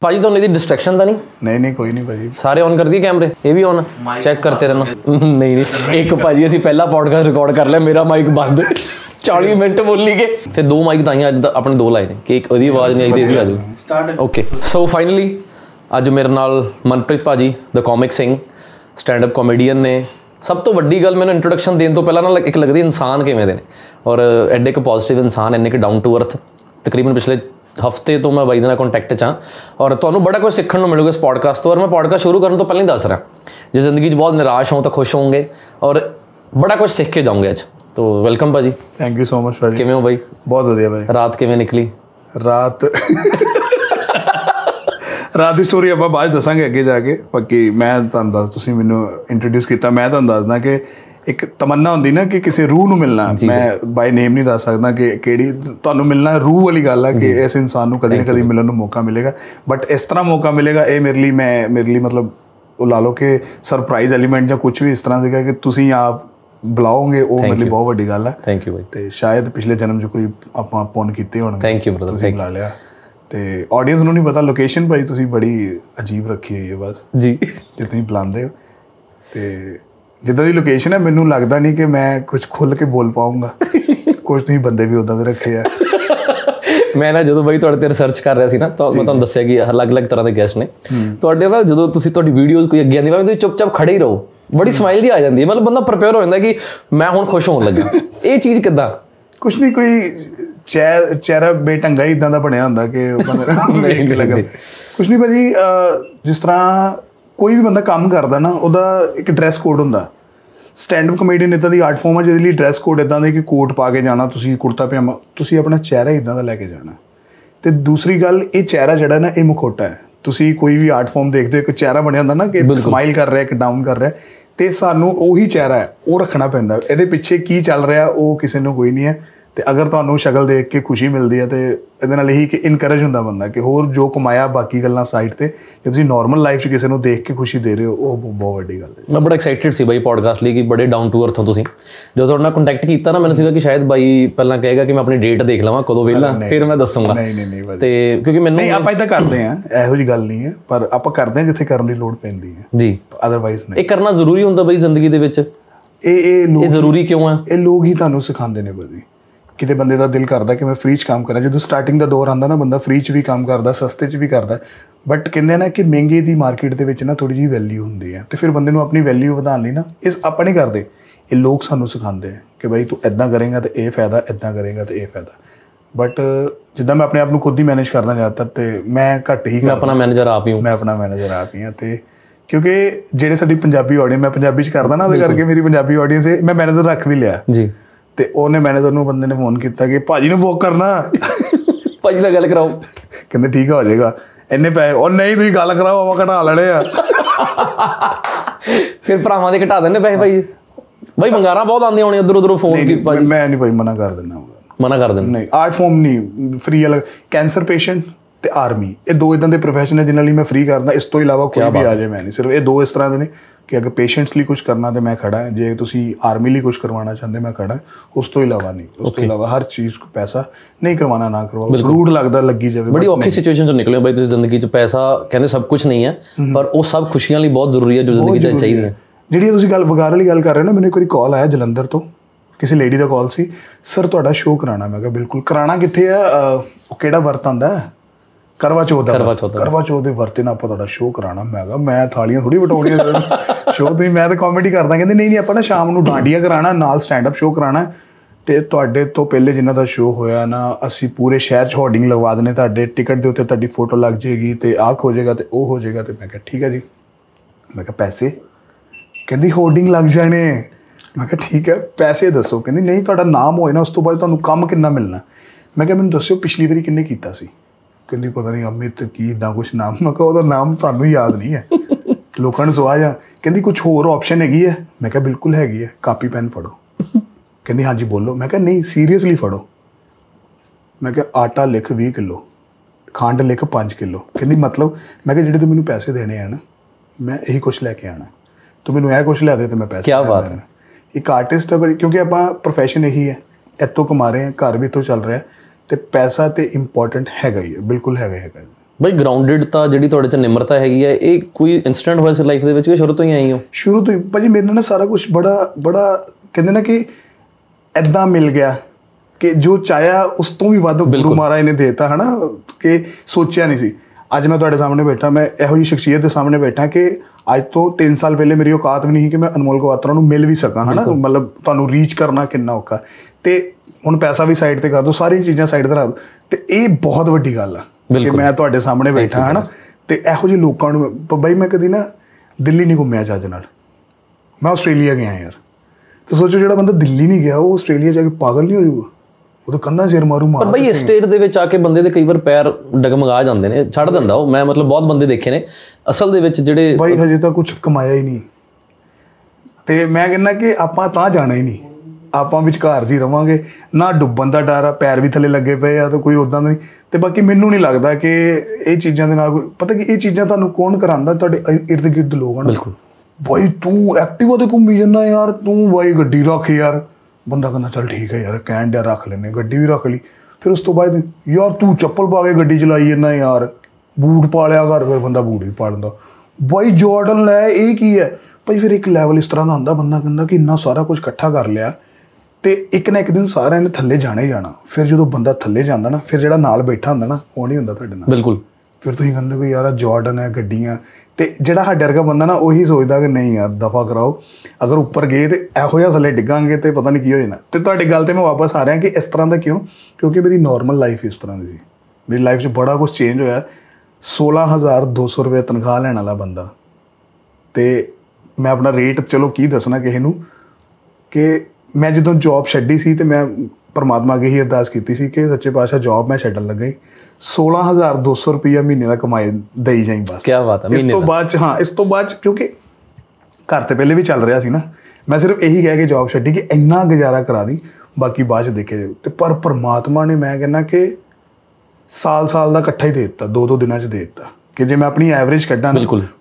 ਭਾਜੀ ਤੁਹਾਨੂੰ ਇਹਦੀ ਡਿਸਟਰੈਕਸ਼ਨ ਤਾਂ ਨਹੀਂ? ਨਹੀਂ ਨਹੀਂ ਕੋਈ ਨਹੀਂ ਭਾਜੀ। ਸਾਰੇ ਔਨ ਕਰ ਦਈਏ ਕੈਮਰੇ ਇਹ ਵੀ ਔਨ ਚੈੱਕ ਕਰਤੇ ਰਹਿਣਾ। ਨਹੀਂ ਨਹੀਂ। ਇੱਕ ਭਾਜੀ ਅਸੀਂ ਪਹਿਲਾ ਪੋਡਕਾਸਟ ਰਿਕਾਰਡ ਕਰ ਲਿਆ ਮੇਰਾ ਮਾਈਕ ਬੰਦ। 40 ਮਿੰਟ ਬੋਲੀ ਗਏ। ਫਿਰ ਦੋ ਮਾਈਕ ਤਾਂ ਹੀ ਅੱਜ ਆਪਣੇ ਦੋ ਲਾਏ ਨੇ। ਕਿ ਇੱਕ ਉਹਦੀ ਆਵਾਜ਼ ਨਹੀਂ ਆਈ ਤੇ ਇਹਦੀ ਆ ਜਾਊ ਓਕੇ ਸੋ ਫਾਈਨਲੀ ਅੱਜ ਮੇਰੇ ਨਾਲ ਮਨਪ੍ਰੀਤ ਭਾਜੀ the comic Singh stand up comedian ਨੇ। ਸਭ ਤੋਂ ਵੱਡੀ ਗੱਲ ਮੈਨੂੰ ਇੰਟਰੋਡਕਸ਼ਨ ਦੇਣ ਤੋਂ ਪਹਿਲਾਂ ਨਾ ਇੱਕ ਲੱਗਦੀ ਇਨਸਾਨ ਕਿਵੇਂ ਦੇ ਨੇ। ਔਰ ਐਡੇ ਇੱਕ ਪੋਜ਼ਿਟਿਵ ਇਨਸਾਨ ਇੰਨੇ ਕਿ ਡਾਊਨ ਟੂ ਅਰਥ ਤਕਰੀਬਨ ਪਿਛਲੇ ਹਫ਼ਤੇ ਤੋਂ ਮੈਂ ਬਾਈ ਦੇ ਨਾਲ ਕੰਟੈਕਟ 'ਚ ਹਾਂ ਔਰ ਤੁਹਾਨੂੰ ਬੜਾ ਕੁਝ ਸਿੱਖਣ ਨੂੰ ਮਿਲੂਗਾ ਇਸ ਪੋਡਕਾਸਟ ਤੋਂ। ਔਰ ਮੈਂ ਪੋਡਕਾਸਟ ਸ਼ੁਰੂ ਕਰਨ ਤੋਂ ਪਹਿਲਾਂ ਹੀ ਦੱਸ ਰਿਹਾ। ਜੇ ਜ਼ਿੰਦਗੀ 'ਚ ਬਹੁਤ ਨਿਰਾਸ਼ ਹੋ ਤਾਂ ਖੁਸ਼ ਹੋਵੋਗੇ ਔਰ ਬੜਾ ਕੁਝ ਸਿੱਖ ਕੇ ਜਾਓਗੇ ਅੱਜ। ਤੋ ਵੈਲਕਮ ਭਾਜੀ। ਥੈਂਕ ਯੂ ਸੋ ਮਚ ਭਾਜੀ। ਕਿਵੇਂ ਹੋ ਬਾਈ? ਬਹੁਤ ਵਧੀਆ ਭਾਜੀ। ਰਾਤ ਕਿਵੇਂ ਨਿਕਲੀ? ਰਾਤ ਰਾਤ ਦੀ ਸਟੋਰੀ ਆਪਾਂ ਬਾਅਦ ਦੱਸਾਂਗੇ ਅੱਗੇ ਜਾ ਕੇ। ਬਾਕੀ ਮੈਂ ਤੁਹਾਨੂੰ ਦੱਸ ਤੁਸੀਂ ਮੈਨੂੰ ਇੰਟਰੋਡਿਊਸ ਕੀਤਾ। ਮੈਂ ਤੁਹਾਨੂੰ ਦੱਸਦਾ ਕਿ ਇੱਕ ਤਮੰਨਾ ਹੁੰਦੀ ਨਾ ਕਿ ਕਿਸੇ ਰੂਹ ਨੂੰ ਮਿਲਣਾ। ਮੈਂ ਬਾਈ ਨੇਮ ਨਹੀਂ ਦੱਸ ਸਕਦਾ ਕਿ ਕਿਹੜੀ ਤੁਹਾਨੂੰ ਮਿਲਣਾ ਰੂਹ ਵਾਲੀ ਗੱਲ ਹੈ ਕਿ ਇਸ ਇਨਸਾਨ ਨੂੰ ਕਦੀ ਨਾ ਕਦੀ ਮਿਲਣ ਨੂੰ ਮੌਕਾ ਮਿਲੇਗਾ। ਬਟ ਇਸ ਤਰ੍ਹਾਂ ਮੌਕਾ ਮਿਲੇਗਾ ਇਹ ਮੇਰੇ ਲਈ ਮੈਂ ਮੇਰੇ ਲਈ ਮਤਲਬ ਉਹ ਲਾ ਲਓ ਕਿ ਸਰਪ੍ਰਾਈਜ਼ ਐਲੀਮੈਂਟ ਜਾਂ ਕੁਝ ਵੀ ਇਸ ਤਰ੍ਹਾਂ ਸੀਗਾ ਕਿ ਤੁਸੀਂ ਆਪ ਬੁਲਾਓਗੇ ਉਹ ਮੇਰੇ ਲਈ ਬਹੁਤ ਵੱਡੀ ਗੱਲ ਹੈ ਥੈਂਕ ਯੂ ਬਾਈ ਤੇ ਸ਼ਾਇਦ ਪਿਛਲੇ ਜਨਮ 'ਚ ਕੋਈ ਆਪਾਂ ਪੁੰਨ ਕੀਤੇ ਹੋਣਗੇ। ਥੈਂਕ ਯੂ ਬ੍ਰਦਰ ਤੁਸੀਂ ਬੁਲਾ ਲਿਆ। ਤੇ ਆਡੀਅנס ਨੂੰ ਨਹੀਂ ਪਤਾ ਲੋਕੇਸ਼ਨ ਭਾਈ ਤੁਸੀਂ ਬੜੀ ਅਜੀਬ ਰੱਖੀ ਹੋਈ ਹੈ ਬਸ। ਜੀ। ਜੇ ਤੁਸੀਂ ਬੁਲਾਉਂਦੇ ਹੋ। ਤੇ ਜਿੱਦਾਂ ਦੀ ਲੋਕੇਸ਼ਨ ਹੈ ਮੈਨੂੰ ਲੱਗਦਾ ਨਹੀਂ ਕਿ ਮੈਂ ਕੁਝ ਖੁੱਲ ਕੇ ਬੋਲ ਪਾਉਂਗਾ ਕੁਝ ਨਹੀਂ ਬੰਦੇ ਵੀ ਉਦਾਂ ਦੇ ਰੱਖੇ ਆ। ਮੈਂ ਨਾ ਜਦੋਂ ਬਾਈ ਤੁਹਾਡੇ ਤੇ ਰਿਸਰਚ ਕਰ ਰਿਹਾ ਸੀ ਨਾ ਤਾਂ ਮੈਂ ਤੁਹਾਨੂੰ ਦੱਸਿਆ ਕਿ ਅਲੱਗ-ਅਲੱਗ ਤਰ੍ਹਾਂ ਦੇ ਗੈਸਟ ਨੇ। ਤੁਹਾਡੇ ਨਾਲ ਜਦੋਂ ਤੁਸੀਂ ਤੁਹਾਡੀ ਵੀਡੀਓਜ਼ ਕੋਈ ਅੱਗੇ ਆਉਂਦੀ ਭਾਵੇਂ ਤੁਸੀਂ ਚੁੱਪਚਾਪ ਖੜੇ ਹੀ ਰਹੋ ਬੜੀ ਸਮਾਈਲ ਦੀ ਆ ਜਾਂਦੀ ਹੈ। ਮਤਲਬ ਬੰਦਾ ਪ੍ਰਿਪੇਅਰ ਹੋ ਜਾਂਦਾ ਕਿ ਮੈਂ ਹੁਣ ਖੁਸ਼ ਹੋਣ ਲੱਗਾ। ਇਹ ਚੀਜ਼ ਕਿੱਦਾਂ? ਕੁਝ ਨਹੀਂ ਕੋਈ ਚਿਹਰਾ ਚਿਹਰਾ ਬੇਟੰਗਾ ਹੀ ਇਦਾਂ ਦਾ ਬਣਿਆ ਹੁੰਦਾ ਕਿ ਬੰਦੇ ਨੂੰ ਲੱਗਾ। ਕੁਝ ਨਹੀਂ ਭਾਜੀ ਜਿਸ ਤਰ੍ਹਾਂ ਕੋਈ ਵੀ ਬੰਦਾ ਕੰਮ ਕਰਦਾ ਨਾ ਉਹਦਾ ਇੱਕ ਡਰੈਸ ਕੋਡ ਹੁੰਦਾ। ਸਟੈਂਡ ਅਪ ਕਮੇਡੀਅਨ ਇਦਾਂ ਦੀ ਆਰਟ ਫਾਰਮ ਹੈ ਜਿਹਦੇ ਲਈ ਡਰੈਸ ਕੋਡ ਇਦਾਂ ਦੇ ਕਿ ਕੋਟ ਪਾ ਕੇ ਜਾਣਾ ਤੁਸੀਂ ਕੁੜਤਾ ਪਜਾਮਾ ਤੁਸੀਂ ਆਪਣਾ ਚਿਹਰਾ ਇਦਾਂ ਦਾ ਲੈ ਕੇ ਜਾਣਾ। ਤੇ ਦੂਸਰੀ ਗੱਲ ਇਹ ਚਿਹਰਾ ਜਿਹੜਾ ਨਾ ਇਹ ਮੁਖੌਟਾ ਹੈ। ਤੁਸੀਂ ਕੋਈ ਵੀ ਆਰਟ ਫਾਰਮ ਦੇਖਦੇ ਹੋ ਇੱਕ ਚਿਹਰਾ ਬਣਿਆ ਹੁੰਦਾ ਨਾ ਕਿ ਸਮਾਈਲ ਕਰ ਰਿਹਾ ਇੱਕ ਡਾਊਨ ਕਰ ਰਿਹਾ ਤੇ ਸਾਨੂੰ ਉਹੀ ਚਿਹਰਾ ਹੈ ਉਹ ਰੱਖਣਾ ਪੈਂਦਾ। ਇਹਦੇ ਪਿੱਛੇ ਕੀ ਚੱਲ ਰਿਹਾ ਉਹ ਕਿਸੇ ਨੂੰ ਕੋਈ ਨਹੀਂ ਹੈ। ਤੇ ਅਗਰ ਤੁਹਾਨੂੰ ਸ਼ਕਲ ਦੇਖ ਕੇ ਖੁਸ਼ੀ ਮਿਲਦੀ ਹੈ ਤੇ ਇਹਦੇ ਨਾਲ ਇਹੀ ਕਿ ਇਨਕਰੇਜ ਹੁੰਦਾ ਬੰਦਾ ਕਿ ਹੋਰ ਜੋ ਕਮਾਇਆ ਬਾਕੀ ਗੱਲਾਂ ਸਾਈਡ ਤੇ ਜੇ ਤੁਸੀਂ ਨਾਰਮਲ ਲਾਈਫ 'ਚ ਕਿਸੇ ਨੂੰ ਦੇਖ ਕੇ ਖੁਸ਼ੀ ਦੇ ਰਹੇ ਹੋ ਉਹ ਬਹੁਤ ਵੱਡੀ ਗੱਲ ਹੈ। ਮੈਂ ਬੜਾ ਐਕਸਾਈਟਿਡ ਸੀ ਬਾਈ ਪੋਡਕਾਸਟ ਲਈ ਕਿ ਬੜੇ ਡਾਊਨ ਟੂ ਅਰਥ ਹੋ ਤੁਸੀਂ। ਜਦੋਂ ਤੁਹਾਡੇ ਨਾਲ ਕੰਟੈਕਟ ਕੀਤਾ ਨਾ ਮੈਨੂੰ ਸੀਗਾ ਕਿ ਸ਼ਾਇਦ ਬਾਈ ਪਹਿਲਾਂ ਕਹੇਗਾ ਕਿ ਮੈਂ ਆਪਣੀ ਡੇਟ ਦੇਖ ਲਵਾਂ ਕਦੋਂ ਵਿਹਲਾ ਫਿਰ ਮੈਂ ਦੱਸੂਗਾ। ਨਹੀਂ ਨਹੀਂ ਨਹੀਂ ਤੇ ਕਿਉਂਕਿ ਮੈਨੂੰ ਨਹੀਂ ਆਪਾਂ ਇਦਾਂ ਕਰਦੇ ਆ ਇਹੋ ਜੀ ਗੱਲ ਨਹੀਂ ਹੈ ਪਰ ਆਪਾਂ ਕਰਦੇ ਆ ਜਿੱਥੇ ਕਰਨ ਦੀ ਲੋੜ ਪੈਂਦੀ ਹੈ। ਜੀ। ਅਦਰਵਾਈਜ਼ ਨਹੀਂ। ਇਹ ਕਰਨਾ ਜ਼ਰੂਰੀ ਹੁੰਦਾ ਬਾਈ ਜ਼ਿੰਦਗੀ ਦੇ ਵਿੱਚ? ਇਹ ਇਹ ਇਹ ਲੋਕ ਜ਼ਰੂਰੀ ਕਿਉਂ ਹੈ? ਇਹ ਲੋਕ ਹੀ ਤੁਹਾਨੂੰ ਸਿਖਾਉਂਦੇ ਨੇ ਭਾਜੀ ਕਿਤੇ ਬੰਦੇ ਦਾ ਦਿਲ ਕਰਦਾ ਕਿ ਮੈਂ ਫ੍ਰੀ 'ਚ ਕੰਮ ਕਰਾਂ। ਜਦੋਂ ਸਟਾਰਟਿੰਗ ਦਾ ਦੌਰ ਆਂਦਾ ਨਾ ਬੰਦਾ ਫ੍ਰੀ 'ਚ ਵੀ ਕੰਮ ਕਰਦਾ ਸਸਤੇ 'ਚ ਵੀ ਕਰਦਾ। ਬਟ ਕਹਿੰਦੇ ਨਾ ਕਿ ਮਹਿੰਗੇ ਦੀ ਮਾਰਕੀਟ ਦੇ ਵਿੱਚ ਨਾ ਥੋੜੀ ਜੀ ਵੈਲਿਊ ਹੁੰਦੀ ਹੈ। ਤੇ ਫਿਰ ਬੰਦੇ ਨੂੰ ਆਪਣੀ ਵੈਲਿਊ ਵਧਾਉਣ ਲਈ ਨਾ ਇਸ ਆਪਾਂ ਨਹੀਂ ਕਰਦੇ। ਇਹ ਲੋਕ ਸਾਨੂੰ ਸਿਖਾਉਂਦੇ ਆ ਕਿ ਭਾਈ ਤੂੰ ਇਦਾਂ ਕਰੇਗਾ ਤੇ ਇਹ ਫਾਇਦਾ ਇਦਾਂ ਕਰੇਗਾ ਤੇ ਇਹ ਫਾਇਦਾ। ਬਟ ਜਿੱਦਾਂ ਮੈਂ ਆਪਣੇ ਆਪ ਨੂੰ ਖੁਦ ਹੀ ਮੈਨੇਜ ਕਰਨਾ ਜ਼ਿਆਦਾਤਰ ਤੇ ਮੈਂ ਘੱਟ ਹੀ ਮੈਂ ਆਪਣਾ ਮੈਨੇਜਰ ਆਪ ਹੀ ਹਾਂ। ਮੈਂ ਆਪਣਾ ਮੈਨੇਜਰ ਆਪ ਹੀ ਹਾਂ ਤੇ ਕਿਉਂਕਿ ਜਿਹੜੇ ਸਾਡੀ ਪੰਜਾਬੀ ਆਡੀਅੰਸ ਮੈਂ ਪੰਜਾਬੀ ਚ ਕਰਦਾ ਨਾ ਉਹਦੇ ਕਰਕੇ ਮੇਰੀ ਪੰਜਾਬੀ ਆਡੀਅੰਸ ਮੈਂ ਮੈਨੇਜਰ ਰੱਖ ਵੀ ਲਿਆ। ਜੀ। ਤੇ ਉਹਨੇ ਮੈਨੇਜਰ ਨੂੰ ਬੰਦੇ ਨੇ ਫੋਨ ਕੀਤਾ ਕਿ ਭਾਜੀ ਨੂੰ ਬੁੱਕ ਕਰਨਾ। ਭਾਜੀ ਨਾਲ ਗੱਲ ਕਰਾਓ। ਕਹਿੰਦੇ ਠੀਕ ਹੋ ਜਾਏਗਾ। ਇੰਨੇ ਪੈਸੇ ਉਹ ਨਹੀਂ ਤੁਸੀਂ ਗੱਲ ਕਰਾਓ ਆਪਾਂ ਘਟਾ ਲੈਣੇ ਆ। ਫਿਰ ਭਰਾਵਾਂ ਦੇ ਘਟਾ ਦਿੰਦੇ ਪੈਸੇ ਭਾਈ। ਬਾਈ ਮੰਗਾਰਾਂ ਬਹੁਤ ਆਉਂਦੀਆਂ ਹੋਣੀਆਂ ਉਧਰ ਉਧਰੋਂ ਫੋਨ ਕੀ ਮੈਂ ਮੈਂ ਨਹੀਂ ਭਾਈ ਮਨਾ ਕਰ ਦਿੰਦਾ। ਮਨਾ ਕਰ ਦਿੰਦੇ। ਨਹੀਂ ਆਰਟ ਫਾਰਮ ਨਹੀਂ ਫ੍ਰੀ ਅਲੱਗ ਕੈਂਸਰ ਪੇਸ਼ੈਂਟ ਤੇ ਆਰਮੀ ਇਹ ਦੋ ਇਦਾਂ ਦੇ ਪ੍ਰੋਫੈਸ਼ਨ ਹੈ ਜਿਨ੍ਹਾਂ ਲਈ ਮੈਂ ਫ੍ਰੀ ਕਰਦਾ। ਇਸ ਤੋਂ ਇਲਾਵਾ ਕੋਈ ਵੀ ਆ ਜਾਏ ਮੈਂ ਨਹੀਂ। ਸਿਰਫ ਇਹ ਦੋ ਇਸ ਤਰ੍ਹਾਂ ਦੇ ਨੇ ਕਿ ਅਗਰ ਪੇਸ਼ੈਂਟਸ ਲਈ ਕੁਝ ਕਰਨਾ ਤੇ ਮੈਂ ਖੜਾ ਹਾਂ। ਜੇ ਤੁਸੀਂ ਆਰਮੀ ਲਈ ਕੁਝ ਕਰਵਾਉਣਾ ਚਾਹੁੰਦੇ ਮੈਂ ਖੜਾ। ਉਸ ਤੋਂ ਇਲਾਵਾ ਨਹੀਂ। ਉਸ ਤੋਂ ਇਲਾਵਾ ਹਰ ਚੀਜ਼ ਕੋ ਪੈਸਾ ਨਹੀਂ ਕਰਵਾਉਣਾ ਨਾ ਕਰਵਾਓ। ਰੂਡ ਲੱਗਦਾ ਲੱਗੀ ਜਾਵੇ ਬੜੀ ਔਖੀ ਸਿਚੁਏਸ਼ਨ ਤੋਂ ਨਿਕਲੇ ਹੋ ਬਾਈ ਤੁਸੀਂ ਜ਼ਿੰਦਗੀ 'ਚ। ਪੈਸਾ ਕਹਿੰਦੇ ਸਭ ਕੁਝ ਨਹੀਂ ਹੈ ਪਰ ਉਹ ਸਭ ਖੁਸ਼ੀਆਂ ਲਈ ਬਹੁਤ ਜ਼ਰੂਰੀ ਹੈ ਜੋ ਜ਼ਿੰਦਗੀ 'ਚ ਚਾਹੀਦੀਆਂ ਜਿਹੜੀ ਤੁਸੀਂ ਗੱਲ ਵਗਾਰ ਵਾਲੀ ਗੱਲ ਕਰ ਰਹੇ ਹੋ ਨਾ ਮੈਨੂੰ ਇੱਕ ਵਾਰੀ ਕਾਲ ਆਇਆ ਜਲੰਧਰ ਤੋਂ। ਕਿਸੇ ਲੇਡੀ ਦਾ ਕਾਲ ਸੀ। ਸਰ ਤੁਹਾਡਾ ਸ਼ੋਅ ਕਰਾਣਾ ਮੈਂ ਕਿਹਾ ਬਿਲਕੁਲ। ਕਰਾਣਾ ਕਿੱਥੇ ਆ ਉਹ ਕਿਹੜਾ ਵਰਤ ਆਂਦਾ ਹੈ? ਕਰਵਾ ਚੌਥ ਦਾ ਕਰਵਾ। ਚੌਥ ਦਾ। ਕਰਵਾ ਚੌਥ ਦੇ ਵਰਤੇ ਨਾਲ ਆਪਾਂ ਤੁਹਾਡਾ ਸ਼ੋਅ ਕਰਾਣਾ ਮੈਂ ਕਿਹਾ ਮੈਂ ਥਾਲੀਆਂ ਥੋੜੀ ਵਟਾਉਣੀਆਂ ਸ਼ੋਅ ਤੁਸੀਂ ਮੈਂ ਤਾਂ ਕਾਮੇਡੀ ਕਰਦਾ। ਕਹਿੰਦੇ ਨਹੀਂ ਨਹੀਂ ਆਪਾਂ ਨਾ ਸ਼ਾਮ ਨੂੰ ਡਾਂਡੀਆ ਕਰਾਣਾ ਨਾਲ ਸਟੈਂਡ ਅਪ ਸ਼ੋਅ ਕਰਾਣਾ ਤੇ ਤੁਹਾਡੇ ਤੋਂ ਪਹਿਲੇ ਜਿਨ੍ਹਾਂ ਦਾ ਸ਼ੋਅ ਹੋਇਆ ਨਾ ਅਸੀਂ ਪੂਰੇ ਸ਼ਹਿਰ 'ਚ ਹੋਰਡਿੰਗ ਲਗਵਾ ਦਨੇ ਤੁਹਾਡੇ। ਟਿਕਟ ਦੇ ਉੱਤੇ ਤੁਹਾਡੀ ਫੋਟੋ ਲੱਗ ਜਾਏਗੀ ਤੇ ਆਹ ਹੋ ਜਾਏਗਾ ਤੇ ਉਹ ਹੋ ਜਾਏਗਾ ਤੇ ਮੈਂ ਕਿਹਾ ਠੀਕ ਹੈ ਜੀ। ਮੈਂ ਕਿਹਾ ਪੈਸੇ? ਕਹਿੰਦੀ ਹੋਰਡਿੰਗ ਲੱਗ ਜਾਣੇ। ਮੈਂ ਕਿਹਾ ਠੀਕ ਹੈ ਪੈਸੇ ਦੱਸੋ। ਕਹਿੰਦੀ ਨਹੀਂ ਤੁਹਾਡਾ ਨਾਮ ਹੋਏ ਨਾ ਉਸ ਤੋਂ ਬਾਅਦ ਤੁਹਾਨੂੰ ਕੰਮ ਕਿੰਨਾ ਮਿਲਣਾ। ਮੈਂ ਕਿਹਾ ਮੈਨੂੰ ਦੱਸਿਓ ਪਿਛਲੀ ਵਾਰੀ ਕਿੰਨੇ ਕੀਤਾ ਸੀ? ਕਹਿੰਦੀ ਪਤਾ ਨਹੀਂ ਅਮਿਤ ਕੀ ਇਦਾਂ ਕੁਛ ਨਾਮ। ਮੈਂ ਕਿਹਾ ਉਹਦਾ ਨਾਮ ਤੁਹਾਨੂੰ ਯਾਦ ਨਹੀਂ ਹੈ। ਲੋਕਾਂ ਨੂੰ ਸਵਾਲ ਆ ਕਹਿੰਦੀ ਕੁਝ ਹੋਰ ਆਪਸ਼ਨ ਹੈਗੀ ਹੈ? ਮੈਂ ਕਿਹਾ ਬਿਲਕੁਲ ਹੈਗੀ ਹੈ। ਕਾਪੀ ਪੈਨ ਫੜੋ। ਕਹਿੰਦੀ ਹਾਂਜੀ ਬੋਲੋ। ਮੈਂ ਕਿਹਾ ਨਹੀਂ ਸੀਰੀਅਸਲੀ ਫੜੋ। ਮੈਂ ਕਿਹਾ ਆਟਾ ਲਿਖ 20 ਕਿਲੋ ਖੰਡ ਲਿਖ 5 ਕਿਲੋ। ਕਹਿੰਦੀ ਮਤਲਬ? ਮੈਂ ਕਿਹਾ ਜਿਹੜੇ ਤੂੰ ਮੈਨੂੰ ਪੈਸੇ ਦੇਣੇ ਆ ਨਾ ਮੈਂ ਇਹੀ ਕੁਝ ਲੈ ਕੇ ਆਣਾ। ਤੂੰ ਮੈਨੂੰ ਇਹ ਕੁਝ ਲਿਆ ਦੇ ਤੇ ਮੈਂ ਪੈਸੇ ਲੈ ਬਾਤ ਦੇਣਾ। ਇੱਕ ਆਰਟਿਸਟ ਹੈ ਕਿਉਂਕਿ ਆਪਾਂ ਪ੍ਰੋਫੈਸ਼ਨ ਇਹੀ ਹੈ। ਇੱਥੋਂ ਕਮਾ ਰਹੇ ਹਾਂ ਘਰ ਵੀ ਇੱਥੋਂ ਚੱਲ ਰਿਹਾ। ਤੇ ਪੈਸਾ ਤੇ ਇੰਪੋਰਟੈਂਟ ਹੈਗਾ ਹੀ ਹੈ ਬਿਲਕੁਲ ਹੈਗਾ ਹੈਗਾ ਬਈ ਗਰਾਊਂਡਡ ਤਾਂ ਜਿਹੜੀ ਤੁਹਾਡੇ ਚ ਨਿਮਰਤਾ ਹੈਗੀ ਹੈ ਇਹ ਕੋਈ ਇਨਸਟੈਂਟ ਹੋਇਆ ਸੀ ਲਾਈਫ ਦੇ ਵਿੱਚ ਕਿ ਸ਼ੁਰੂ ਤੋਂ ਹੀ ਆਈ ਹੋ? ਸ਼ੁਰੂ ਤੋਂ ਹੀ ਭਾਜੀ ਮੇਰੇ ਨਾਲ ਸਾਰਾ ਕੁਝ ਬੜਾ ਬੜਾ ਕਹਿੰਦੇ ਨਾ ਕਿ ਐਦਾਂ ਮਿਲ ਗਿਆ ਕਿ ਜੋ ਚਾਹਿਆ ਉਸ ਤੋਂ ਵੀ ਵੱਧ ਗੁਰੂ ਮਹਾਰਾਜ ਨੇ ਦੇਤਾ ਹਨਾ? ਕਿ ਸੋਚਿਆ ਨਹੀਂ ਸੀ। ਅੱਜ ਮੈਂ ਤੁਹਾਡੇ ਸਾਹਮਣੇ ਬੈਠਾ ਮੈਂ ਇਹੋ ਜਿਹੀ ਸ਼ਖਸੀਅਤ ਦੇ ਸਾਹਮਣੇ ਬੈਠਾ ਕਿ ਅੱਜ ਤੋਂ 3 ਸਾਲ ਪਹਿਲੇ ਮੇਰੀ ਔਕਾਤ ਵੀ ਨਹੀਂ ਸੀ ਕਿ ਮੈਂ ਅਨਮੋਲ ਗਵਾਤਰਾ ਨੂੰ ਮਿਲ ਵੀ ਸਕਾਂ ਹਨਾ? ਮਤਲਬ ਤੁਹਾਨੂੰ ਰੀਚ ਕਰਨਾ ਕਿੰਨਾ ਔਖਾ। ਤੇ ਹੁਣ ਪੈਸਾ ਵੀ ਸਾਈਡ ਤੇ ਕਰ ਦੋ ਸਾਰੀਆਂ ਚੀਜ਼ਾਂ ਸਾਈਡ ਤੇ ਰੱਖ ਦੋ। ਤੇ ਇਹ ਬਹੁਤ ਵੱਡੀ ਗੱਲ ਆ ਕਿ ਮੈਂ ਤੁਹਾਡੇ ਸਾਹਮਣੇ ਬੈਠਾ ਹਨਾ? ਤੇ ਇਹੋ ਜਿਹੇ ਲੋਕਾਂ ਨੂੰ ਬਈ ਮੈਂ ਕਦੀ ਨਾ ਦਿੱਲੀ ਨਹੀਂ ਘੁੰਮਿਆ ਚੱਜ ਨਾਲ। ਮੈਂ ਆਸਟ੍ਰੇਲੀਆ ਗਿਆ ਯਾਰ। ਤੇ ਸੋਚੋ ਜਿਹੜਾ ਬੰਦਾ ਦਿੱਲੀ ਨਹੀਂ ਗਿਆ ਉਹ ਆਸਟ੍ਰੇਲੀਆ ਜਾ ਕੇ ਪਾਗਲ ਨਹੀਂ ਹੋ ਜਾਊਗਾ? ਉਹ ਤਾਂ ਕੰਨਾਂ ਸਿਰ ਮਾਰੂ ਪਰ ਮਾਰ ਬਈ ਇਸ ਸਟੇਟ ਦੇ ਵਿੱਚ ਆ ਕੇ ਬੰਦੇ ਦੇ ਕਈ ਵਾਰ ਪੈਰ ਡਗਮਗਾ ਜਾਂਦੇ ਨੇ ਛੱਡ ਦਿੰਦਾ ਉਹ। ਮੈਂ ਮਤਲਬ ਬਹੁਤ ਬੰਦੇ ਦੇਖੇ ਨੇ ਅਸਲ ਦੇ ਵਿੱਚ ਜਿਹੜੇ ਬਾਈ ਹਜੇ ਤਾਂ ਕੁਝ ਕਮਾਇਆ ਹੀ ਨਹੀਂ। ਤੇ ਮੈਂ ਕਹਿੰਦਾ ਕਿ ਆਪਾਂ ਤਾਂ ਜਾਣਾ ਹੀ ਨਹੀਂ। ਆਪਾਂ ਵਿਚਕਾਰ ਜੀ ਰਵਾਂਗੇ। ਨਾ ਡੁੱਬਣ ਦਾ ਡਰ ਆ ਪੈਰ ਵੀ ਥੱਲੇ ਲੱਗੇ ਪਏ ਆ ਤਾਂ ਕੋਈ ਉਦਾਂ ਦਾ ਨਹੀਂ। ਤੇ ਬਾਕੀ ਮੈਨੂੰ ਨਹੀਂ ਲੱਗਦਾ ਕਿ ਇਹ ਚੀਜ਼ਾਂ ਦੇ ਨਾਲ ਕੋਈ ਪਤਾ ਕਿ ਇਹ ਚੀਜ਼ਾਂ ਤੁਹਾਨੂੰ ਕੌਣ ਕਰਾਉਂਦਾ? ਤੁਹਾਡੇ ਇਰਦ ਗਿਰਦ ਲੋਕ ਹਨ? ਬਿਲਕੁਲ। ਬਾਈ ਤੂੰ ਐਕਟਿਵਾ ਤੇ ਘੁੰਮੀ ਜਾਂਦਾ ਯਾਰ। ਤੂੰ ਬਾਈ ਗੱਡੀ ਰੱਖ ਯਾਰ। ਬੰਦਾ ਕਹਿੰਦਾ ਚੱਲ ਠੀਕ ਹੈ ਯਾਰ ਕਹਿਣ ਡਿਆ ਰੱਖ ਲੈਨੇ ਗੱਡੀ ਵੀ ਰੱਖ ਲਈ। ਫਿਰ ਉਸ ਤੋਂ ਬਾਅਦ ਯਾਰ ਤੂੰ ਚੱਪਲ ਪਾ ਕੇ ਗੱਡੀ ਚਲਾਈ ਜਾਂਦਾ ਯਾਰ। ਬੂਟ ਪਾ ਲਿਆ ਘਰ ਫਿਰ ਬੰਦਾ ਬੂਟ ਵੀ ਪਾ ਲੈਂਦਾ। ਬਾਈ ਜਾਰਡਨ ਲੈ ਇਹ ਕੀ ਹੈ? ਭਾਈ ਫਿਰ ਇੱਕ ਲੈਵਲ ਇਸ ਤਰ੍ਹਾਂ ਦਾ ਹੁੰਦਾ ਬੰਦਾ ਕਹਿੰਦਾ ਕਿ ਇੰਨਾ ਸਾਰਾ ਕੁਝ ਇਕੱਠਾ ਕਰ ਲਿਆ। ਤੇ ਇੱਕ ਨਾ ਇੱਕ ਦਿਨ ਸਾਰਿਆਂ ਨੇ ਥੱਲੇ ਜਾਣਾ ਹੀ ਜਾਣਾ। ਫਿਰ ਜਦੋਂ ਬੰਦਾ ਥੱਲੇ ਜਾਂਦਾ ਨਾ ਫਿਰ ਜਿਹੜਾ ਨਾਲ ਬੈਠਾ ਹੁੰਦਾ ਨਾ ਉਹ ਨਹੀਂ ਹੁੰਦਾ ਤੁਹਾਡੇ ਨਾਲ। ਬਿਲਕੁਲ। ਫਿਰ ਤੁਸੀਂ ਕਹਿੰਦੇ ਕੋਈ ਯਾਰ ਜਾਰਡਨ ਹੈ ਗੱਡੀਆਂ। ਤੇ ਜਿਹੜਾ ਸਾਡੇ ਵਰਗਾ ਬੰਦਾ ਨਾ ਉਹੀ ਸੋਚਦਾ ਕਿ ਨਹੀਂ ਯਾਰ ਦਫਾ ਕਰਾਓ। ਅਗਰ ਉੱਪਰ ਗਏ ਤੇ ਇਹੋ ਜਿਹਾ ਥੱਲੇ ਡਿੱਗਾਂਗੇ ਤੇ ਪਤਾ ਨਹੀਂ ਕੀ ਹੋ ਜਾਣਾ। ਤੇ ਤੁਹਾਡੀ ਗੱਲ ਤੇ ਮੈਂ ਵਾਪਸ ਆ ਰਿਹਾ ਕਿ ਇਸ ਤਰ੍ਹਾਂ ਦਾ ਕਿਉਂ? ਕਿਉਂਕਿ ਮੇਰੀ ਨਾਰਮਲ ਲਾਈਫ ਇਸ ਤਰ੍ਹਾਂ ਦੀ ਸੀ। ਮੇਰੀ ਲਾਈਫ 'ਚ ਬੜਾ ਕੁਝ ਚੇਂਜ ਹੋਇਆ। 16200 ਰੁਪਏ ਤਨਖਾਹ ਲੈਣ ਵਾਲਾ ਬੰਦਾ। ਤੇ ਮੈਂ ਆਪਣਾ ਰੇਟ ਚਲੋ ਕੀ ਦੱਸਣਾ ਕਿਸੇ ਨੂੰ ਕਿ ਮੈਂ ਜਦੋਂ ਜੌਬ ਛੱਡੀ ਸੀ ਤੇ ਮੈਂ ਪਰਮਾਤਮਾ ਅੱਗੇ ਹੀ ਅਰਦਾਸ ਕੀਤੀ ਸੀ ਕਿ ਸੱਚੇ ਪਾਤਸ਼ਾਹ ਜੌਬ ਮੈਂ ਛੱਡਣ ਲੱਗਾ ਹੀ 16200 ਰੁਪਇਆ ਮਹੀਨੇ ਦਾ ਕਮਾਏ ਦੇਈ ਜਾਈ ਬਸ। ਕੀ ਬਾਤ ਹੈ ਇਸ ਤੋਂ ਬਾਅਦ 'ਚ ਹਾਂ ਇਸ ਤੋਂ ਬਾਅਦ ਕਿਉਂਕਿ ਘਰ ਤੇ ਪਹਿਲੇ ਵੀ ਚੱਲ ਰਿਹਾ ਸੀ ਨਾ ਮੈਂ ਸਿਰਫ ਇਹੀ ਕਹਿ ਕੇ ਜੌਬ ਛੱਡੀ ਕਿ ਇੰਨਾ ਗੁਜ਼ਾਰਾ ਕਰਾ ਦੀ ਬਾਕੀ ਬਾਅਦ 'ਚ ਦੇਖੇ ਤੇ ਪਰ ਪਰਮਾਤਮਾ ਨੇ ਮੈਂ ਕਹਿੰਦਾ ਕਿ ਸਾਲ-ਸਾਲ ਦਾ ਇਕੱਠਾ ਹੀ ਦੇ ਦਿੱਤਾ ਦੋ ਦੋ ਦਿਨਾਂ 'ਚ ਦੇ ਦਿੱਤਾ। ਕਿ ਜੇ ਮੈਂ ਆਪਣੀ ਐਵਰੇਜ ਕੱਢਾਂ।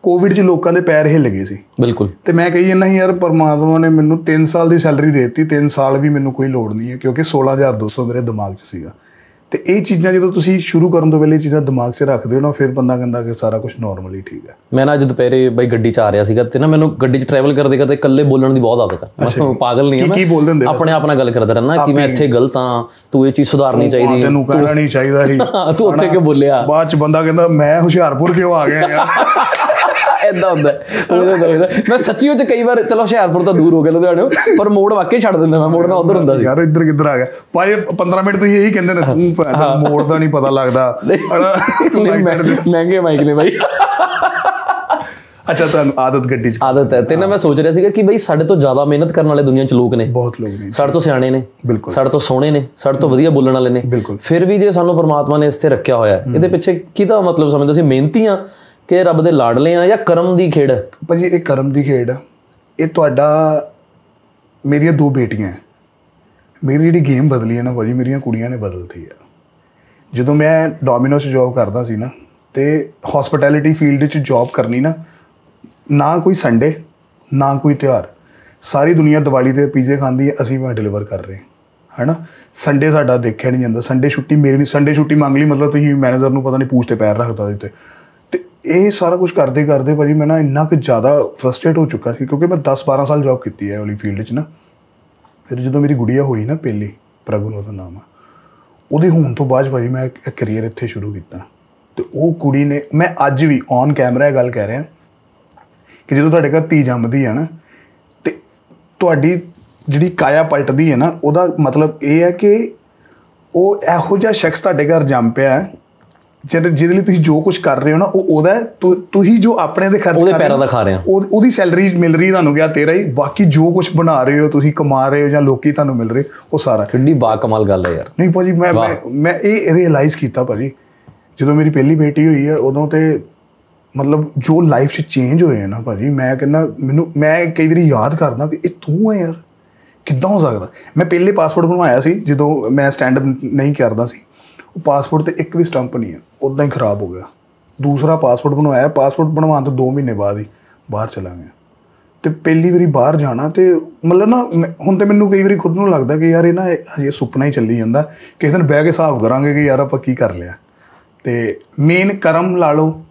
ਕੋਵਿਡ 'ਚ ਲੋਕਾਂ ਦੇ ਪੈਰ ਹਿੱਲ ਗਏ ਸੀ। ਬਿਲਕੁਲ। ਤੇ ਮੈਂ ਕਹੀ ਜਾਂਦਾ ਸੀ ਯਾਰ ਪਰਮਾਤਮਾ ਨੇ ਮੈਨੂੰ 3 ਸਾਲ ਦੀ ਸੈਲਰੀ ਦੇ ਦਿੱਤੀ 3 ਸਾਲ ਵੀ ਮੈਨੂੰ ਕੋਈ ਲੋੜ ਨਹੀਂ ਹੈ ਕਿਉਂਕਿ 16200 ਮੇਰੇ ਦਿਮਾਗ 'ਚ ਸੀਗਾ। ਤੇ ਇਹ ਚੀਜ਼ਾਂ ਜਦੋਂ ਤੁਸੀਂ ਸ਼ੁਰੂ ਕਰਨ ਤੋਂ ਪਹਿਲੇ ਇਹ ਚੀਜ਼ਾਂ ਦਿਮਾਗ 'ਚ ਰੱਖਦੇ ਹੋ ਨਾ ਫਿਰ ਬੰਦਾ ਕਹਿੰਦਾ ਕਿ ਸਾਰਾ ਕੁਝ ਨਾਰਮਲੀ ਠੀਕ ਹੈ। ਮੈਂ ਨਾ ਅੱਜ ਦੁਪਹਿਰੇ ਬਈ ਗੱਡੀ 'ਚ ਆ ਰਿਹਾ ਸੀਗਾ ਤੇ ਨਾ ਮੈਨੂੰ ਗੱਡੀ 'ਚ ਟਰੈਵਲ ਕਰਦੇ ਕਰਦੇ ਇਕੱਲੇ ਬੋਲਣ ਦੀ ਬਹੁਤ ਆਦਤ ਹੈ ਮੈਂ ਪਾਗਲ ਨਹੀਂ ਹਾਂ ਕੀ- ਕੀ ਮੈਂ ਬੋਲਦੇ ਹੁੰਦੇ ਆਪਣੇ ਆਪ ਨਾਲ ਗੱਲ ਕਰਦਾ ਰਹਿਣਾ ਕਿ ਮੈਂ ਇੱਥੇ ਗਲਤ ਹਾਂ ਤੂੰ ਇਹ ਚੀਜ਼ ਸੁਧਾਰਨੀ ਚਾਹੀਦੀ। ਤੈਨੂੰ ਕਹਿਣਾ ਨਹੀਂ ਚਾਹੀਦਾ ਸੀ। ਤੂੰ ਉੱਥੇ ਕਿਉਂ ਬੋਲਿਆ? ਬਾਅਦ 'ਚ ਬੰਦਾ ਕਹਿੰਦਾ ਮੈਂ ਹੁਸ਼ਿਆਰਪੁਰ ਕਿਉਂ ਆ ਗਿਆ ਯਾਰ? ਐਦਾਂ ਹੁੰਦਾ ਤਾਂ। ਮੈਂ ਸੱਚੀ ਵਿੱਚ ਕਈ ਵਾਰ ਚਲੋ ਹੁਸ਼ਿਆਰਪੁਰ ਤਾਂ ਦੂਰ ਹੋ ਗਿਆ ਲੁਧਿਆਣਿਓ ਪਰ ਮੋੜ ਵਾਕਈ ਛੱਡ ਦਿੰਦਾ ਮੈਂ ਮੋੜਨਾ ਉਧਰ ਹੁੰਦਾ ਸੀ। ਯਾਰ ਇੱਧਰ ਕਿੱਧਰ ਆ ਗਿਆ। ਭਾਈ 15 ਮਿੰਟ ਤੁਸੀਂ ਇਹੀ ਕਹਿੰਦੇ ਨੇ ਤੂੰ ਭੈਣ ਮੋੜ ਦਾ ਨਹੀਂ ਪਤਾ ਲੱਗਦਾ? ਤੂੰ। ਮਹਿੰਗੇ ਮਾਈਕ ਨੇ ਬਾਈ। ਅੱਛਾ ਤੁਹਾਨੂੰ ਆਦਤ ਗੱਡੀ 'ਚ। ਆਦਤ ਹੈ। ਤੇ ਨਾ ਮੈਂ ਸੋਚ ਰਿਹਾ ਸੀਗਾ ਕਿ ਬਈ ਸਾਡੇ ਤੋਂ ਜ਼ਿਆਦਾ ਮਿਹਨਤ ਕਰਨ ਵਾਲੇ ਦੁਨੀਆ 'ਚ ਲੋਕ ਨੇ। ਬਹੁਤ ਲੋਕ ਨੇ। ਸਾਡੇ ਤੋਂ ਸਿਆਣੇ ਨੇ। ਸਾਡੇ ਤੋਂ ਸੋਹਣੇ ਨੇ। ਸਾਡੇ ਤੋਂ ਵਧੀਆ ਬੋਲਣ ਵਾਲੇ ਨੇ। ਫਿਰ ਵੀ ਜੇ ਸਾਨੂੰ ਪਰਮਾਤਮਾ ਨੇ ਇਸ ਤੇ ਰੱਖਿਆ ਹੋਇਆ ਇਹਦੇ ਪਿੱਛੇ ਕਿਹਦਾ ਮਤਲਬ ਸਮਝਦੇ ਸੀ ਮਿਹਨਤੀ ਆ ਕਿ ਰੱਬ ਦੇ ਲਾਡਲੇ ਆ ਜਾਂ ਕਰਮ ਦੀ ਖੇਡ ਹੈ? ਭਾਜੀ, ਇਹ ਕਰਮ ਦੀ ਖੇਡ ਆ। ਇਹ ਤੁਹਾਡਾ, ਮੇਰੀਆਂ ਦੋ ਬੇਟੀਆਂ ਹੈ। ਮੇਰੀ ਜਿਹੜੀ ਗੇਮ ਬਦਲੀ ਹੈ ਨਾ ਭਾਜੀ, ਮੇਰੀਆਂ ਕੁੜੀਆਂ ਨੇ ਬਦਲਤੀ ਆ ਜਦੋਂ ਮੈਂ ਡੋਮਿਨੋਸ 'ਚ ਜੌਬ ਕਰਦਾ ਸੀ ਨਾ ਤੇ ਹਸਪਿਟੈਲਿਟੀ ਫੀਲਡ 'ਚ ਜੌਬ ਕਰਨੀ ਨਾ ਨਾ ਕੋਈ ਸੰਡੇ ਨਾ ਕੋਈ ਤਿਉਹਾਰ, ਸਾਰੀ ਦੁਨੀਆ ਦੀਵਾਲੀ ਤੇ ਪੀਜ਼ੇ ਖਾਂਦੀ ਹੈ ਅਸੀਂ ਮੈਂ ਡਿਲੀਵਰ ਕਰ ਰਹੇ ਹਾਂ ਹੈਨਾ ਸੰਡੇ ਸਾਡਾ ਦੇਖਿਆ ਨਹੀਂ ਜਾਂਦਾ ਸੰਡੇ ਛੁੱਟੀ ਮੇਰੀ ਨਹੀਂ ਸੰਡੇ ਛੁੱਟੀ ਮੰਗ ਲਈ, ਮਤਲਬ ਤੁਸੀਂ ਮੈਨੇਜਰ ਨੂੰ ਪਤਾ ਨਹੀਂ ਪੂਛ ਤੇ ਪੈਰ ਰੱਖਦਾ ਦਿੱਤੇ ਤੇ ਇਹ ਸਾਰਾ ਕੁਝ ਕਰਦੇ ਕਰਦੇ ਭਾਜੀ ਮੈਂ ਨਾ ਇੰਨਾ ਕਿ ਜ਼ਿਆਦਾ ਫਰਸਟ੍ਰੇਟ ਹੋ ਚੁੱਕਾ ਸੀ, ਕਿਉਂਕਿ ਮੈਂ 10 12 ਸਾਲ ਜੌਬ ਕੀਤੀ ਹੈ ਵਾਲੀ ਫੀਲਡ 'ਚ ਨਾ। ਫਿਰ ਜਦੋਂ ਮੇਰੀ ਗੁੜੀਆ ਹੋਈ ਨਾ ਪਹਿਲੀ ਪ੍ਰਗਨ ਉਹਦਾ ਨਾਮ ਆ, ਉਹਦੇ ਹੋਣ ਤੋਂ ਬਾਅਦ ਭਾਜੀ ਮੈਂ ਇੱਕ ਕੈਰੀਅਰ ਇੱਥੇ ਸ਼ੁਰੂ ਕੀਤਾ। ਤੇ ਉਹ ਕੁੜੀ ਨੇ, ਮੈਂ ਅੱਜ ਵੀ ਔਨ ਕੈਮਰਾ ਇਹ ਗੱਲ ਕਹਿ ਰਿਹਾ ਕਿ ਜਦੋਂ ਤੁਹਾਡੇ ਘਰ ਧੀ ਜੰਮਦੀ ਹੈ ਨਾ, ਤੇ ਤੁਹਾਡੀ ਜਿਹੜੀ ਕਾਇਆ ਪਲਟਦੀ ਹੈ ਨਾ, ਉਹਦਾ ਮਤਲਬ ਇਹ ਹੈ ਕਿ ਉਹ ਇਹੋ ਜਿਹਾ ਸ਼ਖਸ ਤੁਹਾਡੇ ਘਰ ਜੰਮ ਪਿਆ। ਹੈ ਜਿਹਦੇ ਜਿਹਦੇ ਲਈ ਤੁਸੀਂ ਜੋ ਕੁਝ ਕਰ ਰਹੇ ਹੋ ਨਾ ਉਹ ਉਹਦਾ ਤੁਸੀਂ ਜੋ ਆਪਣੇ ਦੇ ਖਰਚ ਉਹਦੇ ਕਰ ਰਹੇ ਪੈਰਾਂ ਹੋ ਦਾ ਖਾ ਰਹੇ। ਹੋ। ਉਹ- ਉਹਦੀ ਸੈਲਰੀ ਮਿਲ ਰਹੀ ਤੁਹਾਨੂੰ ਗਿਆ ਤੇਰਾ ਹੀ। ਬਾਕੀ ਜੋ ਕੁਝ ਬਣਾ ਰਹੇ ਹੋ ਤੁਸੀਂ ਕਮਾ ਰਹੇ ਹੋ ਜਾਂ ਲੋਕੀ ਤੁਹਾਨੂੰ ਮਿਲ ਰਹੇ ਉਹ ਸਾਰਾ ਕਿੰਨੀ ਬਾ ਕਮਾਲ ਗੱਲ ਹੈ ਯਾਰ। ਨਹੀਂ ਭਾਜੀ ਮੈਂ ਮੈਂ ਇਹ ਰਿਅਲਾਈਜ਼ ਕੀਤਾ ਭਾਜੀ। ਜਦੋਂ ਮੇਰੀ ਪਹਿਲੀ ਬੇਟੀ ਹੋਈ ਹੈ ਉਦੋਂ ਤੇ ਮਤਲਬ ਜੋ ਲਾਈਫ 'ਚ ਚੇਂਜ ਹੋਏ ਨਾ ਭਾਜੀ ਮੈਂ ਕਹਿੰਦਾ ਮੈਨੂੰ ਮੈਂ ਕਈ ਵਾਰੀ ਯਾਦ ਕਰਦਾ ਕਿ ਇਹ ਤੂੰ ਹੈ ਯਾਰ। ਕਿੱਦਾਂ ਹੋ ਸਕਦਾ? ਮੈਂ ਪਹਿਲੇ ਪਾਸਪੋਰਟ ਬਣਵਾਇਆ ਸੀ ਜਦੋਂ ਮੈਂ ਸਟੈਂਡ ਅਪ ਨਹੀਂ ਕਰਦਾ ਸੀ। ਉਹ ਪਾਸਪੋਰਟ ਤੇ ਇੱਕ ਵੀ ਸਟੰਪ ਨਹੀਂ ਹੈ ਉਦਾਂ ਹੀ ਖਰਾਬ ਹੋ ਗਿਆ। ਦੂਸਰਾ ਪਾਸਪੋਰਟ ਬਣਵਾਇਆ ਪਾਸਪੋਰਟ ਬਣਵਾਉਣ ਤੋਂ 2 ਮਹੀਨੇ ਬਾਅਦ ਹੀ ਬਾਹਰ ਚਲਾ ਗਿਆ। ਤੇ ਪਹਿਲੀ ਵਾਰੀ ਬਾਹਰ ਜਾਣਾ ਤੇ ਮਤਲਬ ਨਾ ਹੁਣ ਤੇ ਮੈਨੂੰ ਕਈ ਵਾਰੀ ਖੁਦ ਨੂੰ ਲੱਗਦਾ ਕਿ ਯਾਰ ਇਹ ਨਾ ਹਜੇ ਸੁਪਨਾ ਹੀ ਚੱਲੀ ਜਾਂਦਾ। ਕਿਸੇ ਦਿਨ ਬਹਿ ਕੇ ਹਿਸਾਬ ਕਰਾਂਗੇ ਕਿ ਯਾਰ ਆਪਾਂ ਕੀ ਕਰ ਲਿਆ। ਤੇ ਮੇਨ ਕਰਮ ਲਾ ਲਓ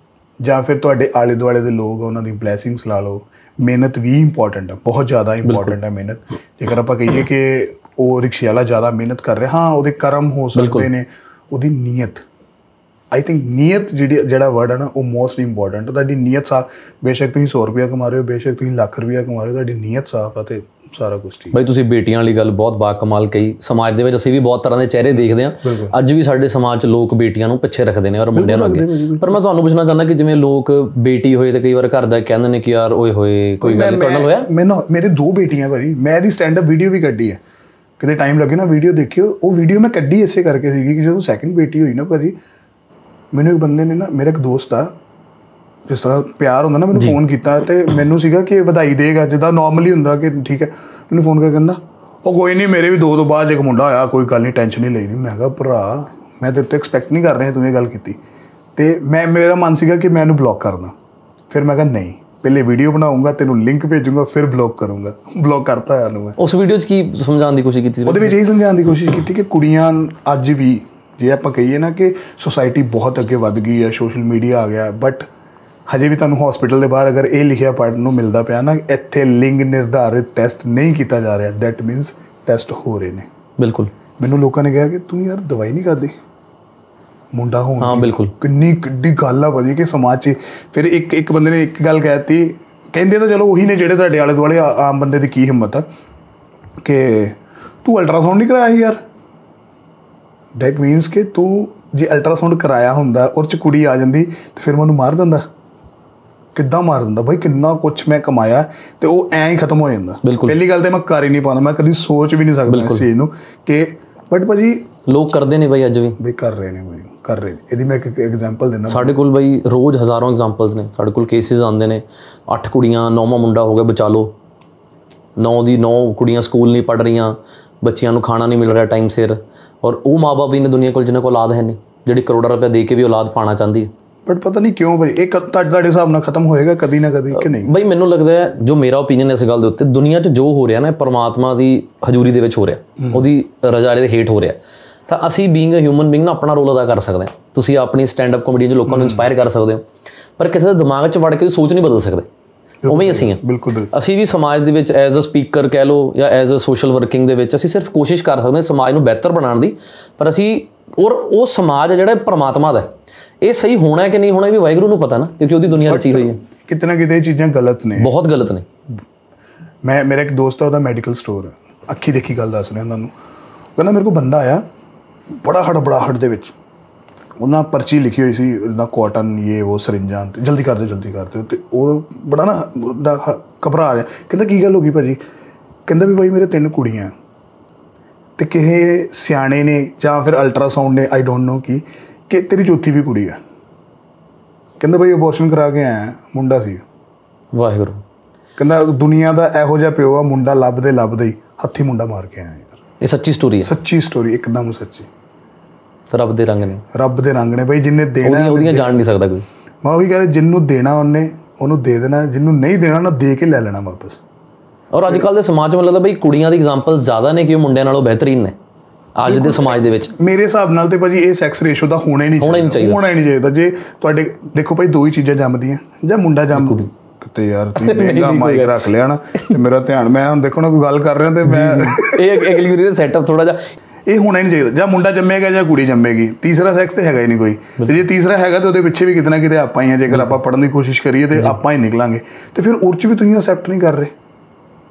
ਜਾਂ ਫਿਰ ਤੁਹਾਡੇ ਆਲੇ ਦੁਆਲੇ ਦੇ ਲੋਕ ਉਹਨਾਂ ਦੀ ਬਲੇਸਿੰਗਸ ਲਾ ਲਓ। ਮਿਹਨਤ ਵੀ ਇੰਪੋਰਟੈਂਟ ਹੈ ਬਹੁਤ ਜ਼ਿਆਦਾ ਇੰਪੋਰਟੈਂਟ ਹੈ ਮਿਹਨਤ। ਜੇਕਰ ਆਪਾਂ ਕਹੀਏ ਕਿ ਉਹ ਰਿਕਸ਼ੇ ਵਾਲਾ ਜ਼ਿਆਦਾ ਮਿਹਨਤ ਕਰ ਰਿਹਾ ਹਾਂ ਉਹਦੇ ਕਰਮ ਹੋ ਸਕਦੇ ਨੇ ਉਹਦੀ ਨੀਅਤ। ਆਈ ਥਿੰਕ ਨੀਅਤ ਜਿਹੜੀ ਜਿਹੜਾ ਵਰਡ ਹੈ ਨਾ ਉਹ ਮੋਸਟ ਇੰਪੋਰਟੈਂਟ ਤੁਹਾਡੀ ਨੀਅਤ ਸਾਫ਼ ਬੇਸ਼ੱਕ ਤੁਸੀਂ 100 ਰੁਪਇਆ ਕਮਾ ਰਹੇ ਹੋ ਬੇਸ਼ੱਕ ਤੁਸੀਂ ਲੱਖ ਰੁਪਇਆ ਕਮਾ ਰਹੇ ਹੋ ਤੁਹਾਡੀ ਨੀਅਤ ਸਾਫ਼ ਆ ਤੇ ਸਾਰਾ ਕੁਝ ਠੀਕ ਬਈ ਤੁਸੀਂ ਬੇਟੀਆਂ ਵਾਲੀ ਗੱਲ ਬਹੁਤ ਬਾ ਕਮਾਲ ਕਹੀ। ਸਮਾਜ ਦੇ ਵਿੱਚ ਅਸੀਂ ਵੀ ਬਹੁਤ ਤਰ੍ਹਾਂ ਦੇ ਚਿਹਰੇ ਦੇਖਦੇ ਹਾਂ। ਅੱਜ ਵੀ ਸਾਡੇ ਸਮਾਜ 'ਚ ਲੋਕ ਬੇਟੀਆਂ ਨੂੰ ਪਿੱਛੇ ਰੱਖਦੇ ਨੇ ਔਰ ਮੁੰਡਿਆਂ ਨੂੰ ਅੱਗੇ। ਪਰ ਮੈਂ ਤੁਹਾਨੂੰ ਪੁੱਛਣਾ ਚਾਹੁੰਦਾ ਕਿ ਜਿਵੇਂ ਲੋਕ ਬੇਟੀ ਹੋਏ ਤੇ ਕਈ ਵਾਰ ਘਰ ਦਾ ਕਹਿੰਦੇ ਨੇ ਕਿ ਯਾਰ ਓਏ ਹੋਏ ਕੋਈ ਗੱਲ ਨੀ, ਤੁਹਾਡੇ ਨਾਲ ਹੋਇਆ? ਮੈਨੂੰ ਮੇਰੇ ਦੋ ਬੇਟੀਆਂ ਭਾਜੀ ਮੈਂ ਇਹਦੀ ਸਟੈਂਡ ਅਪ ਵੀਡੀਓ ਵੀ ਕੱਢੀ ਹੈ। ਕਿਤੇ ਟਾਈਮ ਲੱਗੇ ਨਾ ਵੀਡੀਓ ਦੇਖਿਓ ਉਹ ਵੀਡੀਓ ਮੈਂ ਕੱਢੀ ਇਸੇ ਕਰਕੇ ਸੀਗੀ ਕਿ ਜਦੋਂ ਸੈਕਿੰਡ ਬੇਟੀ ਹੋਈ ਨਾ ਭਾਜੀ ਮੈਨੂੰ ਇੱਕ ਬੰਦੇ ਨੇ ਨਾ ਮੇਰਾ ਇੱਕ ਦੋਸਤ ਆ ਜਿਸ ਤਰ੍ਹਾਂ ਪਿਆਰ ਹੁੰਦਾ ਨਾ ਮੈਨੂੰ ਫੋਨ ਕੀਤਾ ਤੇ ਮੈਨੂੰ ਸੀਗਾ ਕਿ ਵਧਾਈ ਦੇਗਾ ਜਿੱਦਾਂ ਨਾਰਮਲੀ ਹੁੰਦਾ ਕਿ ਠੀਕ ਹੈ ਮੈਨੂੰ ਫੋਨ ਕਰਕੇ ਕਹਿੰਦਾ ਉਹ ਕੋਈ ਨਹੀਂ ਮੇਰੇ ਵੀ ਦੋ ਤੋਂ ਬਾਅਦ ਇੱਕ ਮੁੰਡਾ ਹੋਇਆ ਕੋਈ ਗੱਲ ਨਹੀਂ ਟੈਨਸ਼ਨ ਨਹੀਂ ਲਈਦੀ ਮੈਂ ਕਿਹਾ ਭਰਾ ਮੈਂ ਤੇਰੇ ਤੋਂ ਐਕਸਪੈਕਟ ਨਹੀਂ ਕਰ ਰਿਹਾ ਤੂੰ ਇਹ ਗੱਲ ਕੀਤੀ। ਤੇ ਮੈਂ ਮੇਰਾ ਮਨ ਸੀਗਾ ਕਿ ਮੈਂ ਇਹਨੂੰ ਬਲੌਕ ਕਰਦਾ ਫਿਰ ਮੈਂ ਕਿਹਾ ਨਹੀਂ। ਪਹਿਲੇ ਵੀਡੀਓ ਬਣਾਉਂਗਾ ਤੈਨੂੰ ਲਿੰਕ ਭੇਜੂੰਗਾ ਫਿਰ ਬਲੌਕ ਕਰੂੰਗਾ। ਬਲੌਕ ਕਰਤਾ ਯਾਰ ਨੂੰ ਮੈਂ। ਉਸ ਵੀਡੀਓ 'ਚ ਕੀ ਸਮਝਾਉਣ ਦੀ ਕੋਸ਼ਿਸ਼ ਕੀਤੀ ਸੀ? ਉਹਦੇ ਵਿੱਚ ਇਹ ਸਮਝਾਉਣ ਦੀ ਕੋਸ਼ਿਸ਼ ਕੀਤੀ ਕਿ ਕੁੜੀਆਂ ਅੱਜ ਵੀ ਜੇ ਆਪਾਂ ਕਹੀਏ ਨਾ ਕਿ ਸੋਸਾਇਟੀ ਬਹੁਤ ਅੱਗੇ ਵੱਧ ਗਈ ਹੈ ਸੋਸ਼ਲ ਮੀਡੀਆ ਆ ਗਿਆ ਬਟ ਹਜੇ ਵੀ ਤੁਹਾਨੂੰ ਹਸਪੀਟਲ ਦੇ ਬਾਹਰ ਅਗਰ ਇਹ ਲਿਖਿਆ ਪੜਨ ਨੂੰ ਮਿਲਦਾ ਪਿਆ ਨਾ ਇੱਥੇ ਲਿੰਗ ਨਿਰਧਾਰਿਤ ਟੈਸਟ ਨਹੀਂ ਕੀਤਾ ਜਾ ਰਿਹਾ। ਦੈਟ ਮੀਨਸ ਟੈਸਟ ਹੋ ਰਹੇ ਨੇ। ਬਿਲਕੁਲ। ਮੈਨੂੰ ਲੋਕਾਂ ਨੇ ਕਿਹਾ ਕਿ ਤੂੰ ਯਾਰ ਦਵਾਈ ਨਹੀਂ ਖਾਦੀ ਮੁੰਡਾ ਹੋਣ ਹਾਂ। ਬਿਲਕੁਲ। ਕਿੰਨੀ ਕਿੱਡੀ ਗੱਲ ਆ ਭਾਜੀ ਕਿ ਸਮਾਜ 'ਚ ਫਿਰ ਇੱਕ ਇੱਕ ਬੰਦੇ ਨੇ ਇੱਕ ਗੱਲ ਕਹਿਤੀ ਕਹਿੰਦੇ ਤਾਂ ਚਲੋ ਉਹੀ ਨੇ ਜਿਹੜੇ ਤੁਹਾਡੇ ਆਲੇ ਦੁਆਲੇ ਆਮ ਬੰਦੇ ਦੀ ਕੀ ਹਿੰਮਤ ਆ ਕਿ ਤੂੰ ਅਲਟਰਾਸਾਊਂਡ ਨਹੀਂ ਕਰਾਇਆ ਯਾਰ। ਦੈਟ ਮੀਨਸ ਕਿ ਤੂੰ ਜੇ ਅਲਟਰਾਸਾਊਂਡ ਕਰਾਇਆ ਹੁੰਦਾ ਔਰ ਚ ਕੁੜੀ ਆ ਜਾਂਦੀ ਤੇ ਫਿਰ ਮੈਨੂੰ ਮਾਰ ਦਿੰਦਾ। ਕਿੱਦਾਂ ਮਾਰ ਦਿੰਦਾ? ਭਾਈ ਕਿੰਨਾ ਕੁਛ ਮੈਂ ਕਮਾਇਆ ਤੇ ਉਹ ਐਂ ਹੀ ਖਤਮ ਹੋ ਜਾਂਦਾ। ਪਹਿਲੀ ਗੱਲ ਤੇ ਮੈਂ ਕਰ ਹੀ ਨਹੀਂ ਪਾਉਂਦਾ ਮੈਂ ਕਦੀ ਸੋਚ ਵੀ ਨਹੀਂ ਸਕਦਾ ਇਸ ਚੀਜ਼ ਨੂੰ ਕਿ ਬਟ ਭਾਜੀ ਲੋਕ ਕਰਦੇ ਨੇ ਬਈ ਅੱਜ ਵੀ। ਵੀ ਕਰ ਰਹੇ ਨੇ ਭਾਈ ਕਰ ਰਹੇ ਨੇ। ਇਹਦੀ ਮੈਂ ਇੱਕ ਐਗਜ਼ਾਮਪਲ ਦਿੰਦਾ। ਸਾਡੇ ਕੋਲ ਬਈ ਰੋਜ਼ ਹਜ਼ਾਰਾਂ ਐਗਜ਼ਾਮਪਲਸ ਨੇ। ਸਾਡੇ ਕੋਲ ਕੇਸਿਸ ਆਉਂਦੇ ਨੇ। ਅੱਠ ਕੁੜੀਆਂ ਨੌਵਾਂ ਮੁੰਡਾ ਹੋ ਗਿਆ ਬਚਾ ਲਓ। ਨੌ ਦੀ ਨੌ ਕੁੜੀਆਂ ਸਕੂਲ ਨਹੀਂ ਪੜ ਰਹੀਆਂ। ਬੱਚਿਆਂ ਨੂੰ ਖਾਣਾ ਨਹੀਂ ਮਿਲ ਰਿਹਾ ਟਾਈਮ ਸਿਰ। ਔਰ ਉਹ ਮਾਪੇ ਵੀ ਨੇ ਦੁਨੀਆ ਕੋਲ ਜਿਨ੍ਹਾਂ ਕੋਲ ਔਲਾਦ ਹੈ ਨਹੀਂ। ਜਿਹੜੀ ਕਰੋੜਾਂ ਰੁਪਏ ਦੇ ਕੇ ਵੀ ਔਲਾਦ ਪਾਣਾ ਚਾਹੁੰਦੀ ਹੈ। ਬਟ ਪਤਾ ਨਹੀਂ ਕਿਉਂ ਭਾਈ ਇਹ ਕਦ ਤੱਕ ਤੁਹਾਡੇ ਹਿਸਾਬ ਨਾਲ ਖਤਮ ਹੋਏਗਾ ਕਦੀ ਨਾ ਕਦੀ ਕਿ ਨਹੀਂ? ਬਈ ਮੈਨੂੰ ਲੱਗਦਾ ਹੈ ਜੋ ਮੇਰਾ ਓਪੀਨੀਅਨ ਇਸ ਗੱਲ ਦੇ ਉੱਤੇ ਦੁਨੀਆ 'ਚ ਜੋ ਹੋ ਰਿਹਾ ਨਾ ਇਹ ਪਰਮਾਤਮਾ ਦੀ ਹਜ਼ੂਰੀ ਦੇ ਵਿੱਚ ਹੋ ਰਿਹਾ। ਉਹਦੀ ਰਜ਼ਾਰੇ ਦੇ ਹੇਠ ਹੋ ਰਿਹਾ। ਤਾਂ ਅਸੀਂ ਬੀਇੰਗ ਅ ਹਿਊਮਨ ਬੀਇੰਗ ਨਾ ਆਪਣਾ ਰੋਲ ਅਦਾ ਕਰ ਸਕਦੇ ਹਾਂ। ਤੁਸੀਂ ਆਪਣੀ ਸਟੈਂਡ ਅਪ ਕਾਮੇਡੀ 'ਚ ਲੋਕਾਂ ਨੂੰ ਇਨਸਪਾਇਰ ਕਰ ਸਕਦੇ ਹੋ। ਪਰ ਕਿਸੇ ਦੇ ਦਿਮਾਗ 'ਚ ਵੜ ਕੇ ਸੋਚ ਨਹੀਂ ਬਦਲ ਸਕਦੇ। ਉਵੇਂ ਹੀ ਅਸੀਂ ਹਾਂ। ਬਿਲਕੁਲ ਅਸੀਂ ਵੀ ਸਮਾਜ ਦੇ ਵਿੱਚ ਐਜ਼ ਅ ਸਪੀਕਰ ਕਹਿ ਲਓ ਜਾਂ ਐਜ਼ ਅ ਸੋਸ਼ਲ ਵਰਕਿੰਗ ਦੇ ਵਿੱਚ ਅਸੀਂ ਸਿਰਫ ਕੋਸ਼ਿਸ਼ ਕਰ ਸਕਦੇ ਹਾਂ ਸਮਾਜ ਨੂੰ ਬਿਹਤਰ ਬਣਾਉਣ ਦੀ। ਪਰ ਅਸੀਂ ਔਰ ਉਹ ਸਮਾਜ ਜਿਹੜਾ ਪਰਮਾਤਮਾ ਦਾ। ਇਹ ਸਹੀ ਹੋਣਾ ਹੈ ਕਿ ਨਹੀਂ ਹੋਣਾ ਇਹ ਵੀ ਵਾਹਿਗੁਰੂ ਨੂੰ ਪਤਾ ਨਾ ਕਿਉਂਕਿ ਉਹਦੀ ਦੁਨੀਆ ਰਚੀ ਹੋਈ ਹੈ। ਕਿਤੇ ਨਾ ਕਿਤੇ ਚੀਜ਼ਾਂ ਗਲਤ ਨੇ। ਬਹੁਤ ਗਲਤ ਨੇ। ਮੈਂ ਮੇਰਾ ਇੱਕ ਦੋਸਤ ਆ ਉਹਦਾ ਮੈਡੀਕਲ ਸਟੋਰ ਹੈ ਅੱਖੀ ਦੇਖੀ ਗੱਲ ਦੱਸ ਰਿਹਾ ਤੁਹਾਨੂੰ। ਕਹਿੰਦਾ ਮੇਰੇ ਕੋਲ ਬੰਦਾ ਆਇਆ। ਬੜਾ ਹੜਬੜਾਹਟ ਦੇ ਵਿੱਚ। ਉਹਨਾਂ ਪਰਚੀ ਲਿਖੀ ਹੋਈ ਸੀ ਉਹਦਾ ਕਾਟਨ ਇਹ ਉਹ ਸਰਿੰਜਾਂ ਤੇ ਜਲਦੀ ਕਰ ਦਿਓ ਜਲਦੀ ਕਰ ਦਿਓ ਤੇ ਉਹ ਬੜਾ ਨਾ ਹ- ਘਬਰਾ ਰਿਹਾ। ਕਹਿੰਦਾ ਕੀ ਗੱਲ ਹੋ ਗਈ ਭਾਜੀ? ਕਹਿੰਦਾ ਵੀ ਭਾਈ ਮੇਰੇ ਤਿੰਨ ਕੁੜੀਆਂ। ਤੇ ਕਿਸੇ ਸਿਆਣੇ ਨੇ ਜਾਂ ਫਿਰ ਅਲਟਰਾਸਾਊਂਡ ਨੇ ਆਈ ਡੋਨਟ ਨੋ ਕੀ ਕਿ ਤੇਰੀ ਚੌਥੀ ਵੀ ਕੁੜੀ ਆ। ਕਹਿੰਦਾ ਭਾਈ ਅਬੋਰਸ਼ਨ ਕਰਾ ਕੇ ਆਇਆ ਮੁੰਡਾ ਸੀ। ਵਾਹਿਗੁਰੂ। ਕਹਿੰਦਾ ਦੁਨੀਆ ਦਾ ਇਹੋ ਜਿਹਾ ਪਿਓ ਆ ਮੁੰਡਾ ਲੱਭਦੇ ਲੱਭਦੇ ਹੀ ਹੱਥੀ ਮੁੰਡਾ ਮਾਰ ਕੇ ਆਇਆ ਯਾਰ। ਇਹ ਸੱਚੀ ਸਟੋਰੀ ਹੈ ਸੱਚੀ ਸਟੋਰੀ ਇੱਕਦਮ ਸੱਚੀ। ਰੱਬ ਦੇ ਰੰਗ ਨੇ। ਰੱਬ ਦੇ ਰੰਗ ਨੇ ਬਈ ਜਿੰਨੇ ਦੇਣਾ ਉਹਦੀਆਂ ਉਹਦੀਆਂ ਜਾਣ ਨਹੀਂ ਸਕਦਾ ਕੋਈ। ਮੈਂ ਉਹੀ ਕਹਿੰਦਾ ਜਿੰਨੂੰ ਦੇਣਾ ਉਹਨੇ ਉਹਨੂੰ ਦੇ ਦੇਣਾ ਜਿੰਨੂੰ ਨਹੀਂ ਦੇਣਾ ਨਾ ਦੇ ਕੇ ਲੈ ਲੈਣਾ ਵਾਪਸ। ਔਰ ਅੱਜ ਕੱਲ ਦੇ ਸਮਾਜ 'ਚ ਮੈਨੂੰ ਲੱਗਦਾ ਬਈ ਕੁੜੀਆਂ ਦੀ ਐਗਜ਼ਾਮਪਲਸ ਜ਼ਿਆਦਾ ਨੇ ਕਿ ਉਹ ਮੁੰਡਿਆਂ ਨਾਲੋਂ ਬਿਹਤਰੀਨ ਨੇ। ਅੱਜ ਦੇ ਸਮਾਜ ਦੇ ਵਿੱਚ। ਮੇਰੇ ਹਿਸਾਬ ਨਾਲ ਤੇ ਭਾਜੀ ਇਹ ਸੈਕਸ ਰੇਸ਼ੋ ਦਾ ਹੋਣਾ ਹੀ ਨਹੀਂ ਚਾਹੀਦਾ। ਹੋਣਾ ਹੀ ਨਹੀਂ ਚਾਹੀਦਾ। ਜੇ ਤੁਹਾਡੇ ਦੇਖੋ ਭਾਈ ਦੋ ਹੀ ਚੀਜ਼ਾਂ ਜੰਮਦੀਆਂ। ਜਾਂ ਮੁੰਡਾ ਜੰਮ ਕਿਤੇ ਯਾਰ ਤੁਸੀਂ ਮਹਿੰਗਾ ਮਾਈਕ ਰੱਖ ਲਿਆ ਨਾ ਤੇ ਮੇਰਾ ਧਿਆਨ ਮੈਂ ਹੁਣ ਦੇਖੋ ਨਾ ਕੋਈ ਗੱਲ ਕਰ ਰਿਹਾ ਤੇ ਮੈਂ ਇਹ ਅਗਲੀ ਵਾਰੀ ਸੈਟਅਪ ਥੋੜਾ ਜਿਹਾ ਇਹ ਹੋਣਾ ਹੀ ਨਹੀਂ ਚਾਹੀਦਾ। ਜਾਂ ਮੁੰਡਾ ਜੰਮੇਗਾ ਜਾਂ ਕੁੜੀ ਜੰਮੇਗੀ। ਤੀਸਰਾ ਸੈਕਸ ਤੇ ਹੈਗਾ ਹੀ ਨਹੀਂ ਕੋਈ। ਤੇ ਜੇ ਤੀਸਰਾ ਹੈਗਾ ਤੇ ਉਹਦੇ ਪਿੱਛੇ ਵੀ ਕਿਤੇ ਨਾ ਕਿਤੇ ਆਪਾਂ ਹੀ ਆ। ਜੇਕਰ ਆਪਾਂ ਪੜਨ ਦੀ ਕੋਸ਼ਿਸ਼ ਕਰੀਏ ਤੇ ਆਪਾਂ ਹੀ ਨਿਕਲਾਂਗੇ। ਤੇ ਫਿਰ ਉਹ 'ਚ ਵੀ ਤੁਸੀਂ ਅਸੈਪਟ ਨਹੀਂ ਕਰ ਰਹੇ।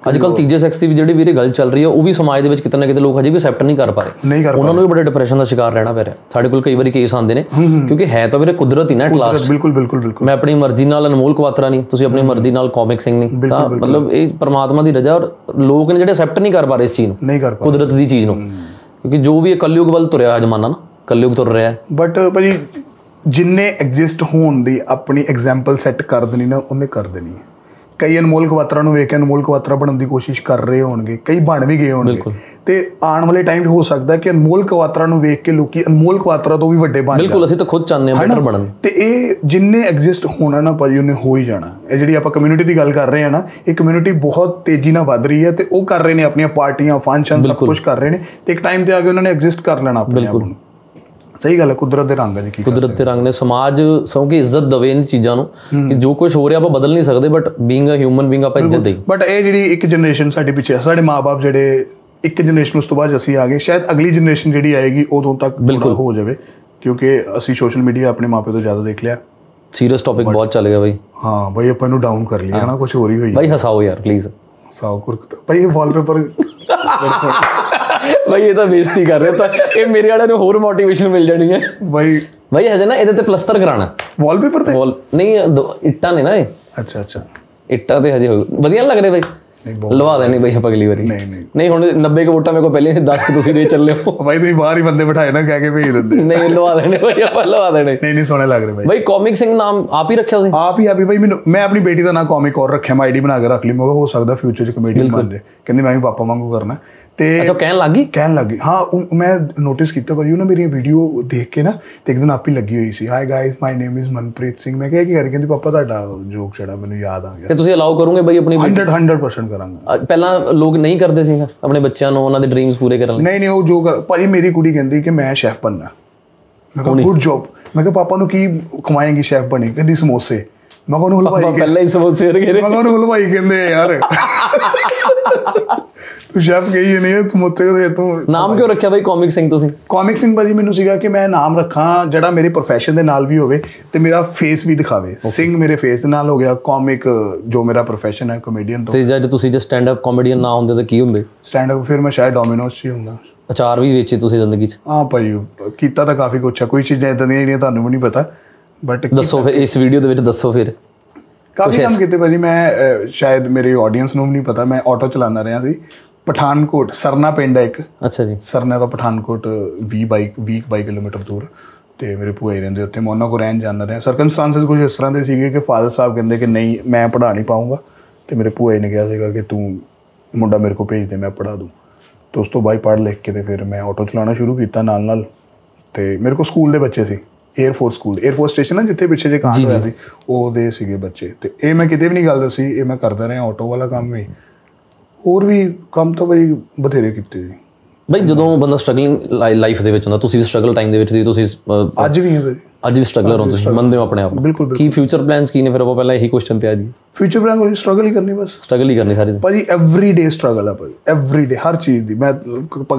ਅੱਜ ਕੱਲ ਤੀਜੇ ਸੈਕਸ ਦੀ ਵੀ ਜਿਹੜੀ ਵੀਰੇ ਗੱਲ ਚੱਲ ਰਹੀ ਹੈ ਉਹ ਵੀ ਸਮਾਜ ਦੇ ਵਿੱਚ ਕਿਤੇ ਨਾ ਕਿਤੇ ਲੋਕ ਹਜੇ ਵੀ ਅਸੈਪਟ ਨਹੀਂ ਕਰ ਪਾ ਰਹੇ। ਉਹਨਾਂ ਨੂੰ ਵੀ ਬੜੇ ਡਿਪਰੈਸ਼ਨ ਦਾ ਸ਼ਿਕਾਰ ਰਹਿਣਾ ਪੈ ਰਿਹਾ। ਸਾਡੇ ਕੋਲ ਕਈ ਵਾਰੀ ਕੇਸ ਆਉਂਦੇ ਨੇ ਕਿਉਂਕਿ ਹੈ ਤਾਂ ਵੀਰੇ ਕੁਦਰਤ ਹੀ ਨਾ ਐਟ ਲਾਸਟ ਬਿਲਕੁਲ ਬਿਲਕੁਲ ਬਿਲਕੁਲ। ਮੈਂ ਆਪਣੀ ਮਰਜ਼ੀ ਨਾਲ ਅਨਮੋਲ ਕੁਆਤਰਾ ਨਹੀਂ ਤੁਸੀਂ ਆਪਣੀ ਮਰਜ਼ੀ ਨਾਲ ਕਾਮਿਕ ਸਿੰਘ ਨਹੀਂ। ਤਾਂ ਮਤਲਬ ਇਹ ਪਰਮਾਤਮਾ ਦੀ ਰਜ਼ਾ ਔਰ ਲੋਕ ਨੇ ਜਿਹੜੇ ਅਸੈਪਟ ਨਹੀਂ ਕਰ ਪਾ ਰਹੇ ਇਸ ਚੀਜ਼ ਨੂੰ। ਕੁਦਰਤ ਦੀ ਚੀਜ਼ ਨੂੰ। ਕਿਉਂਕਿ ਜੋ ਵੀ ਇਹ ਕਲਯੁਗ ਵੱਲ ਤੁਰਿਆ ਹੋਇਆ ਜ਼ਮਾਨਾ ਨਾ, ਕਲਯੁਗ ਤੁਰ ਰਿਹਾ ਹੈ। ਬਟ ਭਾਜੀ, ਜਿੰਨੇ ਐਗਜ਼ਿਸਟ ਹੋਣ ਦੀ ਆਪਣੀ ਐਗਜ਼ਾਮਪਲ ਸੈੱਟ ਕਰ ਦੇਣੀ ਨਾ, ਉਹਨੇ ਕਰ ਦੇਣੀ ਹੈ। ਕਈ ਅਨਮੋਲ ਕਵਾਤਰਾ ਨੂੰ ਵੇਖ ਕੇ ਅਨਮੋਲ ਕਵਾਤਰਾ ਬਣਨ ਦੀ ਕੋਸ਼ਿਸ਼ ਕਰ ਰਹੇ ਹੋਣਗੇ ਕਈ ਬਣ ਵੀ ਗਏ ਹੋਣਗੇ। ਤੇ ਆਉਣ ਵਾਲੇ ਟਾਈਮ 'ਚ ਹੋ ਸਕਦਾ ਕਿ ਅਨਮੋਲ ਕਵਾਤਰਾ ਨੂੰ ਵੇਖ ਕੇ ਲੋਕੀ ਅਨਮੋਲ ਕਵਾਤਰਾ ਤੋਂ ਵੀ ਵੱਡੇ ਬਣ ਜਾਣ। ਬਿਲਕੁਲ ਅਸੀਂ ਤਾਂ ਖੁਦ ਚਾਹੁੰਦੇ ਹਾਂ ਬੈਟਰ ਬਣਨ। ਤੇ ਇਹ ਜਿੰਨੇ ਐਗਜ਼ਿਸਟ ਹੋਣਾ ਨਾ ਭਾਜੀ ਉਹਨੇ ਹੋ ਹੀ ਜਾਣਾ। ਇਹ ਜਿਹੜੀ ਆਪਾਂ ਕਮਿਊਨਿਟੀ ਦੀ ਗੱਲ ਕਰ ਰਹੇ ਹਾਂ ਨਾ ਇਹ ਕਮਿਊਨਿਟੀ ਬਹੁਤ ਤੇਜ਼ੀ ਨਾਲ ਵੱਧ ਰਹੀ ਹੈ ਤੇ ਉਹ ਕਰ ਰਹੇ ਨੇ ਆਪਣੀਆਂ ਪਾਰਟੀਆਂ ਫੰਕਸ਼ਨ ਸਭ ਕੁਝ ਕਰ ਰਹੇ ਨੇ ਤੇ ਇੱਕ ਟਾਈਮ ਤੇ ਆ ਕੇ ਉਹਨਾਂ ਨੇ ਐਗਜ਼ਿਸਟ ਕਰ ਲੈਣਾ ਆਪਣੇ ਆਪ ਨੂੰ। ਸਹੀ ਗੱਲ ਹੈ ਕੁਦਰਤ ਦੇ ਰੰਗ ਹੈ ਜੀ ਕੀ ਕੁਦਰਤ ਦੇ ਰੰਗ ਨੇ ਸਮਾਜ ਸੌਂ ਕਿ ਇੱਜ਼ਤ ਦਵੇ ਇਨ ਚੀਜ਼ਾਂ ਨੂੰ ਕਿ ਜੋ ਕੁਝ ਹੋ ਰਿਹਾ ਆਪਾਂ ਬਦਲ ਨਹੀਂ ਸਕਦੇ but being a human being ਆਪਾਂ ਇੱਜ਼ਤ ਦੇਈ ਬਟ ਇਹ ਜਿਹੜੀ ਇੱਕ ਜਨਰੇਸ਼ਨ ਸਾਡੇ ਪਿੱਛੇ ਹੈ ਸਾਡੇ ਮਾਪੇ ਜਿਹੜੇ ਇੱਕ ਜਨਰੇਸ਼ਨ ਉਸ ਤੋਂ ਬਾਅਦ ਅਸੀਂ ਆ ਗਏ ਸ਼ਾਇਦ ਅਗਲੀ ਜਨਰੇਸ਼ਨ ਜਿਹੜੀ ਆਏਗੀ ਉਦੋਂ ਤੱਕ ਥੋੜ੍ਹਾ ਹੋ ਜਾਵੇ ਕਿਉਂਕਿ ਅਸੀਂ ਸੋਸ਼ਲ ਮੀਡੀਆ ਆਪਣੇ ਮਾਪੇ ਤੋਂ ਜ਼ਿਆਦਾ ਦੇਖ ਲਿਆ। ਸੀਰੀਅਸ ਟੌਪਿਕ ਬਹੁਤ ਚੱਲ ਗਿਆ ਬਾਈ। ਹਾਂ ਬਈ ਆਪਾਂ ਨੂੰ ਡਾਊਨ ਕਰ ਲਿਆ ਨਾ ਕੁਝ ਹੋਰ ਹੀ ਹੋਈ ਬਾਈ ਹਸਾਓ ਯਾਰ ਪਲੀਜ਼ ਸਾਉ ਕੁਰਕਤ ਭਾਈ ਇਹ ਵਾਲਪੇਪਰ ਬਾਈ ਇਹ ਤਾਂ ਬੇਇੱਜ਼ਤੀ ਕਰ ਰਿਹਾ ਤਾਂ ਇਹ ਮੇਰੇ ਵਾਲਿਆਂ ਨੂੰ ਹੋਰ ਮੋਟੀਵੇਸ਼ਨ ਮਿਲ ਜਾਣੀ ਹੈ। ਭਾਈ ਬਾਈ ਹਜੇ ਨਾ ਇਹਦੇ ਤੇ ਪਲਸਤਰ ਕਰਾਣਾ ਵਾਲਪੇਪਰ ਤੇ? ਵਾਲ ਨਹੀਂ ਇੱਟਾਂ ਨੇ ਨਾ ਇਹ। ਅੱਛਾ ਅੱਛਾ। ਇੱਟਾਂ ਤੇ ਹਜੇ ਵਧੀਆ ਲੱਗ ਰਹੇ ਬਾਈ। ਬਹੁਤ ਲਵਾ ਦੇਣੀ ਬਾਈ ਆਪਾਂ ਅਗਲੀ ਵਾਰੀ। ਨਹੀਂ ਨਹੀਂ। ਨਹੀਂ ਹੁਣ 90 ਕੁ ਵੋਟਾਂ ਮੇਰੇ ਕੋਲ ਪਹਿਲੇ 10 ਤੁਸੀਂ ਦੇ ਚੱਲੇ ਹੋ। ਭਾਈ ਤੁਸੀਂ ਬਾਹਰ ਹੀ ਬੰਦੇ ਬਿਠਾਏ ਨਾ ਕਹਿ ਕੇ ਭੇਜ ਦਿੰਦੇ। ਨਹੀਂ ਲਵਾ ਦੇਣੇ ਬਾਈ ਆਪਾਂ ਲਵਾ ਦੇਣੇ। ਨਹੀਂ ਨਹੀਂ ਸੋਹਣੇ ਲੱਗ ਰਹੇ ਭਾਈ ਬਾਈ ਕਾਮਿਕ ਸਿੰਘ ਨਾਮ ਆਪ ਹੀ ਰੱਖਿਆ ਤੁਸੀਂ? ਆਪ ਹੀ ਆਪੀ ਭਾਈ ਮੈਨੂੰ ਮੈਂ ਆਪਣੀ ਬੇਟੀ ਦਾ ਨਾਮ ਕਾਮਿਕ ਔਰ ਰੱਖਿਆ ਮੈਂ ਆਈਡੀ ਬਣਾ ਕੇ ਰੱਖ ਲਈ। ਮੈਂ ਹੋ ਸਕਦਾ ਫਿਊਚਰ 'ਚ ਕਮੇਡੀਅਨ ਬਣ ਜਾਏ। ਕਹਿੰਦੀ ਮੈਂ ਵੀ ਪਾਪਾ ਵਾਂਗੂ ਕਰਨਾ। ਤੇ ਅੱਛਾ ਕਹਿਣ ਲੱਗ ਗਈ? ਕਹਿਣ ਲੱਗੀ ਹਾਂ ਮੈਂ ਨੋਟਿਸ ਕੀਤਾ ਭਾਜੀ ਉਹ ਨਾ ਮੇਰੀ ਵੀਡੀਓ ਦੇਖ ਕੇ ਨਾ ਤੇ ਇੱਕ ਦਿਨ ਆਪ ਹੀ ਲੱਗੀ ਹੋਈ ਸੀ। Hi guys my name is Manpreet Singh ਮੈਂ ਕਿਹਾ ਕੀ ਕਰ ਕਹਿੰਦੀ ਪਾਪਾ ਤੁਹਾਡਾ ਜੋਕ ਜਿਹੜਾ ਮੈਨੂੰ ਯਾਦ ਆ ਗਿਆ। ਤੇ ਤੁਸੀਂ ਅਲਾਉ ਕਰੋਗੇ ਬਾਈ ਆਪਣੀ 100 100% ਕਰਾਂਗਾ। ਪਹਿਲਾਂ ਲੋਕ ਨਹੀਂ ਕਰਦੇ ਸੀ ਆਪਣੇ ਬੱਚਿਆਂ ਨੂੰ ਉਹਨਾਂ ਦੇ ਡ੍ਰੀਮਸ ਪੂਰੇ ਕਰਨ ਲਈ? ਨਹੀਂ ਨਹੀਂ ਉਹ ਜੋ ਭਾਜੀ ਮੇਰੀ ਕੁੜੀ ਕਹਿੰਦੀ ਕਿ ਮੈਂ ਸ਼ੈਫ ਬਣਨਾ। ਮੈਂ ਕਿਹਾ ਗੁੱਡ ਜੌਬ ਮੈਂ ਕਿਹਾ ਪਾਪਾ ਨੂੰ ਕੀ ਖਵਾਏਂਗੀ ਸ਼ੈਫ ਬਣੀ? ਕਹਿੰਦੀ ਸਮੋਸੇ। ਮੈਂ ਕਿਹਾ ਉਹਨੂੰ ਹਲਵਾਈ ਪਹਿਲਾਂ ਹੀ ਸਮੋਸੇ ਰਗੇ ਮੈਂ ਕਿਹਾ ਉਹਨੂੰ ਹਲਵਾਈ ਕਹਿੰਦੇ ਆ ਯਾਰ। ਤੂੰ ਸ਼ੈਫ ਗਈ ਨਹੀਂ ਤੂੰ ਮੁੱਤੇ ਦੇ ਤੂੰ ਨਾਮ ਕਿਉਂ ਰੱਖਿਆ ਬਾਈ ਕਾਮਿਕ ਸਿੰਘ ਤੁਸੀਂ? ਕਾਮਿਕ ਸਿੰਘ ਭਾਜੀ ਮੈਨੂੰ ਸੀਗਾ ਕਿ ਮੈਂ ਨਾਮ ਰੱਖਾਂ ਜਿਹੜਾ ਮੇਰੇ profession ਦੇ ਨਾਲ ਵੀ ਹੋਵੇ ਤੇ ਮੇਰਾ ਫੇਸ ਵੀ ਦਿਖਾਵੇ। ਸਿੰਘ ਮੇਰੇ ਫੇਸ ਦੇ ਨਾਲ ਹੋ ਗਿਆ ਕਾਮਿਕ ਜੋ ਮੇਰਾ profession ਹੈ ਕਮੇਡੀਅਨ ਤੋਂ। ਤੇ ਜਦ ਤੁਸੀਂ ਜੇ ਸਟੈਂਡ ਅਪ ਕਾਮੇਡੀਅਨ ਨਾ ਹੁੰਦੇ ਤਾਂ ਕੀ ਹੁੰਦੇ? ਸਟੈਂਡ ਅਪ ਫਿਰ ਮੈਂ ਸ਼ਾਇਦ ਡੋਮਿਨੋਸ 'ਚ ਹੀ ਹੁੰਦਾ। ਅਚਾਰ ਵੀ ਵੇਚੇ ਤੁਸੀਂ ਜ਼ਿੰਦਗੀ 'ਚ? ਹਾਂ ਭਾਈ ਕੀਤਾ ਤਾਂ ਕਾਫੀ ਕੁਛ ਹੈ ਕੋਈ ਚੀਜ਼ਾਂ ਇਦਾਂ ਦੀਆਂ ਜਿਹੜੀਆਂ ਤੁਹਾਨੂੰ ਵੀ ਨਹੀਂ ਪਤਾ। ਬਟ ਦੱਸੋ ਫਿਰ ਇਸ ਵੀਡੀਓ ਦੇ ਵਿੱਚ ਦੱਸੋ ਫਿਰ। ਕਾਫੀ ਕੰਮ ਕੀਤੇ ਭਾਜੀ ਮੈਂ ਸ਼ਾਇਦ ਮੇਰੇ ਆਡੀਅנס ਨੂੰ ਵੀ ਨਹੀਂ ਪਤਾ ਮੈਂ ਆਟੋ ਚਲਾਉਂਦਾ ਰਿਹਾ ਸੀ। ਪਠਾਨਕੋਟ ਸਰਨਾ ਪਿੰਡ ਹੈ ਇੱਕ। ਅੱਛਾ ਜੀ। ਸਰਨਾ ਤੋਂ ਪਠਾਨਕੋਟ 20 ਬਾਈਕ 20 ਬਾਈ ਕਿਲੋਮੀਟਰ ਦੂਰ। ਤੇ ਮੇਰੇ ਭੂਆ ਹੀ ਰਹਿੰਦੇ ਉੱਥੇ ਮੈਂ ਉਹਨਾਂ ਕੋਲ ਰਹਿਣ ਜਾਂਦਾ ਰਿਹਾ। ਸਰਕਮਸਟੈਂਸਸ ਕੁਝ ਇਸ ਤਰ੍ਹਾਂ ਦੇ ਸੀਗੇ ਕਿ ਫਾਦਰ ਸਾਹਿਬ ਕਹਿੰਦੇ ਕਿ ਨਹੀਂ ਮੈਂ ਪੜ੍ਹਾ ਨਹੀਂ ਪਾਉਂਗਾ ਤੇ ਮੇਰੇ ਭੂਆ ਨੇ ਕਿਹਾ ਸੀਗਾ ਕਿ ਤੂੰ ਮੁੰਡਾ ਮੇਰੇ ਕੋਲ ਭੇਜ ਦੇ ਮੈਂ ਪੜ੍ਹਾ ਦੂੰ। ਤੇ ਉਸ ਤੋਂ ਬਾਅਦ ਪੜ੍ਹ ਲਿਖ ਕੇ ਤੇ ਫਿਰ ਮੈਂ ਆਟੋ ਚਲਾਉਣਾ ਸ਼ੁਰੂ ਕੀਤਾ ਨਾਲ ਨਾਲ ਤੇ ਮੇਰੇ ਕੋਲ ਸਕੂਲ ਦੇ ਬੱਚੇ ਸੀ। Air force school air force station ਨਾ ਜਿੱਥੇ ਪਿੱਛੇ ਜੇ ਕਾਂਡ ਹੋਇਆ ਸੀ ਉਹਦੇ ਸੀਗੇ ਬੱਚੇ। ਤੇ ਇਹ ਮੈਂ ਕਿਤੇ ਵੀ ਨਹੀਂ ਗੱਲ ਦੱਸੀ ਇਹ ਮੈਂ ਕਰਦਾ ਰਿਹਾ ਆਟੋ ਵਾਲਾ ਕੰਮ ਵੀ। ਹੋਰ ਵੀ ਕੰਮ ਤਾਂ ਬਈ ਬਥੇਰੇ ਕੀਤੇ ਜੀ ਬਾਈ ਜਦੋਂ ਬੰਦਾ ਸਟਰਗਲਿੰਗ ਲਾਈਫ ਦੇ ਵਿੱਚ ਹੁੰਦਾ ਤੁਸੀਂ ਵੀ ਸਟਰਗਲ ਟਾਈਮ ਦੇ ਵਿੱਚ ਸੀ ਤੁਸੀਂ ਅੱਜ ਵੀ ਹੈ ਬਈ। ਅੱਜ ਵੀ ਸਟਰਗਲਰ ਹੋ ਤੁਸੀਂ ਮੰਨਦੇ ਹੋ ਆਪਣੇ ਆਪ ਨੂੰ। ਕੀ ਫਿਊਚਰ ਪਲਾਨਸ ਕੀ ਨੇ? ਫਿਰ ਆਪਾਂ ਪਹਿਲਾਂ ਇਹੀ ਕੁਐਸਚਨ ਤੇ ਆ ਜੀ ਫਿਊਚਰ ਪਲਾਨ ਕੋਈ ਸਟਰਗਲ ਹੀ ਕਰਨੀ ਬਸ। ਸਟਰਗਲ ਹੀ ਕਰਨੀ ਸਾਰੀ। ਭਾਜੀ ਐਵਰੀ ਡੇ ਸਟਰਗਲ ਆ ਭਾਜੀ ਐਵਰੀ ਡੇ ਹਰ ਚੀਜ਼ ਦੀ। ਮੈਂ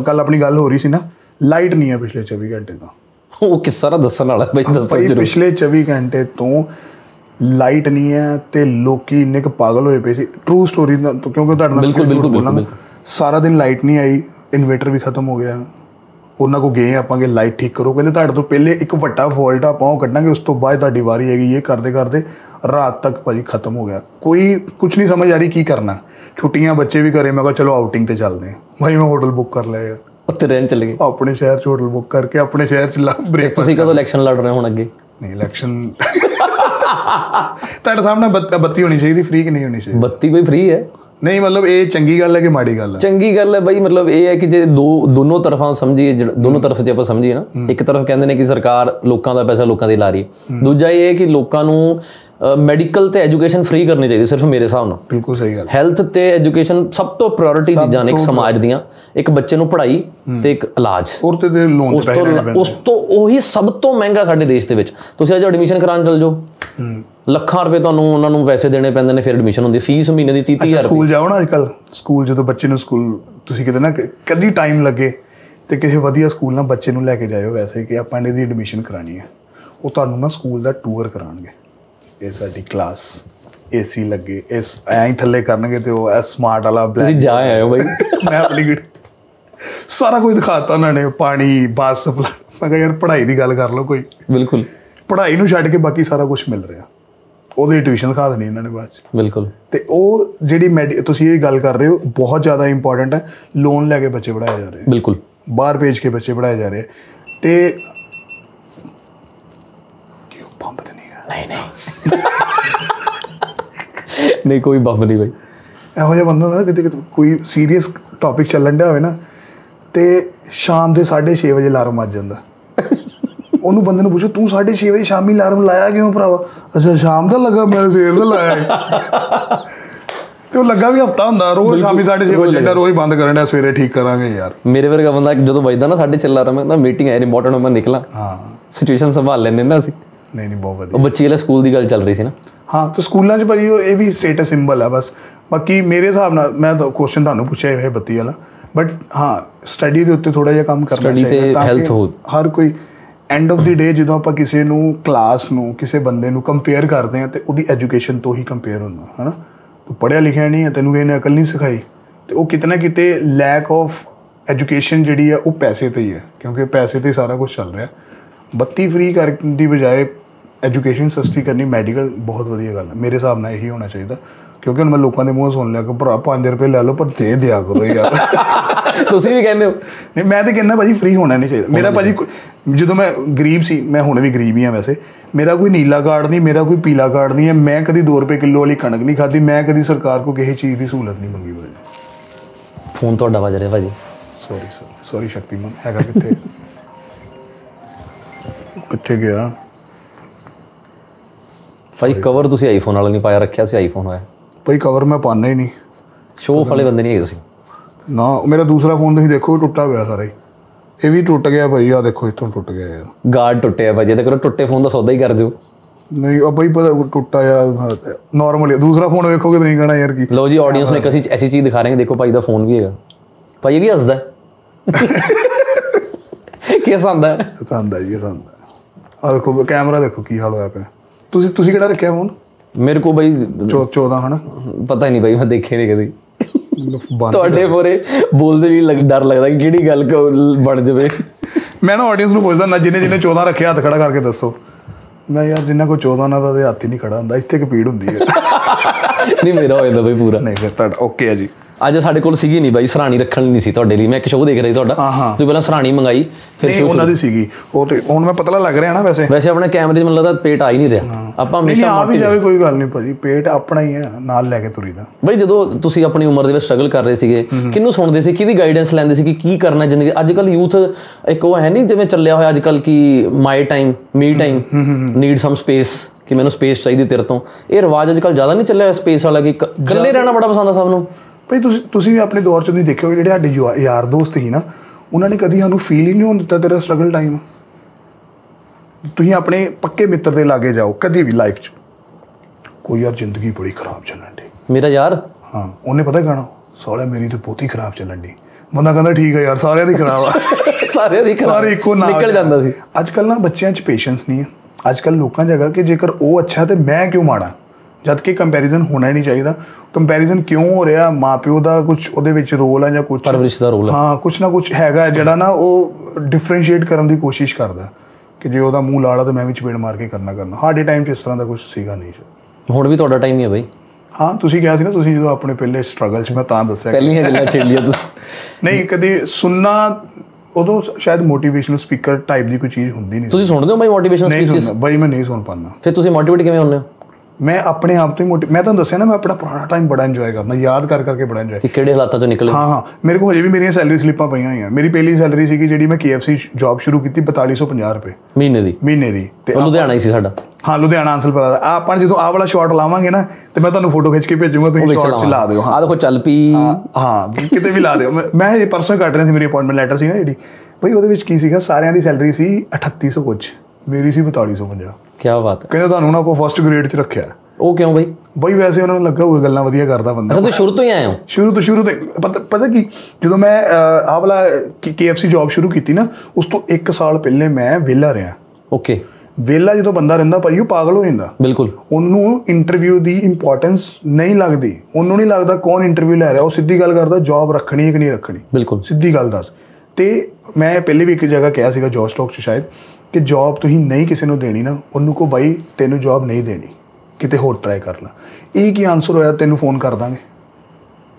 ਕੱਲ ਆਪਣੀ ਗੱਲ ਹੋ ਰਹੀ ਸੀ ਨਾ ਲਾਈਟ ਨਹੀਂ ਹੈ ਪਿਛਲੇ 24 ਘੰਟੇ ਤੋਂ। ਉਹ ਕਿਸ ਸਾਰਾ ਦੱਸਣ ਵਾਲਾ ਬਾਈ ਦੱਸੋ ਜਰੂਰ। ਪਿਛਲੇ 24 ਘੰਟੇ ਤੋਂ ਲਾਈਟ ਨਹੀਂ ਹੈ ਤੇ ਲੋਕੀ ਇੰਨੇ ਕੁ ਪਾਗਲ ਹੋਏ ਪਏ ਸੀ। ਟਰੂ ਸਟੋਰੀ ਕਿਉਂਕਿ ਤੁਹਾਡੇ ਨਾਲ ਬਿਲਕੁਲ, ਬਿਲਕੁਲ। ਸਾਰਾ ਦਿਨ ਲਾਈਟ ਨਹੀਂ ਆਈ ਇਨਵੇਟਰ ਵੀ ਖਤਮ ਹੋ ਗਿਆ। ਉਹਨਾਂ ਕੋ ਗਏ ਆਪਾਂ ਕਿ ਲਾਈਟ ਠੀਕ ਕਰੋ। ਕਹਿੰਦੇ ਤੁਹਾਡੇ ਤੋਂ ਪਹਿਲੇ ਇੱਕ ਵੱਡਾ ਫਾਲਟ ਆਪਾਂ ਉਹ ਕੱਢਾਂਗੇ ਉਸ ਤੋਂ ਬਾਅਦ ਤੁਹਾਡੀ ਵਾਰੀ ਹੈਗੀ ਇਹ ਕਰਦੇ ਕਰਦੇ ਰਾਤ ਤੱਕ ਭਾਜੀ ਖਤਮ ਹੋ ਗਿਆ। ਕੋਈ ਕੁਝ ਨਹੀਂ ਸਮਝ ਆ ਰਹੀ ਕੀ ਕਰਨਾ। ਛੁੱਟੀਆਂ ਬੱਚੇ ਵੀ ਘਰੇ ਮੈਂ ਕਿਹਾ ਚਲੋ ਆਊਟਿੰਗ ਤੇ ਚੱਲਦੇ ਹਾਂ। ਭਾਈ ਮੈਂ ਹੋਟਲ ਬੁੱਕ ਕਰ ਲਿਆ ਉੱਤੇ ਰਹਿਣ ਚੱਲ ਗਏ। ਆਪਣੇ ਸ਼ਹਿਰ 'ਚ ਹੋਟਲ ਬੁੱਕ ਕਰਕੇ ਆਪਣੇ ਸ਼ਹਿਰ 'ਚ ਬ੍ਰੇਕ ਤੁਸੀਂ ਕਦੋਂ ਇਲੈਕਸ਼ਨ ਲੜ ਰਹੇ ਹੋ ਹੁਣ ਅੱਗੇ? ਨਹੀਂ ਇਲੈਕਸ਼ਨ ਤੁਹਾਡੇ ਸਾਹਮਣੇ ਬੱਤ- ਹੋਣੀ ਚਾਹੀਦੀ ਫ੍ਰੀ ਕਿ ਨਹੀਂ ਹੋਣੀ ਚਾਹੀਦੀ? ਬੱਤੀ ਬਈ ਫ੍ਰੀ ਹੈ। ਨਹੀਂ ਮਤਲਬ ਇਹ ਚੰਗੀ ਗੱਲ ਹੈ ਕਿ ਮਾੜੀ ਗੱਲ ਹੈ? ਚੰਗੀ ਗੱਲ ਹੈ ਬਾਈ ਮਤਲਬ ਇਹ ਹੈ ਕਿ ਜੇ ਦੋ ਦੋਨੋਂ ਤਰਫਾਂ ਸਮਝੀਏ ਦੋਨੋਂ ਤਰਫ ਜੇ ਆਪਾਂ ਸਮਝੀਏ ਨਾ ਇੱਕ ਤਰਫ ਕਹਿੰਦੇ ਨੇ ਕਿ ਸਰਕਾਰ ਲੋਕਾਂ ਦਾ ਪੈਸਾ ਲੋਕਾਂ ਦੀ ਲਾ ਰਹੀ ਹੈ। ਦੂਜਾ ਇਹ ਹੈ ਕਿ ਲੋਕਾਂ ਨੂੰ ਮੈਡੀਕਲ ਤੇ ਐਜੂਕੇਸ਼ਨ ਫ੍ਰੀ ਕਰਨੀ ਚਾਹੀਦੀ ਸਿਰਫ ਮੇਰੇ ਹਿਸਾਬ ਨਾਲ। ਬਿਲਕੁਲ ਸਹੀ ਗੱਲ। ਹੈਲਥ ਤੇ ਐਜੂਕੇਸ਼ਨ ਸਭ ਤੋਂ ਪ੍ਰਾਇੋਰਟੀ ਚੀਜ਼ਾਂ ਨੇ ਇੱਕ ਸਮਾਜ ਦੀਆਂ ਇੱਕ ਬੱਚੇ ਨੂੰ ਪੜ੍ਹਾਈ ਤੇ ਇੱਕ ਇਲਾਜ। ਹੋਰ ਤੇ ਦੇ ਲੋਨ ਉਸ ਤੇ ਪੈਸੇ ਉਸ ਤੋਂ ਉਹੀ ਸਭ ਤੋਂ ਮਹਿੰਗਾ ਸਾਡੇ ਦੇਸ਼ ਦੇ ਵਿੱਚ। ਤੁਸੀਂ ਅੱਜ ਐਡਮਿਸ਼ਨ ਕਰਾਉਣ ਚਲ ਜਾਓ। ਲੱਖਾਂ ਰੁਪਏ ਤੁਹਾਨੂੰ ਉਹਨਾਂ ਨੂੰ ਪੈਸੇ ਦੇਣੇ ਪੈਂਦੇ ਨੇ ਫਿਰ ਐਡਮਿਸ਼ਨ ਹੁੰਦੀ ਹੈ। ਫੀਸ ਮਹੀਨੇ ਦੀ 30000 ਰੁਪਏ। ਸਕੂਲ ਜਾਓ ਨਾ ਅੱਜਕੱਲ ਸਕੂਲ ਜਦੋਂ ਬੱਚੇ ਨੂੰ ਸਕੂਲ ਤੁਸੀਂ ਕਿਤੇ ਨਾ ਕਦੀ ਟਾਈਮ ਲੱਗੇ ਤੇ ਕਿਸੇ ਵਧੀਆ ਸਕੂਲ ਨਾਲ ਬੱਚੇ ਨੂੰ ਲੈ ਕੇ ਜਾਇਓ ਵੈਸੇ ਕਿ ਆਪਾਂ ਨੇ ਦੀ ਐਡਮਿਸ਼ਨ ਕਰਾਣੀ ਹੈ। ਉਹ ਤੁਹਾਨੂੰ ਨਾ ਸਕੂਲ ਦਾ ਟੂਰ ਕਰਾਣਗੇ ਇਹ ਸਾਡੀ ਕਲਾਸ ਏਸੀ ਲੱਗੇ। ਇਸ ਐਂ ਥੱਲੇ ਕਰਨਗੇ ਤੇ ਉਹ ਸਮਾਰਟ ਵਾਲਾ ਤੁਸੀਂ ਬਲੈਕ ਜਾ ਆਏ ਹੋ ਬਾਈ। ਮੈਂ ਆਪਣੀ ਗੱਡੀ ਸਾਰਾ ਕੁਝ ਦਿਖਾਤਾ ਉਹਨਾਂ ਨੇ ਪਾਣੀ ਬੱਸ ਫਲਾ ਮੈਂ ਕਿਹਾ ਯਾਰ ਪੜ੍ਹਾਈ ਦੀ ਗੱਲ ਕਰ ਲਓ ਕੋਈ। ਬਿਲਕੁਲ। ਪੜ੍ਹਾਈ ਨੂੰ ਛੱਡ ਕੇ ਬਾਕੀ ਸਾਰਾ ਕੁਝ ਮਿਲ ਰਿਹਾ। ਉਹਦੀ ਟਿਊਸ਼ਨ ਦਿਖਾ ਦੇਣੀ ਇਹਨਾਂ ਨੇ ਬਾਅਦ ਚ। ਬਿਲਕੁਲ। ਤੇ ਉਹ ਜਿਹੜੀ ਤੁਸੀਂ ਇਹ ਗੱਲ ਕਰ ਰਹੇ ਹੋ ਬਹੁਤ ਜ਼ਿਆਦਾ ਇੰਪੋਰਟੈਂਟ ਹੈ। ਲੋਨ ਲੈ ਕੇ ਬੱਚੇ ਪੜਾਏ ਜਾ ਰਹੇ ਬਿਲਕੁਲ। ਬਾਹਰ ਭੇਜ ਕੇ ਬੱਚੇ ਪੜਾਏ ਜਾ ਰਹੇ ਤੇ ਪੰਪ ਤੇ ਨਹੀਂ ਗਾ ਨਹੀਂ ਨਹੀਂ। ਨਹੀਂ ਕੋਈ ਬੰਬ ਨਹੀਂ ਬਾਈ। ਇਹੋ ਜਿਹਾ ਬੰਦਾ ਹੁੰਦਾ ਨਾ ਕਿਤੇ ਕਿਤੇ ਕੋਈ ਸੀਰੀਅਸ ਟੌਪਿਕ ਚੱਲਣ ਡਿਆ ਹੋਵੇ ਨਾ ਤੇ ਸ਼ਾਮ ਦੇ 6:30 ਵਜੇ ਅਲਾਰਮ ਵੱਜ ਜਾਂਦਾ। ਉਹਨੂੰ ਬੰਦੇ ਨੂੰ ਪੁੱਛੋ ਤੂੰ 6:30 ਵਜੇ ਸ਼ਾਮੀ ਅਲਾਰਮ ਲਾਇਆ ਕਿਉਂ ਭਰਾਵਾ? ਅੱਛਾ ਸ਼ਾਮ ਦਾ ਲੱਗਾ ਮੈਂ ਸਵੇਰ ਦਾ ਲਾਇਆ ਹੈ। ਤੇ ਉਹ ਲੱਗਾ ਵੀ ਹਫਤਾ ਹੁੰਦਾ ਰੋਜ਼ ਸ਼ਾਮੀ 6:30 ਵਜੇ ਜਾਂਦਾ ਰੋਜ਼ ਬੰਦ ਕਰਨ ਦਾ ਸਵੇਰੇ ਠੀਕ ਕਰਾਂਗੇ ਯਾਰ। ਮੇਰੇ ਵਰਗਾ ਬੰਦਾ ਜਦੋਂ ਵੱਜਦਾ ਨਾ ਸਾਡੇ ਚੱਲਾ ਰਹਾ ਮੈਂ ਮੀਟਿੰਗ ਹੈ ਇੰਪੋਰਟੈਂਟ ਮੈਂ ਨਿਕਲਾਂ। ਹਾਂ। ਸਿਚੁਏਸ਼ਨ ਸੰਭਾਲ ਲੈਂਦੇ ਨਾ ਅਸੀਂ। ਨਹੀਂ ਨਹੀਂ ਬਹੁਤ ਵਧੀਆ। ਉਹ ਬੱਚੇ ਵਾਲੇ ਸਕੂਲ ਦੀ ਗੱਲ ਚੱਲ ਰਹੀ ਸੀ ਨਾ? ਹਾਂ ਤੇ ਸਕੂਲਾਂ 'ਚ ਭਾਜੀ ਉਹ ਇਹ ਵੀ ਸਟੇਟਸ ਸਿੰਬਲ ਆ ਬਸ। ਬਾਕੀ ਮੇਰੇ ਹਿਸਾਬ ਨਾਲ ਮੈਂ ਤਾਂ ਕੁਐਸਚਨ ਤੁਹਾਨੂੰ ਪੁੱਛਿਆ ਇਹ ਬੱਤੀ ਵਾਲਾ। ਬਟ ਹਾਂ ਸਟੱਡੀ ਦੇ ਉੱਤੇ ਥੋੜਾ ਜਿਹਾ ਕੰਮ ਕਰਨਾ Study ਤੇ health ਹੋ- ਹਰ ਕੋਈ ਐਂਡ ਆਫ ਦੀ ਡੇ ਜਦੋਂ ਆਪਾਂ ਕਿਸੇ ਨੂੰ ਕਲਾਸ ਨੂੰ ਕਿਸੇ ਬੰਦੇ ਨੂੰ ਕੰਪੇਅਰ ਕਰਦੇ ਆ ਤੇ ਉਹਦੀ ਐਜੂਕੇਸ਼ਨ ਤੋਂ ਹੀ ਕੰਪੇਅਰ ਹੁੰਦਾ ਹਨਾ? ਤੂੰ ਪੜਿਆ ਲਿਖਿਆ ਨਹੀਂ ਹੈ ਤੈਨੂੰ ਕਿਸੇ ਨੇ ਅਕਲ ਨਹੀਂ ਸਿਖਾਈ ਤੇ ਉਹ ਕਿਤੇ ਨਾ ਕਿਤੇ ਲੈਕ ਆਫ ਐਜੂਕੇਸ਼ਨ ਜਿਹੜੀ ਆ ਉਹ ਪੈਸੇ ਤੇ ਹੀ ਹੈ ਕਿਉਂਕਿ ਪੈਸੇ ਤੇ ਹੀ ਸਾਰਾ ਕੁਝ ਚੱਲ ਰਿਹਾ। ਬੱਤੀ ਫ੍ਰੀ ਕਰਨ ਦੀ ਬਜਾਏ ਐਜੂਕੇਸ਼ਨ ਸਸਤੀ ਕਰਨੀ ਮੈਡੀਕਲ ਬਹੁਤ ਵਧੀਆ ਗੱਲ ਹੈ। ਮੇਰੇ ਹਿਸਾਬ ਨਾਲ ਇਹੀ ਹੋਣਾ ਚਾਹੀਦਾ। ਕਿਉਂਕਿ ਹੁਣ ਮੈਂ ਲੋਕਾਂ ਦੇ ਮੂੰਹ ਸੁਣ ਲਿਆ ਕਿ ਭਰਾ 5 ਰੁਪਏ ਲੈ ਲਓ ਪਰ ਦੇ ਦਿਆ ਕਰੋ ਯਾਰ ਤੁਸੀਂ ਵੀ ਕਹਿੰਦੇ ਹੋ? ਨਹੀਂ ਮੈਂ ਤਾਂ ਕਹਿੰਦਾ ਭਾਜੀ ਫ੍ਰੀ ਹੋਣਾ ਨਹੀਂ ਚਾਹੀਦਾ। ਮੇਰਾ ਭਾਜੀ ਜਦੋਂ ਮੈਂ ਗਰੀਬ ਸੀ ਮੈਂ ਹੁਣ ਵੀ ਗਰੀਬ ਹੀ ਆ ਵੈਸੇ। ਮੇਰਾ ਕੋਈ ਨੀਲਾ ਕਾਰਡ ਨਹੀਂ ਮੇਰਾ ਕੋਈ ਪੀਲਾ ਕਾਰਡ ਨਹੀਂ ਹੈ। ਮੈਂ ਕਦੀ 2 ਰੁਪਏ ਕਿਲੋ ਵਾਲੀ ਕਣਕ ਨਹੀਂ ਖਾਧੀ ਮੈਂ ਕਦੀ ਸਰਕਾਰ ਕੋ ਕਿਸੇ ਚੀਜ਼ ਦੀ ਸਹੂਲਤ ਨਹੀਂ ਮੰਗੀ ਭਾਜੀ। ਫੋਨ ਤੁਹਾਡਾ ਵੱਜ ਰਿਹਾ ਭਾਜੀ। ਸੌਰੀ ਸਰ ਸੌਰੀ ਸ਼ਕਤੀਮਾਨ ਹੈਗਾ ਕਿੱਥੇ? ਕਿੱਥੇ ਗਿਆ? ਭਾਜੀ ਕਵਰ ਤੁਸੀਂ ਆਈਫੋਨ ਵਾਲਾ ਨਹੀਂ ਪਾਇਆ ਰੱਖਿਆ ਸੀ ਆਈਫੋਨ ਹੋਇਆ। ਭਾਈ ਕਵਰ ਮੈਂ ਪਾਣਾ ਹੀ ਨਹੀਂ। ਸ਼ੋਅ ਵਾਲੇ ਬੰਦੇ ਨਹੀਂ ਹੈਗੇ ਸੀ ਨਾ ਮੇਰਾ ਦੂਸਰਾ ਫੋਨ ਤੁਸੀਂ ਦੇਖੋ ਟੁੱਟਾ ਹੋਇਆ ਸਾਰਾ ਹੀ। ਇਹ ਵੀ ਟੁੱਟ ਗਿਆ ਭਾਈ ਆ ਦੇਖੋ ਇੱਥੋਂ ਟੁੱਟ ਗਿਆ ਯਾਰ। ਗਾਰਡ ਟੁੱਟਿਆ ਭਾਜੀ ਇਹਦੇ ਕਰੋ ਟੁੱਟੇ ਫੋਨ ਦਾ ਸੌਦਾ ਹੀ ਕਰ ਦਿਓ। ਨਹੀਂ ਆ ਭਾਈ ਪਤਾ ਟੁੱਟਾ ਆ। ਨਾਰਮਲ ਦੂਸਰਾ ਫੋਨ ਵੇਖੋਗੇ ਤੁਸੀਂ ਕਹਣਾ ਯਾਰ ਕੀ। ਲਓ ਜੀ ਆਡੀਅנס ਨੂੰ ਇੱਕ ਅਸੀਂ ਐਸੀ ਚੀਜ਼ ਦਿਖਾ ਰਹੇ ਹਾਂ ਦੇਖੋ ਭਾਈ ਦਾ ਫੋਨ ਵੀ ਹੈਗਾ। ਭਾਈ ਇਹ ਵੀ ਹੱਸਦਾ ਹੈ। ਕੀ ਹੱਸਦਾ ਹੈ। ਪਸੰਦ ਆ ਜੀ ਪਸੰਦ ਆ ਦੇਖੋ ਕੈਮਰਾ ਦੇਖੋ ਕੀ ਹਾਲ ਹੋਇਆ ਪਿਆ। ਤੁਸੀਂ ਤੁਸੀਂ ਕਿਹੜਾ ਰੱਖਿਆ ਫੋਨ ਮੇਰੇ ਕੋ ਭਾਈ 14 ਹਨਾ? ਪਤਾ ਹੀ ਨਹੀਂ ਭਾਈ ਮੈਂ ਦੇਖੇ ਨਹੀਂ ਕਦੀ। ਤੁਹਾਡੇ ਮੋਰੇ ਬੋਲਦੇ ਵੀ ਲੱਗ- ਡਰ ਲੱਗਦਾ ਕਿ ਕਿਹੜੀ ਗੱਲ ਕੋ ਬਣ ਜਾਵੇ। ਮੈਂ ਨਾ ਆਡੀਅנס ਨੂੰ ਪੁੱਛਦਾ ਨਾ ਜਿਹਨੇ ਜਿਹਨੇ 14 ਰੱਖਿਆ ਹੱਥ ਖੜਾ ਕਰਕੇ ਦੱਸੋ। ਮੈਂ ਯਾਰ ਜਿੰਨਾ ਕੋ 14 ਨਾ ਤਾਂ ਉਹਦੇ ਹੱਥ ਹੀ ਨਹੀਂ ਖੜਾ ਹੁੰਦਾ ਇੱਥੇ ਕਿ ਪੀੜ ਹੁੰਦੀ ਹੈ। ਨਹੀਂ ਮੇਰਾ ਹੋ ਜਾਂਦਾ ਭਾਈ ਪੂਰਾ। ਨਹੀਂ ਫਿਰ ਤੁਹਾਡਾ ਓਕੇ ਹੈ ਜੀ। ਅੱਜ ਸਾਡੇ ਕੋਲ ਸੀਗੀ ਨਹੀਂ ਬਾਈ ਸਰਾਣੀ ਰੱਖਣ ਨਹੀਂ ਸੀ ਤੁਹਾਡੇ ਲਈ। ਮੈਂ ਇੱਕ ਸ਼ੋਅ ਦੇਖ ਰਹੀ ਤੁਹਾਡਾ। ਹਾਂ, ਹਾਂ। ਤੁਸੀਂ ਪਹਿਲਾਂ ਸਰਾਣੀ ਮੰਗਾਈ ਫਿਰ ਨਹੀਂ ਉਹਨਾਂ ਦੀ ਸੀਗੀ। ਉਹ ਤੇ ਹੁਣ ਮੈਂ ਪਤਲਾ ਲੱਗ ਰਿਹਾ ਨਾ ਵੈਸੇ। ਵੈਸੇ ਆਪਣੇ ਕੈਮਰੇ 'ਚ ਮੈਨੂੰ ਲੱਗਦਾ ਪੇਟ ਆ ਹੀ ਨਹੀਂ ਰਿਹਾ। ਆਪਾਂ ਹਮੇਸ਼ਾ ਆ ਵੀ ਜਾਵੇ ਕੋਈ ਗੱਲ ਨਹੀਂ ਭਾਜੀ। ਪੇਟ ਆਪਣਾ ਹੀ ਹੈ ਨਾਲ ਲੈ ਕੇ ਤੁਰੀਦਾ ਬਈ ਜਦੋਂ ਤੁਸੀਂ ਆਪਣੀ ਉਮਰ ਦੇ ਵਿੱਚ ਸਟਰਗਲ ਕਰ ਰਹੇ ਸੀਗੇ ਕਿਹਨੂੰ ਸੁਣਦੇ ਸੀ? ਕਿਹਦੀ ਗਾਈਡੈਂਸ ਲੈਂਦੇ ਸੀ ਕਿ ਕੀ ਕਰਨਾ ਜ਼ਿੰਦਗੀ ਅੱਜ ਕੱਲ ਯੂਥ ਇੱਕ ਉਹ ਹੈ ਨਹੀਂ ਜਿਵੇਂ ਚੱਲਿਆ ਹੋਇਆ ਅੱਜ ਕੱਲ ਕਿ my time me time need some space ਕਿ ਮੈਨੂੰ ਸਪੇਸ ਚਾਹੀਦੀ ਤੇਰੇ ਤੋਂ। ਇਹ ਰਿਵਾਜ ਅੱਜ ਕੱਲ ਜ਼ਿਆਦਾ ਨਹੀਂ ਚੱਲਿਆ ਸਪੇਸ ਵਾਲਾ ਕ- ਇਕੱਲੇ ਰਹਿਣਾ ਬੜਾ ਪਸੰਦ ਆ ਸਭ ਨੂੰ? ਭਾਈ ਤੁਸੀਂ ਤੁਸੀਂ ਵੀ ਆਪਣੇ ਦੌਰ ਚ ਨਹੀਂ ਦੇਖਿਓ ਜਿਹੜੇ ਸਾਡੇ ਯਾਰ ਦੋਸਤ ਸੀ ਨਾ ਉਹਨਾਂ ਨੇ ਕਦੀ ਸਾਨੂੰ ਫੀਲ ਹੀ ਨਹੀਂ ਹੋਣ ਦਿੱਤਾ ਤੇਰਾ ਸਟਰਗਲ ਟਾਈਮ ਤੁਸੀਂ ਆਪਣੇ ਪੱਕੇ ਮਿੱਤਰ ਦੇ ਲਾਗੇ ਜਾਓ ਕਦੀ ਵੀ ਲਾਈਫ 'ਚ। ਕੋਈ ਯਾਰ ਜ਼ਿੰਦਗੀ ਬੜੀ ਖਰਾਬ ਚੱਲਣ ਦੀ ਮੇਰਾ ਯਾਰ? ਹਾਂ ਉਹਨੇ ਪਤਾ ਗਾਣਾ ਸਾਲਿਆ ਮੇਰੀ ਤੇ ਬਹੁਤੀ ਖਰਾਬ ਚੱਲਣ ਦੀ ਬੰਦਾ ਕਹਿੰਦਾ ਠੀਕ ਹੈ ਯਾਰ ਸਾਰਿਆਂ ਦੀ ਖਰਾਬ ਆ। ਸਾਰੇ ਦੀ ਖਰਾਬ- ਸਾਰੇ ਇੱਕੋ ਨਾਲ ਨਿਕਲ ਜਾਂਦਾ ਸੀ। ਅੱਜ ਕੱਲ ਨਾ ਬੱਚਿਆਂ 'ਚ ਪੇਸ਼ੈਂਸ ਨਹੀਂ ਹੈ। ਅੱਜ ਕੱਲ ਲੋਕਾਂ ਹੈਗਾ ਕਿ ਜੇਕਰ ਉਹ ਅੱਛਾ ਤੇ ਮੈਂ ਕਿਉਂ ਮਾੜਾ? ਜਦ ਕਿ ਕੰਪੈਰੀਜ਼ਨ ਹੋਣਾ ਹੀ ਨਹੀਂ ਚਾਹੀਦਾ। ਕੰਪੈਰੀਜ਼ਨ ਕਿਉਂ ਹੋ ਰਿਹਾ? ਮਾਪਿਓ ਦਾ ਕੁਝ ਉਹਦੇ ਵਿੱਚ ਰੋਲ ਹੈ ਜਾਂ ਕੁਝ ਪਰਵਰਿਸ਼ ਦਾ ਰੋਲ ਹੈ ਹਾਂ ਕੁਝ ਨਾ ਕੁਝ ਹੈਗਾ ਜਿਹੜਾ ਨਾ ਉਹ ਡਿਫਰੈਂਸ਼ੀਏਟ ਕਰਨ ਦੀ ਕੋਸ਼ਿਸ਼ ਕਰਦਾ ਕਿ ਜੇ ਉਹਦਾ ਮੂੰਹ ਲਾੜਾ ਤਾਂ ਮੈਂ ਵੀ ਚਪੇੜ ਮਾਰ ਕੇ ਕਰਨਾ ਕਰਨਾ। ਸਾਡੇ ਟਾਈਮ 'ਚ ਇਸ ਤਰ੍ਹਾਂ ਦਾ ਕੁਝ ਸੀਗਾ ਨਹੀਂ। ਹੁਣ ਵੀ ਤੁਹਾਡਾ ਟਾਈਮ ਹੀ ਹੈ ਬਈ। ਹਾਂ ਤੁਸੀਂ ਕਿਹਾ ਸੀ ਨਾ ਤੁਸੀਂ ਜਦੋਂ ਆਪਣੇ ਪਹਿਲੇ ਸਟਰਗਲ 'ਚ ਮੈਂ ਤਾਂ ਦੱਸਿਆ ਪਹਿਲੀਆਂ ਗੱਲਾਂ ਛੇੜ ਲਿਆ ਤੁਸੀਂ। ਨਹੀਂ ਕਦੀ ਸੁਣਨਾ ਉਦੋਂ ਸ਼ਾਇਦ ਮੋਟੀਵੇਸ਼ਨਲ ਸਪੀਕਰ ਟਾਈਪ ਦੀ ਕੋਈ ਚੀਜ਼ ਹੁੰਦੀ ਨਹੀਂ। ਤੁਸੀਂ ਸੁਣਦੇ ਹੋ ਬਾਈ ਮੋਟੀਵੇਸ਼ਨ ਨਹੀਂ ਸਪੀਚਸ ਸੁਣਨਾ ਬਾਈ ਮੈਂ ਨਹੀਂ ਸੁਣ ਪਾਉਂਦਾ। ਫਿਰ ਤੁਸੀਂ ਮੋਟੀਵੇਟ ਕਿਵੇਂ ਹੁੰਦੇ ਹੋ? ਮੈਂ ਆਪਣੇ ਆਪ ਤੋਂ ਹੀ ਮੋਟੀ ਮੈਂ ਤੁਹਾਨੂੰ ਦੱਸਿਆ ਨਾ ਮੈਂ ਆਪਣਾ ਪੁਰਾਣਾ ਟਾਈਮ ਬੜਾ ਇੰਜੋਏ ਕਰਨਾ ਯਾਦ ਕਰ ਕਰਕੇ ਬੜਾ ਇੰਜੋਏ ਕਿ ਕਿਹੜੇ ਹਾਲਾਤਾਂ ਚੋਂ ਨਿਕਲੇ? ਹਾਂ ਹਾਂ। ਮੇਰੇ ਕੋਲ ਹਜੇ ਵੀ ਮੇਰੀਆਂ ਸੈਲਰੀ ਸਲਿੱਪਾਂ ਪਈਆਂ ਹੋਈਆਂ। ਮੇਰੀ ਪਹਿਲੀ ਸੈਲਰੀ ਸੀਗੀ ਜਿਹੜੀ ਮੈਂ KFC ਜੌਬ ਸ਼ੁਰੂ ਕੀਤੀ 4250 ਰੁਪਏ। ਮਹੀਨੇ ਦੀ? ਮਹੀਨੇ ਦੀ। ਤੇ ਲੁਧਿਆਣਾ ਹੀ ਸੀ ਸਾਡਾ। ਹਾਂ ਲੁਧਿਆਣਾ ਅੰਸਲ ਪਤਾ ਆ ਆਪਾਂ ਜਦੋਂ ਆਹ ਵਾਲਾ ਸ਼ਾਟ ਲਾਵਾਂਗੇ ਨਾ ਤੇ ਮੈਂ ਤੁਹਾਨੂੰ ਫੋਟੋ ਖਿੱਚ ਕੇ ਭੇਜੂਗਾ ਤੁਸੀਂ ਸ਼ਾਟ 'ਚ ਲਾ ਦਿਓ ਹਾਂ। ਆ ਦੇਖੋ ਚੱਲ ਪੀ ਹਾਂ ਕਿਤੇ ਵੀ ਲਾ ਦਿਓ। ਮੈਂ- ਇਹ ਪਰਸੋਂ ਕੱਟ ਰਿਹਾ ਸੀ ਮੇਰੀ ਅਪਾਇੰਟਮੈਂਟ ਲੈਟਰ ਸੀ ਨਾ ਜਿਹੜੀ। ਬਈ ਉਹਦੇ ਵਿੱਚ ਕੀ ਸੀਗਾ? ਸਾਰਿਆਂ ਦੀ ਸੈਲਰੀ ਸੀ 3800 ਕੁਝ ਮੇਰੀ ਸੀ 4250 ਕੀ ਬਾਤ ਹੈ। ਕਹਿੰਦੇ ਤੁਹਾਨੂੰ ਨਾ ਆਪਾਂ ਫਸਟ ਗ੍ਰੇਡ 'ਚ ਰੱਖਿਆ ਉਹ ਕਿਉਂ ਬਈ? ਬਈ ਵੈਸੇ ਉਹਨਾਂ ਨੂੰ ਲੱਗਾ ਹੋਇਆ ਗੱਲਾਂ ਵਧੀਆ ਕਰਦਾ ਬੰਦਾ। ਅੱਛਾ ਤੁਸੀਂ ਸ਼ੁਰੂ ਤੋਂ ਹੀ ਆਏ ਹੋ? ਸ਼ੁਰੂ ਤੋਂ ਸ਼ੁਰੂ ਤੋਂ ਪਤਾ ਪਤਾ ਕੀ ਜਦੋਂ ਮੈਂ ਆਹ ਵਾਲਾ KFC ਜੌਬ ਸ਼ੁਰੂ ਕੀਤੀ ਨਾ ਉਸ ਤੋਂ 1 ਸਾਲ ਪਹਿਲੇ ਮੈਂ ਵਿਹਲਾ ਰਿਹਾ। ਓਕੇ ਵਿਹਲਾ ਜਦੋਂ ਬੰਦਾ ਰਹਿੰਦਾ ਭਾਈ ਉਹ ਪਾਗਲ ਹੋ ਜਾਂਦਾ। ਬਿਲਕੁਲ। ਉਹਨੂੰ ਇੰਟਰਵਿਊ ਦੀ ਇੰਪੋਰਟੈਂਸ ਨਹੀਂ ਲੱਗਦੀ। ਉਹਨੂੰ ਨਹੀਂ ਲੱਗਦਾ ਕੌਣ ਇੰਟਰਵਿਊ ਲੈ ਰਿਹਾ। ਉਹ ਸਿੱਧੀ ਗੱਲ ਕਰਦਾ ਜੌਬ ਰੱਖਣੀ ਹੈ ਕਿ ਨਹੀਂ ਰੱਖਣੀ। ਬਿਲਕੁਲ। ਸਿੱਧੀ ਗੱਲ ਦੱਸ। ਤੇ ਮੈਂ ਪਹਿਲੇ ਵੀ ਇੱਕ ਜਗ੍ਹਾ ਕਿਹਾ ਸੀਗਾ ਜੌਬ ਸਟਾਕ 'ਚ ਸ਼ਾਇਦ। ਕਿ ਜੌਬ ਤੁਸੀਂ ਨਹੀਂ ਕਿਸੇ ਨੂੰ ਦੇਣੀ ਨਾ ਉਹਨੂੰ ਕੋ ਬਾਈ ਤੈਨੂੰ ਜੌਬ ਨਹੀਂ ਦੇਣੀ ਕਿਤੇ ਹੋਰ ਟਰਾਈ ਕਰ ਲੈ। ਇਹ ਕੀ ਆਨਸਰ ਹੋਇਆ? ਤੈਨੂੰ ਫੋਨ ਕਰ ਦਾਂਗੇ।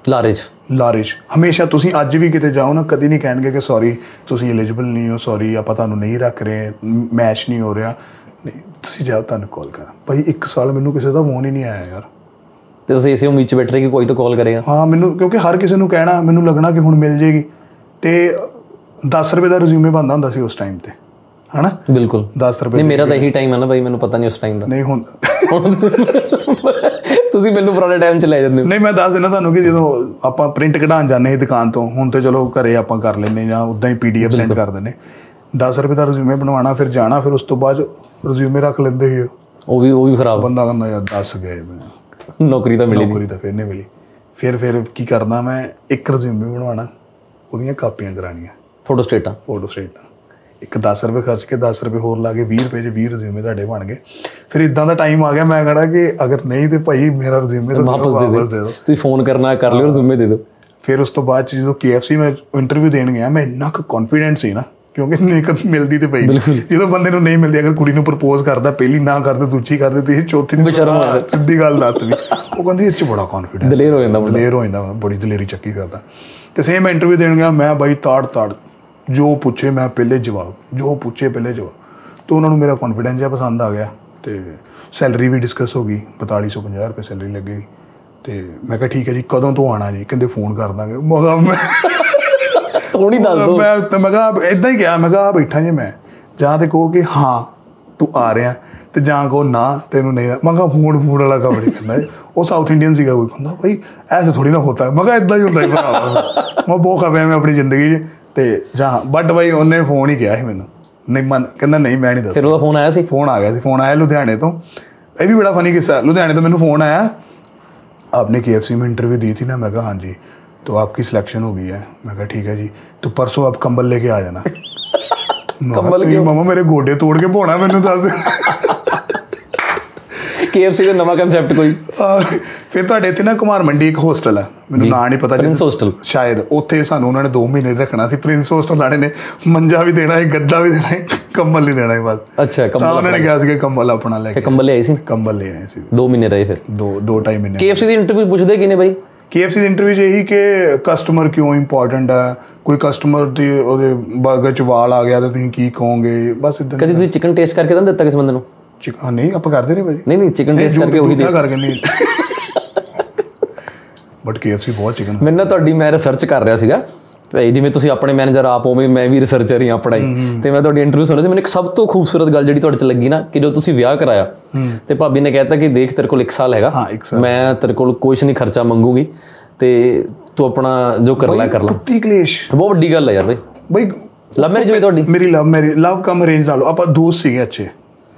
ਲਾਰੇ 'ਚ। ਲਾਰਿਸ਼ ਹਮੇਸ਼ਾ ਤੁਸੀਂ ਅੱਜ ਵੀ ਕਿਤੇ ਜਾਓ ਨਾ ਕਦੀ ਨਹੀਂ ਕਹਿਣਗੇ ਕਿ ਸੌਰੀ ਤੁਸੀਂ ਐਲੀਜੀਬਲ ਨਹੀਂ ਹੋ ਸੌਰੀ ਆਪਾਂ ਤੁਹਾਨੂੰ ਨਹੀਂ ਰੱਖ ਰਹੇ ਮੈਚ ਨਹੀਂ ਹੋ ਰਿਹਾ। ਨਹੀਂ ਤੁਸੀਂ ਜਾਓ ਤੁਹਾਨੂੰ ਕਾਲ ਕਰਾਂ। ਭਾਈ ਇੱਕ ਸਾਲ ਮੈਨੂੰ ਕਿਸੇ ਦਾ ਫੋਨ ਹੀ ਨਹੀਂ ਆਇਆ ਯਾਰ। ਤੇ ਤੁਸੀਂ ਇਸੇ ਉਮੀਦ 'ਚ ਬੈਠ ਰਹੇ ਕਿ ਕੋਈ ਤਾਂ ਕਾਲ ਕਰੇਗਾ। ਹਾਂ ਮੈਨੂੰ ਕਿਉਂਕਿ ਹਰ ਕਿਸੇ ਨੂੰ ਕਹਿਣਾ ਮੈਨੂੰ ਲੱਗਣਾ ਕਿ ਹੁਣ ਮਿਲ ਜੇਗੀ। ਤੇ 10 ਰੁਪਏ ਦਾ ਰਿਜ਼ਿਊਮੇ ਬੰਦਾ ਹੁੰਦਾ ਸੀ ਉਸ ਟਾਈਮ ਤੇ। ਹਨਾ? ਬਿਲਕੁਲ। 10 ਰੁਪਏ ਨਹੀਂ ਮੇਰਾ ਤਾਂ ਇਹੀ ਟਾਈਮ ਹੈ ਨਾ ਬਾਈ ਮੈਨੂੰ ਪਤਾ ਨਹੀਂ ਉਸ ਟਾਈਮ ਦਾ। ਨਹੀਂ ਹੁਣ ਤੁਸੀਂ ਮੈਨੂੰ ਪੁਰਾਣੇ ਟਾਈਮ ਚ ਲੈ ਜਾਂਦੇ ਹੋ। ਨਹੀਂ ਮੈਂ ਦੱਸ ਦਿੰਦਾ ਤੁਹਾਨੂੰ ਕਿ ਜਦੋਂ ਆਪਾਂ ਪ੍ਰਿੰਟ ਕਢਾਉਣ ਜਾਂਦੇ ਸੀ ਦੁਕਾਨ ਤੋਂ ਹੁਣ ਤੇ ਚਲੋ ਘਰੇ ਆਪਾਂ ਕਰ ਲੈਂਦੇ ਜਾਂ ਉਦਾਂ ਹੀ ਪੀਡੀਐਫ ਸੈਂਡ ਕਰ ਦਿੰਦੇ 10 ਰੁਪਏ ਦਾ ਰਿਜ਼ਿਊਮੇ ਬਣਵਾਉਣਾ ਫਿਰ ਜਾਣਾ ਫਿਰ ਉਸ ਤੋਂ ਬਾਅਦ ਰਿਜ਼ਿਊਮੇ ਰੱਖ ਲੈਂਦੇ ਸੀ ਉਹ। ਵੀ ਉਹ ਵੀ ਖਰਾਬ। ਬੰਦਾ ਕਹਿੰਦਾ ਯਾਰ 10 ਗਏ ਮੈਂ। ਨੌਕਰੀ ਤਾਂ ਮਿਲੀ ਨੌਕਰੀ ਤਾਂ ਫਿਰ ਨਹੀਂ ਮਿਲੀ। ਫਿਰ ਫਿਰ ਕੀ ਕਰਦਾ ਮੈਂ? ਇੱਕ ਰਿਜ਼ਿਊਮੇ ਬਣਵਾਉਣਾ ਉਹਦੀਆਂ ਕਾਪੀਆਂ ਕਰਾਣੀਆਂ ਫੋਟੋ ਸਟੇਟਾਂ ਫੋਟੋ ਸਟੇਟਾਂ ਇੱਕ 10 ਰੁਪਏ ਖਰਚ ਕੇ 10 ਰੁਪਏ ਹੋਰ ਲਾ ਕੇ 20 ਰੁਪਏ 'ਚ 20 ਰਿਜ਼ਿਊਮੇ ਤੁਹਾਡੇ ਬਣ ਗਏ। ਫਿਰ ਇਦਾਂ ਦਾ ਟਾਈਮ ਆ ਗਿਆ ਮੈਂ ਕਹਣਾ ਕਿ ਅਗਰ ਨਹੀਂ ਤੇ ਭਾਈ ਮੇਰਾ ਰਿਜ਼ਿਊਮੇ ਤਾਂ ਵਾਪਸ ਦੇ ਦਿਓ। ਤੁਸੀਂ ਫੋਨ ਕਰਨਾ ਕਰ ਲਿਓ ਰਿਜ਼ੂਮੇ ਦੇ ਦਿਓ। ਫਿਰ ਉਸ ਤੋਂ ਬਾਅਦ 'ਚ ਜਦੋਂ KFC ਮੈਂ ਇੰਟਰਵਿਊ ਦੇਣ ਗਿਆ ਮੈਂ ਇੰਨਾ ਕੁ ਕੌਨਫੀਡੈਂਟ ਸੀ ਨਾ ਕਿਉਂਕਿ ਨਹੀਂ ਕਦੇ ਮਿਲਦੀ ਤੇ ਪਈ। ਜਦੋਂ ਬੰਦੇ ਨੂੰ ਨਹੀਂ ਮਿਲਦੀ ਅਗਰ ਕੁੜੀ ਨੂੰ ਪ੍ਰਪੋਜ਼ ਕਰਦਾ ਪਹਿਲੀ ਨਾ ਕਰਦੇ ਦੂਜੀ ਕਰਦੇ ਤੇ ਚੌਥੀ ਨੂੰ ਬੇਸ਼ਰਮ ਹੋ ਹਾਂ, ਸਿੱਧੀ ਗੱਲ ਦੱਸ ਵੀ ਉਹ ਕਹਿੰਦੀ ਇਹ ਚ ਬੜਾ ਕੌਨਫੀਡੈਂਸ ਦਲੇਰ ਹੋ ਜਾਂਦਾ ਦਲੇਰ ਹੋ ਜਾਂਦਾ ਬੜੀ ਦਲੇਰੀ ਚੱਕੀ ਕਰਦਾ। ਤੇ ਸੇਮ ਇੰਟਰਵਿਊ ਦੇਣ ਗਿਆ ਮੈਂ ਬਾਈ ਤਾੜ ਤਾੜ ਜੋ ਪੁੱਛੇ ਮੈਂ ਪਹਿਲੇ ਜਵਾਬ ਜੋ ਪੁੱਛੇ ਪਹਿਲੇ ਜਵਾਬ। ਤੇ ਉਹਨਾਂ ਨੂੰ ਮੇਰਾ ਕੌਨਫੀਡੈਂਸ ਜਿਹਾ ਪਸੰਦ ਆ ਗਿਆ ਤੇ ਸੈਲਰੀ ਵੀ ਡਿਸਕਸ ਹੋ ਗਈ 4250 ਰੁਪਏ ਸੈਲਰੀ ਲੱਗੇਗੀ। ਤੇ ਮੈਂ ਕਿਹਾ ਠੀਕ ਹੈ ਜੀ ਕਦੋਂ ਤੋਂ ਆਣਾ ਜੀ? ਕਹਿੰਦੇ ਫੋਨ ਕਰ ਦਾਂਗੇ। ਮੈਂ ਕਿਹਾ ਮੈਂ ਤੂੰ ਨਹੀਂ ਦੱਸ ਦੋ ਮੈਂ ਤਾਂ ਮੈਂ ਕਿਹਾ ਇਦਾਂ ਹੀ ਗਿਆ ਮੈਂ ਕਿਹਾ ਬੈਠਾ ਜੀ ਮੈਂ। ਜਾਂ ਤੇ ਕਹੋ ਕਿ ਹਾਂ ਤੂੰ ਆ ਰਿਹਾ। ਤੇ ਜਾਂ ਕਹੋ ਨਾ ਤੈਨੂੰ ਨਹੀਂ ਮੈਂ ਕਿਹਾ ਫੋਨ ਫੋਨ ਵਾਲਾ ਕੰਮ ਨਹੀਂ ਕਰਨਾ। ਉਹ ਸਾਊਥ ਇੰਡੀਅਨ ਸੀਗਾ ਕੋਈ ਕਹਿੰਦਾ ਭਾਈ ਐਸੇ ਥੋੜੀ ਨਾ ਹੋਤਾ। ਹੈ। ਮੈਂ ਕਿਹਾ ਇਦਾਂ ਹੀ ਹੁੰਦਾ ਹੈ ਭਰਾ ਮੈਂ ਬਹੁਤ ਖਪਿਆ ਮੈਂ ਆਪਣੀ ਜ਼ਿੰਦਗੀ 'ਚ ਤੇ ਜਾਂ ਬਟ ਭਾਈ ਉਹਨੇ ਫੋਨ ਹੀ ਕਿਹਾ ਸੀ ਮੈਨੂੰ ਨਹੀਂ ਮਨ ਕਹਿੰਦਾ ਨਹੀਂ ਮੈਂ ਨਹੀਂ ਦੱਸ ਫਿਰ ਉਹਦਾ ਫੋਨ ਆਇਆ ਸੀ ਫੋਨ ਆ ਗਿਆ ਸੀ ਫੋਨ ਆਇਆ ਲੁਧਿਆਣੇ ਤੋਂ ਇਹ ਵੀ ਬੜਾ ਫਨੀ ਕਿੱਸਾ ਹੈ। ਲੁਧਿਆਣੇ ਤੋਂ ਮੈਨੂੰ फोन आया आपने के में इंटरव्यू दी थी ना मैं कहा हाँ जी तो आपकी सिलेक्शन हो गई है मैं कहा ठीक है जी तो परसों आप कंबल लेके आ जाना कंबल क्यों मामा मेरे गोडे तोड़ के भोना मैंने दस KFC ਦਾ ਨਵਾਂ ਕਨਸੈਪਟ ਕੋਈ? ਫਿਰ ਤੁਹਾਡੇ ਇੱਥੇ ਨਾ ਕੁਮਾਰ ਮੰਡੀ ਇੱਕ ਹੋਸਟਲ ਹੈ ਮੈਨੂੰ ਨਾਂ ਨਹੀਂ ਪਤਾ ਪ੍ਰਿੰਸ hostel। ਸ਼ਾਇਦ ਉੱਥੇ ਸਾਨੂੰ ਉਹਨਾਂ ਨੇ 2 ਮਹੀਨੇ ਰੱਖਣਾ ਸੀ। ਪ੍ਰਿੰਸ ਹੋਸਟਲ ਵਾਲੇ ਨੇ ਮੰਜਾ ਵੀ ਦੇਣਾ ਹੈ ਗੱਦਾ ਵੀ ਦੇਣਾ ਹੈ ਕੰਬਲ ਨਹੀਂ ਦੇਣਾ ਹੈ ਬਸ। ਅੱਛਾ ਤਾਂ ਕੰਬਲ ਉਹਨਾਂ ਨੇ ਕਿਹਾ ਸੀ ਕਿ ਕੰਬਲ ਆਪਣਾ ਲੈ ਕੇ ਕੰਬਲ ਲਿਆਈ ਸੀ? ਕੰਬਲ ਲੈ ਆਏ ਸੀ। 2 ਮਹੀਨੇ ਰਹੇ ਫਿਰ? ਦੋ ਦੋ ਢਾਈ ਮਹੀਨੇ KFC ਦੀ ਇੰਟਰਵਿਊ ਪੁੱਛਦੇ ਕਿਨੇ ਬਾਈ? KFC ਦੀ ਇੰਟਰਵਿਊ ਇਹੀ ਕਿ ਕਸਟਮਰ ਕਿਉਂ ਇੰਪੋਰਟੈਂਟ ਹੈ ਕੋਈ ਕਸਟਮਰ ਦੀ ਉਹਦੇ ਬਰਗਰ ਚ ਵਾਲ ਆ ਗਿਆ ਤਾਂ ਤੁਸੀਂ ਕੀ ਕਹੋਗੇ? ਬਸ ਇਦਾਂ ਕਦੀ ਤੁਸੀਂ ਚਿਕਨ ਟੇਸਟ ਕਰਕੇ ਤਾਂ ਦਿੱਤਾ ਕਿਸੇ ਬੰਦੇ ਨੂੰ? ਚਿਕਨ ਨਹੀਂ ਆਪਾਂ ਕਰਦੇ ਨਹੀਂ ਭਾਜੀ। ਨਹੀਂ ਨਹੀਂ ਚਿਕਨ ਟੇਸਟ ਕਰਕੇ ਉਹੀ ਦੇ ਕਰਕੇ ਨਹੀਂ। ਬਟ KFC ਬਹੁਤ ਚਿਕਨ ਮੈਂ ਨਾ ਤੁਹਾਡੀ ਮੈਂ ਰਿਸਰਚ ਕਰ ਰਿਹਾ ਸੀਗਾ। ਤੇ ਜਿਵੇਂ ਤੁਸੀਂ ਆਪਣੇ ਮੈਨੇਜਰ ਆਪ ਹੋਵੇਂ ਮੈਂ ਵੀ ਰਿਸਰਚਰ ਹੀ ਹਾਂ ਆਪਣਾ ਹੀ। ਤੇ ਮੈਂ ਤੁਹਾਡੀ ਇੰਟਰਵਿਊ ਸੁਣੀ ਸੀ ਮੈਨੂੰ ਇੱਕ ਸਭ ਤੋਂ ਖੂਬਸੂਰਤ ਗੱਲ ਜਿਹੜੀ ਤੁਹਾਡੇ ਚ ਲੱਗੀ ਨਾ ਕਿ ਜਦੋਂ ਤੁਸੀਂ ਵਿਆਹ ਕਰਾਇਆ। ਤੇ ਭਾਬੀ ਨੇ ਕਹਿਤਾ ਕਿ ਦੇਖ ਤੇਰੇ ਕੋਲ 1 ਸਾਲ ਹੈਗਾ। ਹਾਂ। ਮੈਂ ਤੇਰੇ ਕੋਲ ਕੁਝ ਨਹੀਂ ਖਰਚਾ ਮੰਗੂਗੀ। ਤੇ ਤੂੰ ਆਪਣਾ ਜੋ ਕਰਨਾ ਕਰ ਲੈ। ਕੁੱਤੀ ਕਲੇਸ਼। ਬਹੁਤ ਵੱਡੀ ਗੱਲ ਹੈ ਯਾਰ ਬਈ। ਬਈ ਲਵ ਮੈਰਿਜ ਹੋਈ ਤੁਹਾਡੀ? ਮੇਰੀ ਲਵ ਮੇਰੀ ਲਵ ਕਮ ਅਰੇਂਜ ਲਾ ਲਓ। ਆਪਾਂ ਦੋਸਤ ਸੀਗੇ ਅੱਛੇ।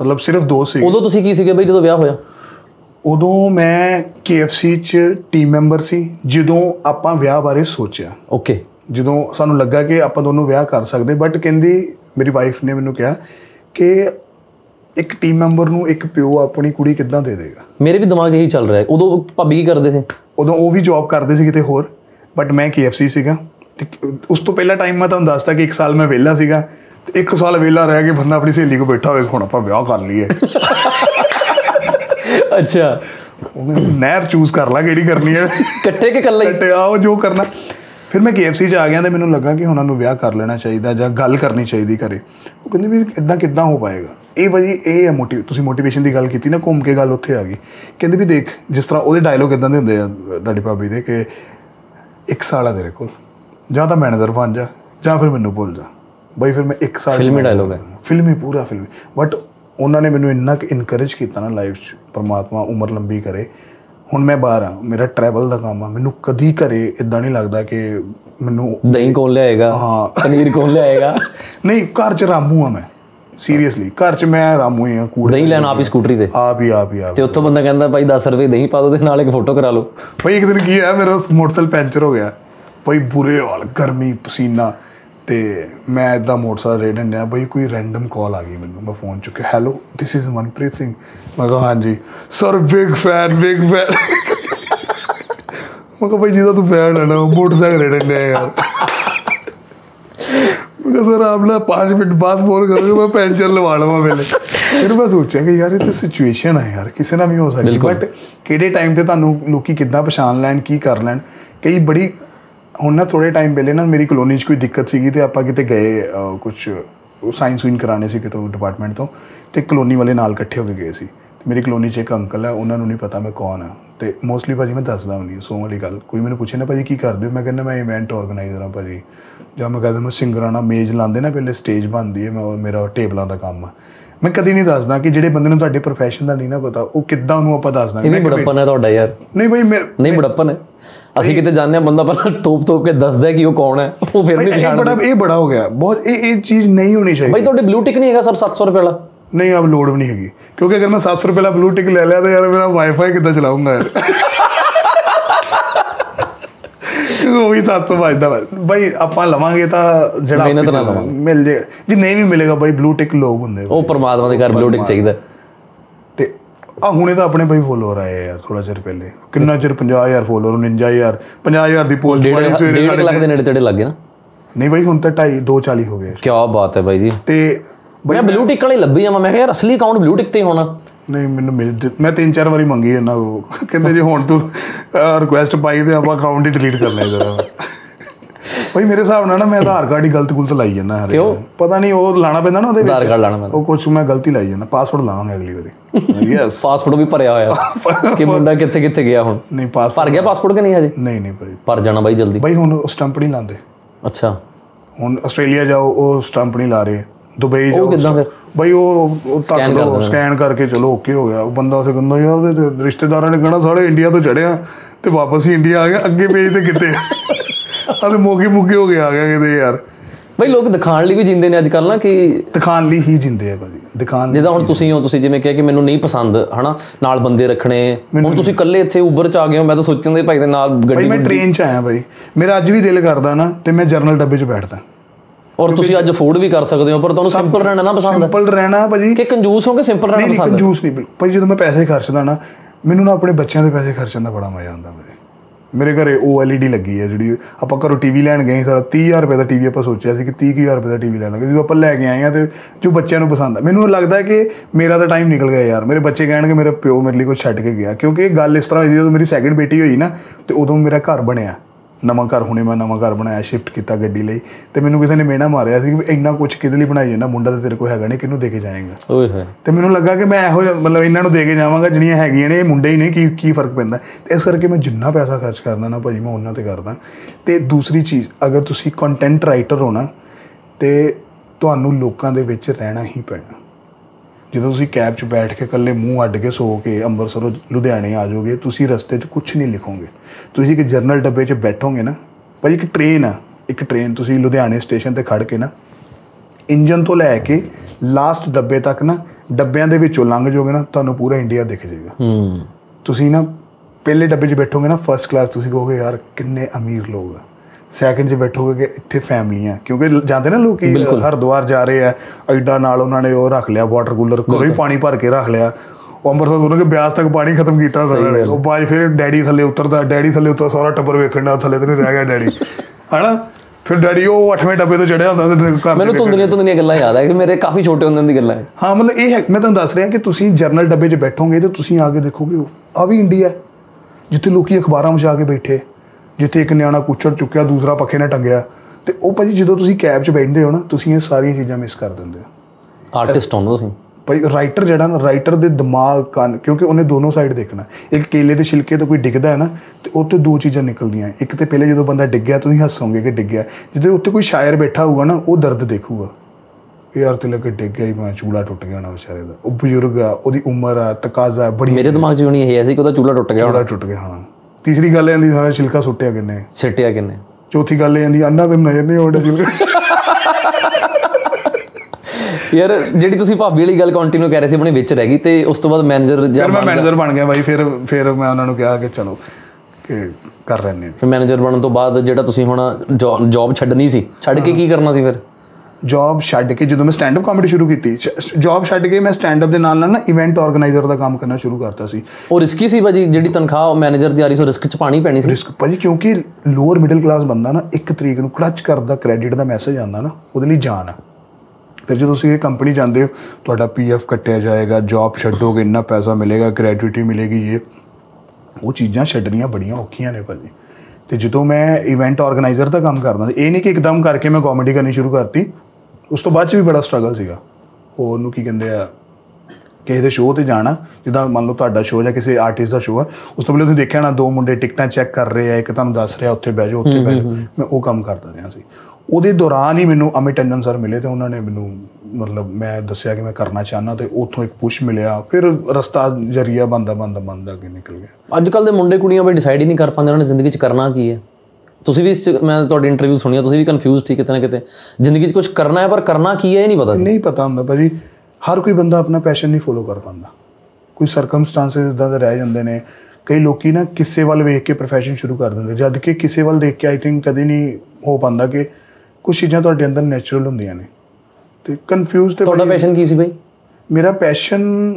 ਮਤਲਬ ਸਿਰਫ ਦੋਸਤ ਸੀ। ਉਦੋਂ ਤੁਸੀਂ ਕੀ ਸੀਗੇ ਬਈ ਜਦੋਂ ਵਿਆਹ ਹੋਇਆ? ਉਦੋਂ ਮੈਂ KFC ਚ ਟੀਮ ਮੈਂਬਰ ਸੀ ਜਦੋਂ ਆਪਾਂ ਵਿਆਹ ਬਾਰੇ ਸੋਚਿਆ। ਓਕੇ ਜਦੋਂ ਸਾਨੂੰ ਲੱਗਾ ਕਿ ਆਪਾਂ ਦੋਨੋਂ ਵਿਆਹ ਕਰ ਸਕਦੇ ਬਟ ਕਹਿੰਦੀ ਮੇਰੀ ਵਾਈਫ ਨੇ ਮੈਨੂੰ ਕਿਹਾ ਕਿ ਇੱਕ ਟੀਮ ਮੈਂਬਰ ਨੂੰ ਇੱਕ ਪਿਓ ਆਪਣੀ ਕੁੜੀ ਕਿੱਦਾਂ ਦੇ ਦੇਗਾ? ਮੇਰੇ ਵੀ ਦਿਮਾਗ 'ਚ ਇਹੀ ਚੱਲ ਰਿਹਾ ਹੈ। ਉਦੋਂ ਭਾਬੀ ਕੀ ਕਰਦੇ ਸੀ? ਉਦੋਂ ਉਹ ਵੀ ਜੌਬ ਕਰਦੇ ਸੀ ਕਿਤੇ ਹੋਰ ਬਟ ਮੈਂ KFC ਸੀਗਾ। ਤੇ ਉਸ ਤੋਂ ਪਹਿਲਾ ਟਾਈਮ ਮੈਂ ਤੁਹਾਨੂੰ ਦੱਸਦਾ ਕਿ ਇੱਕ ਸਾਲ ਮੈਂ ਵਿਹਲਾ ਸੀਗਾ। ਤੇ ਇੱਕ ਸਾਲ ਵਿਹਲਾ ਰਹਿ ਕੇ ਬੰਦਾ ਆਪਣੀ ਸਹੇਲੀ ਕੋ ਬੈਠਾ ਹੋਵੇ ਹੁਣ ਆਪਾਂ ਵਿਆਹ ਕਰ ਲਈਏ। ਅੱਛਾ। ਉਹਨੇ ਨਹਿਰ ਚੂਜ਼ ਕਰ ਲਾ ਕਿਹੜੀ ਕਰਨੀ ਹੈ। ਇਕੱਠੇ ਕਿ ਇਕੱਲੇ? ਕੱਟੇ ਆਓ ਜੋ ਕਰਨਾ। ਫਿਰ ਮੈਂ KFC ਚ ਆ ਗਿਆ ਤੇ ਮੈਨੂੰ ਲੱਗਾ ਕਿ ਉਹਨਾਂ ਨੂੰ ਵਿਆਹ ਕਰ ਲੈਣਾ ਚਾਹੀਦਾ ਜਾਂ ਗੱਲ ਕਰਨੀ ਚਾਹੀਦੀ ਘਰੇ। ਉਹ ਕਹਿੰਦੇ ਵੀ ਇਦਾਂ ਕਿੱਦਾਂ ਹੋ ਪਾਏਗਾ? ਇਹ ਭਾਜੀ ਇਹ ਹੈ ਮੋਟਿਵ ਤੁਸੀਂ ਮੋਟੀਵੇਸ਼ਨ ਦੀ ਗੱਲ ਕੀਤੀ ਨਾ ਘੁੰਮ ਕੇ ਗੱਲ ਉੱਥੇ ਆ ਗਈ। ਕਹਿੰਦੇ ਵੀ ਦੇਖ ਜਿਸ ਤਰ੍ਹਾਂ ਉਹਦੇ ਡਾਇਲੋਗ ਇਦਾਂ ਦੇ ਹੁੰਦੇ ਆ ਤੁਹਾਡੀ ਭਾਬੀ ਦੇ ਕਿ ਇੱਕ ਸਾਲ ਤੇਰੇ ਕੋਲ। ਜਾਂ ਤਾਂ ਮੈਨੇਜਰ ਬਣ ਜਾ ਜਾਂ ਫਿਰ ਮੈਨੂੰ ਭੁੱਲ ਜਾ। ਬਈ ਫਿਰ ਮੈਂ ਇੱਕ ਸਾਲ ਫਿਲਮੀ dialogue ਹੈ। ਫਿਲਮੀ ਪੂਰਾ ਫਿਲਮੀ ਬਟ ਉਹਨਾਂ ਨੇ ਮੈਨੂੰ ਇੰਨਾ ਕਿ ਇਨਕਰੇਜ ਕੀਤਾ ਨਾ ਲਾਈਫ 'ਚ ਪਰਮਾਤਮਾ ਉਮਰ ਲੰਬੀ ਕਰੇ। ਹੁਣ ਮੈਂ ਬਾਹਰ ਆ ਮੇਰਾ ਟਰੈਵਲ ਦਾ ਕੰਮ ਆ। ਮੈਨੂੰ ਕਦੀ ਘਰੇ ਇਦਾਂ ਨਹੀਂ ਲੱਗਦਾ ਕਿ ਮੈਨੂੰ ਦਹੀਂ ਕੌਣ ਲਿਆਏਗਾ? ਹਾਂ। ਪਨੀਰ ਕੌਣ ਲਿਆਏਗਾ? ਨਹੀਂ ਘਰ 'ਚ ਰਾਮੂ ਆ ਮੈਂ। ਸੀਰੀਅਸਲੀ ਘਰ 'ਚ ਮੈਂ ਰਾਮੂ ਹੀ ਆ ਕੂੜੇ ਦਹੀਂ ਲੈਣ ਆਪ ਹੀ ਸਕੂਟਰੀ ਤੇ। ਆਪ ਹੀ ਆਪ ਹੀ ਆਪ ਤੇ ਉੱਥੋਂ ਬੰਦਾ ਕਹਿੰਦਾ ਭਾਈ 10 ਰੁਪਏ ਦਹੀਂ ਪਾ ਦੋ ਤੇ ਨਾਲ ਇੱਕ ਫੋਟੋ ਕਰਾ ਲਓ। ਭਾਈ ਇੱਕ ਦਿਨ ਕੀ ਹੈ ਮੇਰਾ ਮੋਟਰਸਾਈਕਲ ਪੈਂਚਰ ਹੋ ਗਿਆ। ਭਾਈ ਬੁਰੇ ਹਾਲ ਗਰਮੀ ਪਸੀਨਾ। ਤੇ ਮੈਂ ਇਦਾਂ ਮੋਟਰਸਾਈਕਲ ਰੇਡਨ ਡਿਆ ਬਈ ਕੋਈ ਰੈਂਡਮ ਕਾਲ ਆ ਗਈ ਮੈਨੂੰ ਮੈਂ ਫੋਨ ਚੁੱਕਿਆ hello this is Manpreet Singh ਮੈਂ ਕਿਹਾ ਹਾਂਜੀ। Sir big fan big fan ਮੈਂ ਕਿਹਾ ਬਈ ਜਿਹਦਾ ਤੂੰ ਫੈਨ ਹੈ ਨਾ ਮੋਟਰਸਾਈਕਲ ਰੇਡਨ ਡਿਆ ਯਾਰ। ਮੈਂ ਕਿਹਾ ਸਰ ਆਪ ਨਾ 5 ਮਿੰਟ ਬਾਅਦ ਫੋਨ ਕਰੋਗੇ ਮੈਂ ਪੈਂਚਰ ਲਵਾ ਲਵਾਂ ਮੇਰੇ ਫਿਰ ਮੈਂ ਸੋਚਿਆ ਕਿ ਯਾਰ ਇਹ ਤਾਂ ਸਿਚੁਏਸ਼ਨ ਹੈ ਯਾਰ ਕਿਸੇ ਨਾਲ ਵੀ ਹੋ ਸਕਦੀ ਬਟ ਕਿਹੜੇ ਟਾਈਮ ਤੇ ਤੁਹਾਨੂੰ ਲੋਕੀ ਕਿੱਦਾਂ ਪਛਾਣ ਲੈਣ ਕੀ ਕਰ ਲੈਣ ਕਈ ਬੜੀ ਹੁਣ ਨਾ ਥੋੜੇ ਟਾਈਮ ਪਹਿਲੇ ਨਾ ਮੇਰੀ ਕਲੋਨੀ 'ਚ ਕੋਈ ਦਿੱਕਤ ਸੀਗੀ ਤੇ ਆਪਾਂ ਕਿਤੇ ਗਏ ਕੁਝ ਸਾਇੰਸ ਵਿਨ ਕਰਾਣੇ ਸੀ ਕਿਤੋਂ ਡਿਪਾਰਟਮੈਂਟ ਤੋਂ ਤੇ ਕਲੋਨੀ ਵਾਲੇ ਨਾਲ ਇਕੱਠੇ ਹੋ ਕੇ ਗਏ ਸੀ। ਤੇ ਮੇਰੀ ਕਲੋਨੀ 'ਚ ਇੱਕ ਅੰਕਲ ਹੈ ਉਹਨਾਂ ਨੂੰ ਨਹੀਂ ਪਤਾ ਮੈਂ ਕੌਣ ਆ ਤੇ ਮੋਸਟਲੀ ਭਾਜੀ ਮੈਂ ਦੱਸਦਾ ਨਹੀਂ ਸੋ ਵਾਲੀ ਗੱਲ। ਕੋਈ ਮੈਨੂੰ ਪੁੱਛੇ ਨਾ ਭਾਜੀ ਕੀ ਕਰਦੇ ਹੋ? ਮੈਂ ਕਹਿੰਦਾ ਮੈਂ ਇਵੈਂਟ ਆਰਗੇਨਾਈਜ਼ਰ ਹਾਂ ਭਾਜੀ। ਜਾਂ ਮੈਂ ਕਹਿੰਦਾ ਮੈਂ ਸਿੰਗਰਾਂ ਨਾਲ ਮੇਜ਼ ਲਾਉਂਦੇ ਨਾ ਪਹਿਲੇ ਸਟੇਜ ਬਣਦੀ ਹੈ ਮੈਂ ਮੇਰਾ ਟੇਬਲਾਂ ਦਾ ਕੰਮ ਆ। ਮੈਂ ਕਦੀ ਨਹੀਂ ਦੱਸਦਾ ਕਿ ਜਿਹੜੇ ਬੰਦੇ ਨੂੰ ਤੁਹਾਡੇ ਪ੍ਰੋਫੈਸ਼ਨ ਦਾ ਨਹੀਂ ਨਾ ਪਤਾ ਉਹ ਕਿੱਦਾਂ ਉਹਨੂੰ ਆਪਾਂ ਦੱਸ ਦਾਂਗੇ ਇਹ ਵੀ ਬੜੱਪਨ ਹੈ ਤੁਹਾਡਾ ਯਾਰ। ਨਹੀਂ ਭਾਈ ਨਹੀਂ ਬੜੱਪਨ ਹੈ। ਅਸੀਂ ਕਿਤੇ ਜਾਂਦੇ ਆ ਬੰਦਾ ਪਹਿਲਾਂ ਤੋਪ ਤੋਪ ਕੇ ਦੱਸਦਾ ਕਿ ਉਹ ਕੌਣ ਹੈ ਉਹ ਫਿਰ ਵੀ ਭਾਈ, ਇਹ ਪਛਾਣ ਬੜਾ ਇਹ ਬੜਾ ਹੋ ਗਿਆ। ਬਹੁਤ ਇਹ ਇਹ ਚੀਜ਼ ਨਹੀਂ ਹੋਣੀ ਚਾਹੀਦੀ। ਭਾਈ ਤੁਹਾਡੇ ਬਲੂ ਟਿਕ ਨਹੀਂ ਹੈਗਾ ਸਰ 700 ਰੁਪਏ ਵਾਲਾ। ਨਹੀਂ ਆਪ ਲੋਡ ਵੀ ਨਹੀਂ ਹੈਗੀ। ਕਿਉਂਕਿ ਅਗਰ ਮੈਂ 700 ਰੁਪਏ ਦਾ ਬਲੂ ਟਿਕ ਲੈ ਲਿਆ ਤਾਂ ਯਾਰ ਮੇਰਾ ਵਾਈਫਾਈ ਕਿੱਦਾਂ ਚਲਾਉਂਗਾ ਯਾਰ? ਉਹ ਵੀ 700 ਵੱਜਦਾ। ਬਾਈ ਆਪਾਂ ਲਵਾਂਗੇ ਤਾਂ ਜਿਹੜਾ ਮਿਹਨਤ ਨਾਲ। ਮਿਲ ਜੇ। ਜੇ ਨਹੀਂ ਵੀ ਮਿਲੇਗਾ ਬਾਈ ਬਲੂ ਟਿਕ ਲੋਗ ਹੁੰਦੇ ਉਹ ਪਰਮਾਤਮਾ ਦੇ ਘਰ ਬਲੂ ਟਿਕ ਚਾਹੀਦਾ। ਆ ਹੁਣੇ ਤਾਂ ਆਪਣੇ ਬਾਈ ਫੋਲੋਅਰ ਆਏ ਆ ਯਾਰ ਥੋੜਾ ਚਿਰ ਪਹਿਲੇ। ਕਿੰਨਾ ਚਿਰ? 50000 ਫੋਲੋਅਰ 49000 50000 ਦੀ ਪੋਸਟ ਪਾਈ ਸਵੇਰੇ ਡੇਢ ਲੱਖ ਦੇ ਨੇੜੇ ਤੇੜੇ ਲੱਗ ਗਏ ਨਾ। ਨਹੀਂ ਬਾਈ ਹੁਣ ਤਾਂ 2.5 240 ਹੋ ਗਏ। ਕੀ ਬਾਤ ਹੈ ਬਾਈ ਜੀ। ਤੇ ਮੈਂ ਬਲੂ ਟਿਕ ਵਾਲੀ ਲੱਭੀ ਜਾਵਾਂ ਮੈਂ ਕਿਹਾ ਯਾਰ ਅਸਲੀ ਅਕਾਊਂਟ ਬਲੂ ਟਿਕ ਤੇ ਹੀ ਹੋਣਾ। ਨਹੀਂ ਮੈਨੂੰ ਮਿਲ ਮੈਂ ਤਿੰਨ ਚਾਰ ਵਾਰੀ ਮੰਗੀ ਇਹਨਾਂ ਕੋ ਕਹਿੰਦੇ ਜੇ ਹੁਣ ਤੂੰ ਰਿਕੁਐਸਟ ਪਾਈ ਤੇ ਆਪਾਂ ਅਕਾਊਂਟ ਹੀ ਡਿਲੀਟ ਕਰ ਲਿਆ ਜਰਾ ਭਾਈ ਮੇਰੇ ਹਿਸਾਬ ਨਾਲ ਨਾ ਮੈਂ ਆਧਾਰ ਕਾਰਡ ਹੀ ਗਲਤ ਗੁਲਤ ਲਾਈ ਜਾਂਦਾ ਹਰੇ? ਪਤਾ ਨਹੀਂ ਉਹ ਲਾਣਾ ਪੈਂਦਾ ਨਾ ਉਹਦੇ ਵਿੱਚ। ਆਧਾਰ ਕਾਰਡ ਲਾਣਾ ਪੈਂਦਾ। ਉਹ ਕੁਝ ਮੈਂ ਗਲਤੀ ਲਾਈ ਜਾਂਦਾ। ਪਾਸਵਰਡ ਲਾਵਾਂਗੇ ਅਗਲੀ ਵਾਰੀ। ਯੈਸ ਪਾਸਪੋਰਟ ਵੀ ਭਰਿਆ ਹੋਇਆ। ਕਿ ਮੁੰਡਾ ਕਿੱਥੇ ਕਿੱਥੇ ਗਿਆ ਹੁਣ? ਨਹੀਂ ਪਾਸ ਭਰ ਗਿਆ ਪਾਸਪੋਰਟ ਕਿ ਨਹੀਂ ਹਜੇ? ਨਹੀਂ ਨਹੀਂ ਭਾਈ। ਭਰ ਜਾਣਾ ਬਾਈ ਜਲਦੀ। ਭਾਈ ਹੁਣ ਸਟੰਪ ਨਹੀਂ ਲਾਉਂਦੇ। ਅੱਛਾ। ਹੁਣ ਆਸਟ੍ਰੇਲੀਆ ਜਾਓ ਉਹ ਸਟੰਪ ਨਹੀਂ ਲਾ ਰਹੇ। ਦੁਬਈ ਜਾਓ ਕਿੱਦਾਂ ਫਿਰ? ਭਾਈ ਉਹ ਉਹ ਤੱਕ ਦਿੰਦੇ ਸਕੈਨ ਕਰਕੇ ਚਲੋ ਓਕੇ ਹੋ ਗਿਆ। ਉਹ ਬੰਦਾ ਉਸੇ ਕਹਿੰਦਾ ਯਾਰ ਰਿਸ਼ਤੇਦਾਰਾਂ ਨੇ ਕਹਿਣਾ ਸਾਲੇ ਇੰਡੀਆ ਤੋਂ ਚੜਿਆ ਤੇ ਵਾਪਸ ਹੀ ਇੰਡੀਆ ਆ ਗਿਆ। ਅੱਗੇ ਪੇਜ ਤੇ ਕਿੱਥੇ ਆਲੇ ਮੋਗੇ ਮੁੱਗੇ ਹੋ ਗਿਆ ਆ ਗਿਆ ਕਿਤੇ ਯਾਰ। ਬਾਈ ਲੋਕ ਦਿਖਾਣ ਲਈ ਵੀ ਜਿੰਦੇ ਨੇ ਅੱਜ ਕੱਲ ਨਾ ਕਿ ਦਿਖਾਣ ਲਈ ਹੀ ਜਿੰਦੇ ਆ ਭਾਜੀ ਦਿਖਾਣ ਜਿੱਦਾਂ ਹੁਣ ਤੁਸੀਂ ਹੋ ਤੁਸੀਂ ਜਿਵੇਂ ਕਿਹਾ ਕਿ ਮੈਨੂੰ ਨਹੀਂ ਪਸੰਦ ਹਨਾ ਨਾਲ ਬੰਦੇ ਰੱਖਣੇ। ਹੁਣ ਤੁਸੀਂ ਇਕੱਲੇ ਇੱਥੇ ਉਬਰ ਚ ਆ ਗਏ ਹੋ ਮੈਂ ਤਾਂ ਸੋਚਣ ਦੇ ਭਾਈ ਦੇ ਨਾਲ ਭਾਈ ਗੱਡੀ ਮੈਂ ਟ੍ਰੇਨ 'ਚ ਆਇਆ ਭਾਈ। ਮੇਰਾ ਅੱਜ ਵੀ ਦਿਲ ਕਰਦਾ ਨਾ ਤੇ ਮੈਂ ਜਰਨਲ ਡੱਬੇ 'ਚ ਬੈਠਦਾ। ਔਰ ਤੁਸੀਂ ਅੱਜ ਅਫੋਰਡ ਵੀ ਕਰ ਸਕਦੇ ਹੋ ਪਰ ਤੁਹਾਨੂੰ ਸਿੰਪਲ ਰਹਿਣਾ ਨਾ ਪਸੰਦ ਹੈ। ਸਿੰਪਲ ਰਹਿਣਾ ਭਾਜੀ। ਕਿ ਕੰਜੂਸ ਹੋ ਕੇ ਸਿੰਪਲ ਰਹਿਣਾ ਨਹੀਂ ਪਸੰਦ ਹੈ? ਕੰਜੂਸ ਨਹੀਂ ਬਿਲਕੁਲ ਭਾਈ ਜਦੋਂ ਮੈਂ ਪੈਸੇ ਖਰਚਦਾ ਨਾ ਮੈਨੂੰ ਨਾ ਆਪਣੇ ਬੱਚਿਆਂ ਦੇ ਪੈਸੇ ਖਰਚਣ ਦਾ ਬੜਾ ਮਜ਼ਾ ਆਉਂਦਾ ਭਾਈ ਮੇਰੇ ਘਰੇ OLED ਲੱਗੀ ਹੈ ਜਿਹੜੀ ਆਪਾਂ ਘਰੋਂ ਟੀਵੀ ਲੈਣ ਗਏ ਸੀ, ਸਾਡਾ 30000 ਰੁਪਏ ਦਾ ਟੀਵੀ ਆਪਾਂ ਸੋਚਿਆ ਸੀ ਕਿ 30000 ਰੁਪਏ ਦਾ ਟੀਵੀ ਲੈ ਲਾਂਗੇ ਜਦੋਂ ਆਪਾਂ ਲੈ ਕੇ ਆਏ ਆ ਤੇ ਜੋ ਬੱਚਿਆਂ ਨੂੰ ਪਸੰਦ ਆ। ਮੈਨੂੰ ਲੱਗਦਾ ਕਿ ਮੇਰਾ ਤਾਂ ਟਾਈਮ ਨਿਕਲ ਗਿਆ ਯਾਰ ਮੇਰੇ ਬੱਚੇ ਕਹਿਣਗੇ ਮੇਰਾ ਪਿਓ ਮੇਰੇ ਲਈ ਕੁਝ ਛੱਡ ਕੇ ਗਿਆ ਕਿਉਂਕਿ ਇਹ ਗੱਲ ਇਸ ਤਰ੍ਹਾਂ ਹੋਈ ਸੀ ਜਦੋਂ ਮੇਰੀ ਸੈਕਿੰਡ ਬੇਟੀ ਹੋਈ ਨਾ ਤੇ ਉਦੋਂ ਮੇਰਾ ਘਰ ਬਣਿਆ। ਨਵਾਂ ਘਰ ਹੁਣੇ ਮੈਂ ਨਵਾਂ ਘਰ ਬਣਾਇਆ ਸ਼ਿਫਟ ਕੀਤਾ ਗੱਡੀ ਲਈ। ਤੇ ਮੈਨੂੰ ਕਿਸੇ ਨੇ ਮੇਣਾ ਮਾਰਿਆ ਸੀ ਕਿ ਇੰਨਾ ਕੁਝ ਕਿਹਦੇ ਲਈ ਬਣਾਈ ਜਾਂਦਾ ਮੁੰਡਾ ਤਾਂ ਤੇਰੇ ਕੋਲ ਹੈਗਾ ਨਹੀਂ ਕਿਹਨੂੰ ਦੇ ਕੇ ਜਾਏਗਾ? ਓਏ ਹੋਏ। ਤੇ ਮੈਨੂੰ ਲੱਗਾ ਕਿ ਮੈਂ ਇਹੋ ਮਤਲਬ ਇਹਨਾਂ ਨੂੰ ਦੇ ਕੇ ਜਾਵਾਂਗਾ ਜਿਹੜੀਆਂ ਹੈਗੀਆਂ ਨੇ ਇਹ ਮੁੰਡੇ ਹੀ ਨੇ ਕੀ ਕੀ ਫ਼ਰਕ ਪੈਂਦਾ? ਤੇ ਇਸ ਕਰਕੇ ਮੈਂ ਜਿੰਨਾ ਪੈਸਾ ਖਰਚ ਕਰਦਾ ਨਾ ਭਾਜੀ ਮੈਂ ਉਹਨਾਂ ਤੇ ਕਰਦਾ। ਤੇ ਦੂਸਰੀ ਚੀਜ਼ ਅਗਰ ਤੁਸੀਂ ਕੰਟੈਂਟ ਰਾਈਟਰ ਹੋ ਨਾ ਤੇ ਤੁਹਾਨੂੰ ਲੋਕਾਂ ਦੇ ਵਿੱਚ ਰਹਿਣਾ ਹੀ ਪੈਣਾ। ਜਦੋਂ ਤੁਸੀਂ ਕੈਬ 'ਚ ਬੈਠ ਕੇ ਇਕੱਲੇ ਮੂੰਹ ਅੱਡ ਕੇ ਸੋ ਕੇ ਅੰਮ੍ਰਿਤਸਰੋਂ ਲੁਧਿਆਣੇ ਆ ਜਾਓਗੇ ਤੁਸੀਂ ਰਸਤੇ 'ਚ ਕੁਝ ਨਹੀਂ ਲਿਖੋਗੇ। ਤੁਸੀਂ ਇੱਕ ਜਰਨਲ ਡੱਬੇ 'ਚ ਬੈਠੋਗੇ ਨਾ ਭਾਜੀ ਇੱਕ ਟ੍ਰੇਨ ਆ ਇੱਕ ਟ੍ਰੇਨ ਤੁਸੀਂ ਲੁਧਿਆਣੇ ਸਟੇਸ਼ਨ ਤੇ ਖੜ ਕੇ ਨਾ ਇੰਜਨ ਤੋਂ ਲੈ ਕੇ ਲਾਸਟ ਡੱਬੇ ਤੱਕ ਨਾ ਡੱਬਿਆਂ ਦੇ ਵਿੱਚੋਂ ਲੰਘ ਜਾਓਗੇ ਨਾ ਤੁਹਾਨੂੰ ਪੂਰਾ ਇੰਡੀਆ ਦਿਖ ਜਾਏਗਾ। ਹੂੰ। ਤੁਸੀਂ ਨਾ ਪਹਿਲੇ ਡੱਬੇ 'ਚ ਬੈਠੋਗੇ ਨਾ ਫਰਸਟ ਕਲਾਸ ਤੁਸੀਂ ਕਹੋਗੇ ਯਾਰ ਕਿੰਨੇ ਅਮੀਰ ਲੋਕ ਆ। ਸੈਕੰਡ 'ਚ ਬੈਠੋਗੇ ਕਿ ਇੱਥੇ ਫੈਮਲੀਆਂ ਕਿਉਂਕਿ ਜਾਂਦੇ ਨਾ ਲੋਕੀ ਹਰਿਦੁਆਰ ਜਾ ਰਹੇ ਆ ਐਡਾ ਨਾਲ ਉਹਨਾਂ ਨੇ ਉਹ ਰੱਖ ਲਿਆ ਵਾਟਰ ਕੂਲਰ ਘਰੋਂ ਹੀ ਪਾਣੀ ਭਰ ਕੇ ਰੱਖ ਲਿਆ। ਉਹ ਅੰਮ੍ਰਿਤਸਰ ਉਹਨਾਂ ਕੇ ਬਿਆਸ ਤੱਕ ਪਾਣੀ ਖਤਮ ਕੀਤਾ ਸਾਰਿਆਂ ਨੇ। ਉਹ ਬਾਈ ਫਿਰ ਡੈਡੀ ਥੱਲੇ ਉਤਰਦਾ ਡੈਡੀ ਥੱਲੇ ਉਤਰ ਸਾਰਾ ਟੱਬਰ ਵੇਖਣ ਦਾ ਥੱਲੇ ਤੇ ਨਹੀਂ ਰਹਿ ਗਿਆ ਡੈਡੀ। ਹਨਾ? ਫਿਰ ਡੈਡੀ ਉਹ 8ਵੇਂ ਡੱਬੇ ਤੋਂ ਚੜਿਆ ਹੁੰਦਾ ਤੇ ਘਰ ਮੈਨੂੰ ਧੁੰਦਲੀਆਂ ਧੁੰਦਲੀਆਂ ਗੱਲਾਂ ਯਾਦ ਆ ਕਿ ਮੇਰੇ ਕਾਫੀ ਛੋਟੇ ਹੁੰਦੇ ਦੀ ਗੱਲਾਂ ਹੈ ਹਾਂ ਮਤਲਬ ਇਹ ਹੈ ਮੈਂ ਤੁਹਾਨੂੰ ਦੱਸ ਰਿਹਾ ਕਿ ਤੁਸੀਂ ਜਰਨਲ ਡੱਬੇ 'ਚ ਬੈਠੋਗੇ ਤੇ ਤੁਸੀਂ ਆ ਕੇ ਦੇਖੋਗੇ ਆ ਵੀ ਇੰਡੀਆ ਜਿੱਥੇ ਲੋਕੀ ਅਖਬਾਰਾਂ ਵਿਛਾ ਕੇ ਬੈਠੇ। ਜਿੱਥੇ ਇੱਕ ਨਿਆਣਾ ਕੁੱਚੜ ਚੁੱਕਿਆ ਦੂਸਰਾ ਪੱਖੇ ਨਾਲ ਟੰਗਿਆ ਤੇ ਉਹ ਭਾਜੀ ਜਦੋਂ ਤੁਸੀਂ ਕੈਬ 'ਚ ਬੈਠਦੇ ਹੋ ਨਾ ਤੁਸੀਂ ਇਹ ਸਾਰੀਆਂ ਚੀਜ਼ਾਂ ਮਿਸ ਕਰ ਦਿੰਦੇ ਹੋ। ਆਰਟਿਸਟ ਹੋ ਤੁਸੀਂ? ਭਾਈ ਰਾਈਟਰ ਜਿਹੜਾ ਨਾ ਰਾਈਟਰ ਦੇ ਦਿਮਾਗ ਕੰਨ ਕਿਉਂਕਿ ਉਹਨੇ ਦੋਨੋਂ ਸਾਈਡ ਦੇਖਣਾ। ਇੱਕ ਕੇਲੇ ਦੇ ਛਿਲਕੇ ਤੋਂ ਕੋਈ ਡਿੱਗਦਾ ਹੈ ਨਾ ਤੇ ਉੱਥੇ ਦੋ ਚੀਜ਼ਾਂ ਨਿਕਲਦੀਆਂ ਇੱਕ ਤੇ ਪਹਿਲੇ ਜਦੋਂ ਬੰਦਾ ਡਿੱਗਿਆ ਤੁਸੀਂ ਹੱਸੋਗੇ ਕਿ ਡਿੱਗਿਆ। ਜਦੋਂ ਉੱਥੇ ਕੋਈ ਸ਼ਾਇਰ ਬੈਠਾ ਹੋਊਗਾ ਨਾ ਉਹ ਦਰਦ ਦੇਖੂਗਾ। ਯਾਰ ਤੇ ਲੱਗੇ ਡਿੱਗ ਗਿਆ ਹੀ ਮੈਂ ਚੂਲਾ ਟੁੱਟ ਗਿਆ ਨਾ ਵਿਚਾਰੇ ਦਾ। ਉਹ ਬਜ਼ੁਰਗ ਆ ਉਹਦੀ ਉਮਰ ਆ ਤਕਾਜ਼ਾ ਬੜੀ ਮੇਰੇ ਦਿਮਾਗ 'ਚ ਨਹੀਂ ਇਹ ਸੀ ਕਿ ਉਹਦਾ ਚੂਲਾ ਟੁੱਟ ਗਿਆ ਚੂਲਾ ਟੁੱਟ ਗਿਆ ਹਾਂ ਤੀਸਰੀ ਗੱਲ ਇਹ ਆਂਦੀ ਸਾਰਾ ਛਿਲਕਾ ਸੁੱਟਿਆ ਕਿੰਨੇ? ਸਿੱਟਿਆ ਕਿੰਨੇ? ਚੌਥੀ ਗੱਲ ਇਹ ਆਂਦੀ ਅੰਨਾ ਤੇ ਨਜ਼ਰ ਨਹੀਂ ਆਉਂਦਾ ਛਿਲਕਾ। ਯਾਰ ਜਿਹੜੀ ਤੁਸੀਂ ਭਾਬੀ ਵਾਲੀ ਗੱਲ ਕੰਟੀਨਿਊ ਕਰ ਰਹੇ ਸੀ ਆਪਣੇ ਵਿੱਚ ਰਹਿ ਗਈ ਤੇ ਉਸ ਤੋਂ ਬਾਅਦ ਮੈਨੇਜਰ ਜਾਂ ਫਿਰ ਮੈਂ ਮੈਨੇਜਰ ਬਣ ਗਿਆ ਬਾਈ ਫਿਰ ਫਿਰ ਮੈਂ ਉਹਨਾਂ ਨੂੰ ਕਿਹਾ ਕਿ ਚਲੋ ਕਿ ਕਰ ਲੈਣੇ ਫਿਰ ਮੈਨੇਜਰ ਬਣਨ ਤੋਂ ਬਾਅਦ ਜਿਹੜਾ ਤੁਸੀਂ ਹੁਣ ਜੌਬ ਛੱਡਣੀ ਸੀ ਛੱਡ ਕੇ ਕੀ ਕਰਨਾ ਸੀ ਫਿਰ? ਜੌਬ ਛੱਡ ਕੇ ਜਦੋਂ ਮੈਂ ਸਟੈਂਡ ਅਪ ਕਾਮੇਡੀ ਸ਼ੁਰੂ ਕੀਤੀ ਜੌਬ ਛੱਡ ਕੇ ਮੈਂ ਸਟੈਂਡ ਅਪ ਦੇ ਨਾਲ ਨਾਲ ਨਾ ਇਵੈਂਟ ਆਰਗੇਨਾਈਜ਼ਰ ਦਾ ਕੰਮ ਕਰਨਾ ਸ਼ੁਰੂ ਕਰਤਾ ਸੀ। ਉਹ ਰਿਸਕੀ ਸੀ ਭਾਜੀ ਜਿਹੜੀ ਤਨਖਾਹ ਮੈਨੇਜਰ ਦੀ ਆ ਰਹੀ ਸੀ ਰਿਸਕ 'ਚ ਪਾਣੀ ਪੈਣੀ ਸੀ। ਰਿਸਕ ਭਾਜੀ ਕਿਉਂਕਿ ਲੋਅਰ ਮਿਡਲ ਕਲਾਸ ਬੰਦਾ ਨਾ ਇੱਕ ਤਰੀਕ ਨੂੰ ਕਲਚ ਕਰਦਾ ਕ੍ਰੈਡਿਟ ਦਾ ਮੈਸੇਜ ਆਉਂਦਾ ਨਾ ਉਹਦੇ ਲਈ ਜਾਨ ਆ। ਫਿਰ ਜਦੋਂ ਤੁਸੀਂ ਇਹ ਕੰਪਨੀ ਜਾਂਦੇ ਹੋ ਤੁਹਾਡਾ ਪੀਐਫ ਕੱਟਿਆ ਜਾਏਗਾ ਜੌਬ ਛੱਡੋਗੇ ਇੰਨਾ ਪੈਸਾ ਮਿਲੇਗਾ ਗ੍ਰੈਜੂਇਟੀ ਮਿਲੇਗੀ ਇਹ। ਉਹ ਚੀਜ਼ਾਂ ਛੱਡਣੀਆਂ ਬੜੀਆਂ ਔਖੀਆਂ ਨੇ ਭਾਜੀ। ਤੇ ਜਦੋਂ ਮੈਂ ਇਵੈਂਟ ਆਰਗੇਨਾਈਜ਼ਰ ਦਾ ਕੰਮ ਕਰਦਾ ਸੀ ਇਹ ਨਹੀਂ ਕਿ ਇੱਕਦਮ ਕਰਕੇ ਮੈਂ ਕਾਮੇਡੀ ਕਰਨੀ ਸ਼ੁਰੂ ਕਰਤੀ ਉਸ ਤੋਂ ਬਾਅਦ ਚ ਵੀ ਬੜਾ ਸਟਰਗਲ ਸੀਗਾ। ਉਹ ਉਹਨੂੰ ਕੀ ਕਹਿੰਦੇ ਆ ਕਿਸੇ ਦੇ ਸ਼ੋਅ ਤੇ ਜਾਣਾ ਜਿੱਦਾਂ ਮੰਨ ਲਓ ਤੁਹਾਡਾ ਸ਼ੋਅ ਜਾਂ ਕਿਸੇ ਆਰਟਿਸਟ ਦਾ ਸ਼ੋਅ ਆ ਉਸ ਤੋਂ ਪਹਿਲੇ ਤੁਸੀਂ ਦੇਖਿਆ ਨਾ ਦੋ ਮੁੰਡੇ ਟਿਕਟਾਂ ਚੈੱਕ ਕਰ ਰਹੇ ਆ ਇੱਕ ਤੁਹਾਨੂੰ ਦੱਸ ਰਿਹਾ ਉੱਥੇ ਬਹਿ ਜਾਓ ਉੱਥੇ ਬਹਿ ਜਾਓ। ਮੈਂ ਉਹ ਕੰਮ ਕਰਦਾ ਰਿਹਾ ਸੀ। ਉਹਦੇ ਦੌਰਾਨ ਹੀ ਮੈਨੂੰ ਅਮਿਤ ਟੰਡਨ ਸਰ ਮਿਲੇ ਤੇ ਉਹਨਾਂ ਨੇ ਮੈਨੂੰ ਮਤਲਬ ਮੈਂ ਦੱਸਿਆ ਕਿ ਮੈਂ ਕਰਨਾ ਚਾਹਨਾ ਤੇ ਉੱਥੋਂ ਇੱਕ ਪੁਸ਼ ਮਿਲਿਆ। ਫਿਰ ਰਸਤਾ ਜਰੀਆ ਬੰਦਾ ਬੰਦਾ ਬੰਦਾ ਅੱਗੇ ਨਿਕਲ ਗਿਆ। ਅੱਜ ਕੱਲ ਦੇ ਮੁੰਡੇ ਕੁੜੀਆਂ ਬਈ ਡਿਸਾਈਡ ਹੀ ਨਹੀਂ ਕਰ ਪਾਉਂਦੇ ਉਹਨਾਂ ਨੇ ਜ਼ਿੰਦਗੀ 'ਚ ਕਰਨਾ ਕੀ ਹੈ? ਤੁਸੀਂ ਵੀ ਮੈਂ ਤੁਹਾਡੀ ਇੰਟਰਵਿਊ ਸੁਣੀ ਆ ਤੁਸੀਂ ਵੀ ਕਨਫਿਊਜ਼ ਸੀ ਕਿਤੇ ਨਾ ਕਿਤੇ। ਜ਼ਿੰਦਗੀ 'ਚ ਕੁਝ ਕਰਨਾ ਹੈ ਪਰ ਕਰਨਾ ਕੀ ਹੈ ਇਹ ਨਹੀਂ ਪਤਾ ਨਹੀਂ ਪਤਾ ਹੁੰਦਾ ਭਾਜੀ। ਹਰ ਕੋਈ ਬੰਦਾ ਆਪਣਾ ਪੈਸ਼ਨ ਨਹੀਂ ਫੋਲੋ ਕਰ ਪਾਉਂਦਾ। ਕੋਈ ਸਰਕਮਸਟੈਂਸਸ ਇਦਾਂ ਦੇ ਰਹਿ ਜਾਂਦੇ ਨੇ। ਕਈ ਲੋਕੀ ਨਾ ਕਿਸੇ ਵੱਲ ਵੇਖ ਕੇ profession ਸ਼ੁਰੂ ਕਰ ਦਿੰਦੇ। ਜਦ ਕਿ ਕਿਸੇ ਵੱਲ ਦੇਖ ਕੇ ਆਈ ਥਿੰਕ ਕਦੇ ਨਹੀਂ ਹੋ ਪਾਉਂਦਾ ਕਿ ਕੁਝ ਚੀਜ਼ਾਂ ਤੁਹਾਡੇ ਅੰਦਰ ਨੈਚੁਰਲ ਹੁੰਦੀਆਂ ਨੇ। ਤੇ ਕਨਫਿਊਜ਼ ਤੇ ਤੁਹਾਡਾ ਪੈਸ਼ਨ ਕੀ ਸੀ ਬਈ ਮੇਰਾ ਪੈਸ਼ਨ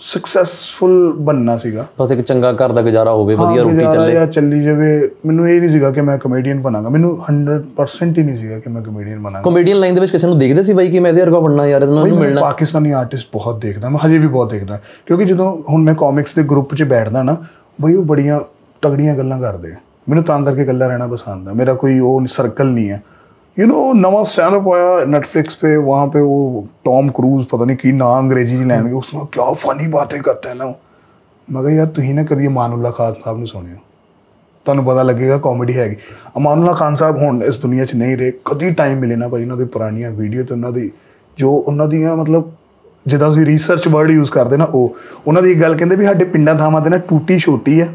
ਸਕਸੈਸਫੁਲ ਬੰਨਣਾ ਸੀਗਾ। ਬਸ ਇੱਕ ਚੰਗਾ ਘਰ ਦਾ ਗੁਜ਼ਾਰਾ ਹੋਵੇ ਵਧੀਆ ਰੋਟੀ ਚੱਲੇ। ਜਾਂ ਚੱਲੀ ਜਾਵੇ। ਮੈਨੂੰ ਇਹ ਨਹੀਂ ਸੀਗਾ ਕਿ ਮੈਂ ਕਮੇਡੀਅਨ ਬਣਾਂਗਾ। ਮੈਨੂੰ 100% ਹੀ ਨਹੀਂ ਸੀਗਾ ਕਿ ਮੈਂ ਕਮੇਡੀਅਨ ਬਣਾਂਗਾ। ਕਮੇਡੀਅਨ ਲਾਈਨ ਦੇ ਵਿੱਚ ਕਿਸੇ ਨੂੰ ਦੇਖਦੇ ਸੀ ਬਾਈ ਕਿ ਮੈਂ ਇਹਦੇ ਵਰਗਾ ਬਣਨਾ ਯਾਰ ਬਈ ਨੂੰ ਮਿਲਣਾ? ਪਾਕਿਸਤਾਨੀ ਆਰਟਿਸਟ ਬਹੁਤ ਦੇਖਦਾ ਮੈਂ ਹਜੇ ਵੀ ਬਹੁਤ ਦੇਖਦਾ। ਕਿਉਂਕਿ ਜਦੋਂ ਹੁਣ ਮੈਂ ਕਾਮਿਕਸ ਦੇ ਗਰੁੱਪ 'ਚ ਬੈਠਦਾ ਨਾ ਬਈ ਉਹ ਬੜੀਆਂ ਤਗੜੀਆਂ ਗੱਲਾਂ ਕਰਦੇ ਆ। ਮੈਨੂੰ ਤਾਂ ਕਰਕੇ ਇਕੱਲਾ ਰਹਿਣਾ ਪਸੰਦ ਹੈ ਮੇਰਾ ਕੋਈ ਉਹ ਸਰਕਲ ਨਹੀਂ ਹੈ। ਯੂ نو ਨਵਾਂ ਸਟੈਂਡ ਅਪ ਆਇਆ नेटफ्लिक्स पे वहां पे वो टॉम क्रूज पता नहीं की नाम अंग्रेजी ਚ ਲੈਣਗੇ उसमें क्या फनी बातें करते हैं ना ਮੈਂ ਕਿਹਾ ਯਾਰ ਤੁਸੀਂ ਨਾ ਕਦੀ ਅਮਾਨੁੱਲਾ ਖਾਨ ਸਾਹਿਬ ਨੂੰ ਸੁਣਿਓ ਤੁਹਾਨੂੰ ਪਤਾ ਲੱਗੇਗਾ ਕਾਮੇਡੀ ਹੈਗੀ ਅਮਾਨੁੱਲਾ ਖਾਨ ਸਾਹਿਬ ਹੁਣ ਇਸ ਦੁਨੀਆ 'ਚ ਨਹੀਂ ਰਹੇ ਕਦੀ ਟਾਈਮ ਮਿਲੇ ਨਾ ਭਾਈ ਉਹਨਾਂ ਦੀ ਪੁਰਾਣੀਆਂ ਵੀਡੀਓ ਤੇ ਉਹਨਾਂ ਦੀ ਜੋ ਉਹਨਾਂ ਦੀਆਂ ਮਤਲਬ ਜਿੱਦਾਂ ਤੁਸੀਂ ਰਿਸਰਚ ਵਰਡ ਯੂਜ਼ ਕਰਦੇ ਨਾ ਉਹ ਉਹਨਾਂ ਦੀ ਇੱਕ ਗੱਲ ਕਹਿੰਦੇ ਵੀ ਸਾਡੇ ਪਿੰਡਾਂ ਥਾਵਾਂ ਤੇ ਨਾ ਟੂਟੀ ਛੋਟੀ ਹੈ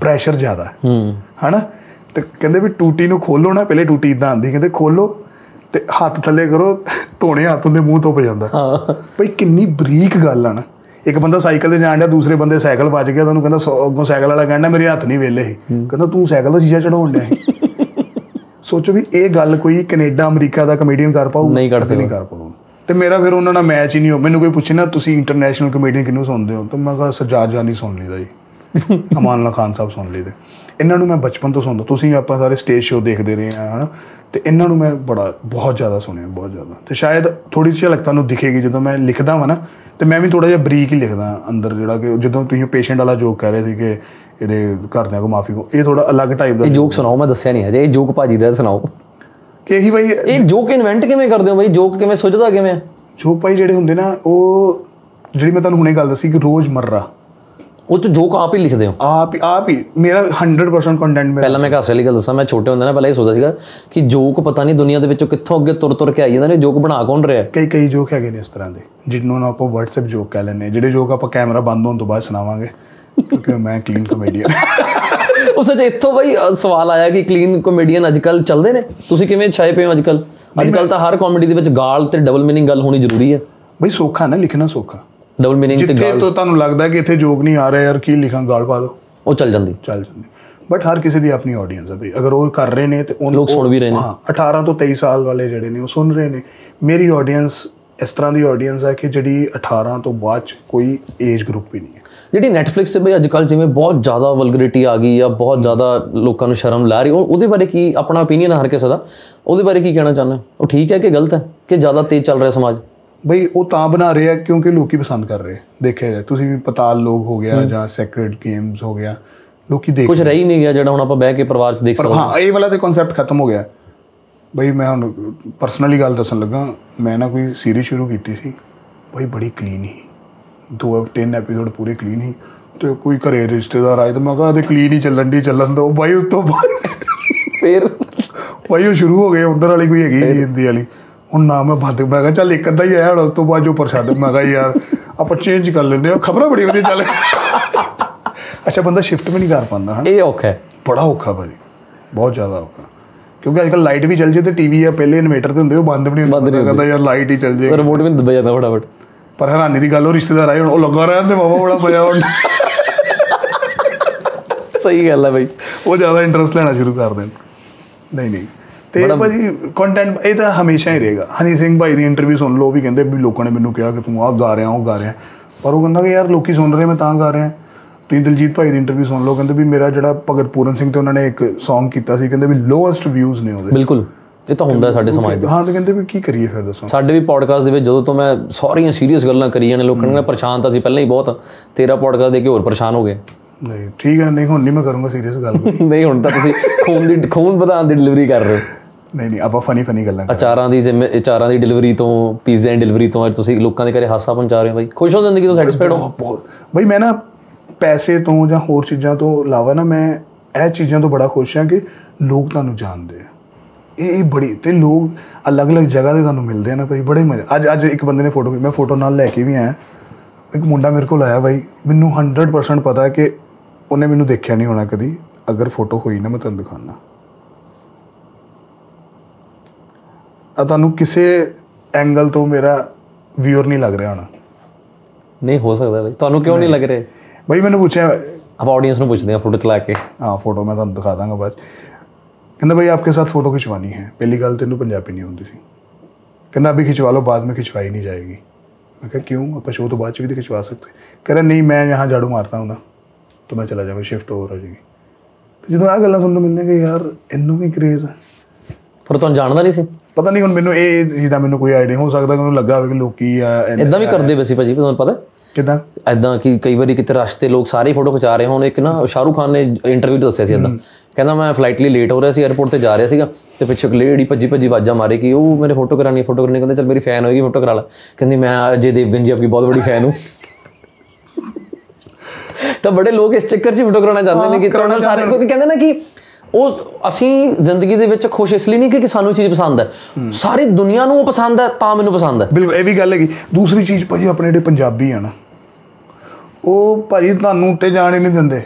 ਪ੍ਰੈਸ਼ਰ ਜ਼ਿਆਦਾ ਹੈ ਹੂੰ ਹਨਾ ਤੇ ਕਹਿੰਦੇ ਵੀ ਟੂਟੀ ਨੂੰ ਖੋਲੋ ਨਾ ਪਹਿਲੇ ਟੂਟੀ ਇਦਾਂ ਆਂਦੀ ਕਹਿੰਦੇ ਖੋਲੋ ਤੇ ਹੱਥ ਥੱਲੇ ਕਰੋ ਧੋਣੇ ਹੱਥ ਹੁੰਦੇ ਮੂੰਹ ਤੋਂ ਜਾਂਦਾ। ਹਾਂ। ਬਈ ਕਿੰਨੀ ਬਰੀਕ ਗੱਲ ਆ ਨਾ। ਇੱਕ ਬੰਦਾ ਸਾਈਕਲ ਤੇ ਜਾਣ ਡਿਆ ਦੂਸਰੇ ਬੰਦੇ ਸਾਈਕਲ ਵੱਜ ਗਿਆ ਤੁਹਾਨੂੰ ਕਹਿੰਦਾ ਅੱਗੋਂ ਸਾਈਕਲ ਵਾਲਾ ਕਹਿੰਦਾ ਮੇਰੇ ਹੱਥ ਨਹੀਂ ਵੇਲੇ ਸੀ ਕਹਿੰਦਾ ਤੂੰ ਸਾਈਕਲ ਦਾ ਸ਼ੀਸ਼ਾ ਚੜਾਉਣ ਡਿਆ ਸੋਚੋ ਵੀ ਇਹ ਗੱਲ ਕੋਈ ਕੈਨੇਡਾ ਅਮਰੀਕਾ ਦਾ ਕਮੇਡੀਅਨ ਕਰ ਪਾਊ ਨਹੀਂ ਕਰ ਨਹੀਂ ਕਰ ਪਾਊ। ਤੇ ਮੇਰਾ ਫਿਰ ਉਹਨਾਂ ਨਾਲ ਮੈਚ ਹੀ ਨਹੀਂ ਹੋ ਮੈਨੂੰ ਕੋਈ ਪੁੱਛੇ ਨਾ ਤੁਸੀਂ ਇੰਟਰਨੈਸ਼ਨਲ ਕਮੇਡੀਅਨ ਕਿਹਨੂੰ ਸੁਣਦੇ ਹੋ? ਤਾਂ ਮੈਂ ਕਿਹਾ ਸਜਾਦ ਜਾਨੀ ਸੁਣ ਲਈਦਾ ਜੀ। ਅਮਾਨੁੱਲਾ ਖਾਨ ਸਾਹਿਬ ਸੁਣ ਲਈਦੇ। ਇਹਨਾਂ ਨੂੰ ਮੈਂ ਬਚਪਨ ਤੋਂ ਸੁਣਦਾ ਤੁਸੀਂ ਆਪਾਂ ਸਾਰੇ ਸਟੇਜ ਸ਼ੋਅ ਦੇਖਦੇ ਰਹੇ ਆ ਹਨਾ? ਤੇ ਇਹਨਾਂ ਨੂੰ ਮੈਂ ਬੜਾ ਬਹੁਤ ਜ਼ਿਆਦਾ ਸੁਣਿਆ ਬਹੁਤ ਜ਼ਿਆਦਾ। ਤੇ ਸ਼ਾਇਦ ਥੋੜੀ ਜਿਹੀ ਝਲਕ ਤੁਹਾਨੂੰ ਦਿਖੇਗੀ ਜਦੋਂ ਮੈਂ ਲਿਖਦਾ ਵਾਂ ਨਾ ਤੇ ਮੈਂ ਵੀ ਥੋੜਾ ਜਿਹਾ ਬਰੀਕ ਹੀ ਲਿਖਦਾ ਅੰਦਰ ਜਿਹੜਾ ਕਿ ਜਦੋਂ ਤੁਸੀਂ ਪੇਸ਼ੈਂਟ ਵਾਲਾ ਜੋਕ ਕਹਿ ਰਹੇ ਸੀ ਕਿ ਇਹਦੇ ਘਰਦਿਆਂ ਕੋ ਮਾਫੀ ਕੋ ਇਹ ਥੋੜਾ ਅਲੱਗ ਟਾਈਪ ਦਾ ਇਹ ਜੋਕ ਸੁਣਾਓ ਮੈਂ ਦੱਸਿਆ ਨਹੀਂ ਹਜੇ ਇਹ ਜੋਕ ਭਾਜੀ ਦਾ ਸੁਣਾਓ। ਕਿ ਇਹੀ ਬਾਈ ਇਹ ਜੋਕ ਇਨਵੈਂਟ ਕਿਵੇਂ ਕਰਦੇ ਹੋ ਬਾਈ? ਜੋਕ ਕਿਵੇਂ ਸੁਝਦਾ ਕਿਵੇਂ? ਹੈ? ਜੋ ਭਾਈ ਜਿਹੜੇ ਹੁੰਦੇ ਨਾ ਉਹ ਜਿਹੜੀ ਮੈਂ ਤੁਹਾਨੂੰ ਹੁਣੇ ਗੱਲ ਦੱਸੀ ਕਿ ਰੋਜ਼ ਮਰਰਾ ਉਹ ਚ ਜੋਕ ਆਪ ਹੀ ਲਿਖਦੇ ਹੋ? ਆਪ ਹੀ ਆਪ ਹੀ। ਮੇਰਾ 100% ਕੰਟੈਂਟ ਮੇਰਾ। ਪਹਿਲਾਂ ਮੈਂ ਇੱਕ ਹਾਸੇ ਵਾਲੀ ਗੱਲ ਦੱਸਾਂ ਮੈਂ ਛੋਟੇ ਹੁੰਦੇ ਨਾ ਪਹਿਲਾਂ ਇਹ ਸੋਚਦਾ ਸੀਗਾ ਕਿ ਜੋਕ ਪਤਾ ਨਹੀਂ ਦੁਨੀਆ ਦੇ ਵਿੱਚੋਂ ਕਿੱਥੋਂ ਅੱਗੇ ਤੁਰ ਤੁਰ ਕੇ ਆਈ ਜਾਂਦੇ ਨੇ ਜੋਕ ਬਣਾ ਕੌਣ ਰਿਹਾ? ਕਈ ਕਈ ਜੋਕ ਹੈਗੇ ਨੇ ਇਸ ਤਰ੍ਹਾਂ ਦੇ ਜਿਹਨੂੰ ਨਾ ਆਪਾਂ WhatsApp ਜੋਕ ਕਹਿ ਹਾਂ। ਜਿਹੜੇ ਜੋਕ ਆਪਾਂ ਕੈਮਰਾ ਬੰਦ ਹੋਣ ਤੋਂ ਬਾਅਦ ਸੁਣਾਵਾਂਗੇ ਕਿਉਂਕਿ ਮੈਂ ਕਲੀਨ ਕਮੇਡੀਅਨ ਉਹ ਸੱਚ ਇੱਥੋਂ ਬਾਈ ਸਵਾਲ ਆਇਆ ਕਿ ਕਲੀਨ ਕਮੇਡੀਅਨ ਅੱਜਕੱਲ ਚੱਲਦੇ ਨੇ? ਤੁਸੀਂ ਕਿਵੇਂ ਛਾਏ ਪਏ ਹੋ ਅੱਜਕੱਲ ਅੱਜਕੱਲ ਤਾਂ ਹਰ ਕਾਮੇਡੀ ਦੇ ਵਿੱਚ ਗਾਲ ਤੇ ਡਬਲ ਮੀਨਿੰਗ ਗੱਲ ਹੋਣੀ ਜ਼ਰੂਰੀ ਹੈ। ਬਈ ਸੌਖਾ ਨਾ ਲਿਖਣਾ ਸੌਖਾ। ਡਬਲ ਮੀਨਿੰਗ ਤੇ ਗਾਲ ਤੋਂ ਤੁਹਾਨੂੰ ਲੱਗਦਾ ਕਿ ਇੱਥੇ ਜੋਗ ਨਹੀਂ ਆ ਰਿਹਾ ਯਾਰ ਕੀ ਲਿਖਾਂ ਗਾਲ ਪਾ ਦੋ। ਉਹ ਚੱਲ ਜਾਂਦੀ। ਚੱਲ ਜਾਂਦੀ। ਬਟ ਹਰ ਕਿਸੇ ਦੀ ਆਪਣੀ ਆਡੀਅנס ਹੈ ਬਈ। ਅਗਰ ਉਹ ਕਰ ਰਹੇ ਨੇ ਤੇ ਉਹ ਲੋਕ ਸੁਣ ਵੀ ਰਹੇ ਨੇ। ਹਾਂ 18 ਤੋਂ 23 ਸਾਲ ਵਾਲੇ ਜਿਹੜੇ ਨੇ ਉਹ ਸੁਣ ਰਹੇ ਨੇ। ਮੇਰੀ ਆਡੀਅנס ਇਸ ਤਰ੍ਹਾਂ ਦੀ ਆਡੀਅנס ਹੈ ਕਿ ਜਿਹੜੀ 18 ਤੋਂ ਬਾਅਦ ਚ ਕੋਈ ਏਜ ਗਰੁੱਪ ਵੀ ਨਹੀਂ ਹੈ। ਜਿਹੜੀ Netflix ਤੇ ਬਈ ਅੱਜ ਕੱਲ ਜਿਵੇਂ ਬਹੁਤ ਜ਼ਿਆਦਾ ਵਲਗਰਿਟੀ ਆ ਗਈ ਆ ਬਹੁਤ ਜ਼ਿਆਦਾ ਲੋਕਾਂ ਨੂੰ ਸ਼ਰਮ ਲਾ ਰਹੀ ਉਹਦੇ ਬਾਰੇ ਕੀ ਆਪਣਾ opinion ਹਰ ਕਿਸੇ ਦਾ? ਉਹਦੇ ਬਾਰੇ ਕੀ ਕਹਿਣਾ ਚਾਹੁੰਦਾ ਉਹ ਠੀਕ ਹੈ ਕਿ ਗਲਤ ਹੈ? ਕਿ ਜ਼ਿਆਦਾ ਤੇਜ਼ ਚੱਲ ਰਿਹਾ ਸਮਾਜ? ਬਈ ਉਹ ਤਾਂ ਬਣਾ ਰਹੇ ਆ ਕਿਉਂਕਿ ਲੋਕੀ ਪਸੰਦ ਕਰ ਰਹੇ। ਦੇਖਿਆ ਜਾਏ ਤੁਸੀਂ ਵੀ ਪਤਾਲ ਲੋਕ ਹੋ ਗਿਆ ਜਾਂ ਸੈਕ੍ਰੇਟ ਗੇਮਸ ਹੋ ਗਿਆ ਲੋਕੀ ਦੇਖ ਕੁਝ ਰਹਿ ਹੀ ਨਹੀਂ ਗਿਆ ਜਿਹੜਾ ਹੁਣ ਆਪਾਂ ਬਹਿ ਕੇ ਪਰਿਵਾਰ 'ਚ ਦੇਖ ਸਕਦੇ ਹਾਂ ਇਹ ਵਾਲਾ ਤੇ ਕਨਸੈਪਟ ਖਤਮ ਹੋ ਗਿਆ। ਬਈ ਮੈਂ ਹੁਣ ਪਰਸਨਲੀ ਗੱਲ ਦੱਸਣ ਲੱਗਾ ਮੈਂ ਨਾ ਕੋਈ ਸੀਰੀਜ਼ ਸ਼ੁਰੂ ਕੀਤੀ ਸੀ ਬਈ ਬੜੀ ਕਲੀਨ ਸੀ। ਦੋ ਤਿੰਨ ਐਪੀਸੋਡ ਪੂਰੇ ਕਲੀਨ ਸੀ। ਤੇ ਕੋਈ ਘਰੇ ਰਿਸ਼ਤੇਦਾਰ ਆਏ ਤੇ ਮੈਂ ਕਿਹਾ ਤੇ ਕਲੀਨ ਹੀ ਚੱਲਣ ਦੀ ਚੱਲਣ ਦੋ। ਬਾਈ ਉਸ ਤੋਂ ਬਾਅਦ ਫਿਰ ਬਾਈ ਉਹ ਸ਼ੁਰੂ ਹੋ ਗਏ ਉਧਰ ਵਾਲੀ ਕੋਈ ਹੈਗੀ ਹਿੰਦੀ ਵਾਲੀ। ਹੁਣ ਨਾ ਮੈਂ ਬੰਦ ਮੈਂ ਕਿਹਾ ਚੱਲ ਇੱਕ ਅੱਧਾ ਹੀ ਆਇਆ ਹੁਣ ਉਸ ਤੋਂ ਬਾਅਦ ਜੋ ਪ੍ਰਸ਼ਾਦ ਮੈਂ ਕਿਹਾ ਯਾਰ ਆਪਾਂ ਚੇਂਜ ਕਰ ਲੈਂਦੇ ਆ ਖਬਰਾਂ ਬੜੀ ਵਧੀਆ ਚੱਲ ਅੱਛਾ ਬੰਦਾ ਸ਼ਿਫਟ ਵੀ ਨਹੀਂ ਕਰ ਪਾਉਂਦਾ ਹਨਾ? ਇਹ ਔਖਾ ਹੈ। ਬੜਾ ਔਖਾ ਭਾਜੀ ਬਹੁਤ ਜ਼ਿਆਦਾ ਔਖਾ। ਕਿਉਂਕਿ ਅੱਜਕੱਲ ਲਾਈਟ ਵੀ ਚੱਲ ਜੇ ਤੇ ਟੀਵੀ ਆ ਪਹਿਲੇ ਇਨਵੇਟਰ ਤੇ ਹੁੰਦੇ ਉਹ ਬੰਦ ਵੀ ਨਹੀਂ ਹੁੰਦਾ। ਕਹਿੰਦਾ ਯਾਰ ਲਾਈਟ ਹੀ ਚੱਲ ਜੇ। ਰਿਮੋਟ ਵੀ ਦੱਬਿਆ ਜਾਂਦਾ ਫਟਾਫਟ। ਪਰ ਹੈਰਾਨੀ ਦੀ ਗੱਲ ਉਹ ਰਿਸ਼ਤੇਦਾਰ ਆਏ ਹੁਣ ਉਹ ਲੱਗਾ ਰਹਿਣ ਤੇ ਬਾਬਾ ਬੜਾ ਮਜ਼ਾ ਹੁਣ ਸਹੀ ਗੱਲ ਹੈ ਬਈ। ਉਹ ਜ਼ਿਆਦਾ ਇੰਟਰਸਟ ਲੈਣਾ ਸ਼ੁਰੂ ਕਰ ਦੇਣ। ਨਹੀਂ ਨਹੀਂ। ਤੇ ਭਾਜੀ ਕੰਟੈਂਟ ਇਹ ਤਾਂ ਹਮੇਸ਼ਾ ਹੀ ਰਹੇਗਾ। ਹਨੀ ਸਿੰਘ ਭਾਈ ਦੀ ਇੰਟਰਵਿਊ ਸੁਣ ਲਓ ਵੀ ਕਹਿੰਦੇ ਵੀ ਲੋਕਾਂ ਨੇ ਮੈਨੂੰ ਕਿਹਾ ਕਿ ਤੂੰ ਆਹ ਗਾ ਰਿਹਾ ਉਹ ਗਾ ਰਿਹਾ। ਪਰ ਉਹ ਕਹਿੰਦਾ ਕਿ ਯਾਰ ਲੋਕੀ ਸੁਣ ਰਹੇ ਮੈਂ ਤਾਂ ਗਾ ਰਿਹਾ। ਤੁਸੀਂ ਦਿਲਜੀਤ ਭਾਈ ਦੀ ਇੰਟਰਵਿਊ ਸੁਣ ਲਓ ਕਹਿੰਦੇ ਵੀ ਮੇਰਾ ਜਿਹੜਾ ਭਗਤ ਪੂਰਨ ਸਿੰਘ ਤੇ ਉਹਨਾਂ ਨੇ ਇੱਕ Song ਕੀਤਾ ਸੀ ਕਹਿੰਦੇ ਵੀ ਲੋਐਸਟ ਵਿਊਜ਼ ਨੇ ਉਹਦੇ। ਬਿਲਕੁਲ। ਇਹ ਤਾਂ ਹੁੰਦਾ ਸਾਡੇ ਸਮਾਜ ਦੇ ਹਾਂ ਤੇ ਕਹਿੰਦੇ ਵੀ ਕੀ ਕਰੀਏ ਫਿਰ ਦੱਸੋ। ਸਾਡੇ ਵੀ ਪੋਡਕਾਸਟ ਦੇ ਵਿੱਚ ਜਦੋਂ ਤੋਂ ਮੈਂ ਸਾਰੀਆਂ ਸੀਰੀਅਸ ਗੱਲਾਂ ਕਰੀਆਂ ਨੇ ਲੋਕਾਂ ਨੇ ਪਰੇਸ਼ਾਨ ਤਾਂ ਸੀ ਪਹਿਲਾਂ ਹੀ ਬਹੁਤ। ਤੇਰਾ ਪੋਡਕਾਸਟ ਦੇਖ ਕੇ ਹੋਰ ਪਰੇਸ਼ਾਨ ਹੋ ਗਏ। ਨਹੀਂ ਠੀਕ ਹੈ ਨਹੀਂ ਹੁਣ ਨਹੀਂ ਮੈਂ ਕਰੂੰਗਾ ਸੀਰੀਅਸ ਗੱਲ। ਨਹੀਂ ਹੁਣ ਤਾਂ ਤੁਸੀਂ ਖੂਨ ਦੀ ਖੂਨ ਵਧਾਉਣ ਦੀ ਡਿਲੀਵਰੀ ਕਰ ਰਹੇ ਹੋ। ਨਹੀਂ ਨਹੀਂ ਆਪਾਂ ਫਨੀ ਫਨੀ ਗੱਲਾਂ ਕਰਾਂਗੇ। ਅਚਾਰਾਂ ਦੀ ਜ਼ਿੰਮੇ ਅਚਾਰਾਂ ਦੀ ਡਿਲੀਵਰੀ ਤੋਂ ਪੀਜ਼ੇ ਦੀ ਡਿਲੀਵਰੀ ਤੋਂ ਅੱਜ ਤੁਸੀਂ ਲੋਕਾਂ ਦੇ ਘਰੇ ਹਾਸਾ ਪਹੁੰਚਾ ਰਹੇ ਹੋ ਬਾਈ। ਖੁਸ਼ ਹੋ ਜ਼ਿੰਦਗੀ ਤੋਂ ਸੈਟੀਸਫਾਈਡ ਹੋ? ਬਈ ਮੈਂ ਨਾ ਪੈਸੇ ਤੋਂ ਜਾਂ ਹੋਰ ਚੀਜ਼ਾਂ ਤੋਂ ਇਲਾਵਾ ਨਾ ਮੈਂ ਇਹ ਚੀਜ਼ਾਂ ਤੋਂ ਬੜਾ ਖੁਸ਼ ਹਾਂ ਕਿ ਲੋਕ ਤੁਹਾਨੂੰ ਜਾਣਦੇ ਆ। ਇਹ ਇਹ ਬੜੀ ਤੇ ਲੋਕ ਅਲੱਗ-ਅਲੱਗ ਜਗ੍ਹਾ ਤੇ ਤੁਹਾਨੂੰ ਮਿਲਦੇ ਆ ਨਾ ਭਾਈ ਬੜੇ ਮਜ਼ੇ। ਅੱਜ ਅੱਜ ਇੱਕ ਬੰਦੇ ਨੇ ਫੋਟੋ ਮੈਂ ਫੋਟੋ ਨਾਲ ਲੈ ਕੇ ਵੀ ਆਇਆ। ਇੱਕ ਮੁੰਡਾ ਮੇਰੇ ਕੋਲ ਆਇਆ ਭਾਈ ਮੈਨੂੰ 100% ਪਤਾ ਹੈ ਕਿ ਉਹਨੇ ਮੈਨੂੰ ਦੇਖਿਆ ਨਹੀਂ ਹੋਣਾ ਕਦੀ। ਅਗਰ ਫੋਟੋ ਹੋਈ ਨਾ ਮੈਂ ਤੁਹਾਨੂੰ ਦਿਖਾਣਾ ਤੁਹਾਨੂੰ ਕਿਸੇ ਐਂਗਲ ਤੋਂ ਮੇਰਾ ਵਿਊਅਰ ਨਹੀਂ ਲੱਗ ਰਿਹਾ ਹੋਣਾ ਨਹੀਂ ਹੋ ਸਕਦਾ ਬਈ ਤੁਹਾਨੂੰ ਕਿਉਂ ਨਹੀਂ ਲੱਗ ਰਿਹਾ ਬਈ ਮੈਨੂੰ ਪੁੱਛਿਆ ਆਪਾਂ ਆਡੀਅנס ਨੂੰ ਪੁੱਛਦੇ ਆ ਫੋਟੋ ਚਲਾ ਕੇ ਹਾਂ ਫੋਟੋ ਮੈਂ ਤੁਹਾਨੂੰ ਦਿਖਾ ਦਾਂਗਾ ਬਾਅਦ ਕਹਿੰਦਾ ਬਈ ਆਪਕੇ ਸਾਥ ਫੋਟੋ ਖਿਚਵਾਨੀ ਹੈ ਪਹਿਲੀ ਗੱਲ ਤੈਨੂੰ ਪੰਜਾਬੀ ਨਹੀਂ ਹੁੰਦੀ ਸੀ ਕਹਿੰਦਾ ਅਭੀ ਖਿਚਵਾ ਲਓ ਬਾਅਦ ਵਿੱਚ ਖਿਚਵਾਈ नहीं जाएगी मैं कहा क्यों अपन शो तो बाद भी तो खिंचवा सकते कह रहा नहीं मैं यहाँ झाड़ू मारता हूँ ना तो मैं चला जाऊँगा शिफ्ट ओवर हो जाएगी तो जो आ गल सुनने मिलने कि यार इनू भी क्रेज़ है ਪਰ ਤੁਹਾਨੂੰ ਜਾਣਦਾ ਨਹੀਂ ਸੀ? ਪਤਾ ਨਹੀਂ ਹੁਣ ਮੈਨੂੰ ਇਹ ਚੀਜ਼ ਦਾ ਮੈਨੂੰ ਕੋਈ ਆਈਡੀਆ ਹੋ ਸਕਦਾ ਕਿ ਮੈਨੂੰ ਲੱਗਾ ਹੋਵੇ ਕਿ ਲੋਕੀ ਆ ਇਦਾਂ ਵੀ ਕਰਦੇ ਵੈਸੇ ਭਾਜੀ ਤੁਹਾਨੂੰ ਪਤਾ? ਕਿਦਾਂ? ਐਦਾਂ ਕਿ ਕਈ ਵਾਰੀ ਕਿਤੇ ਰਸਤੇ ਲੋਕ ਸਾਰੇ ਫੋਟੋ ਖਿਚਾ ਰਹੇ ਹੋਣ। ਇੱਕ ਨਾ ਸ਼ਾਹਰੁਖ ਖਾਨ ਨੇ ਇੰਟਰਵਿਊ ਦੱਸਿਆ ਸੀ ਐਦਾਂ ਕਹਿੰਦਾ ਮੈਂ ਫਲਾਈਟ ਲਈ ਲੇਟ ਹੋ ਰਿਹਾ ਸੀ 에어ਪੋਰਟ ਤੇ ਜਾ ਰਿਹਾ ਸੀਗਾ ਤੇ ਪਿੱਛੇ ਇੱਕ ਲੇਡੀ ਭੱਜੀ ਭੱਜੀ ਆਵਾਜ਼ਾਂ ਮਾਰੇ ਕਿ ਉਹ ਮੇਰੇ ਫੋਟੋ ਕਰਾਣੀ ਫੋਟੋ ਕਰਾਣੀ ਕਹਿੰਦੇ ਚਲ ਮੇਰੀ ਫੈਨ ਹੋਏਗੀ ਫੋਟੋ ਕਰਾ ਲਾ। ਕਹਿੰਦੀ ਮੈਂ ਅਜੇ ਦੇਵਗਨ ਜੀ ਆਪਕੀ ਬਹੁਤ ਬੜੀ ਫੈਨ ਹੂੰ। ਤਾਂ ਬੜੇ ਲੋਕ ਇਸ ਚੱਕਰ 'ਚ ਫੋਟੋ ਕਰਾਉਣਾ ਚਾਹੁੰਦੇ ਨੇ ਕਿ ਨਾਲ ਸਾਰੇ ਕਿਉਂਕਿ ਕਹਿੰਦੇ ਨਾ ਕਿ ਉਹ ਅਸੀਂ ਜ਼ਿੰਦਗੀ ਦੇ ਵਿੱਚ ਖੁਸ਼ ਇਸ ਲਈ ਨਹੀਂ ਕਿ ਸਾਨੂੰ ਚੀਜ਼ ਪਸੰਦ ਹੈ। ਸਾਰੀ ਦੁਨੀਆ ਨੂੰ ਉਹ ਪਸੰਦ ਹੈ ਤਾਂ ਮੈਨੂੰ ਪਸੰਦ ਹੈ। ਬਿਲਕੁਲ ਇਹ ਵੀ ਗੱਲ ਹੈਗੀ। ਦੂਸਰੀ ਚੀਜ਼ ਭਾਜੀ ਆਪਣੇ ਜਿਹੜੇ ਪੰਜਾਬੀ ਆ ਨਾ ਉਹ ਭਾਜੀ ਤੁਹਾਨੂੰ ਉੱਤੇ ਜਾਣ ਹੀ ਨਹੀਂ ਦਿੰਦੇ।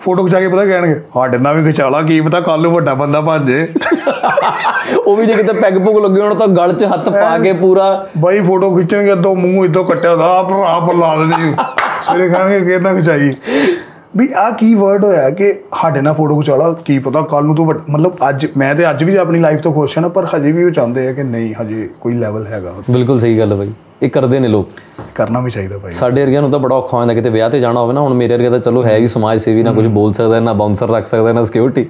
ਫੋਟੋ ਖਿਚਾ ਕੇ ਪਤਾ ਕਹਿਣਗੇ ਸਾਡੇ ਨਾਲ ਵੀ ਖਿਚਾ ਲਾ ਕੀ ਪਤਾ ਕੱਲ ਨੂੰ ਵੱਡਾ ਬੰਦਾ ਬਣ ਜੇ। ਉਹ ਵੀ ਜੇ ਕਿਤੇ ਪੈਗ ਪੁਗ ਲੱਗੇ ਹੋਣ ਤਾਂ ਗਲ 'ਚ ਹੱਥ ਪਾ ਕੇ ਪੂਰਾ ਬਾਈ ਫੋਟੋ ਖਿੱਚਣਗੇ ਅੱਧੋ ਮੂੰਹ ਇਦੋਂ ਕੱਟਿਆ ਦਾ ਆਪ ਆਪ ਲਾ ਦਿੰਦੇ ਜੀ। ਸਵੇਰੇ ਕਹਿਣਗੇ ਕਿਹਨਾਂ ਖਿਚਾਈ? ਵੀ ਆ ਕੀ ਵਰਡ ਹੋਇਆ ਕਿ ਸਾਡੇ ਨਾਲ ਫੋਟੋ ਖਿਚਾ ਲਾ ਕੀ ਪਤਾ ਕੱਲ ਨੂੰ ਤੂੰ ਮਤਲਬ ਅੱਜ ਮੈਂ ਤੇ ਅੱਜ ਵੀ ਆਪਣੀ ਲਾਈਫ ਤੋਂ ਖੁਸ਼ ਹਾਂ ਪਰ ਹਜੇ ਵੀ ਉਹ ਚਾਹੁੰਦੇ ਆ ਕਿ ਨਹੀਂ ਹਜੇ ਕੋਈ ਲੈਵਲ ਹੈਗਾ ਬਿਲਕੁਲ ਸਹੀ ਗੱਲ ਹੈ ਬਾਈ। ਇਹ ਕਰਦੇ ਨੇ ਲੋਕ। ਕਰਨਾ ਵੀ ਚਾਹੀਦਾ ਭਾਈ। ਸਾਡੇ ਵਰਗਿਆਂ ਨੂੰ ਤਾਂ ਬੜਾ ਔਖਾ ਹੋ ਜਾਂਦਾ ਕਿਤੇ ਵਿਆਹ ਤੇ ਜਾਣਾ ਹੋਵੇ ਨਾ ਹੁਣ ਮੇਰੇ ਵਰਗਾ ਤਾਂ ਚਲੋ ਹੈ ਵੀ ਸਮਾਜ ਸੇਵੀ ਨਾ ਕੁਝ ਬੋਲ ਸਕਦਾ ਨਾ ਬਾਉਂਸਰ ਰੱਖ ਸਕਦਾ ਨਾ ਸਿਕਿਉਰਿਟੀ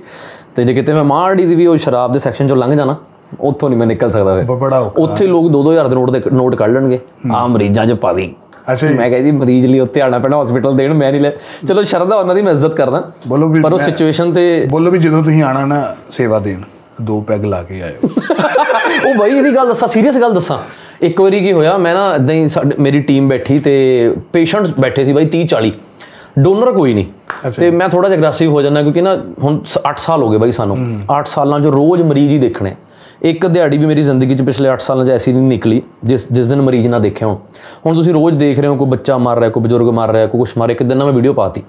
ਤੇ ਜੇ ਕਿਤੇ ਮੈਂ ਮਾੜੀ ਦੀ ਵੀ ਉਹ ਸ਼ਰਾਬ ਦੇ ਸੈਕਸ਼ਨ ਚੋਂ ਲੰਘ ਜਾਣਾ ਉੱਥੋਂ ਨਹੀਂ ਮੈਂ ਨਿਕਲ ਸਕਦਾ ਬ- ਬੜਾ। ਉੱਥੇ ਲੋਕ 2-2000 ਦੇ ਨੋਟ ਦੇ ਨੋਟ ਕੱਢ ਲੈਣਗੇ। ਆ ਮਰੀਜ਼ਾਂ 'ਚ ਪਾ ਦੀ ਅੱਛਾ ਜੀ। ਮੈਂ ਕਹਿੰਦੀ ਮਰੀਜ਼ ਲਈ ਉੱਥੇ ਆਣਾ ਪੈਣਾ ਹਸਪੀਟਲ ਦੇਣ ਮੈਂ ਨਹੀਂ ਲੈ ਚਲੋ ਸ਼ਰਧਾ ਉਹਨਾਂ ਦੀ ਮੈਂ ਇੱਜ਼ਤ ਕਰਦਾ। ਪਰ ਉਹ ਸਿਚੁਏਸ਼ਨ ਤੇ ਬੋਲੋ ਵੀ ਜਦੋਂ ਤੁਸੀਂ ਆਣਾ ਨਾ ਸੇਵਾ ਦੇਣ ਦੋ ਪੈਗ ਲਾ ਕੇ ਆਇਓ। ਉਹ ਬਾਈ ਇਹਦੀ ਗੱਲ ਦੱਸਾਂ ਸੀਰੀਅਸ ਗੱਲ ਦੱਸਾਂ। ਇੱਕ ਵਾਰੀ ਕੀ ਹੋਇਆ ਮੈਂ ਨਾ ਇਦਾਂ ਹੀ ਸਾਡੇ- ਮੇਰੀ ਟੀਮ ਬੈਠੀ ਤੇ ਪੇਸ਼ੈਂਟਸ ਬੈਠੇ ਸੀ ਬਾਈ 30 40 ਡੋਨਰ ਕੋਈ ਨਹੀਂ। ਤੇ ਮੈਂ ਥੋੜਾ ਜਿਹਾ ਅਗਰੈਸਿਵ ਹੋ ਜਾਂਦਾ ਕਿਉਂਕਿ ਨਾ ਹੁਣ 8 ਸਾਲ ਹੋ ਗਏ ਬਾਈ ਸਾਨੂੰ। 8 ਸਾਲਾਂ 'ਚ ਰੋਜ਼ ਮਰੀਜ਼ ਹੀ ਦੇਖਣੇ। ਇੱਕ ਦਿਹਾੜੀ ਵੀ ਮੇਰੀ ਜ਼ਿੰਦਗੀ 'ਚ ਪਿਛਲੇ 8 ਸਾਲਾਂ 'ਚ ਐਸੀ ਨਹੀਂ ਨਿਕਲੀ ਜਿਸ ਜਿਸ ਦਿਨ ਮਰੀਜ਼ ਨਾ ਦੇਖਿਆ ਹੁਣ। ਹੁਣ ਤੁਸੀਂ ਰੋਜ਼ ਦੇਖ ਰਹੇ ਹੋ ਕੋਈ ਬੱਚਾ ਮਰ ਰਿਹਾ ਕੋਈ ਬਜ਼ੁਰਗ ਮਰ ਰਿਹਾ ਕੋਈ ਕੁਛ ਮਰ ਰਿਹਾ ਇੱਕ ਦਿਨ ਨਾ ਮੈਂ ਵੀਡੀਓ ਪਾਤੀ।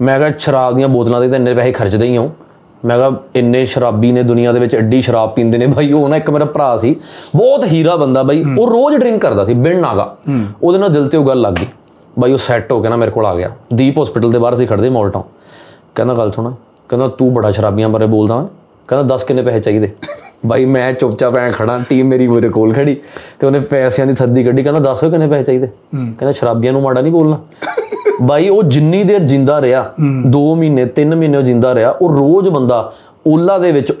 ਮੈਂ ਕਿਹਾ ਸ਼ਰਾਬ ਦੀਆਂ ਬੋਤਲਾਂ ਦੇ ਤਾਂ ਇੰਨੇ ਪੈਸੇ ਖਰਚਦੇ ਹੀ ਹਾਂ ਮੈਂ ਕਿਹਾ ਇੰਨੇ ਸ਼ਰਾਬੀ ਨੇ ਦੁਨੀਆ ਦੇ ਵਿੱਚ ਐਡੀ ਸ਼ਰਾਬ ਪੀਂਦੇ ਨੇ ਭਾਈ ਉਹ ਨਾ ਇੱਕ ਮੇਰਾ ਭਰਾ ਸੀ ਬਹੁਤ ਹੀਰਾ ਬੰਦਾ ਬਾਈ ਉਹ ਰੋਜ਼ ਡਰਿੰਕ ਕਰਦਾ ਸੀ ਬਿਨ ਨਾਗਾ। ਉਹਦੇ ਨਾਲ ਦਿਲ ਤੇ ਉਹ ਗੱਲ ਲੱਗ ਗਈ। ਬਾਈ ਉਹ ਸੈੱਟ ਹੋ ਕੇ ਨਾ ਮੇਰੇ ਕੋਲ ਆ ਗਿਆ। ਦੀਪ ਹਸਪੀਟਲ ਦੇ ਬਾਹਰ ਅਸੀਂ ਖੜਦੇ ਮੋਲਟਾਂ ਕਹਿੰਦਾ ਗੱਲ ਸੁਣ ਕਹਿੰਦਾ ਤੂੰ ਬੜਾ ਸ਼ਰਾਬੀਆਂ ਬਾਰੇ ਬੋਲਦਾ ਹੈ ਕਹਿੰਦਾ 10 ਕਿੰਨੇ ਪੈਸੇ ਚਾਹੀਦੇ? ਬਾਈ ਮੈਂ ਚੁੱਪਚਾਪ ਐ ਖੜਾ ਟੀਮ ਮੇਰੀ ਮੇਰੇ ਕੋਲ ਖੜੀ ਤੇ ਉਹਨੇ ਪੈਸਿਆਂ ਦੀ ਥੱਦੀ ਕੱਢੀ ਕਹਿੰਦਾ ਦੱਸੋ ਕਿੰਨੇ ਪੈਸੇ ਚਾਹੀਦੇ? ਕਹਿੰਦਾ ਸ਼ਰਾਬੀਆਂ ਨੂੰ ਮਾੜਾ ਨਹੀਂ ਬੋਲਣਾ। ਬਾਈ ਉਹ ਜਿੰਨੀ ਦੇਰ ਜਿੰਦਾ ਰਿਹਾ 2 ਮਹੀਨੇ 3 ਮਹੀਨੇ ਉਹ ਜਿੰਦਾ ਰਿਹਾ ਉਹ ਰੋਜ਼ ਬੰਦਾ ਓਲਾ ਦੇ ਵਿੱਚ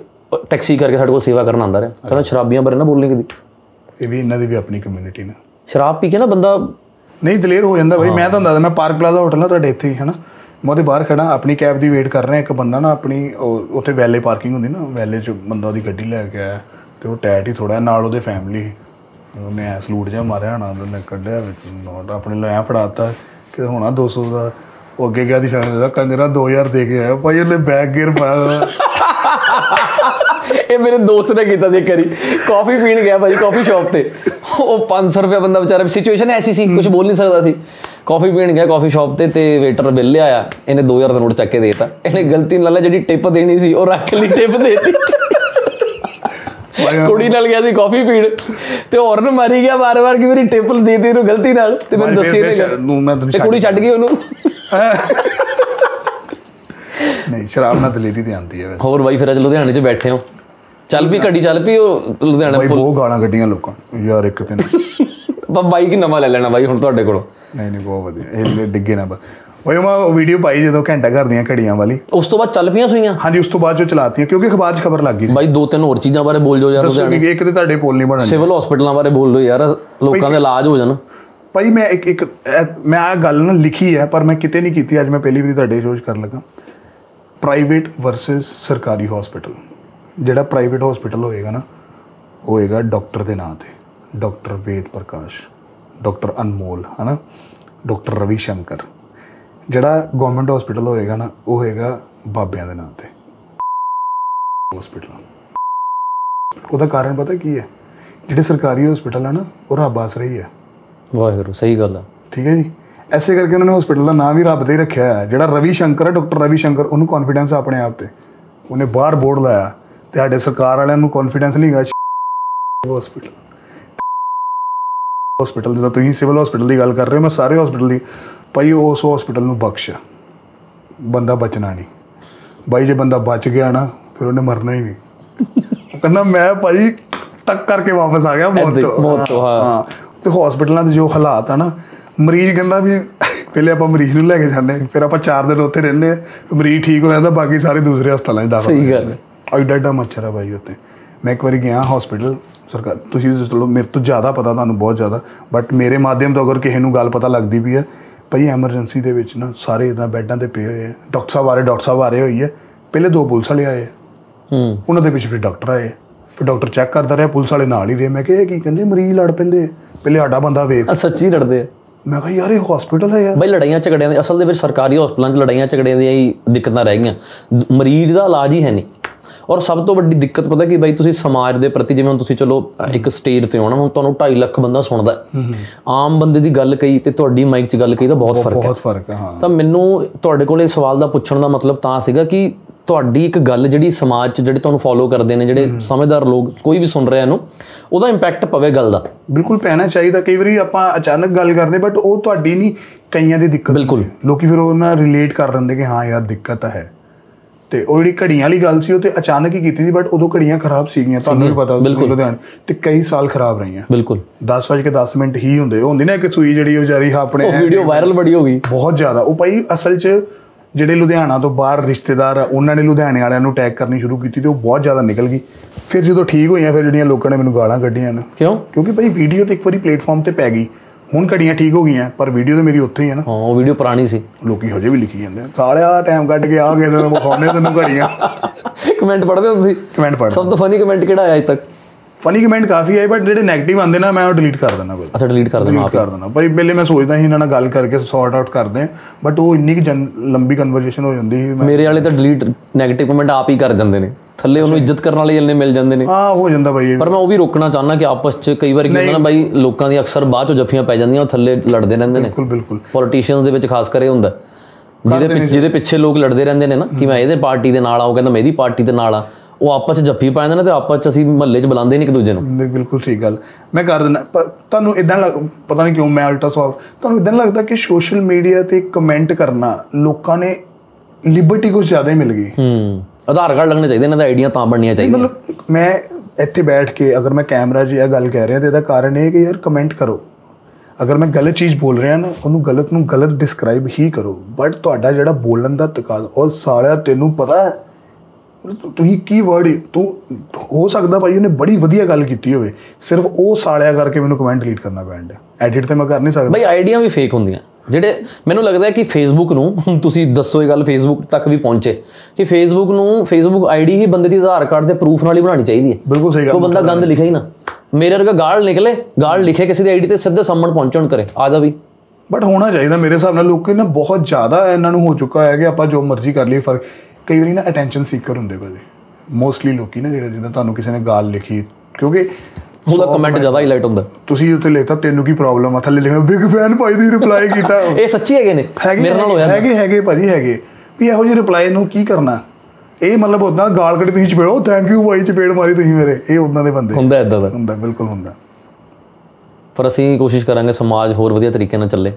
ਟੈਕਸੀ ਕਰਕੇ ਸਾਡੇ ਕੋਲ ਸੇਵਾ ਕਰਨ ਆਉਂਦਾ ਰਿਹਾ। ਕਹਿੰਦਾ ਸ਼ਰਾਬੀਆਂ ਬਾਰੇ ਨਾ ਬੋਲਣੀ ਕਦੀ? ਇਹ ਵੀ ਇਹਨਾਂ ਦੀ ਵੀ ਆਪਣੀ ਕਮਿਊਨਿਟੀ ਨਾ। ਸ਼ਰਾਬ ਪੀ ਕੇ ਨਾ ਬੰਦਾ ਨਹੀਂ ਦਲੇਰ ਹੋ ਜਾਂਦਾ ਭਾਈ ਮੈਂ ਤੁਹਾਨੂੰ ਦੱਸਦਾ ਮੈਂ ਪਾਰਕ ਪਲਾਜ਼ਾ ਹੋਟਲ ਨਾ ਤੁਹਾਡੇ ਇੱਥੇ ਹੀ ਹਨਾ? ਮੈਂ ਉਹਦੇ ਬਾਹਰ ਖੜਾ ਆਪਣੀ ਕੈਬ ਦੀ ਵੇਟ ਕਰ ਰਿਹਾ, ਇੱਕ ਬੰਦਾ ਨਾ ਆਪਣੀ, ਉਹ- ਉੱਥੇ ਵੈਲੇ ਪਾਰਕਿੰਗ ਹੁੰਦੀ ਨਾ ਵੈਲੇ 'ਚ ਬੰਦਾ ਉਹਦੀ ਗੱਡੀ ਲੈ ਕੇ ਆਇਆ ਤੇ ਉਹ ਟੈਟ ਹੀ ਥੋੜਾ ਨਾਲ ਉਹਦੇ ਫੈਮਿਲੀ ਉਹਨੇ ਐ ਸਲੂਟ ਜਿਹਾ ਮਾਰਿਆ ਹਣਾ ਉਹਨੇ ਕੱਢਿਆ ਵਿੱਚ ਨੋਟ ਆਪਣੇ ਲਈ ਐ ਫੜਾਤਾ ਕਿ ਹੋਣਾ 200 ਦਾ। ਉਹ ਅੱਗੇ ਗਿਆ ਦੀ ਸ਼ਾਨ ਦਾ ਕੰਜਰਾ 2000 ਦੇ ਕੇ ਆਇਆ, ਭਾਈ ਉਹਨੇ ਬੈਗ ਗੇਅਰ ਪਾਇਆ ਹੋਇਆ। ਇਹ ਮੇਰੇ ਦੋਸਤ ਨੇ ਕੀਤਾ ਸੀ ਕਰੀ ਕਾਫੀ ਪੀਣ ਗਿਆ ਭਾਜੀ ਕਾਫੀ ਸ਼ਾਪ ਤੇ। ਉਹ 500 ਰੁਪਏ ਬੰਦਾ ਵਿਚਾਰਾ ਸਿਚੁਏਸ਼ਨ ਐਸੀ ਸੀ ਕੁਝ ਬੋਲ ਨਹੀਂ ਸਕਦਾ ਸੀ। ਕਾਫੀ ਪੀਣ ਗਿਆ ਕਾਫੀ ਸ਼ਾਪ ਤੇ ਤੇ ਵੇਟਰ ਬਿੱਲ ਲਿਆਇਆ ਇਹਨੇ 2000 ਦਾ ਨੋਟ ਚੱਕ ਕੇ ਦੇਤਾ। ਇਹਨੇ ਗਲਤੀ ਨਾਲ ਜਿਹੜੀ ਟਿਪ ਦੇਣੀ ਸੀ ਉਹ ਰੱਖ ਲਈ ਟਿਪ ਦੇਤੀ। ਕੁੜੀ ਨਾਲ ਗਿਆ ਸੀ ਕਾਫੀ ਪੀਣ ਤੇ ਹੋਰ ਮਾਰੀ ਗਿਆ ਵਾਰ-ਵਾਰ ਕਿ ਮੇਰੀ ਟਿਪ ਦੇਤੀ ਇਹਨੂੰ ਗਲਤੀ ਨਾਲ ਤੇ ਮੈਨੂੰ ਦੱਸੀ ਨੂੰ ਤੈਨੂੰ ਤੇ ਕੁੜੀ ਛੱਡ ਗਈ ਉਹਨੂੰ। ਨਹੀਂ ਸ਼ਰਾਬ ਨਾਲ ਦਲੇਰੀ ਤੇ ਆਉਂਦੀ ਹੈ ਵੈਸੇ। ਹੋਰ ਬਾਈ ਫਿਰ ਅੱਜ ਲੁਧਿਆਣੇ 'ਚ ਬੈਠੇ ਹਾਂ। ਚੱਲ ਵੀ ਘੜੀ ਚੱਲ ਪਈ ਉਹ ਲੁਧਿਆਣਾ ਭਾਈ ਬਹੁਤ ਗਾਲਾਂ ਕੱਢੀਆਂ ਲੋਕਾਂ ਨੇ। ਯਾਰ ਇੱਕ ਦਿਨ। ਬਾਈਕ ਨਵਾਂ ਲੈ ਲੈਣਾ ਬਾਈ ਹੁਣ ਤੁਹਾਡੇ ਕੋਲੋਂ? ਨਹੀਂ ਨਹੀਂ ਬਹੁਤ ਵਧੀਆ। ਇਹ ਡਿੱਗੇ ਨਾ ਬਸ। ਉਹ ਮੈਂ ਵੀਡੀਓ ਪਾਈ ਜਦੋਂ ਘੰਟਾ ਘਰ ਦੀਆਂ ਘੜੀਆਂ ਵਾਲੀ। ਉਸ ਤੋਂ ਬਾਅਦ ਚੱਲ ਪਈਆਂ ਸੂਈਆਂ? ਹਾਂਜੀ ਉਸ ਤੋਂ ਬਾਅਦ ਜੋ ਚਲਾਤੀਆਂ ਕਿਉਂਕਿ ਅਖਬਾਰ 'ਚ ਖਬਰ ਲੱਗ ਗਈ ਸੀ। ਬਾਈ ਦੋ ਤਿੰਨ ਹੋਰ ਚੀਜ਼ਾਂ ਬਾਰੇ ਬੋਲ ਜੋ ਯਾਰ ਦੱਸੋ ਕਿ ਇੱਕ ਤੇ ਤੁਹਾਡੇ ਪੋਲ ਨਹੀਂ ਬਣਨ ਸਿਵਲ ਹਸਪੀਟਲਾਂ ਬਾਰੇ ਬੋਲ ਲਓ ਯਾਰ ਲੋਕਾਂ ਦੇ ਇਲਾਜ ਹੋ ਜਾਣ। ਭਾਈ ਮੈਂ ਇੱਕ ਇੱਕ ਮੈਂ ਆ ਗੱਲ ਨਾ ਲਿਖੀ ਹੈ ਪਰ ਮੈਂ ਕਿਤੇ ਨਹੀਂ ਕੀਤੀ ਅੱਜ ਮੈਂ ਪਹਿਲੀ ਵਾਰੀ ਤੁਹਾਡੇ ਸ਼ੋਅ 'ਚ ਕਰਨ ਲੱਗਾ। ਪ੍ਰਾਈਵੇਟ ਵਰਸਸ ਸਰਕਾਰੀ ਹਸਪੀਟਲ ਜਿਹੜਾ ਪ੍ਰਾਈਵੇਟ ਹਸਪੀਟਲ ਹੋਏਗਾ ਨਾ ਹੋਏਗਾ ਡਾਕਟਰ ਦੇ ਨਾਂ ਤੇ। ਡਾਕਟਰ ਵੇਦ ਪ੍ਰਕਾਸ਼। ਡਾਕਟਰ ਅਨਮੋਲ ਹਨਾ? ਡਾਕਟਰ ਰਵੀ ਸ਼ੰਕਰ। ਜਿਹੜਾ ਗਵਰਨਮੈਂਟ ਹਸਪੀਟਲ ਹੋਏਗਾ ਨਾ ਉਹ ਹੋਏਗਾ ਬਾਬਿਆਂ ਦੇ ਨਾਂ ਤੇ। ਹਸਪੀਟਲ ਉਹਦਾ ਕਾਰਨ ਪਤਾ ਕੀ ਹੈ? ਜਿਹੜੇ ਸਰਕਾਰੀ ਹਸਪੀਟਲ ਆ ਨਾ ਉਹ ਰੱਬ ਆਸਰੇ ਹੀ ਹੈ। ਵਾਹਿਗੁਰੂ ਸਹੀ ਗੱਲ ਆ। ਠੀਕ ਹੈ ਜੀ? ਐਸੇ ਕਰਕੇ ਉਹਨਾਂ ਨੇ ਹਸਪੀਟਲ ਦਾ ਨਾਮ ਵੀ ਰੱਬ ਦਾ ਹੀ ਰੱਖਿਆ ਹੈ ਜਿਹੜਾ ਰਵੀ ਸ਼ੰਕਰ ਹੈ ਡਾਕਟਰ ਰਵੀ ਸ਼ੰਕਰ ਉਹਨੂੰ ਕੌਨਫੀਡੈਂਸ ਆਪਣੇ ਆਪ ਤੇ। ਉਹਨੇ ਬਾਹਰ ਬੋਰਡ ਲਾਇਆ ਤੇ ਸਾਡੇ ਸਰਕਾਰ ਵਾਲਿਆਂ ਨੂੰ ਕੌਨਫੀਡੈਂਸ ਨਹੀਂ ਹੈਗਾ। ਹਸਪੀਟਲ ਹਸਪੀਟਲ ਜਦੋਂ ਤੁਸੀਂ ਸਿਵਲ ਹਸਪੀਟਲ ਦੀ ਗੱਲ ਕਰ ਰਹੇ ਹੋ ਮੈਂ ਸਾਰੇ ਹਸਪੀਟਲ ਦੀ। ਭਾਈ ਉਸ ਹਸਪੀਟਲ ਨੂੰ ਬਖਸ਼। ਬੰਦਾ ਬਚਣਾ ਨਹੀਂ। ਬਾਈ ਜੇ ਬੰਦਾ ਬਚ ਗਿਆ ਨਾ ਫਿਰ ਉਹਨੇ ਮਰਨਾ ਹੀ ਨਹੀਂ। ਕਹਿੰਦਾ ਮੈਂ ਭਾਈ ਤੱਕ ਕਰਕੇ ਵਾਪਸ ਆ ਗਿਆ ਮੌਤ ਹੀ, ਮੌਤ ਤੋਂ, ਹਾਂ। ਤੇ ਹਸਪੀਟਲਾਂ ਦੇ ਜੋ ਹਾਲਾਤ ਆ ਨਾ ਮਰੀਜ਼ ਕਹਿੰਦਾ ਵੀ ਪਹਿਲੇ ਆਪਾਂ ਮਰੀਜ਼ ਨੂੰ ਲੈ ਕੇ ਜਾਂਦੇ ਫਿਰ ਆਪਾਂ 4 ਦਿਨ ਉੱਥੇ ਰਹਿੰਦੇ ਆ ਮਰੀਜ਼ ਠੀਕ ਹੋ ਜਾਂਦਾ ਬਾਕੀ ਸਾਰੇ ਦੂਸਰੇ ਹਸਪਤਾਲਾਂ 'ਚ ਦਾਖਲ ਸਹੀ ਗੱਲ ਹੈ। ਐਡਾ ਐਡਾ ਮੱਛਰ ਆ ਬਾਈ ਉੱਤੇ ਮੈਂ ਇੱਕ ਵਾਰੀ ਗਿਆ ਹਸਪੀਟਲ ਸਰਕਾਰ ਤੁਸੀਂ ਤਾਂ ਚਲੋ ਮੇਰੇ ਤੋਂ ਜ਼ਿਆਦਾ ਪਤਾ ਤੁਹਾਨੂੰ ਬਹੁਤ ਜ਼ਿਆਦਾ ਬਟ ਮੇਰੇ ਮਾਧਿਅਮ ਤੋਂ ਅਗਰ ਕਿਸੇ ਨੂੰ ਗੱਲ ਪਤਾ ਲੱਗਦੀ ਵੀ ਹੈ ਭਾਈ ਐਮਰਜੈਂਸੀ ਦੇ ਵਿੱਚ ਨਾ ਸਾਰੇ ਇਦਾਂ ਬੈੱਡਾਂ ਤੇ ਪਏ ਹੋਏ ਆ ਡਾਕਟਰ ਸਾਹਿਬ ਆ ਰਹੇ ਡਾਕਟਰ ਸਾਹਿਬ ਆ ਰਹੇ ਹੋਈ ਹੈ ਪਹਿਲੇ ਦੋ ਪੁਲਿਸ ਵਾਲੇ ਆਏ। ਹੂੰ। ਉਹਨਾਂ ਦੇ ਪਿੱਛੇ ਫਿਰ ਡਾਕਟਰ ਆਏ। ਫਿਰ ਡਾਕਟਰ ਚੈੱਕ ਕਰਦਾ ਰਿਹਾ ਪੁਲਿਸ ਵਾਲੇ ਨਾਲ ਹੀ ਰਹੇ। ਮੈਂ ਕਿਹਾ ਇਹ ਕੀ ਕਹਿੰਦੇ ਮਰੀਜ਼ ਲੜ ਪੈਂਦੇ। ਪਹਿਲੇ ਸਾਡਾ ਬੰਦਾ ਵੇਖ। ਸੱਚੀ ਲੜਦੇ ਆ। ਮੈਂ ਕਿਹਾ ਯਾਰ ਇਹ ਹਸਪੀਟਲ ਹੈ ਯਾਰ। ਬਈ ਲੜਾਈਆਂ ਝਗੜਿਆਂ ਦੇ ਅਸਲ ਦੇ ਵਿੱਚ ਸਰਕਾਰੀ ਹਸਪਤਾਲਾਂ 'ਚ ਲੜਾਈਆਂ ਝਗੜਿਆਂ ਦੀਆਂ ਹੀ ਦਿੱਕਤਾਂ ਰਹਿ ਗਈਆਂ। ਮਰੀਜ਼ ਦਾ ਇਲਾਜ ਹੀ ਹੈ ਨਹੀਂ। ਔਰ ਸਭ ਤੋਂ ਵੱਡੀ ਦਿੱਕਤ ਪਤਾ ਕੀ ਬਈ ਤੁਸੀਂ ਸਮਾਜ ਦੇ ਪ੍ਰਤੀ ਜਿਵੇਂ ਹੁਣ ਤੁਸੀਂ ਚਲੋ ਇੱਕ ਸਟੇਜ ਤੇ ਹੋਣਾ ਹੁਣ ਤੁਹਾਨੂੰ 2.5 ਲੱਖ ਬੰਦਾ ਸੁਣਦਾ ਹੈ। ਆਮ ਬੰਦੇ ਦੀ ਗੱਲ ਕਹੀ ਤੇ ਤੁਹਾਡੀ ਮਾਈਕ 'ਚ ਗੱਲ ਕਹੀ ਤਾਂ ਬਹੁਤ ਫ਼ਰਕ ਹੈ। ਬਹੁਤ ਫ਼ਰਕ ਹੈ ਹਾਂ। ਤਾਂ ਮੈਨੂੰ ਤੁਹਾਡੇ ਕੋਲ ਇਹ ਸਵਾਲ ਦਾ ਪੁੱਛਣ ਦਾ ਮਤਲਬ ਤਾਂ ਸੀਗਾ ਕਿ ਤੁਹਾਡੀ ਇੱਕ ਗੱਲ ਜਿਹੜੀ ਸਮਾਜ 'ਚ ਜਿਹੜੇ ਤੁਹਾਨੂੰ ਫੋਲੋ ਕਰਦੇ ਨੇ ਜਿਹੜੇ ਸਮਝਦਾਰ ਲੋਕ ਕੋਈ ਵੀ ਸੁਣ ਰਿਹਾ ਇਹਨੂੰ ਉਹਦਾ ਇੰਪੈਕਟ ਪਵੇ ਗੱਲ ਦਾ। ਬਿਲਕੁਲ ਪੈਣਾ ਚਾਹੀਦਾ ਕਈ ਵਾਰੀ ਆਪਾਂ ਅਚਾਨਕ ਗੱਲ ਕਰਦੇ ਬਟ ਉਹ ਤੁਹਾਡੀ ਨਹੀਂ ਕਈਆਂ ਦੀ ਦਿੱਕਤ ਬਿਲਕੁਲ। ਲੋਕੀ ਫਿਰ ਉਹ ਨਾਲ ਰਿਲੇਟ ਕਰ ਲੈਂਦੇ ਕਿ ਹਾਂ ਯਾਰ ਦਿੱਕਤ ਹੈ। ਤੇ ਉਹ ਜਿਹੜੀ ਘੜੀਆਂ ਵਾਲੀ ਗੱਲ ਸੀ ਉਹ ਤੇ ਅਚਾਨਕ ਹੀ ਕੀਤੀ ਸੀ ਬਟ ਉਦੋਂ ਘੜੀਆਂ ਖਰਾਬ ਸੀਗੀਆਂ ਤੁਹਾਨੂੰ ਵੀ ਪਤਾ ਤੁਸੀਂ ਲੁਧਿਆਣੇ ਤੇ ਕਈ ਸਾਲ ਖਰਾਬ ਰਹੀਆਂ। ਬਿਲਕੁਲ। 10 ਵਜੇ ਕੇ 10 ਮਿੰਟ ਹੀ ਹੁੰਦੇ ਉਹ ਹੁੰਦੀ ਨਾ ਇੱਕ ਸੂਈ ਜਿਹੜੀ ਉਹ ਜਾਰੀ ਆਪਣੇ ਉਹ ਵੀਡੀਓ ਵਾਇਰਲ ਬੜੀ ਹੋ ਗਈ। ਬਹੁਤ ਜ਼ਿਆਦਾ। ਉਹ ਭਾਈ ਅਸਲ 'ਚ ਜਿਹੜੇ ਲੁਧਿਆਣਾ ਤੋਂ ਬਾਹਰ ਰਿਸ਼ਤੇਦਾਰ ਆ ਉਹਨਾਂ ਨੇ ਲੁਧਿਆਣੇ ਵਾਲਿਆਂ ਨੂੰ ਅਟੈਕ ਕਰਨੀ ਸ਼ੁਰੂ ਕੀਤੀ ਤੇ ਉਹ ਬਹੁਤ ਜ਼ਿਆਦਾ ਨਿਕਲ ਗਈ। ਫਿਰ ਜਦੋਂ ਠੀਕ ਹੋਈਆਂ ਫਿਰ ਜਿਹੜੀਆਂ ਲੋਕਾਂ ਨੇ ਮੈਨੂੰ ਗਾਲਾਂ ਕੱਢੀਆਂ ਨੇ। ਕਿਉਂ? ਕਿਉਂਕਿ ਭਾਈ ਵੀਡੀਓ ਤੇ ਇੱਕ ਵਾਰੀ ਪਲੇਟਫਾਰਮ ਤੇ ਪੈ ਗਈ। ਹੁਣ ਘੜੀਆਂ ਠੀਕ ਹੋ ਗਈਆਂ ਪਰ ਵੀਡੀਓ ਤੇ ਮੇਰੀ ਉੱਥੇ ਹੀ ਹੈ ਨਾ। ਹਾਂ ਉਹ ਵੀਡੀਓ ਪੁਰਾਣੀ ਸੀ। ਲੋਕੀ ਹਜੇ ਵੀ ਲਿਖੀ ਜਾਂਦੇ ਆ। ਸਾਲਿਆ ਟਾਈਮ ਕੱਢ ਕੇ ਆ ਗਏ ਤੈਨੂੰ ਵਿਖਾਉਣੇ ਤੈਨੂੰ ਘੜੀਆਂ। ਕਮੈਂਟ ਪੜ੍ਹਦੇ ਹੋ ਤੁਸੀਂ? ਕਮੈਂਟ ਪੜ੍ਹ ਸਭ ਤੋਂ ਫਨੀ ਕਮੈਂਟ ਕਿਹੜਾ ਆਇਆ ਅਜੇ ਤੱਕ? ਫਨੀ ਕਮੈਂਟ ਕਾਫੀ ਆਏ ਬਟ ਜਿਹੜੇ 네ਗੇਟਿਵ ਆਉਂਦੇ ਨਾ ਮੈਂ ਉਹ ਡਿਲੀਟ ਕਰ ਦਿੰਦਾ ਬਸ। ਅੱਛਾ ਡਿਲੀਟ ਕਰ ਦੇਣਾ ਡਿਲੀਟ ਕਰ ਦਿੰਦਾ। ਭਾਈ ਪਹਿਲੇ ਮੈਂ ਸੋਚਦਾ ਸੀ ਇਹਨਾਂ ਨਾਲ ਗੱਲ ਕਰਕੇ ਸੌਰਟ ਆਊਟ ਕਰਦੇ ਬਟ ਉਹ ਇੰਨੀ ਕਿ ਲੰਬੀ ਕਨਵਰਸੇਸ਼ਨ ਹੋ ਜਾਂਦੀ ਸੀ ਮੇਰੇ ਵਾਲੇ ਤਾਂ ਡਿਲੀਟ 네ਗੇਟਿਵ ਕਮੈਂਟ ਆਪ ਹੀ ਕਰ ਜਾਂਦੇ ਨੇ। ਥੱਲੇ ਉਹਨੂੰ ਇੱਜ਼ਤ ਕਰਨ ਵਾਲੇ ਜਲਨੇ ਮਿਲ ਜਾਂਦੇ ਨੇ। ਹਾਂ ਹੋ ਜਾਂਦਾ ਭਾਈ ਇਹ। ਪਰ ਮੈਂ ਉਹ ਵੀ ਰੋਕਣਾ ਚਾਹੁੰਦਾ ਕਿ ਆਪਸ 'ਚ ਕਈ ਵਾਰੀ ਕੀ ਹੁੰਦਾ ਨਾ ਬਾਈ ਲੋਕਾਂ ਦੀ ਅਕਸਰ ਬਾਅਦ 'ਚ ਜੱਫੀਆਂ ਪੈ ਜਾਂਦੀਆਂ ਉਹ ਥੱਲੇ ਲੜਦੇ ਰਹਿੰਦੇ ਨੇ। ਬਿਲਕੁਲ ਬਿਲਕੁਲ। ਪੋਲੀਟੀਸ਼ੀਅਨਸ ਦੇ ਵਿੱਚ ਖਾਸ ਕਰ ਹੁੰਦਾ। ਜਿਹਦੇ ਜਿਹਦੇ ਪਿੱਛੇ ਲੋਕ ਲੜਦੇ ਰਹਿੰਦੇ ਨੇ ਨਾ ਕਿ ਮੈਂ ਇਹਦੇ ਪਾਰਟੀ ਦੇ ਨਾਲ ਆ ਉਹ ਕਹਿੰਦਾ ਮੈਂ ਇਹਦੀ ਪਾਰਟੀ ਦੇ ਨਾਲ ਆ। ਉਹ ਆਪਸ 'ਚ ਜੱਫੀ ਪਾ ਜਾਂਦੇ ਨੇ ਤੇ ਆਪਸ 'ਚ ਅਸੀਂ ਮਹੱਲੇ 'ਚ ਬੁਲਾਉਂਦੇ ਨਹੀਂ ਇੱਕ ਦੂਜੇ ਨੂੰ। ਨਹੀਂ, ਬਿਲਕੁਲ ਠੀਕ ਗੱਲ। ਮੈਂ ਕਰ ਦਿੰਦਾ ਤੁਹਾਨੂੰ ਇਦਾਂ ਪਤਾ ਨਹੀਂ ਕਿਉਂ ਮੈਂ ਅਲਟਰਾ ਸਵਾਬ ਤੁਹਾਨੂੰ ਇਦਾਂ ਲੱਗਦਾ ਕਿ ਸੋਸ਼ਲ ਮੀਡੀਆ ਤੇ ਕਮੈਂਟ ਕਰਨਾ ਲੋਕਾਂ ਨੇ ਲਿਬਰਟੀ ਕੁਝ ਜ਼ਿਆਦਾ ਹੀ ਮਿਲ ਗਈ? ਹੂੰ ਆਧਾਰ ਕਾਰਡ ਲੱਗਣੇ ਚਾਹੀਦੇ ਇਹਨਾਂ ਦਾ ਆਈਡੀਆਂ ਤਾਂ ਬਣਨੀਆਂ ਚਾਹੀਦੀਆਂ। ਮਤਲਬ ਮੈਂ ਇੱਥੇ ਬੈਠ ਕੇ ਅਗਰ ਮੈਂ ਕੈਮਰਾ 'ਚ ਇਹ ਗੱਲ ਕਹਿ ਰਿਹਾ ਤੇ ਇਹਦਾ ਕਾਰਨ ਇਹ ਹੈ ਕਿ ਯਾਰ ਕਮੈਂਟ ਕਰੋ। ਅਗਰ ਮੈਂ ਗਲਤ ਚੀਜ਼ ਬੋਲ ਰਿਹਾ ਨਾ ਉਹਨੂੰ ਗਲਤ ਨੂੰ ਗਲਤ ਡਿਸਕ੍ਰਾਈਬ ਹੀ ਕਰੋ। ਬਟ ਤੁਹਾਡਾ ਜਿਹੜਾ ਬੋਲਣ ਦਾ ਤਕਾਜ਼ਾ ਉਹ ਸਾਲਿਆ ਤੈਨੂੰ ਪਤਾ ਹੈ। ਤੁਸੀਂ ਕੀ ਵਰਡ ਤੂੰ ਹੋ ਸਕਦਾ ਭਾਈ ਉਹਨੇ ਬੜੀ ਵਧੀਆ ਗੱਲ ਕੀਤੀ ਹੋਵੇ। ਸਿਰਫ ਉਹ ਸਾਲਿਆ ਕਰਕੇ ਮੈਨੂੰ ਕਮੈਂਟ ਡਿਲੀਟ ਕਰਨਾ ਪੈਂਦਾ ਐਡਿਟ ਤੇ ਮੈਂ ਕਰ ਨਹੀਂ ਸਕਦਾ। ਬਈ ਆਈਡੀਆਂ ਵੀ ਫੇਕ ਹੁੰਦੀਆਂ। ਜਿਹੜੇ ਮੈਨੂੰ ਲੱਗਦਾ ਹੈ ਕਿ ਫੇਸਬੁੱਕ ਨੂੰ ਤੁਸੀਂ ਦੱਸੋ ਇਹ ਗੱਲ ਫੇਸਬੁੱਕ ਤੱਕ ਵੀ ਪਹੁੰਚੇ। ਕਿ ਫੇਸਬੁੱਕ ਨੂੰ ਫੇਸਬੁੱਕ ਆਈਡੀ ਹੀ ਬੰਦੇ ਦੀ ਆਧਾਰ ਕਾਰਡ ਦੇ ਪ੍ਰੂਫ ਨਾਲ ਹੀ ਬਣਾਉਣੀ ਚਾਹੀਦੀ ਹੈ। ਬਿਲਕੁਲ ਸਹੀ ਉਹ ਗੱਲ ਬੰਦਾ ਗੰਦ ਲਿਖੇ ਹੀ ਨਾ। ਮੇਰੇ ਵਰਗਾ ਗਾਲ ਨਿਕਲੇ ਗਾਲ ਲਿਖੇ ਕਿਸੇ ਦੀ ਆਈਡੀ ਤੇ ਸਿੱਧੇ ਸਾਹਮਣ ਪਹੁੰਚਣ ਕਰੇ। ਆ ਜਾ ਵੀ ਬਟ ਹੋਣਾ ਚਾਹੀਦਾ ਮੇਰੇ ਹਿਸਾਬ ਨਾਲ ਲੋਕੀ ਨਾ ਬਹੁਤ ਜ਼ਿਆਦਾ ਇਹਨਾਂ ਨੂੰ ਹੋ ਚੁੱਕਾ ਹੈ ਕਿ ਆਪਾਂ ਜੋ ਮਰਜ਼ੀ ਕਰ ਲਈਏ ਫ਼ਰਕ ਕਈ ਵਾਰੀ ਨਾ ਅਟੈਂਸ਼ਨ ਸੀਕਰ ਹੁੰਦੇ ਭਾਜੀ ਮੋਸਟਲੀ ਲੋਕੀ ਨਾ ਜਿਹੜੇ ਜਿੱਦਾਂ ਤੁਹਾਨੂੰ ਕਿਸੇ ਨੇ ਗਾਲ ਲਿਖੀ ਕਿਉਂਕਿ ਉਹਦਾ ਕਮੈਂਟ ਜ਼ਿਆਦਾ ਹਾਈਲਾਈਟ ਹੁੰਦਾ। ਤੁਸੀਂ ਉੱਤੇ ਲਿਖਤਾ ਤੈਨੂੰ ਕੀ ਪ੍ਰੋਬਲਮ ਆ? ਥੱਲੇ ਲਿਖਿਆ ਬਿਗ ਫੈਨ ਭਾਈ ਦੀ ਰਿਪਲਾਈ ਕੀਤਾ ਇਹ ਸੱਚੀ ਹੈਗੇ ਨੇ। ਮੇਰੇ ਨਾਲ ਹੋਇਆ ਹੈਗੇ ਹੈਗੇ ਭਾਜੀ ਹੈਗੇ। ਵੀ ਇਹੋ ਜਿਹੇ ਰਿਪਲਾਈ ਨੂੰ ਕੀ ਕਰਨਾ? ਇਹ ਮਤਲਬ ਉਦਾਂ ਗਾਲ ਕੱਢੀ ਤੁਸੀਂ ਚਪੇੜੋ ਥੈਂਕ ਯੂ ਭਾਈ ਚਪੇੜ ਮਾਰੀ ਤੁਸੀਂ ਮੇਰੇ। ਇਹ ਉਦਾਂ ਦੇ ਬੰਦੇ। ਹੁੰਦਾ ਇਦਾਂ ਦਾ। ਹੁੰਦਾ ਬਿਲਕੁਲ ਹੁੰਦਾ। ਪਰ ਅਸੀਂ ਕੋਸ਼ਿਸ਼ ਕਰਾਂਗੇ ਸਮਾਜ ਹੋਰ ਵਧੀਆ ਤਰੀਕੇ ਨਾਲ ਚੱਲੇ।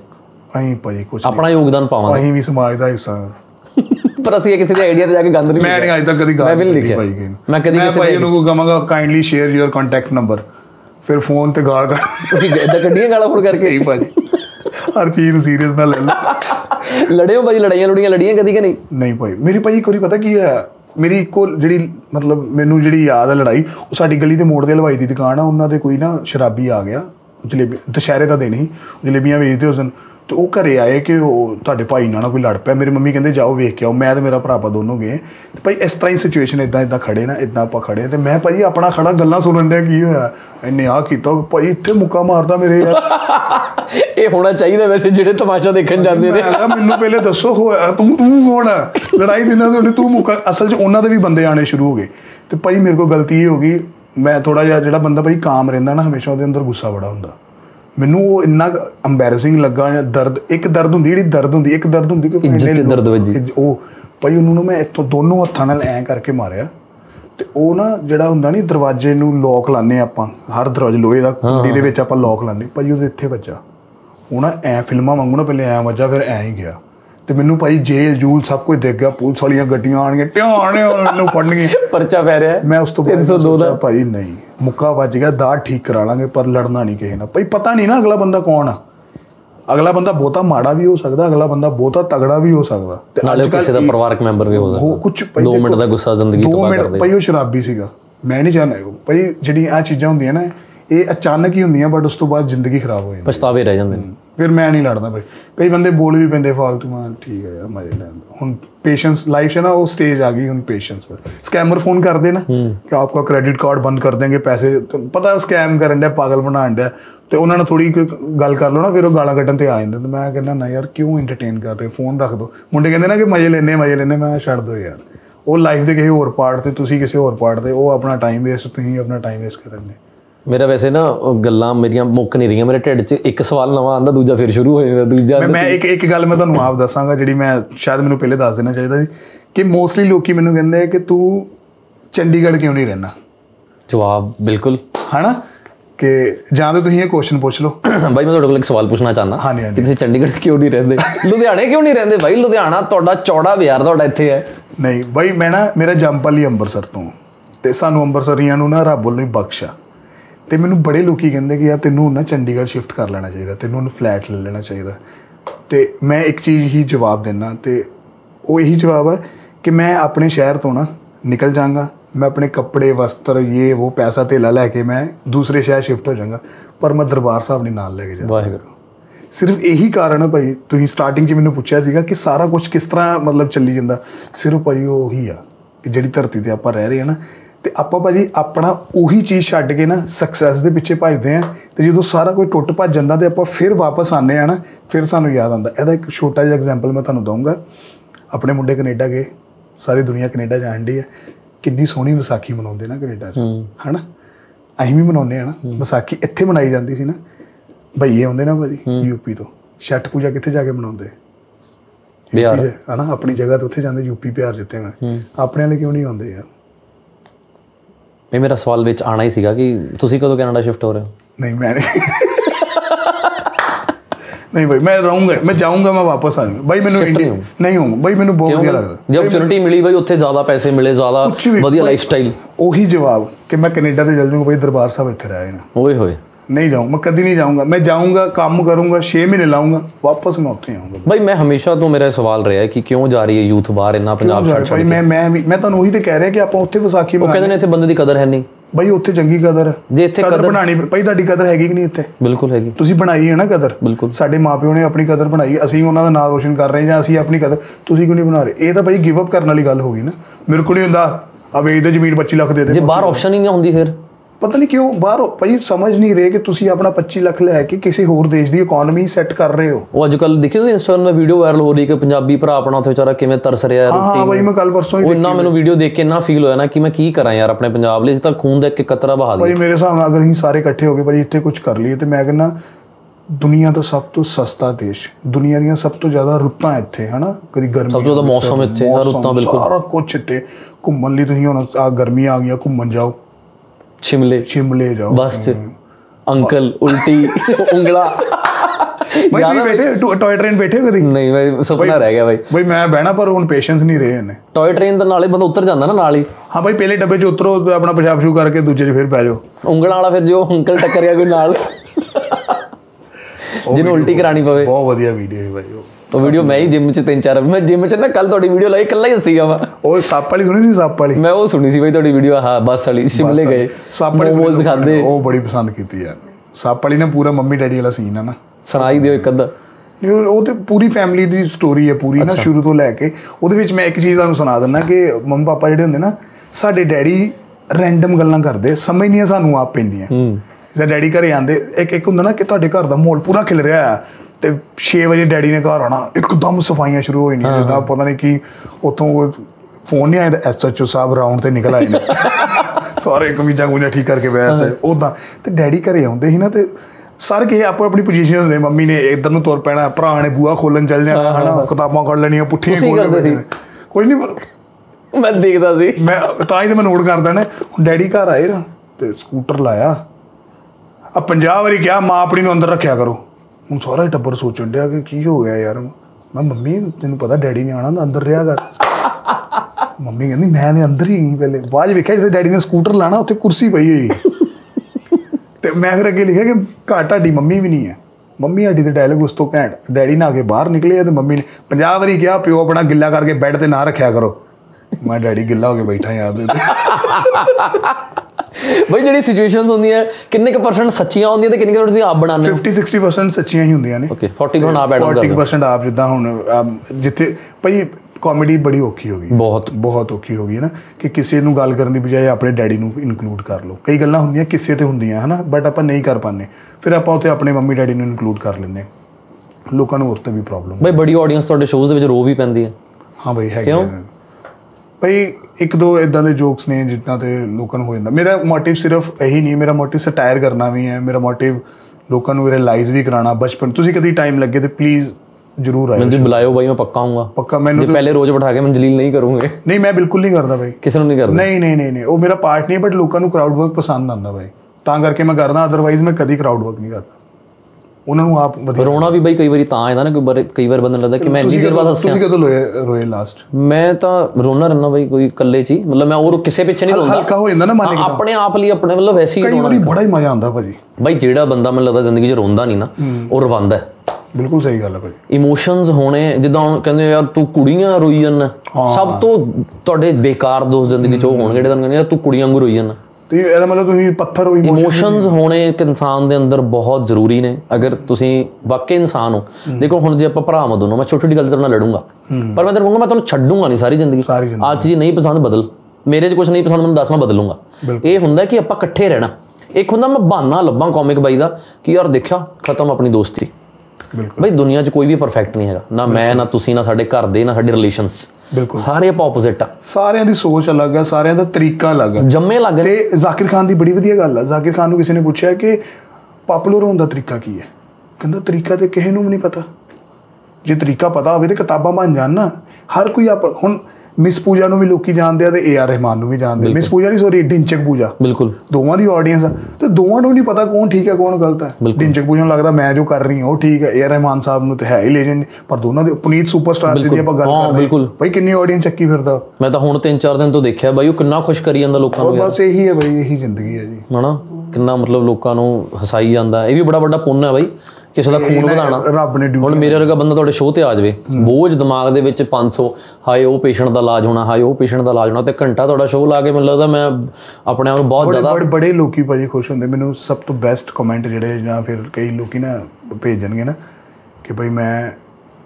ਅਸੀਂ ਭਾਜੀ ਕੁਝ ਆਪਣਾ ਯੋਗਦਾਨ ਪਾਵਾਂਗੇ। ਅਸੀਂ ਵੀ ਸਮਾਜ ਦਾ ਹਿੱਸਾ। ਪਰ ਅਸੀਂ ਕਿਸੇ ਦੀ ਆਈਡੀਆ ਤੇ ਜਾ ਕੇ ਗੰਦ ਨਹੀਂ ਮੈਂ ਨਹੀਂ ਅੱਜ ਤੱਕ ਕਦੀ ਮੈਂ ਗੱਲ ਵੀ ਨਹੀਂ ਕੀਤੀ ਲਿਖਿਆ। ਭਾਈ ਨੂੰ। ਮੈਂ ਕਦੀ ਮੈਂ ਕਿਸੇ ਭਾਈ ਦੇ- ਨੂੰ ਕਹਾਂਗਾ kindly share your contact number ਫਿਰ ਫੋਨ ਤੇ ਗਾਲ ਕਰ ਤੁਸੀਂ ਇਦਾਂ ਕੱਢੀਆਂ ਗਾਲਾਂ ਫੋਨ ਕਰਕੇ ਨਹੀਂ ਭਾਜੀ। ਹਰ ਚੀਜ਼ ਨੂੰ ਸੀਰੀਅਸ ਨਾਲ ਲੈ ਲਓ। ਲੜੇ ਹੋ ਬਾਈ ਲੜਾਈਆਂ ਲੜੀਆਂ ਲੜੀਆਂ ਕਦੀ ਕਿ ਨਹੀਂ? ਨਹੀਂ ਭਾਈ। ਮੇਰੀ ਭਾਈ ਇੱਕ ਵਾਰੀ ਪਤਾ ਕੀ ਹੈ ਮੇਰੀ ਇੱਕੋ ਜਿਹੜੀ ਮਤਲਬ ਮੈਨੂੰ ਜਿਹੜੀ ਯਾਦ ਹੈ ਲੜਾਈ ਉਹ ਸਾਡੀ ਗਲੀ ਦੇ ਮੋੜ ਤੇ ਹਲਵਾਈ ਦੀ ਦੁਕਾਨ ਆ ਉਹਨਾਂ ਦੇ ਕੋਈ ਨਾ ਸ਼ਰਾਬੀ ਆ ਗਿਆ। ਜਲੇਬੀ ਦੁਸ਼ਹਿਰੇ ਦਾ ਦਿਨ ਹੀ ਜਲੇਬੀਆਂ ਵੇਚਦੇ ਉਸ ਦਿਨ। ਤੇ ਉਹ ਘਰੇ ਆਏ ਕਿ ਉਹ ਤੁਹਾਡੇ ਭਾਈ ਨਾਲ ਕੋਈ ਲੜ ਪਿਆ। ਮੇਰੀ ਮੰਮੀ ਕਹਿੰਦੇ ਜਾਓ ਵੇਖ ਕੇ ਆਓ ਮੈਂ ਤੇ ਮੇਰਾ ਭਰਾ ਆਪਾਂ ਦੋਨੋਂ ਗਏ। ਤੇ ਭਾਈ ਇਸ ਤਰ੍ਹਾਂ ਹੀ ਸਿਚੁਏਸ਼ਨ ਇਦਾਂ ਇਦਾਂ ਖੜੇ ਨਾ ਇਦਾਂ ਆਪਾਂ ਖੜੇ ਤੇ ਮੈਂ ਭਾਈ ਆਪਣਾ ਖੜਾ ਗੱਲਾਂ ਸੁਣਨ ਡਿਆ ਕੀ ਹੋਇਆ? ਇਹਨੇ ਆ ਕੀਤਾ ਭਾਈ ਇੱਥੇ ਮੁੱਕਾ ਮਾਰਦਾ ਮੇਰੇ ਯਾਰ। ਇਹ ਹੋਣਾ ਚਾਹੀਦਾ ਵੈਸੇ ਜਿਹੜੇ ਤਮਾਸ਼ਾ ਦੇਖਣ ਜਾਂਦੇ ਨੇ। ਮੈਨੂੰ ਪਹਿਲੇ ਦੱਸੋ ਹੋਇਆ ਤੂੰ ਤੂੰ ਕੌਣ ਆ? ਲੜਾਈ ਦਿਨਾਂ ਹੁੰਦੀ ਤੂੰ ਮੁੱਕਾ ਅਸਲ 'ਚ ਉਹਨਾਂ ਦੇ ਵੀ ਬੰਦੇ ਆਣੇ ਸ਼ੁਰੂ ਹੋ ਗਏ। ਤੇ ਭਾਈ ਮੇਰੇ ਕੋਲ ਗਲਤੀ ਇਹ ਹੋ ਗਈ ਮੈਂ ਥੋੜਾ ਜਿਹਾ ਜਿਹੜਾ ਬੰਦਾ ਭਾਈ ਕਾਮ ਰਹਿੰਦਾ ਨਾ ਹਮੇਸ਼ਾ ਉਹਦੇ ਅੰਦਰ ਗੁੱਸਾ ਬੜਾ ਹੁੰਦਾ। ਮੈਨੂੰ ਉਹ ਇੰਨਾ ਐਮਬੈਰਸਿੰਗ ਲੱਗਾ ਜਾਂ ਦਰਦ ਇੱਕ ਦਰਦ ਹੁੰਦੀ ਜਿਹੜੀ ਦਰਦ ਹੁੰਦੀ ਇੱਕ ਦਰਦ ਹੁੰਦੀ ਕਿ ਇੱਜ਼ਤ ਇੰਨੇ ਤੇ ਦਰਦ ਵੱਜੀ। ਉਹ ਭਾਈ ਉਹਨੂੰ ਨਾ ਮੈਂ ਇੱਥੋਂ ਦੋਨੋਂ ਹੱਥਾਂ ਨਾਲ ਐਂ ਕਰਕੇ ਮਾਰਿਆ ਤੇ ਉਹ ਨਾ ਜਿਹੜਾ ਹੁੰਦਾ ਨਹੀਂ ਦਰਵਾਜ਼ੇ ਨੂੰ ਲੋਕ ਲਾਉਂਦੇ ਆਪਾਂ ਹਰ ਦਰਵਾਜ਼ੇ ਲੋਹੇ ਦਾ ਕੁੰਡੀ ਦੇ ਵਿੱਚ ਆਪਾਂ ਲੋਕ ਲਾਉਂਦੇ ਭਾਈ ਉਹਦੇ ਇੱਥੇ ਵੱਜਾ। ਉਹ ਨਾ ਐ ਫਿਲਮਾਂ ਵਾਂਗੂ ਨਾ ਪਹਿਲੇ ਐ ਵੱਜਾ ਫਿਰ ਐ ਹੀ ਗਿਆ। ਤੇ ਮੈਨੂੰ ਭਾਈ ਜੇਲ੍ਹ ਜੂਲ ਸਭ ਕੁਝ ਦੇਖ ਗਿਆ ਪੁਲਿਸ ਵਾਲੀਆਂ ਗੱਡੀਆਂ ਆਣਗੀਆਂ ਧਿਆਨ ਉਹਨੂੰ ਫੜਨਗੀਆਂ। ਪਰਚਾ ਪੈ ਰਿਹਾ ਮੈਂ ਉਸ ਤੋਂ ਬਾਅਦ 302 ਦਾ ਭਾਈ ਨਹੀਂ ਮੁੱਕਾ ਵੱਜ ਗਿਆ ਦਾੜ ਠੀਕ ਕਰਾ ਲਾਂਗੇ ਪਰ ਲੜਨਾ ਨਹੀਂ ਕਿਸੇ ਨਾਲ। ਭਾਈ ਪਤਾ ਨਹੀਂ ਨਾ ਅਗਲਾ ਬੰਦਾ ਕੌਣ ਆ। ਅਗਲਾ ਬੰਦਾ ਬਹੁਤਾ ਮਾੜਾ ਵੀ ਹੋ ਸਕਦਾ ਅਗਲਾ ਬੰਦਾ ਬਹੁਤਾ ਤਗੜਾ ਵੀ ਹੋ ਸਕਦਾ। ਤੇ ਨਾਲੇ ਉਹ ਅੱਜ-ਕੱਲ੍ਹ ਕਿਸੇ ਦਾ ਪਰਿਵਾਰਕ ਮੈਂਬਰ ਵੀ ਹੋ ਉਹ ਸਕਦਾ। ਕੁਝ 2 ਮਿੰਟ ਦਾ ਗੁੱਸਾ ਜ਼ਿੰਦਗੀ ਦੋ ਤਬਾਹ ਮਿੰਟ ਕਰ ਦੇ ਭਾਈ ਉਹ ਸ਼ਰਾਬੀ ਸੀਗਾ। ਮੈਂ ਨਹੀਂ ਜਾਣਦਾ ਭਾਈ ਜਿਹੜੀ ਆ ਚੀਜ਼ਾਂ ਹੁੰਦੀਆਂ ਨਾ ਇਹ ਅਚਾਨਕ ਹੀ ਹੁੰਦੀਆਂ ਬਟ ਉਸ ਤੋਂ ਬਾਅਦ ਜ਼ਿੰਦਗੀ ਖਰਾਬ ਹੋ ਜਾਂਦੀ ਪਛਤਾਵੇ ਰਹਿ ਜਾਂਦੇ ਨੇ। ਫਿਰ ਮੈਂ ਨਹੀਂ ਲੜਦਾ ਭਾਈ ਕਈ ਬੰਦੇ ਬੋਲ ਵੀ ਪੈਂਦੇ ਫਾਲਤੂ ਮਾਂ ਠੀਕ ਹੈ ਯਾਰ ਮਜ਼ੇ ਲੈਣ। ਹੁਣ ਪੇਸ਼ੈਂਸ ਲਾਈਫ 'ਚ ਨਾ ਉਹ ਸਟੇਜ ਆ ਗਈ ਹੁਣ ਪੇਸ਼ੈਂਸ ਪਰ। ਸਕੈਮਰ ਫੋਨ ਕਰਦੇ ਨਾ ਕਿ ਆਪਕਾ ਕ੍ਰੈਡਿਟ ਕਾਰਡ ਬੰਦ ਕਰ ਦੇंगे ਪੈਸੇ। ਪਤਾ ਸਕੈਮ ਕਰਨ ਡਿਆ ਪਾਗਲ ਬਣਾਉਣ ਡਿਆ। ਤੇ ਉਹਨਾਂ ਨਾਲ ਥੋੜੀ ਗੱਲ ਕਰ ਲਓ ਨਾ ਫਿਰ ਉਹ ਗਾਲਾਂ ਕੱਢਣ ਤੇ ਆ ਜਾਂਦੇ। ਤੇ ਮੈਂ ਕਹਿੰਦਾ ਨਾ ਯਾਰ ਕਿਉਂ ਐਂਟਰਟੇਨ ਕਰ ਰਹੇ ਫੋਨ ਰੱਖ ਦਿਓ ਮੁੰਡੇ ਕਹਿੰਦੇ ਨਾ ਕਿ ਮਜ਼ੇ ਲੈਣੇ ਮਜ਼ੇ ਲੈਣੇ ਮੈਂ ਛੱਡ ਦਿਓ ਯਾਰ। ਉਹ ਲਾਈਫ ਦੇ ਕਿਸੇ ਹੋਰ ਪਾਰਟ ਤੇ ਤੁਸੀਂ ਕਿਸੇ ਹੋਰ ਪਾਰਟ ਤੇ ਉਹ ਆਪਣਾ ਟਾਈਮ ਵੇਸਟ ਤੁਸੀਂ ਆਪਣਾ ਟਾਈਮ ਵੇਸਟ ਕਰਨ ਨੇ ਮੇਰਾ ਵੈਸੇ ਨਾ ਗੱਲਾਂ ਮੇਰੀਆਂ ਮੁੱਕ ਨਹੀਂ ਰਹੀਆਂ ਮੇਰੇ ਢਿੱਡ 'ਚ ਇੱਕ ਸਵਾਲ ਨਵਾਂ ਆਂਦਾ ਦੂਜਾ ਫਿਰ ਸ਼ੁਰੂ ਹੋ ਜਾਂਦਾ ਦੂਜਾ ਮੈਂ ਮੈਂ ਇੱਕ ਇੱਕ ਗੱਲ ਮੈਂ ਤੁਹਾਨੂੰ ਆਪ ਦੱਸਾਂਗਾ ਜਿਹੜੀ ਮੈਂ ਸ਼ਾਇਦ ਮੈਨੂੰ ਪਹਿਲੇ ਦੱਸ ਦੇਣਾ ਚਾਹੀਦਾ ਸੀ ਕਿ ਮੋਸਟਲੀ ਲੋਕੀ ਮੈਨੂੰ ਕਹਿੰਦੇ ਆ ਕਿ ਤੂੰ ਚੰਡੀਗੜ੍ਹ ਕਿਉਂ ਨਹੀਂ ਰਹਿਣਾ ਜਵਾਬ ਬਿਲਕੁਲ। ਹਨਾ? ਕਿ ਜਾਂ ਤਾਂ ਤੁਸੀਂ ਇਹ ਕੁਐਸਚਨ ਪੁੱਛ ਲਓ। ਬਾਈ ਮੈਂ ਤੁਹਾਡੇ ਕੋਲ ਇੱਕ ਸਵਾਲ ਪੁੱਛਣਾ ਚਾਹੁੰਦਾ। ਕਿ ਤੁਸੀਂ ਚੰਡੀਗੜ੍ਹ ਕਿਉਂ ਨਹੀਂ ਰਹਿੰਦੇ? ਲੁਧਿਆਣੇ ਕਿਉਂ ਨਹੀਂ ਰਹਿੰਦੇ ਬਾਈ? ਲੁਧਿਆਣਾ ਤੁਹਾਡਾ ਚੌੜਾ ਬਾਜ਼ਾਰ ਤੁਹਾਡਾ ਇੱਥੇ ਹੈ। ਨਹੀਂ ਬਾਈ ਮੈਂ ਨਾ ਮੇਰਾ ਜੰਪਲ ਹੀ ਅੰਮ੍ਰਿਤਸਰ ਤੋਂ। ਤੇ ਸਾਨੂੰ ਅੰਮ੍ਰਿਤਸਰੀਆਂ ਨੂੰ ਨਾ ਰੱਬ ਵੱਲੋਂ ਹੀ ਬਖਸ਼ਾ ਤੇ ਮੈਨੂੰ ਬੜੇ ਲੋਕੀ ਕਹਿੰਦੇ ਕਿ ਯਾਰ ਤੈਨੂੰ ਨਾ ਚੰਡੀਗੜ੍ਹ ਸ਼ਿਫਟ ਕਰ ਲੈਣਾ ਚਾਹੀਦਾ ਤੈਨੂੰ ਉਹਨੂੰ ਫਲੈਟ ਲੈ ਲੈਣਾ ਚਾਹੀਦਾ। ਤੇ ਮੈਂ ਇੱਕ ਚੀਜ਼ ਹੀ ਜਵਾਬ ਦਿੰਦਾ ਤੇ ਉਹ ਇਹੀ ਜਵਾਬ ਹੈ ਕਿ ਮੈਂ ਆਪਣੇ ਸ਼ਹਿਰ ਤੋਂ ਨਾ ਨਿਕਲ ਜਾਵਾਂਗਾ ਮੈਂ ਆਪਣੇ ਕੱਪੜੇ ਵਸਤਰ ਇਹ ਉਹ ਪੈਸਾ ਧੇਲਾ ਲੈ ਕੇ ਮੈਂ ਦੂਸਰੇ ਸ਼ਹਿਰ ਸ਼ਿਫਟ ਹੋ ਜਾਵਾਂਗਾ ਪਰ ਮੈਂ ਦਰਬਾਰ ਸਾਹਿਬ ਨਹੀਂ ਨਾਲ ਲੈ ਕੇ ਜਾ ਵਾਹਿਗੁਰੂ। ਸਿਰਫ ਇਹੀ ਕਾਰਨ ਹੈ ਭਾਈ ਤੁਸੀਂ ਸਟਾਰਟਿੰਗ 'ਚ ਮੈਨੂੰ ਪੁੱਛਿਆ ਸੀਗਾ ਕਿ ਸਾਰਾ ਕੁਝ ਕਿਸ ਤਰ੍ਹਾਂ ਮਤਲਬ ਚੱਲੀ ਜਾਂਦਾ ਸਿਰਫ ਭਾਈ ਉਹ ਉਹੀ ਆ ਕਿ ਜਿਹੜੀ ਧਰਤੀ ਤੇ ਆਪਾਂ ਰਹਿ ਰਹੇ ਹਾਂ ਨਾ ਤੇ ਆਪਾਂ ਭਾਜੀ ਆਪਣਾ ਉਹੀ ਚੀਜ਼ ਛੱਡ ਕੇ ਨਾ ਸਕਸੈਸ ਦੇ ਪਿੱਛੇ ਭੱਜਦੇ ਆ ਤੇ ਜਦੋਂ ਸਾਰਾ ਕੁਝ ਟੁੱਟ ਭੱਜ ਜਾਂਦਾ ਤੇ ਆਪਾਂ ਫਿਰ ਵਾਪਸ ਆਨੇ ਆ ਨਾ ਫਿਰ ਸਾਨੂੰ ਯਾਦ ਆਉਂਦਾ। ਇਹਦਾ ਇੱਕ ਛੋਟਾ ਜਿਹਾ ਐਗਜ਼ਾਮਪਲ ਮੈਂ ਤੁਹਾਨੂੰ ਦਊਂਗਾ। ਆਪਣੇ ਮੁੰਡੇ ਕੈਨੇਡਾ ਗਏ ਸਾਰੀ ਦੁਨੀਆ ਕੈਨੇਡਾ ਜਾਣ ਡਈ ਹੈ। ਕਿੰਨੀ ਸੋਹਣੀ ਵਿਸਾਖੀ ਮਨਾਉਂਦੇ ਨਾ ਕੈਨੇਡਾ 'ਚ ਹਨਾ? ਅਸੀਂ ਵੀ ਮਨਾਉਂਦੇ ਆ ਨਾ। ਵਿਸਾਖੀ ਇੱਥੇ ਮਨਾਈ ਜਾਂਦੀ ਸੀ ਨਾ। ਭਈਏ ਆਉਂਦੇ ਨਾ ਭਾਜੀ ਯੂਪੀ ਤੋਂ। ਛਠ ਪੂਜਾ ਕਿੱਥੇ ਜਾ ਕੇ ਮਨਾਉਂਦੇ? ਬਿਹਾਰ। ਹਨਾ? ਆਪਣੀ ਜਗ੍ਹਾ ਤੇ ਉੱਥੇ ਜਾਂਦੇ ਯੂਪੀ ਬਿਹਾਰ ਜਿੱਥੇ ਮੈਂ ਆਪਣੇ ਵਾਲੇ ਕਿਉਂ ਨਹੀਂ ਆਉਂਦੇ ਯਾਰ? ਇਹ ਮੇਰਾ ਸਵਾਲ ਵਿੱਚ ਆਣਾ ਹੀ ਸੀਗਾ ਕਿ ਤੁਸੀਂ ਕਦੋਂ ਕੈਨੇਡਾ ਸ਼ਿਫਟ ਹੋ ਰਹੇ ਹੋ? ਨਹੀਂ ਮੈਂ ਨਹੀਂ। ਭਾਈ ਮੈਂ ਰਹੂੰਗਾ ਮੈਂ ਜਾਊਂਗਾ ਮੈਂ ਵਾਪਸ ਆ ਜਾਊਂਗਾ। ਭਾਈ ਮੈਨੂੰ ਇੰਡੀਆ ਨਹੀਂ ਹੋਊਂਗਾ ਭਾਈ ਮੈਨੂੰ ਬਹੁਤ ਵਧੀਆ ਲੱਗਦਾ। ਜੇ ਆਪਰਚੁਨਿਟੀ ਮਿਲੀ ਬਾਈ ਉੱਥੇ ਜ਼ਿਆਦਾ ਪੈਸੇ ਮਿਲੇ ਜ਼ਿਆਦਾ ਵਧੀਆ ਭਾਈ, ਲਾਈਫ ਸਟਾਈਲ ਉਹੀ ਜਵਾਬ ਕਿ ਮੈਂ ਕੈਨੇਡਾ ਤੇ ਚੱਲ ਜਾਊਂਗਾ ਭਾਈ ਦਰਬਾਰ ਸਾਹਿਬ ਇੱਥੇ ਰਹਿ ਜਾਣਾ। ਓਏ ਹੋਏ। ਨਹੀਂ ਜਾਊਂ ਮੈਂ ਕਦੀ ਨਹੀਂ ਜਾਊਂਗਾ। ਮੈਂ ਜਾਊਂਗਾ ਕੰਮ ਕਰੂੰਗਾ 6 ਮਹੀਨੇ ਲਾਊਂਗਾ ਵਾਪਸ ਮੈਂ ਉੱਥੇ ਆਊਂਗਾ। ਬਾਈ ਮੈਂ ਹਮੇਸ਼ਾ ਤੋਂ ਮੇਰਾ ਸਵਾਲ ਰਿਹਾ ਕਿ ਕਿਉਂ ਜਾ ਰਹੀ ਹੈ ਯੂਥ ਬਾਹਰ ਇੰਨਾ ਪੰਜਾਬ ਛੱਡ ਛੱਡ ਮੈਂ ਮੈਂ ਮੈਂ ਤੁਹਾਨੂੰ ਉਹੀ ਤੇ ਕਹਿ ਰਿਹਾ ਕਿ ਆਪਾਂ ਉੱਥੇ ਵਿਸਾਖੀ ਉਹ ਮਨਾ ਕਹਿੰਦੇ ਨੇ ਇੱਥੇ ਬੰਦੇ ਦੀ ਕਦਰ ਹੈ ਨਹੀਂ। ਭਾਈ ਉੱਥੇ ਚੰਗੀ ਕਦਰ। ਹੈ। ਜੇ ਇੱਥੇ ਕਦਰ ਬਣਾਣੀ ਭਾਈ ਤੁਹਾਡੀ ਕਦਰ ਹੈਗੀ ਕਿ ਨਹੀਂ ਇੱਥੇ? ਬਿਲਕੁਲ ਹੈਗੀ। ਤੁਸੀਂ ਬਣਾਈ ਹੈ ਨਾ ਕਦਰ। ਬਿਲਕੁਲ। ਸਾਡੇ ਮਾਪਿਓ ਨੇ ਆਪਣੀ ਕਦਰ ਬਣਾਈ। ਅਸੀਂ ਉਹਨਾਂ ਦਾ ਨਾਮ ਰੋਸ਼ਨ ਕਰ ਰਹੇ ਜਾਂ ਅਸੀਂ ਆਪਣੀ ਕਦਰ ਤੁਸੀਂ ਕਿਉਂ ਨਹੀਂ ਬਣਾ ਰਹੇ? ਇਹ ਤਾਂ ਭਾਈ ਗਿਵ ਅਪ ਕਰਨ ਵਾਲੀ ਗੱਲ ਹੋ ਗਈ ਨਾ। ਮੇਰੇ ਕੋਲ ਨਹੀਂ ਹੁੰਦਾ ਆ ਵੇਚ ਦੇ ਜ਼ਮੀਨ 25 ਲੱਖ ਦੇ ਦੇ। ਜੇ ਬਾਹਰ ਆਪਸ਼ਨ ਹੀ ਨਹੀਂ ਹੁੰਦੀ ਫਿਰ? ਪਤਾ ਨਹੀਂ ਕਿਉਂ ਬਾਹਰ ਭਾਈ ਸਮਝ ਨਹੀਂ ਰਹੇ ਕਿ ਤੁਸੀਂ ਆਪਣਾ 25 ਲੱਖ ਲੈ ਕੇ ਕਿਸੇ ਹੋਰ ਦੇਸ਼ ਦੀ ਇਕਨੋਮੀ ਸੈੱਟ ਕਰ ਰਹੇ ਹੋ। ਉਹ ਅੱਜ ਕੱਲ ਦੇਖੀ ਤੁਸੀਂ ਇੰਸਟਾਗ੍ਰਾਮ 'ਤੇ ਵੀਡੀਓ ਵਾਇਰਲ ਹੋ ਰਹੀ ਕਿ ਪੰਜਾਬੀ ਭਰਾ ਆਪਣਾ ਉੱਥੇ ਵਿਚਾਰਾ ਕਿਵੇਂ ਤਰਸ ਰਿਹਾ ਹੈ ਹਾਂ ਹਾਂ ਰੋਟੀ ਭਾਈ ਮੈਂ ਕੱਲ ਪਰਸੋਂ ਹੀ ਉਹ ਇੰਨਾ ਮੈਨੂੰ ਵੀਡੀਓ ਦੇਖ ਕੇ ਇੰਨਾ ਫੀਲ ਹੋਇਆ ਨਾ ਕਿ ਮੈਂ ਕੀ ਕਰਾਂ ਯਾਰ ਆਪਣੇ ਪੰਜਾਬ ਲਈ ਤਾਂ ਖੂਨ ਦਾ ਇੱਕ ਕਤਰਾ ਬਹਾ ਭਾਈ ਦੀ ਮੇਰੇ ਹਿਸਾਬ ਨਾਲ ਅਗਰ ਅਸੀਂ ਸਾਰੇ ਇਕੱਠੇ ਹੋ ਕੇ ਭਾਈ ਇੱਥੇ ਕੁਝ ਕਰ ਲਈਏ ਤੇ ਮੈਂ ਕਹਿੰਦਾ ਦੁਨੀਆ ਦਾ ਸਭ ਤੋਂ ਸਸਤਾ ਦੇਸ਼ ਦੁਨੀਆ ਦੀਆਂ ਸਭ ਤੋਂ ਜ਼ਿਆਦਾ ਰੁੱਤਾਂ ਇੱਥੇ ਹਨਾ? ਕਦੀ ਗਰਮੀ ਸਭ ਤੋਂ ਜ਼ਿਆਦਾ ਮੌਸਮ ਇੱਥੇ, ਹਰ ਰੁੱਤਾਂ ਬਿਲਕੁਲ। ਸਾਰਾ ਕੁਝ ਇੱਥੇ। ਘੁੰਮਣ ਲਈ ਤੁਸੀਂ ਹੁਣ ਆ ਗਰਮੀਆਂ ਆ ਗਈਆਂ ਘੁੰਮਣ ਜਾਓ। ਸ਼ਿਮਲੇ ਸ਼ਿਮਲੇ ਜਾਓ। ਬੱਸ 'ਚ ਅੰਕਲ ਉਲਟੀ ਉਂਗਲਾ। ਭਾਈ ਤੁਸੀਂ ਬੈਠੇ ਟੋਏ ਟ੍ਰੇਨ ਬੈਠੇ ਹੋ ਕਦੀ? ਨਹੀਂ ਬਾਈ ਸੁਪਨਾ ਰਹਿ ਗਿਆ ਬਾਈ। ਭਾਈ ਮੈਂ ਬਹਿਣਾ ਪਰ ਹੁਣ ਪੇਸ਼ੈਂਸ ਨਹੀਂ ਰਹੇ ਨੇ ਟੌਏ ਟ੍ਰੇਨ ਦੇ ਨਾਲੇ ਬੰਦਾ ਉੱਤਰ ਜਾਂਦਾ ਨਾ ਨਾਲ ਹੀ। ਹਾਂ ਭਾਈ ਪਹਿਲੇ ਡੱਬੇ 'ਚ ਉਤਰੋ ਆਪਣਾ ਪਿਸ਼ਾਬ ਸ਼ੂ ਕਰਕੇ ਦੂਜੇ 'ਚ ਫਿਰ ਬਹਿ ਜਾਓ। ਉਂਗਲਾਂ ਵਾਲਾ ਫਿਰ ਜੋ ਅੰਕਲ ਟੱਕਰ ਗਿਆ ਕੋਈ ਨਾਲ। ਜਿਹਨੂੰ ਉਲਟੀ ਕਰਾਣੀ ਪਵੇ। ਬਹੁਤ ਵਧੀਆ ਵੀਡੀਓ ਹੈ ਭਾਈ ਉਹ। ਉਹ ਵੀਡੀਓ ਮੈਂ ਹੀ ਜਿਮ 'ਚ ਤਿੰਨ ਚਾਰ ਮੈਂ ਜਿਮ 'ਚ ਨਾ ਕੱਲ ਤੁਹਾਡੀ ਵੀਡੀਓ ਲਾਈ ਇਕੱਲਾ ਹੀ ਹੱਸੀਗਾ ਵਾ ਉਹ ਸੱਪ ਵਾਲੀ ਸੁਣੀ ਸੀ ਸੱਪ ਵਾਲੀ? ਮੈਂ ਉਹ ਸੁਣੀ ਸੀ ਬਈ ਤੁਹਾਡੀ ਵੀਡੀਓ ਹਾਂ ਬੱਸ ਵਾਲੀ ਸ਼ਿਮਲੇ ਗਏ। ਸੱਪ ਵਾਲੀ ਮੋਮੋਜ਼ ਖਾਦੇ ਉਹ ਬੜੀ ਪਸੰਦ ਕੀਤੀ ਯਾਰ। ਸੱਪ ਵਾਲੀ ਨਾ ਪੂਰਾ ਮੰਮੀ ਡੈਡੀ ਵਾਲਾ ਸੀਨ ਹੈ ਨਾ। ਸੁਣਾਈ ਦਿਓ ਇੱਕ ਅੱਧਾ। ਉਹ ਤੇ ਪੂਰੀ ਫੈਮਿਲੀ ਦੀ ਸਟੋਰੀ ਹੈ ਪੂਰੀ ਨਾ ਸ਼ੁਰੂ ਤੋਂ ਲੈ ਕੇ। ਉਹਦੇ ਵਿੱਚ ਮੈਂ ਇੱਕ ਚੀਜ਼ ਤੁਹਾਨੂੰ ਸੁਣਾ ਦਿੰਦਾ ਕਿ ਮੰਮੀ ਪਾਪਾ ਜਿਹੜੇ ਹੁੰਦੇ ਨਾ ਸਾਡੇ ਡੈਡੀ ਰੈਂਡਮ ਗੱਲਾਂ ਕਰਦੇ ਸਮਝ ਨਹੀਂ ਸਾਨੂੰ ਆਪ ਪੈਂਦੀਆਂ। ਜਿਵੇਂ ਡੈਡੀ ਘਰੇ ਆਂਦੇ ਇੱਕ ਇੱਕ ਹੁੰਦਾ ਨਾ ਕਿ ਤੁਹਾਡੇ ਘਰ ਦਾ ਮਾਹੌਲ ਪੂਰਾ ਖਿਲ ਰਿਹਾ ਹੈ ਤੇ 6 ਵਜੇ ਡੈਡੀ ਨੇ ਘਰ ਆਉਣਾ ਇੱਕਦਮ ਸਫਾਈਆਂ ਸ਼ੁਰੂ ਹੋ ਜਾਂਦੀਆਂ ਜਿੱਦਾਂ ਪਤਾ ਨਹੀਂ ਕੀ ਉਤੋਂ ਫੋਨ ਨਹੀਂ ਆਇਆ ਐਸਐਚਓ ਸਾਹਿਬ ਰਾਉਂਡ ਤੇ ਨਿਕਲ ਆਏ ਨੇ। ਸਾਰੇ ਕਮੀਜ਼ਾਂ ਕੁੰਜਾਂ ਠੀਕ ਕਰਕੇ ਬੈਠ ਸੇ ਉਦਾਂ ਤੇ ਡੈਡੀ ਘਰੇ ਆਉਂਦੇ ਸੀ ਨਾ ਤੇ ਸਾਰੇ ਕਿਸੇ ਆਪੋ ਆਪਣੀ ਪੋਜੀਸ਼ਨ ਹੁੰਦੇ ਮੰਮੀ ਨੇ ਇੱਧਰ ਨੂੰ ਤੁਰ ਪੈਣਾ ਭਰਾ ਨੇ ਬੂਆ ਖੋਲਣ ਚੱਲ ਜਾਣਾ ਹਨਾ ਕਿਤਾਬਾਂ ਕੱਢ ਲੈਣੀਆਂ ਪੁੱਠੀਆਂ? ਲੈਣੀਆਂ। ਕੋਈ ਨਹੀਂ ਮੈਂ ਦੇਖਦਾ ਸੀ। ਮੈਂ ਤਾਂ ਹੀ ਤੇ ਮੈਂ ਨੋਟ ਕਰਦਾ ਨੇ ਹੁਣ ਡੈਡੀ ਘਰ ਆਏ ਨਾ ਤੇ ਸਕੂਟਰ ਲਾਇਆ। ਆ 50 ਵਾਰੀ ਕਿਹਾ ਮਾਂ ਆਪਣੀ ਨੂੰ ਅੰਦਰ ਰੱਖਿਆ ਕਰੋ। ਹੁਣ ਸਾਰਾ ਹੀ ਟੱਬਰ ਸੋਚਣ ਡਿਆ ਕਿ ਕੀ ਹੋ ਗਿਆ ਯਾਰ। ਮੈਂ ਮੰਮੀ, ਤੈਨੂੰ ਪਤਾ ਡੈਡੀ ਨੇ ਆਣਾ ਨਾ ਅੰਦਰ ਰਿਹਾ ਕਰ। ਮੰਮੀ ਕਹਿੰਦੀ, ਮੈਂ ਨੇ ਅੰਦਰ ਹੀ ਗਈ ਪਹਿਲੇ। ਬਾਅਦ 'ਚ ਵੇਖਿਆ ਜਿੱਥੇ ਡੈਡੀ ਨੇ ਸਕੂਟਰ ਲਾਣਾ, ਉੱਥੇ ਕੁਰਸੀ ਪਈ ਹੋਈ ਤੇ ਮੈਂ ਫਿਰ ਅੱਗੇ ਲਿਖਿਆ ਕਿ ਘਰ ਤੁਹਾਡੀ ਮੰਮੀ ਵੀ ਨਹੀਂ ਹੈ। ਮੰਮੀ ਸਾਡੀ ਤੇ ਡਾਇਲੌਗ ਉਸ ਤੋਂ ਘੈਂਟ। ਡੈਡੀ ਨਾ ਕੇ ਬਾਹਰ ਨਿਕਲੇ ਆ ਤੇ ਮੰਮੀ ਨੇ 50 ਵਾਰੀ ਕਿਹਾ, ਪਿਓ, ਆਪਣਾ ਗਿੱਲਾ ਕਰਕੇ ਬੈੱਡ ਤੇ ਨਾ ਰੱਖਿਆ ਕਰੋ। ਮੈਂ ਡੈਡੀ ਗਿੱਲਾ ਹੋ ਕੇ ਬੈਠਾ ਯਾਰ ਉਹਦੇ ਤੇ। ਬਈ ਜਿਹੜੀ ਸਿਚੁਏਸ਼ਨਸ ਹੁੰਦੀਆਂ ਕਿੰਨੇ ਕੁ ਪਰਸੈਂਟ ਸੱਚੀਆਂ ਹੁੰਦੀਆਂ ਤੇ ਕਿੰਨੇ ਕੁ ਤੁਸੀਂ ਆਪ ਬਣਾਉਂਦੇ ਹੋ? 50 60% ਸੱਚੀਆਂ ਹੀ ਹੁੰਦੀਆਂ ਨੇ। ਓਕੇ 40 ਹੁਣ ਆਪ ਐਡ ਕਰਦੇ ਹੋ। 40% ਆਪ ਜਿੱਦਾਂ ਹੁਣ ਜਿੱਥੇ ਭਾਈ ਕਾਮੇਡੀ ਬੜੀ ਔਖੀ ਹੋ ਗਈ। ਹੈ। ਬਹੁਤ। ਬਹੁਤ ਔਖੀ ਹੋ ਗਈ ਹੈ ਨਾ ਕਿ ਕਿਸੇ ਨੂੰ ਗੱਲ ਕਰਨ ਦੀ ਬਜਾਏ ਆਪਣੇ ਡੈਡੀ ਨੂੰ ਇਨਕਲੂਡ ਕਰ ਲਓ। ਕਈ ਗੱਲਾਂ ਹੁੰਦੀਆਂ ਕਿਸੇ ਤੇ ਹੁੰਦੀਆਂ ਹਨਾ ਬਟ ਆਪਾਂ ਨਹੀਂ ਕਰ ਪਾਉਂਦੇ। ਫਿਰ ਆਪਾਂ ਉੱਥੇ ਆਪਣੇ ਮੰਮੀ ਡੈਡੀ ਨੂੰ ਇਨਕਲੂਡ ਕਰ ਲੈਂਦੇ ਹਾਂ। ਲੋਕਾਂ ਨੂੰ ਹੋਰ ਤੇ ਵੀ ਪ੍ਰੋਬਲਮ ਬਈ ਬੜੀ ਆਡੀਅנס ਤੁਹਾਡੇ ਸ਼ੋਜ਼ ਦੇ ਵਿੱਚ ਰੋ ਵੀ ਪੈਂਦੀ ਹੈ। ਹਾਂ ਭਾਈ ਹੈਗੇ ਕਿਉਂ? ਭਾਈ ਇੱਕ ਦੋ ਇਦਾਂ ਦੇ ਜੋਕਸ ਨੇ ਜਿੱਦਾਂ ਤੇ ਲੋਕਾਂ ਨੂੰ ਹੋ ਜਾਂਦਾ। ਮੇਰਾ ਮੋਟਿਵ ਸਿਰਫ ਇਹੀ ਨਹੀਂ ਮੇਰਾ ਮੋਟਿਵ ਸਟਾਇਰ ਕਰਨਾ ਵੀ ਹੈ ਮੇਰਾ ਮੋਟਿਵ ਲੋਕਾਂ ਨੂੰ ਰਿਅਲਾਈਜ਼ ਵੀ ਕਰਾਉਣਾ ਬਚਪਨ ਤੁਸੀਂ ਕਦੀ ਟਾਈਮ ਲੱਗੇ ਤੇ ਪਲੀਜ਼ ਜਰੂਰ ਆਇਓ ਮੈਨੂੰ ਬੁਲਾਇਓ ਬਾਈ ਮੈਂ ਪੱਕਾ ਆਉਂਗਾ ਪੱਕਾ ਮੈਨੂੰ ਜੇ ਪਹਿਲੇ ਰੋਜ਼ ਬਿਠਾ ਕੇ ਮੈਂ ਜਲੀਲ ਨਹੀਂ ਕਰੂੰਗੇ। ਨਹੀਂ ਮੈਂ ਬਿਲਕੁਲ ਨਹੀਂ ਕਰਦਾ ਭਾਈ ਕਿਸੇ ਨੂੰ ਨਹੀਂ ਕਰਦਾ। ਨਹੀਂ ਨਹੀਂ ਨਹੀਂ ਨਹੀਂ ਉਹ ਮੇਰਾ ਪਾਰਟ ਨਹੀਂ ਬਟ ਲੋਕਾਂ ਨੂੰ ਕਰਾਊਡ ਵਰਕ ਪਸੰਦ ਆਉਂਦਾ ਭਾਈ ਤਾਂ ਕਰਕੇ ਮੈਂ ਕਰਦਾ ਅਦਰਵਾਈਜ਼ ਮੈਂ ਕਦੀ ਕਰਾਊਡ ਵਰਕ ਨਹੀਂ ਕਰਦਾ। ਉਹਨਾਂ ਨੂੰ ਆਪ ਵਧੀਆ ਰੋਣਾ ਵੀ ਬਈ ਕਈ ਵਾਰੀ ਤਾਂ ਆਉਂਦਾ ਨਾ ਕਿ ਕਈ ਵਾਰ ਬੰਦੇ ਨੂੰ ਲੱਗਦਾ ਕਿ ਮੈਂ ਇੰਨੀ ਦੇਰ ਬਾਅਦ ਹੱਸਿਆ। ਤੁਸੀਂ ਕਦੋਂ ਲੋਏ ਰੋਏ ਲਾਸਟ ਮੈਂ ਤਾਂ ਰੋਣਾ ਰਹਿਣਾ ਬਈ ਕੋਈ ਇਕੱਲੇ ਚ ਮਤਲਬ ਮੈਂ ਹੋਰ ਕਿਸੇ ਪਿੱਛੇ ਨਹੀਂ ਰੋਂਦਾ। ਹਲਕਾ ਹੋ ਜਾਂਦਾ ਨਾ ਮਨ ਆਪਣੇ ਆਪ ਲਈ ਆਪਣੇ ਮਤਲਬ ਵੈਸੇ ਹੀ ਕਈ ਰੋਣਾ ਵਾਰੀ ਬੜਾ ਹੀ ਮਜ਼ਾ ਆਉਂਦਾ ਭਾਜੀ। ਬਈ ਜਿਹੜਾ ਬੰਦਾ ਮੈਨੂੰ ਲੱਗਦਾ ਜ਼ਿੰਦਗੀ 'ਚ ਰੋਂਦਾ ਨਹੀਂ ਨਾ ਉਹ ਰਵਾਂਦਾ ਹੈ। ਬਿਲਕੁਲ ਸਹੀ ਗੱਲ ਹੈ ਭਾਜੀ। ਇਮੋਸ਼ਨਸ ਹੋਣੇ ਜਿੱਦਾਂ ਕਹਿੰਦੇ ਯਾਰ ਤੂੰ ਕੁੜੀਆਂ ਰੋਈ ਜਾਂਦਾ ਸਭ ਤੋਂ ਤੁਹਾਡੇ ਬੇਕਾਰ ਦੋਸਤ ਜ਼ਿੰਦਗੀ 'ਚ ਉਹ ਹੋਣਗੇ ਜਿਹੜੇ ਤੁਹਾਨੂੰ ਕਹਿੰਦੇ ਯਾਰ ਤੂੰ ਕੁੜੀਆਂ ਵਾਂਗੂ ਰੋਈ ਜਾਂਦਾ ਤੇ ਇਹਦਾ ਮਤਲਬ ਤੁਸੀਂ ਪੱਥਰ ਹੋ ਇਮੋਸ਼ਨਸ ਹੋਣੇ ਇੱਕ ਇਨਸਾਨ ਦੇ ਅੰਦਰ ਬਹੁਤ ਜ਼ਰੂਰੀ ਨੇ। ਅਗਰ ਤੁਸੀਂ ਵਾਕਈ ਇਨਸਾਨ ਹੋ ਦੇਖੋ ਹੁਣ ਜੇ ਆਪਾਂ ਭਰਾ ਦੋਨੋਂ ਮੈਂ ਛੋਟੀ ਛੋਟੀ ਗੱਲ ਤੇ ਤੇਰੇ ਨਾਲ ਲੜੂੰਗਾ। ਪਰ ਮੈਂ ਤੈਨੂੰ ਕਹੂੰਗਾ ਮੈਂ ਤੁਹਾਨੂੰ ਛੱਡੂੰਗਾ ਨਹੀਂ ਸਾਰੀ ਜ਼ਿੰਦਗੀ। ਆਹ ਚੀਜ਼ ਨਹੀਂ ਪਸੰਦ ਬਦਲ। ਮੇਰੇ 'ਚ ਕੁਝ ਨਹੀਂ ਪਸੰਦ ਮੈਨੂੰ ਦੱਸ ਮੈਂ ਬਦਲੂੰਗਾ। ਇਹ ਹੁੰਦਾ ਕਿ ਆਪਾਂ ਇਕੱਠੇ ਰਹਿਣਾ। ਇੱਕ ਹੁੰਦਾ ਮੈਂ ਬਹਾਨਾ ਲੱਭਾਂ ਕਾਮਿਕ ਬਾਈ ਦਾ ਕਿ ਯਾਰ ਦੇਖਿਆ ਖਤਮ ਆਪਣੀ ਦੋਸਤੀ। ਬਿਲਕੁਲ। ਬਈ ਦੁਨੀਆ 'ਚ ਕੋਈ ਵੀ ਪਰਫੈਕਟ ਨਹੀਂ ਹੈਗਾ। ਨਾ ਮੈਂ ਨਾ ਤੁਸੀਂ ਨਾ ਸਾਡੇ ਘਰ ਦੇ ਨਾ ਸਾਡੇ ਰਿਲੇਸ਼ਨਸ ਬਿਲਕੁਲ। ਸਾਰੇ ਆਪਾਂ ਆਪੋਜ਼ਿਟ ਆ। ਸਾਰਿਆਂ ਦੀ ਸੋਚ ਅਲੱਗ ਹੈ ਸਾਰਿਆਂ ਦਾ ਤਰੀਕਾ ਅਲੱਗ ਹੈ ਜੰਮੇ ਲੱਗ ਗਏ ਤੇ ਜ਼ਾਕਿਰ ਖਾਨ ਦੀ ਬੜੀ ਵਧੀਆ ਗੱਲ ਹੈ ਜ਼ਾਕਿਰ ਖਾਨ ਨੂੰ ਕਿਸੇ ਨੇ ਪੁੱਛਿਆ ਕਿ ਪਪੂਲਰ ਹੋਣ ਦਾ ਤਰੀਕਾ ਕੀ ਹੈ? ਕਹਿੰਦਾ ਤਰੀਕਾ ਤੇ ਕਿਸੇ ਨੂੰ ਵੀ ਨਹੀਂ ਪਤਾ। ਜੇ ਤਰੀਕਾ ਪਤਾ ਹੋਵੇ ਤੇ ਕਿਤਾਬਾਂ ਬਣ ਜਾਣ ਨਾ। ਹਰ ਕੋਈ ਆਪ ਹੁਣ ਮਿਸ ਪੂਜਾ ਨੂੰ ਵੀ ਲੋਕੀ ਜਾਣਦੇ ਆ ਤੇ ਏ ਆਰ ਰਹਿਮਾਨ ਨੂੰ ਵੀ ਜਾਣਦੇ ਮਿਸ ਪੂਜਾ ਨਹੀਂ ਸੌਰੀ ਡਿੰਚਕ ਪੂਜਾ। ਬਿਲਕੁਲ। ਦੋਵਾਂ ਦੀ ਆਡੀਅנס ਆ। ਤੇ ਦੋਵਾਂ ਨੂੰ ਨਹੀਂ ਪਤਾ ਕੌਣ ਠੀਕ ਹੈ ਕੌਣ ਗਲਤ ਹੈ ਡਿੰਚਕ ਪੂਜਾ ਨੂੰ ਲੱਗਦਾ ਮੈਂ ਜੋ ਕਰ ਰਹੀ ਹਾਂ ਉਹ ਠੀਕ ਹੈ ਏ ਆਰ ਰਹਿਮਾਨ ਸਾਹਿਬ ਨੂੰ ਤੇ ਹੈ ਹੀ ਲੈਜੈਂਡ ਪਰ ਦੋਨਾਂ ਦੇ ਪੁਨੀਤ ਸੁਪਰਸਟਾਰ ਦੀ ਜੇ ਆਪਾਂ ਗੱਲ ਕਰਦੇ ਹਾਂ ਭਾਈ ਕਿੰਨੀ ਆਡੀਅנס ਚੱਕੀ ਫਿਰਦਾ? ਮੈਂ ਤਾਂ ਹੁਣ 3-4 ਦਿਨ ਤੋਂ ਦੇਖਿਆ ਬਾਈ ਉਹ ਕਿੰਨਾ ਖੁਸ਼ ਕਰੀ ਜਾਂਦਾ ਲੋਕਾਂ ਨੂੰ ਬਸ ਇਹੀ ਹੈ ਬਾਈ ਇਹੀ ਜ਼ਿੰਦਗੀ ਹੈ ਜੀ। ਹਨਾ? ਕਿੰਨਾ ਮਤਲਬ ਲੋਕਾਂ ਨੂੰ ਹਸਾਈ ਜਾਂਦਾ। ਇਹ ਵੀ ਬੜਾ ਵੱਡਾ ਪੁੰਨ ਹੈ ਬਾਈ। ਕਿਸੇ ਦਾ ਖੂਨ ਵਧਾਉਣਾ। ਰੱਬ ਨੇ ਡਿਊਟੀ ਹੁਣ ਮੇਰੇ ਵਰਗਾ ਬੰਦਾ ਤੁਹਾਡੇ ਸ਼ੋਅ ਤੇ ਆ ਜਾਵੇ। ਬੋਝ ਦਿਮਾਗ ਦੇ ਵਿੱਚ 500 ਹਾਏ ਉਹ ਪੇਸ਼ੈਂਟ ਦਾ ਇਲਾਜ ਹੋਣਾ ਹਾਏ ਉਹ ਪੇਸ਼ੈਂਟ ਦਾ ਇਲਾਜ ਹੋਣਾ ਤੇ ਘੰਟਾ ਤੁਹਾਡਾ ਸ਼ੋਅ ਲਾ ਕੇ ਮੈਨੂੰ ਲੱਗਦਾ ਮੈਂ ਆਪਣੇ ਆਪ ਨੂੰ ਬਹੁਤ ਜ਼ਿਆਦਾ ਬੜੇ ਬੜੇ ਲੋਕੀ ਭਾਜੀ ਖੁਸ਼ ਹੁੰਦੇ। ਮੈਨੂੰ ਸਭ ਤੋਂ ਬੈਸਟ ਕਮੈਂਟ ਜਿਹੜੇ ਜਾਂ ਫਿਰ ਕਈ ਲੋਕੀ ਨਾ ਭੇਜਣਗੇ ਨਾ ਕਿ ਭਾਈ ਮੈਂ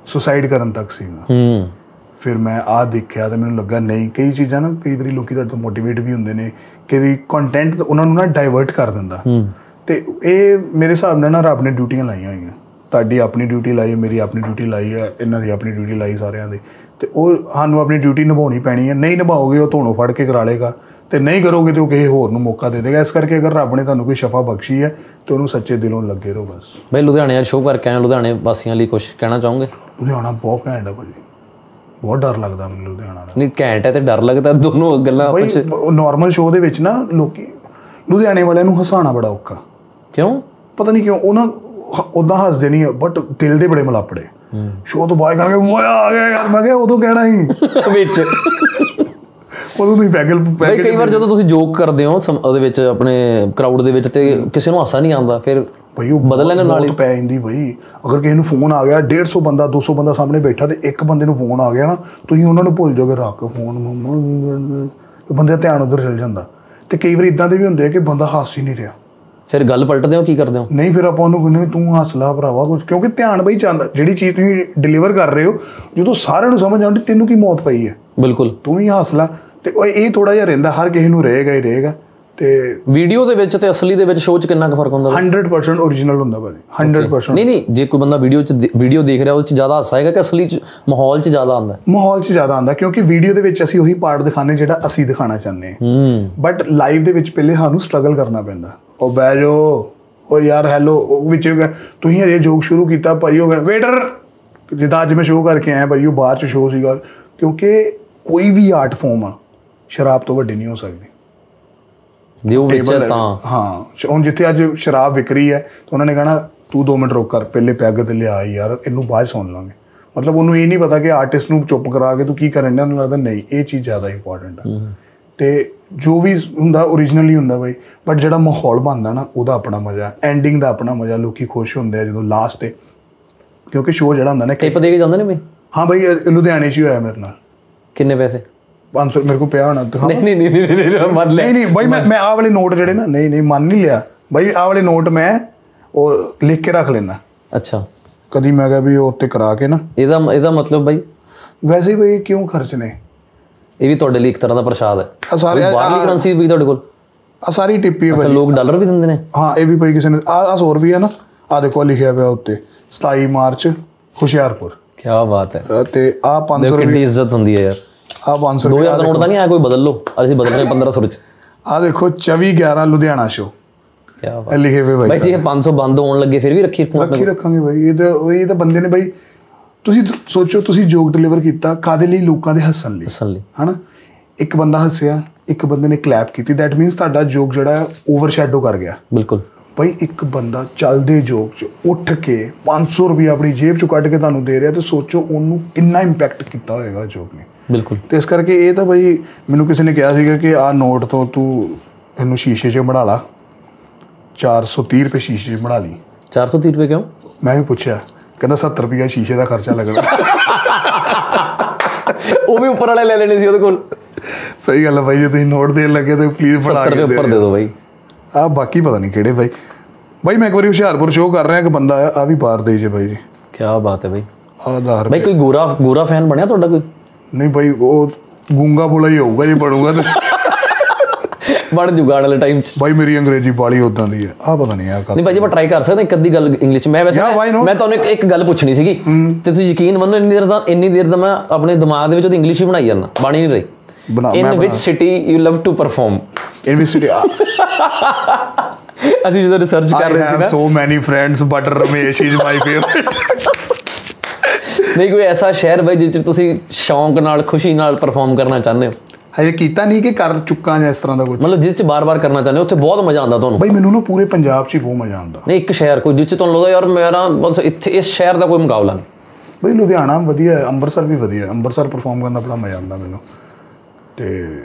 ਸੁਸਾਈਡ ਕਰਨ ਤੱਕ ਸੀਗਾ। ਹੂੰ। ਫਿਰ ਮੈਂ ਆ ਦੇਖਿਆ ਤੇ ਮੈਨੂੰ ਲੱਗਾ ਨਹੀਂ। ਕਈ ਚੀਜ਼ਾਂ ਨਾ ਕਈ ਵਾਰੀ ਲੋਕੀ ਤੁਹਾਡੇ ਤੋਂ ਮੋਟੀਵੇਟ ਵੀ ਹੁੰਦੇ ਨੇ ਕਈ ਕੰਟੈਂਟ ਉਹਨਾਂ ਨੂੰ ਨਾ ਡਾਈਵਰਟ ਕਰ ਦਿੰਦਾ। ਤੇ ਇਹ ਮੇਰੇ ਹਿਸਾਬ ਨਾਲ ਨਾ ਰੱਬ ਨੇ ਡਿਊਟੀਆਂ ਲਾਈਆਂ ਹੋਈਆਂ। ਤੁਹਾਡੀ ਆਪਣੀ ਡਿਊਟੀ ਲਾਈ ਹੈ ਮੇਰੀ ਆਪਣੀ ਡਿਊਟੀ ਲਾਈ ਹੈ ਇਹਨਾਂ ਦੀ ਆਪਣੀ ਡਿਊਟੀ ਲਾਈ ਸਾਰਿਆਂ ਦੀ। ਤੇ ਉਹ ਸਾਨੂੰ ਆਪਣੀ ਡਿਊਟੀ ਨਿਭਾਉਣੀ ਪੈਣੀ ਹੈ। ਨਹੀਂ ਨਿਭਾਓਗੇ ਉਹ ਧੋਣੋਂ ਫੜ ਕੇ ਕਰਾ ਲੇਗਾ ਤੇ ਨਹੀਂ ਕਰੋਗੇ ਤੇ ਉਹ ਕਿਸੇ ਹੋਰ ਨੂੰ ਮੌਕਾ ਦੇ ਦੇਗਾ। ਇਸ ਕਰਕੇ ਅਗਰ ਰੱਬ ਨੇ ਤੁਹਾਨੂੰ ਕੋਈ ਸ਼ਫਾ ਬਖਸ਼ੀ ਹੈ ਤੇ ਉਹਨੂੰ ਸੱਚੇ ਦਿਲੋਂ ਲੱਗੇ ਰਹੋ ਬਸ। ਬਈ ਲੁਧਿਆਣੇ ਸ਼ੋਅ ਕਰਕੇ ਆਏ ਲੁਧਿਆਣੇ ਵਾਸੀਆਂ ਲਈ ਕੁਝ ਕਹਿਣਾ ਚਾਹੋਗੇ? ਲੁਧਿਆਣਾ ਬਹੁਤ ਘੈਂਟ ਹੈ ਭਾਜੀ। ਬਹੁਤ ਡਰ ਲੱਗਦਾ ਮੈਨੂੰ ਲੁਧਿਆਣਾ ਦਾ। ਨਹੀਂ ਘੈਂਟ ਹੈ ਤੇ ਡਰ ਲੱਗਦਾ ਦੋਨੋਂ ਗੱਲਾਂ ਬਈ ਨਾਰਮਲ ਸ਼ੋਅ ਦੇ ਵਿੱਚ ਨਾ ਲੋਕੀ ਲੁਧਿਆਣੇ ਵਾਲਿਆਂ ਨੂੰ ਹਸਾਉਣਾ ਬੜਾ ਔਖਾ। ਕਿਉਂ? ਪਤਾ ਨਹੀਂ ਕਿਉਂ ਉਹਨਾਂ ਉਦਾਂ ਹੱਸਦੇ ਨਹੀਂ ਬਟ ਦਿਲ ਦੇ ਬੜੇ ਮਲਾਪੜੇ। ਸ਼ੋਅ ਤੋਂ ਬਾਅਦ ਕਹਿਣਗੇ ਮਜ਼ਾ ਆ ਗਿਆ ਯਾਰ ਮੈਂ ਕਿਹਾ ਉਦੋਂ ਕਹਿਣਾ ਸੀ ਵਿੱਚ। ਉਦੋਂ ਤੁਸੀਂ ਪੈਗਲ ਬਈ ਕਈ ਵਾਰ ਜਦੋਂ ਤੁਸੀਂ ਜੋਕ ਕਰਦੇ ਹੋ ਉਹਦੇ ਵਿੱਚ ਆਪਣੇ ਕਰਾਊਡ ਦੇ ਵਿੱਚ ਤੇ ਕਿਸੇ ਨੂੰ ਹਾਸਾ ਨਹੀਂ ਆਉਂਦਾ ਫਿਰ ਭਈ ਉਹ ਬਦਲ ਲੈਣ ਨਾਲ ਹੀ। ਪੈ ਜਾਂਦੀ ਭਈ ਅਗਰ ਕਿਸੇ ਨੂੰ ਫੋਨ ਆ ਗਿਆ 150 ਬੰਦਾ 200 ਬੰਦਾ ਸਾਹਮਣੇ ਬੈਠਾ ਤੇ ਇੱਕ ਬੰਦੇ ਨੂੰ ਫੋਨ ਆ ਗਿਆ ਨਾ ਤੁਸੀਂ ਉਹਨਾਂ ਨੂੰ ਭੁੱਲ ਜਾਓਗੇ ਰੱਖ ਫੋਨ ਮੰਮਾ ਬੰਦੇ ਧਿਆਨ ਉਧਰ ਚਲ ਜਾਂਦਾ। ਤੇ ਕਈ ਵਾਰ ਇਦਾਂ ਦੇ ਵੀ ਹੁੰਦੇ ਆ ਕਿ ਬੰਦਾ ਹੱਸ ਹੀ ਨਹੀਂ ਰਿਹਾ। ਫਿਰ ਗੱਲ ਪਲਟਦੇ ਹੋ ਕੀ ਕਰਦੇ ਹੋ? ਨਹੀਂ ਫਿਰ ਆਪਾਂ ਉਹਨੂੰ ਕਹਿੰਦੇ ਤੂੰ ਹੱਸ ਲਾ ਭਰਾਵਾ ਕੁਝ ਕਿਉਂਕਿ ਧਿਆਨ ਬਈ ਚਾਹੁੰਦਾ ਜਿਹੜੀ ਚੀਜ਼ ਤੁਸੀਂ ਡਿਲੀਵਰ ਕਰ ਰਹੇ ਹੋ ਜਦੋਂ ਸਾਰਿਆਂ ਨੂੰ ਸਮਝ ਆਉਂਦੀ ਤੈਨੂੰ ਕੀ ਮੌਤ ਪਈ ਹੈ? ਬਿਲਕੁਲ। ਤੂੰ ਵੀ ਹੱਸ ਲਾ ਤੇ ਉਹ ਇਹ ਥੋੜਾ ਜਿਹਾ ਰਹਿੰਦਾ ਹਰ ਕਿਸੇ ਨੂੰ ਰਹੇਗਾ ਹੀ ਰਹੇਗਾ। ਤੇ ਵੀਡੀਓ ਦੇ ਵਿੱਚ ਤੇ ਅਸਲੀ ਦੇ ਵਿੱਚ ਸ਼ੋਅ 'ਚ ਕਿੰਨਾ ਕੁ ਫ਼ਰਕ ਹੁੰਦਾ 100% ਓਰੀਜਨਲ ਹੁੰਦਾ ਭਾਜੀ 100% ਨਹੀਂ ਨਹੀਂ ਜੇ ਕੋਈ ਬੰਦਾ ਵੀਡੀਓ 'ਚ ਵੀਡੀਓ ਦੇਖ ਰਿਹਾ ਉਹ 'ਚ ਜ਼ਿਆਦਾ ਹਾਸਾ ਆਏਗਾ ਕਿ ਅਸਲੀ 'ਚ ਮਾਹੌਲ 'ਚ ਜ਼ਿਆਦਾ ਆਉਂਦਾ? ਮਾਹੌਲ 'ਚ ਜ਼ਿਆਦਾ ਆਉਂਦਾ ਕਿਉਂਕਿ ਵੀਡੀਓ ਦੇ ਵਿੱਚ ਅਸੀਂ ਉਹੀ ਪਾਰਟ ਦਿਖਾਣੇ ਜਿਹੜਾ ਅਸੀਂ ਦਿਖਾਣਾ ਚਾਹੁੰਦੇ ਹਾਂ। ਹੂੰ। ਬਟ ਲਾਈਵ ਦੇ ਵਿੱਚ ਪਹਿਲੇ ਸਾਨੂੰ ਸਟਰਗਲ ਕਰਨਾ ਪੈਂਦਾ। ਉਹ ਬਹਿ ਜਾਓ। ਉਹ ਯਾਰ ਹੈਲੋ ਉਹ ਵਿੱਚ ਹੋ ਗਿਆ, ਤੁਸੀਂ ਹਜੇ ਜੋਕ ਸ਼ੁਰੂ ਕੀਤਾ ਭਾਈ ਹੋ ਗਿਆ ਵੇਟਰ ਜਿੱਦਾਂ ਅੱਜ ਮੈਂ ਸ਼ੋਅ ਕਰਕੇ ਆਇਆ ਭਾਈ ਉਹ ਬਾਹਰ ਚ ਸ਼ੋਅ ਸੀਗਾ ਕਿਉਂਕਿ ਕੋਈ ਵੀ ਆਰਟ ਫਾਰਮ ਆ ਸ਼ਰਾਬ ਤੋਂ ਵੱਡੀ ਨਹੀਂ ਹੋ ਸਕਦੀ। ਜੇ ਉਹ ਵਿੱਚ ਹੈ ਤਾਂ। ਹਾਂ। ਹੁਣ ਜਿੱਥੇ ਅੱਜ ਸ਼ਰਾਬ ਵਿਕ ਰਹੀ ਹੈ ਤਾਂ ਉਹਨਾਂ ਨੇ ਕਹਣਾ ਤੂੰ 2 ਮਿੰਟ ਰੁਕ ਕਰ ਪਹਿਲੇ ਪੈਗ ਤੇ ਲਿਆ ਯਾਰ ਇਹਨੂੰ ਬਾਅਦ ਸੁਣ ਲਾਂਗੇ। ਮਤਲਬ ਉਹਨੂੰ ਇਹ ਨਹੀਂ ਪਤਾ ਕਿ ਆਰਟਿਸਟ ਨੂੰ ਚੁੱਪ ਕਰਾ ਕੇ ਤੂੰ ਕੀ ਕਰਨ ਡਿਆ ਉਹਨੂੰ ਲੱਗਦਾ ਨਹੀਂ ਇਹ ਚੀਜ਼ ਜ਼ਿਆਦਾ ਇੰਪੋਰਟੈਂਟ ਆ। ਤੇ ਜੋ ਵੀ ਹੁੰਦਾ ਓਰੀਜਨਲੀ ਹੁੰਦਾ ਬਾਈ ਬਟ ਜਿਹੜਾ ਮਾਹੌਲ ਬਣਦਾ ਨਾ ਉਹਦਾ ਆਪਣਾ ਮਜ਼ਾ ਐਂਡਿੰਗ ਦਾ ਆਪਣਾ ਮਜ਼ਾ ਲੋਕੀ ਖੁਸ਼ ਹੁੰਦੇ ਆ ਜਦੋਂ ਲਾਸਟ ਤੇ। ਕਿਉਂਕਿ ਸ਼ੋਅ ਜਿਹੜਾ ਹੁੰਦਾ ਨਾ ਕਿ- ਟਿਪ ਦੇ ਕੇ ਜਾਂਦੇ ਨੇ ਬਈ? ਹਾਂ ਬਾਈ ਲੁਧਿਆਣੇ 'ਚ ਹੀ ਹੋਇਆ ਮੇਰੇ ਨਾਲ। ਕਿੰਨੇ ਪੈਸੇ? 500 ਮੇਰੇ ਕੋਲ ਪਿਆ ਹੋਣਾ ਦਿਖਾਵਾਂ ਨਹੀਂ ਨਹੀਂ ਨਹੀਂ ਨਹੀਂ, ਮੰਨ ਲੈ ਨਹੀਂ ਨਹੀਂ ਬਾਈ ਮੈਂ ਮੈਂ ਆਹ ਵਾਲੇ ਨੋਟ ਜਿਹੜੇ ਨਾ ਨਹੀਂ ਨਹੀਂ ਮੰਨ ਨਹੀਂ ਲਿਆ। ਬਾਈ ਆਹ ਵਾਲੇ ਨੋਟ ਮੈਂ ਉਹ ਲਿਖ ਕੇ ਰੱਖ ਲੈਣਾ ਅੱਛਾ। ਕਦੀ ਮੈਂ ਕਿਹਾ ਵੀ ਉਹ ਉੱਤੇ ਕਰਾ ਕੇ ਨਾ। ਇਹਦਾ ਇਹਦਾ ਮਤਲਬ ਬਾਈ? ਵੈਸੇ ਹੀ ਬਈ ਕਿਉਂ ਖਰਚਨੇ? ਇਹ ਵੀ ਤੁਹਾਡੇ ਲਈ ਇੱਕ ਤਰ੍ਹਾਂ ਦਾ ਪ੍ਰਸ਼ਾਦ ਹੈ। ਆ ਸਾਰੇ ਬਾਹਰਲੀ ਕਰੰਸੀ ਵੀ ਤੁਹਾਡੇ ਕੋਲ? ਆ ਸਾਰੀ ਟਿੱਪੀ ਹੈ ਬਾਈ ਲੋਕ ਡਾਲਰ ਵੀ ਦਿੰਦੇ ਨੇ? ਹਾਂ ਇਹ ਵੀ ਬਈ ਕਿਸੇ ਨੇ ਆ ਆ 100 ਰੁਪਏ ਨਾ ਆ ਦੇਖੋ ਲਿਖਿਆ ਹੋਇਆ ਉੱਤੇ। 27 ਮਾਰਚ ਹੁਸ਼ਿਆਰਪੁਰ। ਕੀ ਬਾਤ ਹੈ। ਤੇ ਆ 500 ਦੇਖੋ ਰੁਪਏ ਕਿੰਨੀ ਇੱਜ਼ਤ ਹੁੰਦੀ ਹੈ ਯਾਰ। ਆ 500 2000 ਰੁਪਏ ਦਾ ਨੋਟ ਤਾਂ ਨਹੀਂ ਆਇਆ ਕੋਈ? ਬਦਲ ਲਓ। ਅਸੀਂ ਬਦਲ ਰਹੇ 1500 ਵਿੱਚ। ਆ ਦੇਖੋ 24 11 ਲੁਧਿਆਣਾ ਸ਼ੋ ਕੀ ਬਾਤ ਇਹ ਲਿਖੇ ਹੋਏ ਬਾਈ ਬਾਈ ਜੀ ਇਹ 500 ਬੰਦ ਹੋਣ ਲੱਗੇ ਫਿਰ ਵੀ ਰੱਖੀ ਰੱਖਾਂਗੇ ਬਾਈ ਇਹ ਤਾਂ ਇਹ ਤਾਂ ਬੰਦੇ ਨੇ ਬਾਈ ਤੁਸੀਂ ਸੋਚੋ ਤੁਸੀਂ ਜੋਕ ਡਿਲੀਵਰ ਕੀਤਾ ਕਾਦੇ ਲਈ ਲੋਕਾਂ ਦੇ ਹੱਸਣ ਲਈ? ਹੱਸਣ ਲਈ। ਹਨਾ? ਇੱਕ ਬੰਦਾ ਹੱਸਿਆ ਇੱਕ ਬੰਦੇ ਨੇ ਕਲੈਪ ਕੀਤੀ ਦੈਟ ਮੀਨਸ ਤੁਹਾਡਾ ਜੋਕ ਜਿਹੜਾ ਹੈ ਓਵਰਸ਼ੈਡੋ ਕਰ ਗਿਆ। ਬਿਲਕੁਲ। ਭਾਈ ਇੱਕ ਬੰਦਾ ਚੱਲਦੇ ਜੋਕ 'ਚ ਉੱਠ ਕੇ 500 ਰੁਪਏ ਆਪਣੀ ਜੇਬ 'ਚੋਂ ਕੱਢ ਕੇ ਤੁਹਾਨੂੰ ਦੇ ਰਿਹਾ ਤੇ ਸੋਚੋ ਉਹਨੂੰ ਕਿੰਨਾ ਇੰਪੈਕਟ ਕੀਤਾ ਹੋਏਗਾ ਜੋਕ ਨੇ। ਬਿਲਕੁਲ। ਤੇ ਇਸ ਕਰਕੇ ਇਹ ਤਾਂ ਭਾਈ ਮੈਨੂੰ ਕਿਸੇ ਨੇ ਕਿਹਾ ਸੀਗਾ ਕਿ ਆਹ ਨੋਟ ਤੋਂ ਤੂੰ ਇਹਨੂੰ ਸ਼ੀਸ਼ੇ 'ਚ ਬਣਾ ਲਾ। 430 ਰੁਪਏ ਸ਼ੀਸ਼ੇ 'ਚ ਬਣਾ ਲਈ। 430 ਰੁਪਏ ਕਿਉਂ? ਮੈਂ ਵੀ ਪੁੱਛਿਆ। ਕਹਿੰਦਾ 70 ਰੁਪਏ ਸ਼ੀਸ਼ੇ ਦਾ ਖਰਚਾ ਲੱਗਣਾ। ਉਹ ਵੀ ਉੱਪਰ ਵਾਲੇ ਲੈ ਲੈਣੇ ਸੀ ਉਹਦੇ ਕੋਲ। ਸਹੀ ਗੱਲ ਹੈ ਭਾਈ ਜੇ ਤੁਸੀਂ ਨੋਟ ਦੇਣ ਲੱਗੇ ਤਾਂ ਪਲੀਜ਼ ਬਣਾ 70 ਕੇ ਦੇ ਉੱਪਰ ਦੇ ਦਿਓ। ਬਾਈ। ਆ ਬਾਕੀ ਪਤਾ ਨਹੀਂ ਕਿਹੜੇ ਭਾਈ ਭਾਈ ਮੈਂ ਇੱਕ ਵਾਰੀ ਹੁਸ਼ਿਆਰਪੁਰ ਸ਼ੋਅ ਕਰ ਰਿਹਾ ਇੱਕ ਬੰਦਾ ਆ ਆ ਵੀ ਬਾਹਰ ਦੇ ਜੇ ਭਾਈ ਜੀ। ਕੀ ਬਾਤ ਹੈ ਆ ਆਧਾਰ ਬਾਈ ਕੋਈ ਗੋਰਾ ਗੋਰਾ ਫੈਨ ਬਣਿਆ ਤੁਹਾਡਾ ਕੋਈ? ਨਹੀਂ ਭਾਈ ਉਹ ਗੂੰਗਾ ਬੋਲਾ ਹੀ ਹੋਊਗਾ ਜੇ ਬਣੂਗਾ ਤੇ। ਬਣ ਜੂਗਾ ਆਉਣ ਵਾਲੇ ਟਾਈਮ 'ਚ। ਭਾਈ ਮੇਰੀ ਅੰਗਰੇਜ਼ੀ ਬਾਲੀ ਉਦਾਂ ਦੀ ਹੈ। ਆ ਪਤਾ ਨਹੀਂ ਆ ਕਦ ਨਹੀਂ ਭਾਜੀ ਆਪਾਂ ਟਰਾਈ ਕਰ ਸਕਦੇ ਇੱਕ ਅੱਧੀ ਗੱਲ ਇੰਗਲਿਸ਼ ਮੈਂ ਵੈਸੇ? ਮੈਂ ਤੁਹਾਨੂੰ ਇੱਕ ਗੱਲ ਪੁੱਛਣੀ ਸੀਗੀ। ਤੇ ਤੁਸੀਂ ਯਕੀਨ ਮੰਨੋ ਇੰਨੀ ਦੇਰ ਦਾ ਇੰਨੀ ਦੇਰ ਦਾ ਮੈਂ ਆਪਣੇ ਦਿਮਾਗ ਦੇ ਵਿੱਚ ਉਹਦੀ ਇੰਗਲਿਸ਼ ਹੀ ਬਣਾਈ ਜਾਂਦਾ। ਬਾਣੀ ਨਹੀਂ ਰਹੀ। ਬਣਾ ਇਨ ਮੈਂ ਵਿਚ city you love to perform ਇਨਵੈਸਟੀ ਅਸੀਂ ਜਦੋਂ ਰਿਸਰਚ ਕਰ ਰਹੇ ਸੀ ਨਾ। so many friends but Ramesh is my favorite. ਨਹੀਂ ਕੋਈ ਐਸਾ ਸ਼ਹਿਰ ਬਈ ਜਿੱਥੇ ਤੁਸੀਂ ਸ਼ੌਂਕ ਨਾਲ ਖੁਸ਼ੀ ਨਾਲ ਪਰਫਾਰਮ ਕਰਨਾ ਚਾਹੁੰਦੇ ਹੋ? ਹਜੇ ਕੀਤਾ ਨਹੀਂ ਕਿ ਕਰ ਚੁੱਕਾ ਜਾਂ ਇਸ ਤਰ੍ਹਾਂ ਦਾ ਕੁਝ ਮਤਲਬ ਜਿਸ ਚ ਬਾਰ-ਬਾਰ ਕਰਨਾ ਚਾਹੁੰਦੇ ਉੱਥੇ ਬਹੁਤ ਮਜ਼ਾ ਆਉਂਦਾ ਤੁਹਾਨੂੰ? ਭਾਈ ਮੈਨੂੰ ਨਾ ਪੂਰੇ ਪੰਜਾਬ 'ਚ ਹੀ ਬਹੁਤ ਮਜ਼ਾ ਆਉਂਦਾ। ਨਹੀਂ ਇੱਕ ਸ਼ਹਿਰ ਕੋਈ ਜਿਸ ਚ ਤੁਹਾਨੂੰ ਲੱਗਦਾ ਯਾਰ ਮੇਰਾ ਬਸ ਇੱਥੇ ਇਸ ਸ਼ਹਿਰ ਦਾ ਕੋਈ ਮੁਕਾਬਲਾ ਨਹੀਂ। ਭਾਈ ਲੁਧਿਆਣਾ ਵਧੀਆ ਹੈ ਅੰਮ੍ਰਿਤਸਰ ਵੀ ਵਧੀਆ ਹੈ। ਅੰਮ੍ਰਿਤਸਰ ਪਰਫਾਰਮ ਕਰਨ ਦਾ ਬੜਾ ਮਜ਼ਾ ਆਉਂਦਾ ਮੈਨੂੰ। ਤੇ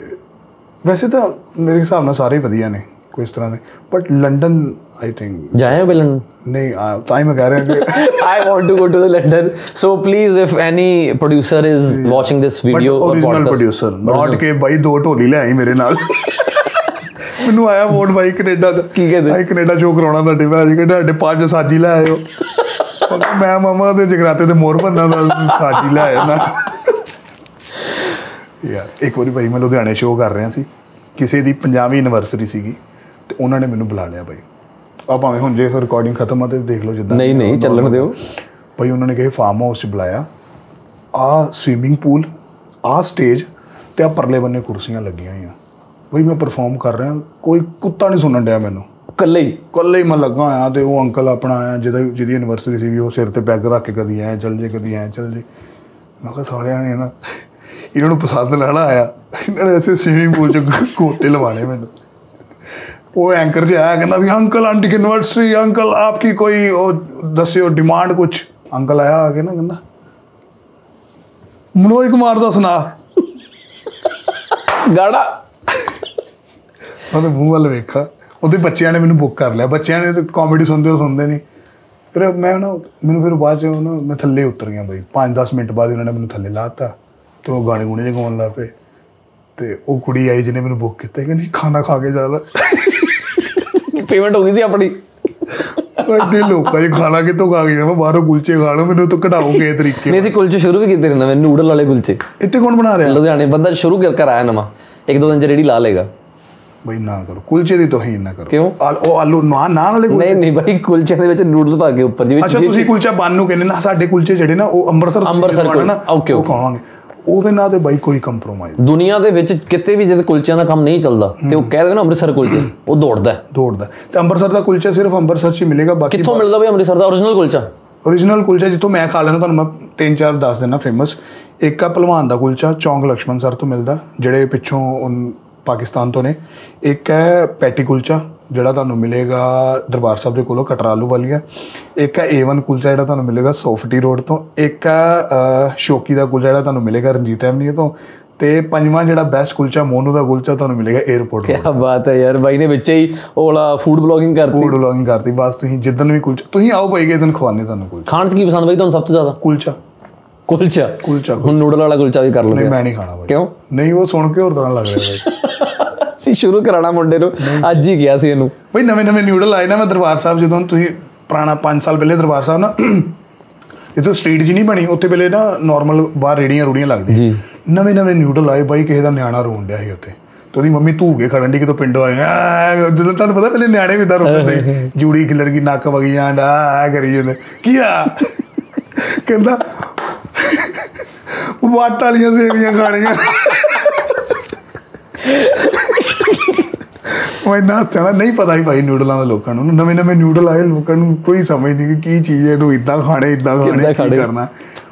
ਵੈਸੇ ਤਾਂ ਮੇਰੇ ਹਿਸਾਬ ਨਾਲ ਸਾਰੇ ਵਧੀਆ ਨੇ। ਕੋਈ ਇਸ ਤਰ੍ਹਾਂ ਦੇ। ਬਟ ਲੰਡਨ ਆਈ ਥਿੰਕ ਜਾਏ ਹੋ ਬਿਲਨ ਨਹੀਂ ਤਾਂ ਹੀ ਮੈਂ ਕਹਿ ਰਿਹਾ ਕਿ I want to go to the London. So please, if any producer is watching this but video or origignal podcast, producer not ਕਿ ਬਾਈ ਦੋ ਢੋਲੀ ਲੈ ਆਈ ਮੇਰੇ ਨਾਲ ਮੈਨੂੰ ਆਇਆ ਫੋਨ ਬਾਈ ਕੈਨੇਡਾ ਦਾ ਕੀ ਕਹਿੰਦੇ? ਬਾਈ ਕੈਨੇਡਾ ਸ਼ੋਅ ਕਰਾਉਣਾ ਤੁਹਾਡੇ ਭਾਜੀ ਕਹਿੰਦੇ ਸਾਡੇ ਪੰਜ ਸਾਜੀ ਲੈ ਆਇਓ ਮੈਂ ਮਾਮਾ ਦੇ ਜਗਰਾਤੇ ਤੇ ਮੋਰ ਬੰਨਾ ਦਾ ਸਾਜੀ ਲੈ ਆਇਆ ਨਾ ਯਾਰ ਇੱਕ ਵਾਰੀ ਭਾਈ ਮੈਂ ਲੁਧਿਆਣੇ ਸ਼ੋਅ ਕਰ ਰਿਹਾ ਸੀ ਕਿਸੇ ਦੀ 50ਵੀਂ ਐਨਵਰਸਰੀ ਸੀਗੀ ਤੇ ਉਹਨਾਂ ਨੇ ਮੈਨੂੰ ਬੁਲਾ ਲਿਆ ਭਾਈ ਆ ਭਾਵੇਂ ਹੁਣ ਜੇ ਰਿਕਾਰਡਿੰਗ ਖਤਮ ਆ ਤੇ ਦੇਖ ਲਓ ਜਿੱਦਾਂ ਨਹੀਂ ਨਹੀਂ ਚੱਲਣ ਦਿਓ। ਭਾਈ ਉਹਨਾਂ ਨੇ ਕਹੇ ਫਾਰਮ ਹਾਊਸ 'ਚ ਬੁਲਾਇਆ। ਆ ਸਵੀਮਿੰਗ ਪੂਲ ਆ ਸਟੇਜ ਤੇ ਆ ਪਰਲੇ ਬੰਨੇ ਕੁਰਸੀਆਂ ਲੱਗੀਆਂ ਹੋਈਆਂ। ਭਾਈ ਮੈਂ ਪਰਫਾਰਮ ਕਰ ਰਿਹਾ ਕੋਈ ਕੁੱਤਾ ਨਹੀਂ ਸੁਣਨ ਡਿਆ ਮੈਨੂੰ। ਕੱਲੇ ਹੀ? ਕੱਲੇ ਹੀ ਮੈਂ ਲੱਗਾ ਆਇਆ ਤੇ ਉਹ ਅੰਕਲ ਆਪਣਾ ਆਇਆ ਜਿਹਦਾ ਜਿਹਦੀ ਐਨਵਰਸਰੀ ਸੀਗੀ ਉਹ ਸਿਰ ਤੇ ਪੈਗ ਰੱਖ ਕੇ ਕਦੀ ਐ ਚੱਲ ਜੇ ਕਦੀ ਐ ਚੱਲ ਜੇ। ਮੈਂ ਕਿਹਾ ਸਾਲਿਆਂ ਨੇ ਨਾ ਇਹਨਾਂ ਨੂੰ ਪਸੰਦ ਲੈਣਾ ਆਇਆ ਇਹਨਾਂ ਨੇ ਐਸੇ ਸਵੀਮਿੰਗ ਪੂਲ 'ਚ ਕੋਤੇ ਲਵਾਣੇ ਮੈਨੂੰ। ਉਹ ਐਂਕਰ ਜਿਹਾ ਆਇਆ ਕਹਿੰਦਾ ਵੀ ਅੰਕਲ ਆਂਟੀ ਕੀ ਐਨਵਰਸਰੀ ਅੰਕਲ ਆਪਕੀ ਕੋਈ ਉਹ ਦੱਸਿਓ ਡਿਮਾਂਡ ਕੁਛ ਅੰਕਲ ਆਇਆ ਆ ਕੇ ਨਾ ਕਹਿੰਦਾ ਮਨੋਜ ਕੁਮਾਰ ਦਾ ਸੁਣਾ ਗਾੜਾ ਉਹਦੇ ਮੂੰਹ ਵੱਲ ਵੇਖਾ ਉਹਦੇ ਬੱਚਿਆਂ ਨੇ ਮੈਨੂੰ ਬੁੱਕ ਕਰ ਲਿਆ ਬੱਚਿਆਂ ਨੇ ਤਾਂ ਕਾਮੇਡੀ ਸੁਣਦੇ ਹੋ ਸੁਣਦੇ ਨਹੀਂ ਫਿਰ ਮੈਂ ਨਾ ਮੈਨੂੰ ਫਿਰ ਬਾਅਦ ਚ ਨਾ ਮੈਂ ਥੱਲੇ ਉਤਰ ਗਿਆ ਬਈ 5-10 ਮਿੰਟ ਬਾਅਦ ਇਹਨਾਂ ਨੇ ਮੈਨੂੰ ਥੱਲੇ ਲਾਤਾ ਤੇ ਉਹ ਗਾਣੇ ਗੁਣੇ ਜਿਹੇ ਗਾਉਣ ਲੱਗ ਪਏ ਤੇ ਉਹ ਕੁੜੀ ਆਈ ਜਿਹਨੇ ਮੈਨੂੰ ਬੁੱਕ ਕੀਤਾ ਕਹਿੰਦੀ ਖਾਣਾ ਖਾ ਕੇ ਜਾਣਾ ਪੇਮੈਂਟ ਹੋ ਗਈ ਸੀ ਆਪਣੀ। ਐਡੇ ਲੋਕਾਂ 'ਚ ਖਾਣਾ ਕਿੱਥੋਂ ਖਾ ਕੇ ਜਾਵਾਂ ਬਾਹਰੋਂ ਕੁਲਚੇ ਖਾ ਲਓ ਮੈਨੂੰ ਤਾਂ ਕਢਾਓ ਕਿਸੇ ਤਰੀਕੇ ਨਹੀਂ ਅਸੀਂ ਕੁਲਚੇ ਸ਼ੁਰੂ ਵੀ ਕੀਤੇ ਨੇ ਨਵੇਂ ਨੂਡਲ ਵਾਲੇ ਕੁਲਚੇ। ਇੱਥੇ ਕੌਣ ਬਣਾ ਰਿਹਾ? ਲੁਧਿਆਣੇ ਬੰਦਾ ਸ਼ੁਰੂ ਕਰ ਕਰ ਆਇਆ ਨਵਾਂ। ਇੱਕ ਦੋ ਦਿਨ ਚ ਰੇੜੀ ਲਾ ਲੇਗਾ ਬਈ ਨਾ ਕਰੋ ਕੁਲਚੇ ਦੀ ਤੋਹੀਨ ਨਾ ਕਰੋ। ਕਿਉਂ? ਉਹ ਆਲੂ ਨਾ ਨਾਨ ਵਾਲੇ ਕੁਲਚੇ? ਨਹੀਂ ਨਹੀਂ ਭਾਈ ਕੁਲਚੇ ਦੇ ਵਿੱਚ ਨੂਡਲਸ ਪਾ ਕੇ ਉੱਪਰ ਜਿਵੇਂ ਅੱਛਾ ਤੁਸੀਂ ਕੁਲਚਾ ਬੰਨ ਨੂੰ ਕਹਿੰਦੇ ਨਾ ਸਾਡੇ ਕੁਲਚੇ ਜਿਹੜੇ ਨਾ ਉਹ ਅੰਮ੍ਰਿਤਸਰ ਤੁਸੀਂ ਅੰਮ੍ਰਿਤਸਰ ਨਾ ਕੁਲ- okay, ਉਹ okay. ਉਹਦੇ ਨਾਲ ਤੇ ਬਾਈ ਕੋਈ ਕੰਪਰੋਮਾਈਜ਼ ਦੁਨੀਆ ਦੇ ਵਿੱਚ ਕਿਤੇ ਵੀ ਜਿਸ ਕੁਲਚਿਆਂ ਦਾ ਕੰਮ ਨਹੀਂ ਚੱਲਦਾ ਤੇ ਉਹ ਕਹਿ ਦੇਵੇ ਨਾ ਅੰਮ੍ਰਿਤਸਰ ਕੁਲਚੇ ਉਹ ਦੌੜਦਾ ਦੌੜਦਾ ਤੇ ਅੰਮ੍ਰਿਤਸਰ ਦਾ ਕੁਲਚਾ ਸਿਰਫ ਅੰਮ੍ਰਿਤਸਰ 'ਚ ਹੀ ਮਿਲੇਗਾ ਬਾਕੀ ਕਿੱਥੋਂ ਮਿਲਦਾ ਬਈ ਅੰਮ੍ਰਿਤਸਰ ਦਾ? Origignal ਕੁਲਚਾ? Origignal ਕੁਲਚਾ ਜਿੱਥੋਂ ਮੈਂ ਖਾ ਲੈਂਦਾ ਤੁਹਾਨੂੰ ਮੈਂ ਤਿੰਨ ਚਾਰ ਦੱਸ ਦਿੰਦਾ ਫੇਮਸ ਇੱਕ ਆ ਪਹਿਲਵਾਨ ਦਾ ਕੁਲਚਾ ਚੌਂਕ ਲక్ష్మణ ਸਰ ਤੋਂ ਮਿਲਦਾ ਜਿਹੜੇ ਪਿੱਛੋਂ ਪਾਕਿਸਤਾਨ ਤੋਂ ਨੇ। ਇੱਕ ਹੈ ਪੈਟੀ ਕੁਲਚਾ ਜਿਹੜਾ ਤੁਹਾਨੂੰ ਮਿਲੇਗਾ ਦਰਬਾਰ ਸਾਹਿਬ ਦੇ ਕੋਲੋਂ ਕਟਰਾਲੂ ਵਾਲੀਆ। ਇੱਕ ਹੈ A1 ਕੁਲਚਾ ਜਿਹੜਾ ਤੁਹਾਨੂੰ ਮਿਲੇਗਾ ਸੋਫਟੀ ਰੋਡ ਤੋਂ। ਇੱਕ ਹੈ ਸ਼ੋਕੀ ਦਾ ਕੁਲਚਾ ਜਿਹੜਾ ਤੁਹਾਨੂੰ ਮਿਲੇਗਾ ਰਣਜੀਤ ਐਵਨਿਊ ਤੋਂ। ਤੇ ਪੰਜਵਾਂ ਜਿਹੜਾ ਬੈਸਟ ਕੁਲਚਾ ਮੋਨੂ ਦਾ ਕੁਲਚਾ ਤੁਹਾਨੂੰ ਮਿਲੇਗਾ 에어ਪੋਰਟ ਕੀ ਬਾਤ ਹੈ ਯਾਰ ਬਾਈ ਨੇ ਵਿੱਚ ਹੀ ਉਹਲਾ ਫੂਡ ਬਲੌਗਿੰਗ ਕਰਤੀ। ਫੂਡ ਵਲੌਗਿੰਗ ਕਰਤੀ ਬਸ ਤੁਸੀਂ ਜਿੱਦਨ ਵੀ ਕੁਲਚਾ ਤੁਸੀਂ ਆਓ ਭਾਈ ਕਿ ਦਿਨ ਖਵਾਣੇ ਤੁਹਾਨੂੰ ਕੁਲਚਾ ਖਾਣ 'ਚ ਕੀ ਪਸੰਦ ਬਾਈ ਤੁਹਾਨੂੰ ਸਭ ਤੋਂ ਜ਼ਿਆਦਾ? ਕੁਲਚਾ ਕੁਲਚਾ ਕੁਲਚਾ ਹੁਣ ਨੂਡਲ ਵਾਲਾ ਕੁਲਚਾ ਵੀ ਕਰ ਲਓ ਨਹੀਂ। ਮੈਂ ਨਹੀਂ ਖਾਣਾ ਭਾਈ ਕਿਉਂ? ਨਹੀਂ ਉਹ ਸੁਣ ਕੇ ਹੋਰ ਤਰ੍ਹਾਂ ਲੱਗ ਰਿਹਾ ਭਾਈ ਅਸੀਂ ਸ਼ੁਰੂ ਕਰਾਣਾ ਮੁੰਡੇ ਨੂੰ। ਅੱਜ ਹੀ ਗਿਆ ਸੀ ਇਹਨੂੰ। ਬਈ ਨਵੇਂ ਨਵੇਂ ਨਿਊਡਲ ਆਏ ਨਾ ਮੈਂ ਦਰਬਾਰ ਸਾਹਿਬ ਜਦੋਂ ਤੁਸੀਂ ਪੁਰਾਣਾ 5 ਸਾਲ ਪਹਿਲੇ ਦਰਬਾਰ ਸਾਹਿਬ ਨਾ ਜਦੋਂ ਸਟਰੀਟ ਜੀ ਨਹੀਂ ਬਣੀ ਉੱਥੇ ਪਹਿਲੇ ਨਾ ਨਾਰਮਲ ਬਾਹਰ ਰੇੜੀਆਂ ਰੂੜੀਆਂ ਲੱਗਦੀਆਂ। ਜੀ। ਨਵੇਂ ਨਵੇਂ ਨਿਊਡਲ ਆਏ ਬਾਈ ਕਿਸੇ ਦਾ ਨਿਆਣਾ ਰੋਣ ਡਿਆ ਸੀ ਉੱਥੇ। ਤੇ ਉਹਦੀ ਮੰਮੀ ਧੂ ਕੇ ਖੜਨ ਦੀ ਕਿਤੋਂ ਪਿੰਡੋਂ ਆਏ। ਜਦੋਂ ਤੁਹਾਨੂੰ ਪਤਾ ਪਹਿਲੇ ਨਿਆਣੇ ਵੀ ਇਦਾਂ ਰੋਂਦੇ ਸੀ। ਜੂੜੀ ਖਿਲਰ ਗਈ ਨੱਕ ਵਗੀ ਜਾਂਦਾ ਆ ਕਰੀ ਜਾਂਦੇ। ਕੀ ਆ? ਕਹਿੰਦਾ ਵਾਟ ਵਾਲੀਆਂ ਸੇਵੀਆਂ ਖਾਣੀਆਂ। ਮੈਂ ਨਾ ਚਾਹਣਾ ਨਹੀਂ ਪਤਾ ਹੀ ਭਾਈ ਨਿਊਡਲਾਂ ਦਾ ਲੋਕਾਂ ਨੂੰ। ਨਵੇਂ ਨਵੇਂ ਨਿਊਡਲ ਆਏ ਲੋਕਾਂ ਨੂੰ ਕੋਈ ਸਮਝ ਨਹੀਂ ਕਿ ਕੀ ਚੀਜ਼ ਹੈ ਇਹਨੂੰ ਇਦਾਂ ਖਾਣੇ ਇਦਾਂ ਖਾਣੇ ਕੀ? ਕਰਨਾ।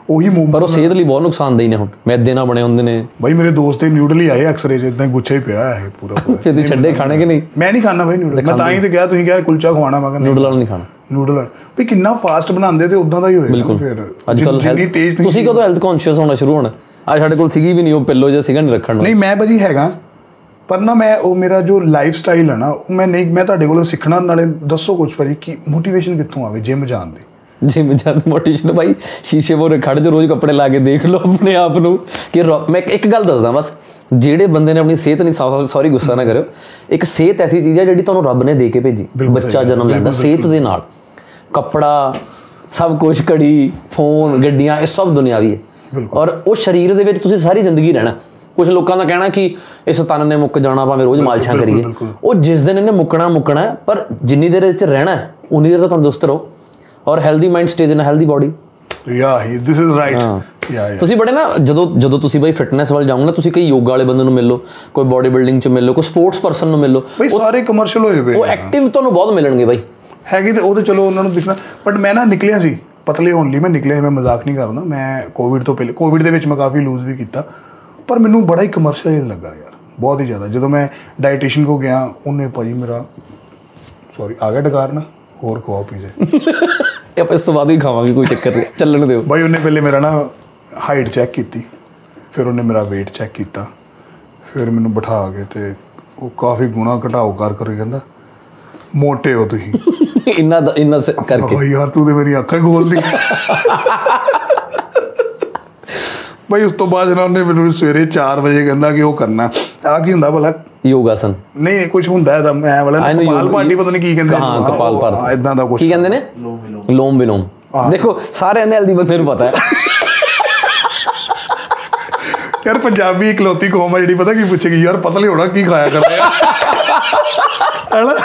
ਉਹੀ ਮੂੰਹ ਪਰ ਉਹ ਸਿਹਤ ਲਈ ਬਹੁਤ ਨੁਕਸਾਨਦੇਹ ਨੇ ਹੁਣ। ਮੈਦੇ ਨਾਲ ਬਣੇ ਹੁੰਦੇ ਨੇ। ਭਾਈ ਮੇਰੇ ਦੋਸਤ ਦੇ ਨਿਊਡਲ ਹੀ ਆਏ ਅਕਸਰੇ ਚ ਇਦਾਂ ਗੁੱਛਾ ਹੀ ਪਿਆ ਹੈ ਪੂਰਾ ਪੂਰਾ। ਫਿਰ ਤੁਸੀਂ ਛੱਡੇ ਖਾਣੇ ਕਿ ਨਹੀਂ? ਮੈਂ ਨਹੀਂ ਖਾਣਾ ਭਾਈ ਨਿਊਡਲ ਮੈਂ ਤਾਂ ਹੀ ਤੇ ਕਿਹਾ ਤੁਸੀਂ ਕਿਹਾ ਕੁਲਚਾ ਖਵਾਣਾ ਮੈਂ ਕਹਿੰਦਾ ਨੂਡਲ ਵਾਲਾ ਨਹੀਂ ਖਾਣਾ। ਨਿਊਡਲ ਵੀ ਕਿੰਨਾ ਫਾਸਟ ਬਣਾਉਂਦੇ ਤੇ ਉਦਾਂ ਦਾ ਹੀ ਹੋਏਗਾ ਫਿਰ। ਅੱਜ ਕੱਲ ਜਿੰਨੀ ਤੇਜ਼ ਤੁਸੀਂ ਕਦੋਂ ਹੈਲਥ ਕੌਨਸ਼ੀਅਸ ਹੋਣਾ ਸ਼ੁਰੂ ਹੋਣਾ? ਅੱਜ ਸਾਡੇ ਕੋਲ ਸੀਗੀ ਵੀ ਨਹੀਂ ਉਹ ਪਿੱਲੋ ਜਿਹਾ ਸੀਗਾ ਨਹੀਂ ਰੱਖਣ ਨਹੀਂ ਮੈਂ ਭਾਜੀ ਹੈਗਾ। ਪਰ ਨਾ ਮੈਂ ਉਹ ਮੇਰਾ ਜੋ ਲਾਈਫ ਸਟਾਈਲ ਹੈ ਨਾ ਉਹ ਮੈਂ ਨਹੀਂ ਮੈਂ ਤੁਹਾਡੇ ਕੋਲੋਂ ਸਿੱਖਣਾ ਨਾਲੇ ਦੱਸੋ ਕੁਝ ਭਾਜੀ ਕਿ ਮੋਟੀਵੇਸ਼ਨ ਕਿੱਥੋਂ ਆਵੇ ਜਿਮ ਜਾਣ ਦੀ? ਜਿਮ ਜਦ ਮੋਟੀਵੇਸ਼ਨ ਭਾਈ ਸ਼ੀਸ਼ੇ ਮੋਰੇ ਖੜ ਜੋ ਰੋਜ਼ ਕੱਪੜੇ ਲਾ ਕੇ ਦੇਖ ਲਓ ਆਪਣੇ ਆਪ ਨੂੰ। ਕਿ ਮੈਂ ਇੱਕ ਗੱਲ ਦੱਸਦਾ ਬਸ ਜਿਹੜੇ ਬੰਦੇ ਨੇ ਆਪਣੀ ਸਿਹਤ ਨਹੀਂ ਸੌਰੀ ਗੁੱਸਾ ਨਾ ਕਰਿਓ। ਇੱਕ ਸਿਹਤ ਐਸੀ ਚੀਜ਼ ਹੈ ਜਿਹੜੀ ਤੁਹਾਨੂੰ ਰੱਬ ਨੇ ਦੇ ਕੇ ਭੇਜੀ ਬੱਚਾ ਜਨਮ ਲੈਂਦਾ ਸਿਹਤ ਦੇ ਨਾਲ। ਕੱਪੜਾ ਸਭ ਕੁਝ ਘੜੀ ਫੋਨ ਗੱਡੀਆਂ ਇਹ ਸਭ ਦੁਨਿਆਵੀ ਹੈ। ਔਰ ਉਹ ਸਰੀਰ ਦੇ ਵਿੱਚ ਤੁਸੀਂ ਸਾਰੀ ਜ਼ਿੰਦਗੀ ਰਹਿਣਾ। ਕੁਝ ਲੋਕਾਂ ਦਾ ਕਹਿਣਾ ਕਿ ਇਸ ਤਨ ਨੇ ਮੁੱਕ ਜਾਣਾ ਭਾਵੇਂ ਰੋਜ਼ ਮਾਲਸ਼ਾਂ ਕਰੀਏ। ਉਹ ਜਿਸ ਦਿਨ ਇਹਨੇ ਮੁੱਕਣਾ ਮੁੱਕਣਾ ਪਰ ਜਿੰਨੀ ਦੇਰ ਇਹ ਚ ਰਹਿਣਾ ਉਨੀ ਦੇਰ ਤਾਂ ਤੰਦਰੁਸਤ ਰਹੋ। ਔਰ healthy mind stays in healthy body ਯਾ ਹੀ ਦਿਸ ਇਜ਼ ਰਾਈਟ ਯਾ ਯਾ ਤੁਸੀਂ ਬੜੇ ਨਾ ਜਦੋਂ ਜਦੋਂ ਤੁਸੀਂ ਬਈ ਫਿਟਨੈਸ ਵੱਲ ਜਾਓਗੇ ਨਾ ਤੁਸੀਂ ਕਈ ਯੋਗਾ ਵਾਲੇ ਬੰਦੇ ਨੂੰ ਮਿਲ ਲਓ ਕੋਈ ਬਾਡੀ ਬਿਲਡਿੰਗ ਚ ਮਿਲ ਲਓ ਕੋਈ ਸਪੋਰਟਸ ਪਰਸਨ ਨੂੰ ਮਿਲ ਲਓ ਬਈ ਸਾਰੇ ਕਮਰਸ਼ੀਅਲ ਹੋਏ ਪਏ ਉਹ ਐਕਟਿਵ ਤੁਹਾਨੂੰ ਬਹੁਤ ਮਿਲਣਗੇ ਬਾਈ। ਹੈਗੇ ਤੇ ਉਹ ਤੇ ਚਲੋ ਉਹਨਾਂ ਨੂੰ ਦਿਖਣਾ ਬਟ ਮੈਂ ਨਾ ਨਿਕਲਿਆ ਸੀ ਪਤਲੇ ਹੋਣ ਲਈ ਮੈਂ ਨਿਕਲਿਆ ਮੈਂ ਮਜ਼ਾਕ ਨਹੀਂ ਕਰਦਾ ਮੈਂ ਕੋਵਿਡ ਤੋਂ ਪਹਿਲੇ ਕੋਵਿਡ ਦੇ ਵਿੱਚ ਮੈਂ ਕਾਫੀ ਲੂਜ਼ ਵੀ ਕੀਤਾ। ਪਰ ਮੈਨੂੰ ਬੜਾ ਹੀ ਕਮਰਸ਼ੀਅਲ ਲੱਗਾ ਯਾਰ ਬਹੁਤ ਹੀ ਜ਼ਿਆਦਾ। ਜਦੋਂ ਮੈਂ ਡਾਈਟੀਸ਼ੀਅਨ ਕੋ ਗਿਆ ਉਹਨੇ ਭਾਜੀ ਮੇਰਾ ਸੌਰੀ ਆ ਗਿਆ ਡਕਾਰ ਨਾ ਹੋਰ ਖਵਾਓ ਪੀਜ਼ੇ ਇਹ ਆਪਾਂ ਬਾਅਦ ਹੀ ਖਾਵਾਂਗੇ ਕੋਈ ਚੱਕਰ ਨਹੀਂ ਚੱਲਣ ਦਿਓ। ਭਾਈ ਉਹਨੇ ਪਹਿਲੇ ਮੇਰਾ ਨਾ ਹਾਈਟ ਚੈੱਕ ਕੀਤੀ ਫਿਰ ਉਹਨੇ ਮੇਰਾ weight ਚੈੱਕ ਕੀਤਾ ਫਿਰ ਮੈਨੂੰ ਬਿਠਾ ਕੇ ਤੇ ਉਹ ਕਾਫੀ ਗੁਣਾ ਘਟਾਓ ਕਰ ਕਰ ਕਹਿੰਦਾ ਮੋਟੇ ਹੋ ਤੁਸੀਂ। ਇੰਨਾ ਇੰਨਾ ਕਰਕੇ। ਭਾਈ ਯਾਰ ਤੂੰ ਤੇ ਮੇਰੀ ਅੱਖਾਂ ਖੋਲਦੀ। ਭਾਈ ਉਸ ਤੋਂ ਬਾਅਦ ਇਹਨਾਂ ਨੇ ਮੈਨੂੰ ਸਵੇਰੇ 4 ਵਜੇ ਕਹਿੰਦਾ ਕਿ ਉਹ ਕਰਨਾ। ਆ ਕੀ ਹੁੰਦਾ ਭਲਾ? ਯੋਗਾਸਨ। ਨਹੀਂ ਕੁਝ ਹੁੰਦਾ ਇਹਦਾ ਮੈਂ ਵਾਲਾ ਕਪਾਲ ਭਾਟੀ ਪਤਾ ਨਹੀਂ ਕੀ ਕਹਿੰਦੇ ਹਾਂ ਕਪਾਲ ਭਾਤੀ ਇਦਾਂ ਦਾ ਕੁਝ ਕੀ ਕਹਿੰਦੇ ਨੇ? ਲੋਮ ਵਿਲੋਮ। ਦੇਖੋ ਸਾਰੇ ਅਨਹੈਲਦੀ ਬੰਦੇ ਨੂੰ ਪਤਾ ਹੈ। ਯਾਰ ਪੰਜਾਬੀ ਇਕਲੌਤੀ ਕੌਮ ਹੈ ਜਿਹੜੀ ਪਤਾ ਕੀ ਪੁੱਛੇਗੀ? ਯਾਰ ਪਤਲੇ ਹੋਣਾ ਕੀ ਖਾਇਆ ਕਰਨਾ ਹੈਨਾ?